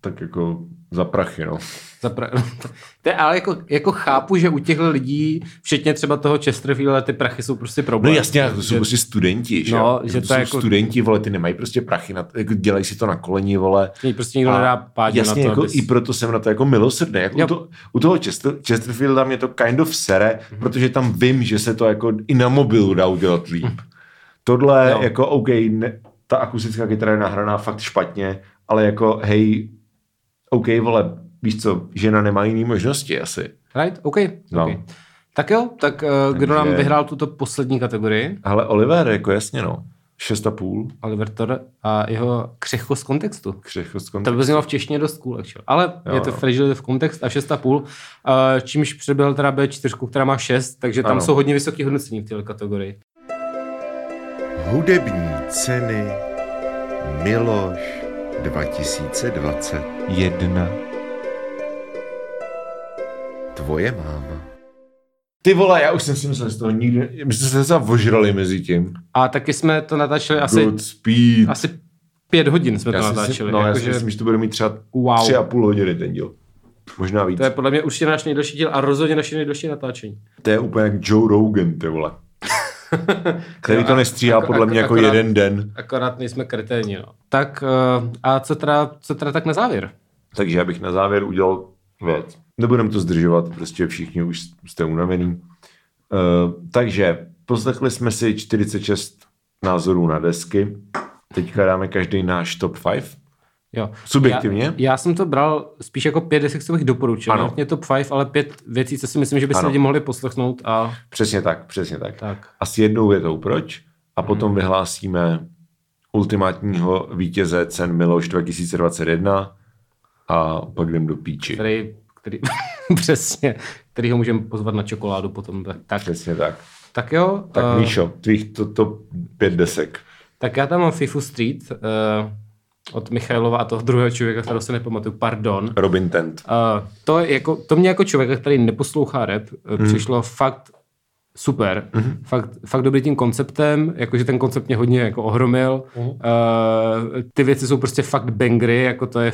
tak jako za prachy, no. Za pra... to je, ale jako, jako chápu, že u těchto lidí, včetně třeba toho Chesterfielda, ty prachy jsou prostě No problém. jasně, to jsou že, prostě studenti, že, No, že to, to jsou jako- studenti, vole, ty nemají prostě prachy, na, jako dělají si to na koleni, vole. že prostě nikdo nedá pádě jasně, na to, jako abys... i proto jsem na to jako milosrdný. Jako u, Jo. to, u toho Chester, Chesterfielda mě to kind of sere, mm-hmm. protože tam vím, že se to jako i na mobilu dá udělat líp. Tohle Jo. jako OK, ne, ta akustická kytara je nahraná fakt špatně, ale jako hej, OK, vole, víš co, žena nemá jiný možnosti asi. Right? OK. No. okay. Tak jo, tak uh, kdo nám Takže- vyhrál tuto poslední kategorii? Ale Oliver, jako jasně no, šest a půl, Oliver Tor a jeho křehkost kontextu. křehkost To kontextu. by znělo v češtině dost cool, actually. Ale Jo, je to no. fragile v kontext a 6,5, uh, čímž předbyl teda B4, která má 6, takže tam Ano. jsou hodně vysoké hodnocení v této kategorii. Hudební ceny Miloš 2020. Jedna. Tvoje máma. Ty vole, já už jsem si myslel z toho nikdy, my jsme se zavožrali mezi tím. A taky jsme to natáčeli asi, Good speed. asi pět hodin jsme já to si, natáčeli. no, já si jakože myslím, že to bude mít třeba Wow. tři a půl hodiny ten díl. Možná víc. to je podle mě určitě náš nejdelší díl a rozhodně naše nejdelší natáčení. To je úplně jak Joe Rogan, ty vole. Který to nestříhá ako- podle mě ako- jako akorát- jeden den. Akorát nejsme kreténi. No. Tak uh, a co teda, co teda tak na závěr? Takže já bych na závěr udělal věc. Nebudem to zdržovat, prostě všichni už jste unavený. Uh, takže poslechli jsme si 46 názorů na desky. Teďka dáme každý náš top 5. Jo. Subjektivně? Já, já, jsem to bral spíš jako pět desek, co bych doporučil. Ano. Mě top 5, ale pět věcí, co si myslím, že by se lidi mohli poslechnout a Přesně tak, přesně tak. tak. Asi jednou větou proč a potom vyhlásíme ultimátního vítěze cen Miloš 2021 a pak jdem do píči. Který, který přesně, který ho můžeme pozvat na čokoládu potom. Tak, Přesně tak. tak jo. Tak eh, Míšo, tvých to, to pět desek. Tak já tam mám Fifu Street uh, od Michailova a toho druhého člověka, kterého se nepamatuju, pardon. Robin Tent. Uh, to, je jako, to mě jako člověka, který neposlouchá rap, Mhm. mm. přišlo fakt super. Mm. Fakt, fakt dobrý tím konceptem, jakože ten koncept mě hodně jako ohromil. Mhm. Mm. Uh, ty věci jsou prostě fakt bangry, jako to je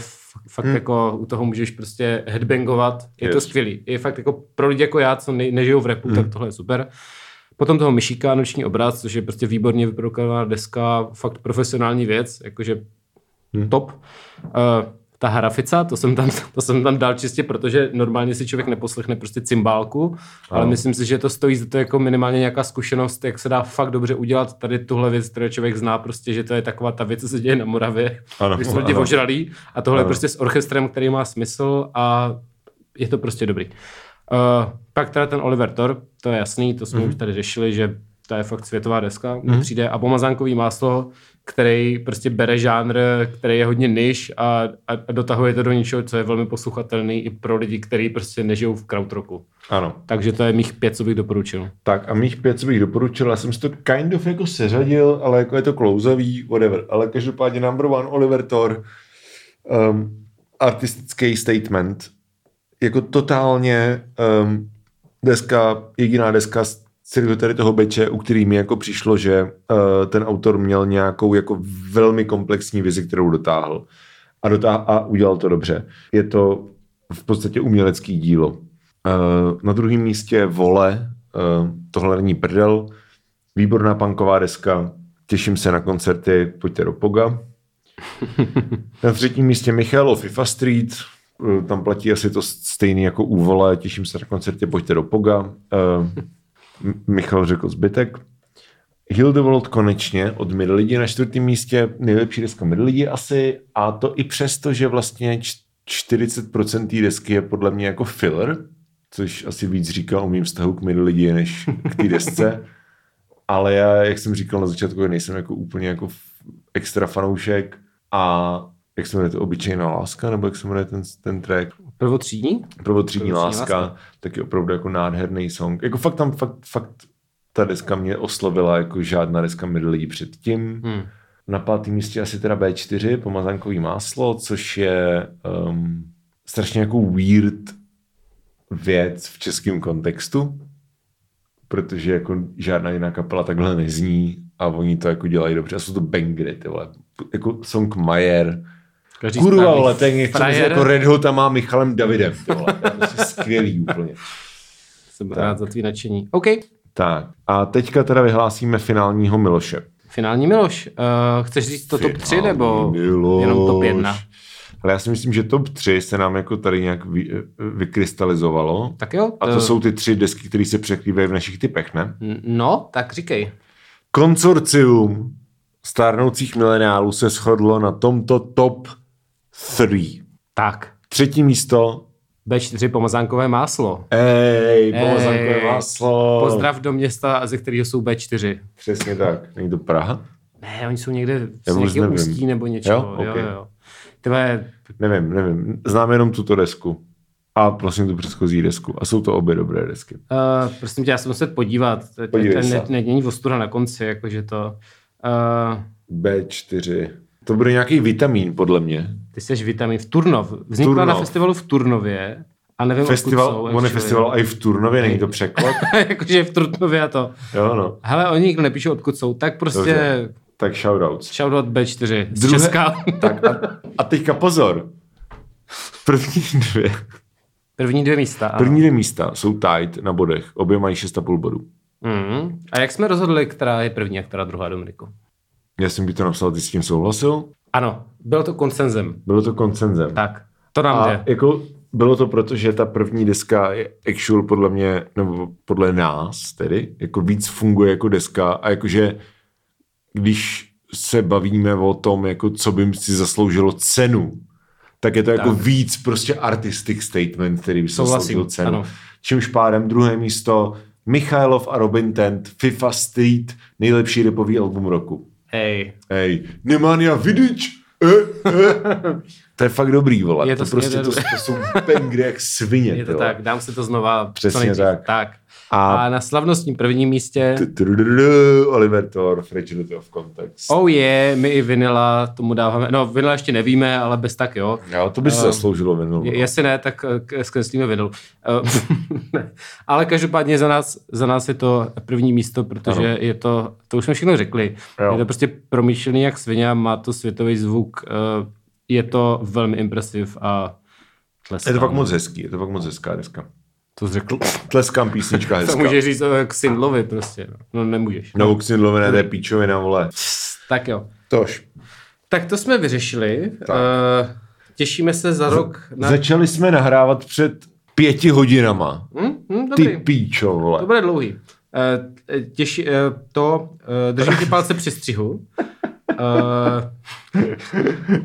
fakt Mhm. mm. jako u toho můžeš prostě headbangovat. Je to Yes. skvělý. Je fakt jako pro lidi jako já, co ne, nežijou v rapu, mm. tak tohle je super. Potom toho Myšíka, noční obraz, což je prostě výborně vyprodukovaná deska, fakt profesionální věc, jakože hmm. top. Uh, ta harafica, to jsem, tam, to jsem tam dal čistě, protože normálně si člověk neposlechne prostě cymbálku, ale Ano. myslím si, že to stojí za to jako minimálně nějaká zkušenost, jak se dá fakt dobře udělat tady tuhle věc, kterou člověk zná, prostě, že to je taková ta věc, co se děje na Moravě, Ano, když jsou lidi ožralí a tohle je Ano. prostě s orchestrem, který má smysl a je to prostě dobrý. Uh, pak teda ten Oliver Thor, to je jasný, to jsme Mhm. už tady řešili, že to je fakt světová deska, mm. přijde a pomazánkový máslo, který prostě bere žánr, který je hodně niž a, a, a dotahuje to do něčeho, co je velmi posluchatelný i pro lidi, kteří prostě nežijou v krautroku. Ano. Takže to je mých pět, co bych doporučil. Tak a mých pět, co bych doporučil, já jsem si to kind of jako seřadil, ale jako je to klouzavý, whatever. Ale každopádně number one, Oliver Thor, um, artistický statement, jako totálně um, deska, jediná deska z celého tady toho beče, u který mi jako přišlo, že uh, ten autor měl nějakou jako velmi komplexní vizi, kterou dotáhl. A, dotáhl, a udělal to dobře. Je to v podstatě umělecký dílo. Uh, na druhém místě Vole, uh, tohle není prdel, výborná punková deska, těším se na koncerty, pojďte do Poga. na třetím místě Michal FIFA Street, uh, tam platí asi to stejný jako u Vole, těším se na koncerty, pojďte do Poga. Uh, Michal řekl zbytek. Hildewold konečně od Midlidi na čtvrtém místě, nejlepší deska Midlidi asi, a to i přesto, že vlastně 40% té desky je podle mě jako filler, což asi víc říká o mým vztahu k Midlidi než k té desce. Ale já, jak jsem říkal na začátku, nejsem jako úplně jako extra fanoušek a jak se jmenuje to obyčejná láska, nebo jak se jmenuje ten, ten track? Prvotřídní? Prvotřídní láska, láska, taky opravdu jako nádherný song. Jako fakt tam, fakt, fakt ta deska mě oslovila jako žádná deska mi lidí předtím. Hmm. Na pátém místě asi teda B4, pomazánkový máslo, což je um, strašně jako weird věc v českém kontextu, protože jako žádná jiná kapela takhle nezní a oni to jako dělají dobře. A jsou to bangry, ty vole. Jako song Mayer, Každý Kurva, ale ten je frajer. jako Red Hot a má Michalem Davidem. ty vole. To je prostě skvělý úplně. Jsem rád za tvý nadšení. OK. Tak a teďka teda vyhlásíme finálního Miloše. Finální Miloš. Uh, chceš říct to top 3 Finální nebo Miloš. jenom top 1? Ale já si myslím, že top 3 se nám jako tady nějak vy, vykrystalizovalo. Tak jo. A to jsou ty tři desky, které se překrývají v našich typech, ne? No, tak říkej. Konsorcium stárnoucích mileniálů se shodlo na tomto top 3. Tak. Třetí místo. B4 pomazánkové máslo. Ej, pomazánkové Ej, máslo. Pozdrav do města, ze kterého jsou B4. Přesně tak. Není to Praha? Ne, oni jsou někde nějakého nevím. ústí nebo něčeho. Jo? Jo, Ok. jo, jo. Tyhle, Nevím, nevím. Znám jenom tuto desku. A prosím tu předchozí desku. A jsou to obě dobré desky. uh, prosím tě, já se muset podívat. Podívej to se. ne- Není ostuda na konci, jakože to... Uh, B4. To bude nějaký vitamin, podle mě. ty jsi vitamin v Turnov. Vznikla Turnov. na festivalu v Turnově. A nevím, Festival, jsou. on je festival i v Turnově, není to překlad? jakože v Turnově a to. Jo, no. Hele, oni nikdo nepíšou, odkud jsou. Tak prostě Dobře. Tak shoutouts. shoutout B4 z Druhé- Česka. Tak a, a teďka pozor. První dvě, První dvě místa. ano. první dvě místa jsou tight na bodech. Obě mají 6,5 bodů. Mm. A jak jsme rozhodli, která je první a která druhá, Dominiku? Já jsem by to napsal, ty s tím souhlasil. Ano, bylo to konsenzem. Bylo to koncenzem. Tak, to nám A jde. jako bylo to proto, že ta první deska je actual podle mě, nebo podle nás tedy, jako víc funguje jako deska a jakože když se bavíme o tom, jako co by si zasloužilo cenu, tak je to jako Tak. víc prostě artistic statement, který by zasloužil cenu. ano. Čímž pádem druhé místo Michailov a Robin Tent, FIFA Street, nejlepší repový album roku. Hej, Hej, Nemanja Vidič! Eh, eh. To je fakt dobrý, vole. Je to, to- prostě to to, to jsou bangry jak svině. je to tak, dám si to znova. Přesně tak. tak. A- A, na slavnostním prvním místě Oliver Thor, Fragility of Context. Oh je, my i Vinila tomu dáváme, no Vinila ještě nevíme, ale bez tak jo. Jo, to by se Eh, zasloužilo vinu. Je- Jestli ne, tak eh, zkreslíme Vinilu. Eh, ale každopádně za nás, za nás je to první místo, protože Ano. je to, to už jsme všechno řekli, Jo. je to prostě promyšlený jak svině, má to světový zvuk, je to velmi impresiv a tleskám. Je to fakt moc hezký, je to fakt moc hezká deska. To jsi řekl? Tleskám písnička To hezká. můžeš říct eh, k Sindlovi prostě. No, no nemůžeš. No, Xindlovené, to je píčovina, vole. Tak jo. Tož. Tak to jsme vyřešili. Tak. Uh, těšíme se za rok na... Začali jsme nahrávat před pěti hodinama. Hm? Hm, Ty dobrý. píčo, To vole. bude dlouhý. Uh, těši, uh, to, uh, držím ti palce při střihu. Uh,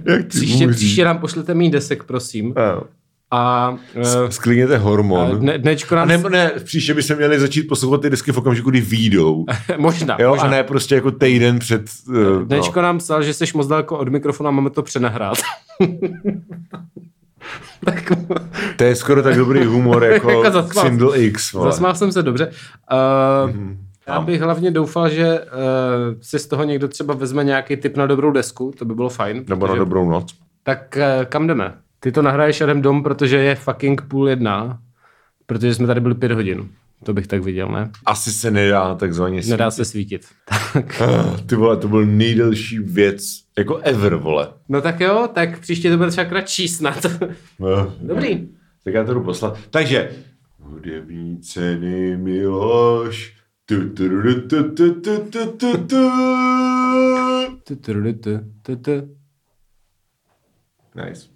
Jak ty příště, příště nám pošlete mý desek, prosím. Ano. A uh, Sklidněte hormon. dne, dnečko A nám... nebo ne, příště by se měli začít poslouchat ty disky v okamžiku, kdy výjdou. možná, Jo, možná. a ne prostě jako týden před... Uh, Dnečko nám psal, že jsi moc daleko od mikrofonu a máme to přenahrát. tak To je skoro tak dobrý humor jako, Jako zasmál- Sindel X. vole. zasmál jsem se dobře. Uh, já bych hlavně doufal, že uh, si z toho někdo třeba vezme nějaký tip na dobrou desku, to by bylo fajn. Nebo na protože- dobrou noc. Tak uh, kam jdeme? Ty to nahraješ a jdem dom, protože je fucking půl jedna, protože jsme tady byli pět hodin. To bych tak viděl, ne? Asi se nedá takzvaně svítit. Nedá se svítit. Tak. Ah, Ty vole, to byl nejdelší věc, jako ever, vole. No tak jo, tak příště to bude třeba kratší snad. No. Dobrý. Tak já to jdu poslat. Takže, hudební ceny Miloš. Tu, tu, tu, tu, tu, tu, tu, tu, tu. Tu, tu, tu, tu, tu, tu. Nice.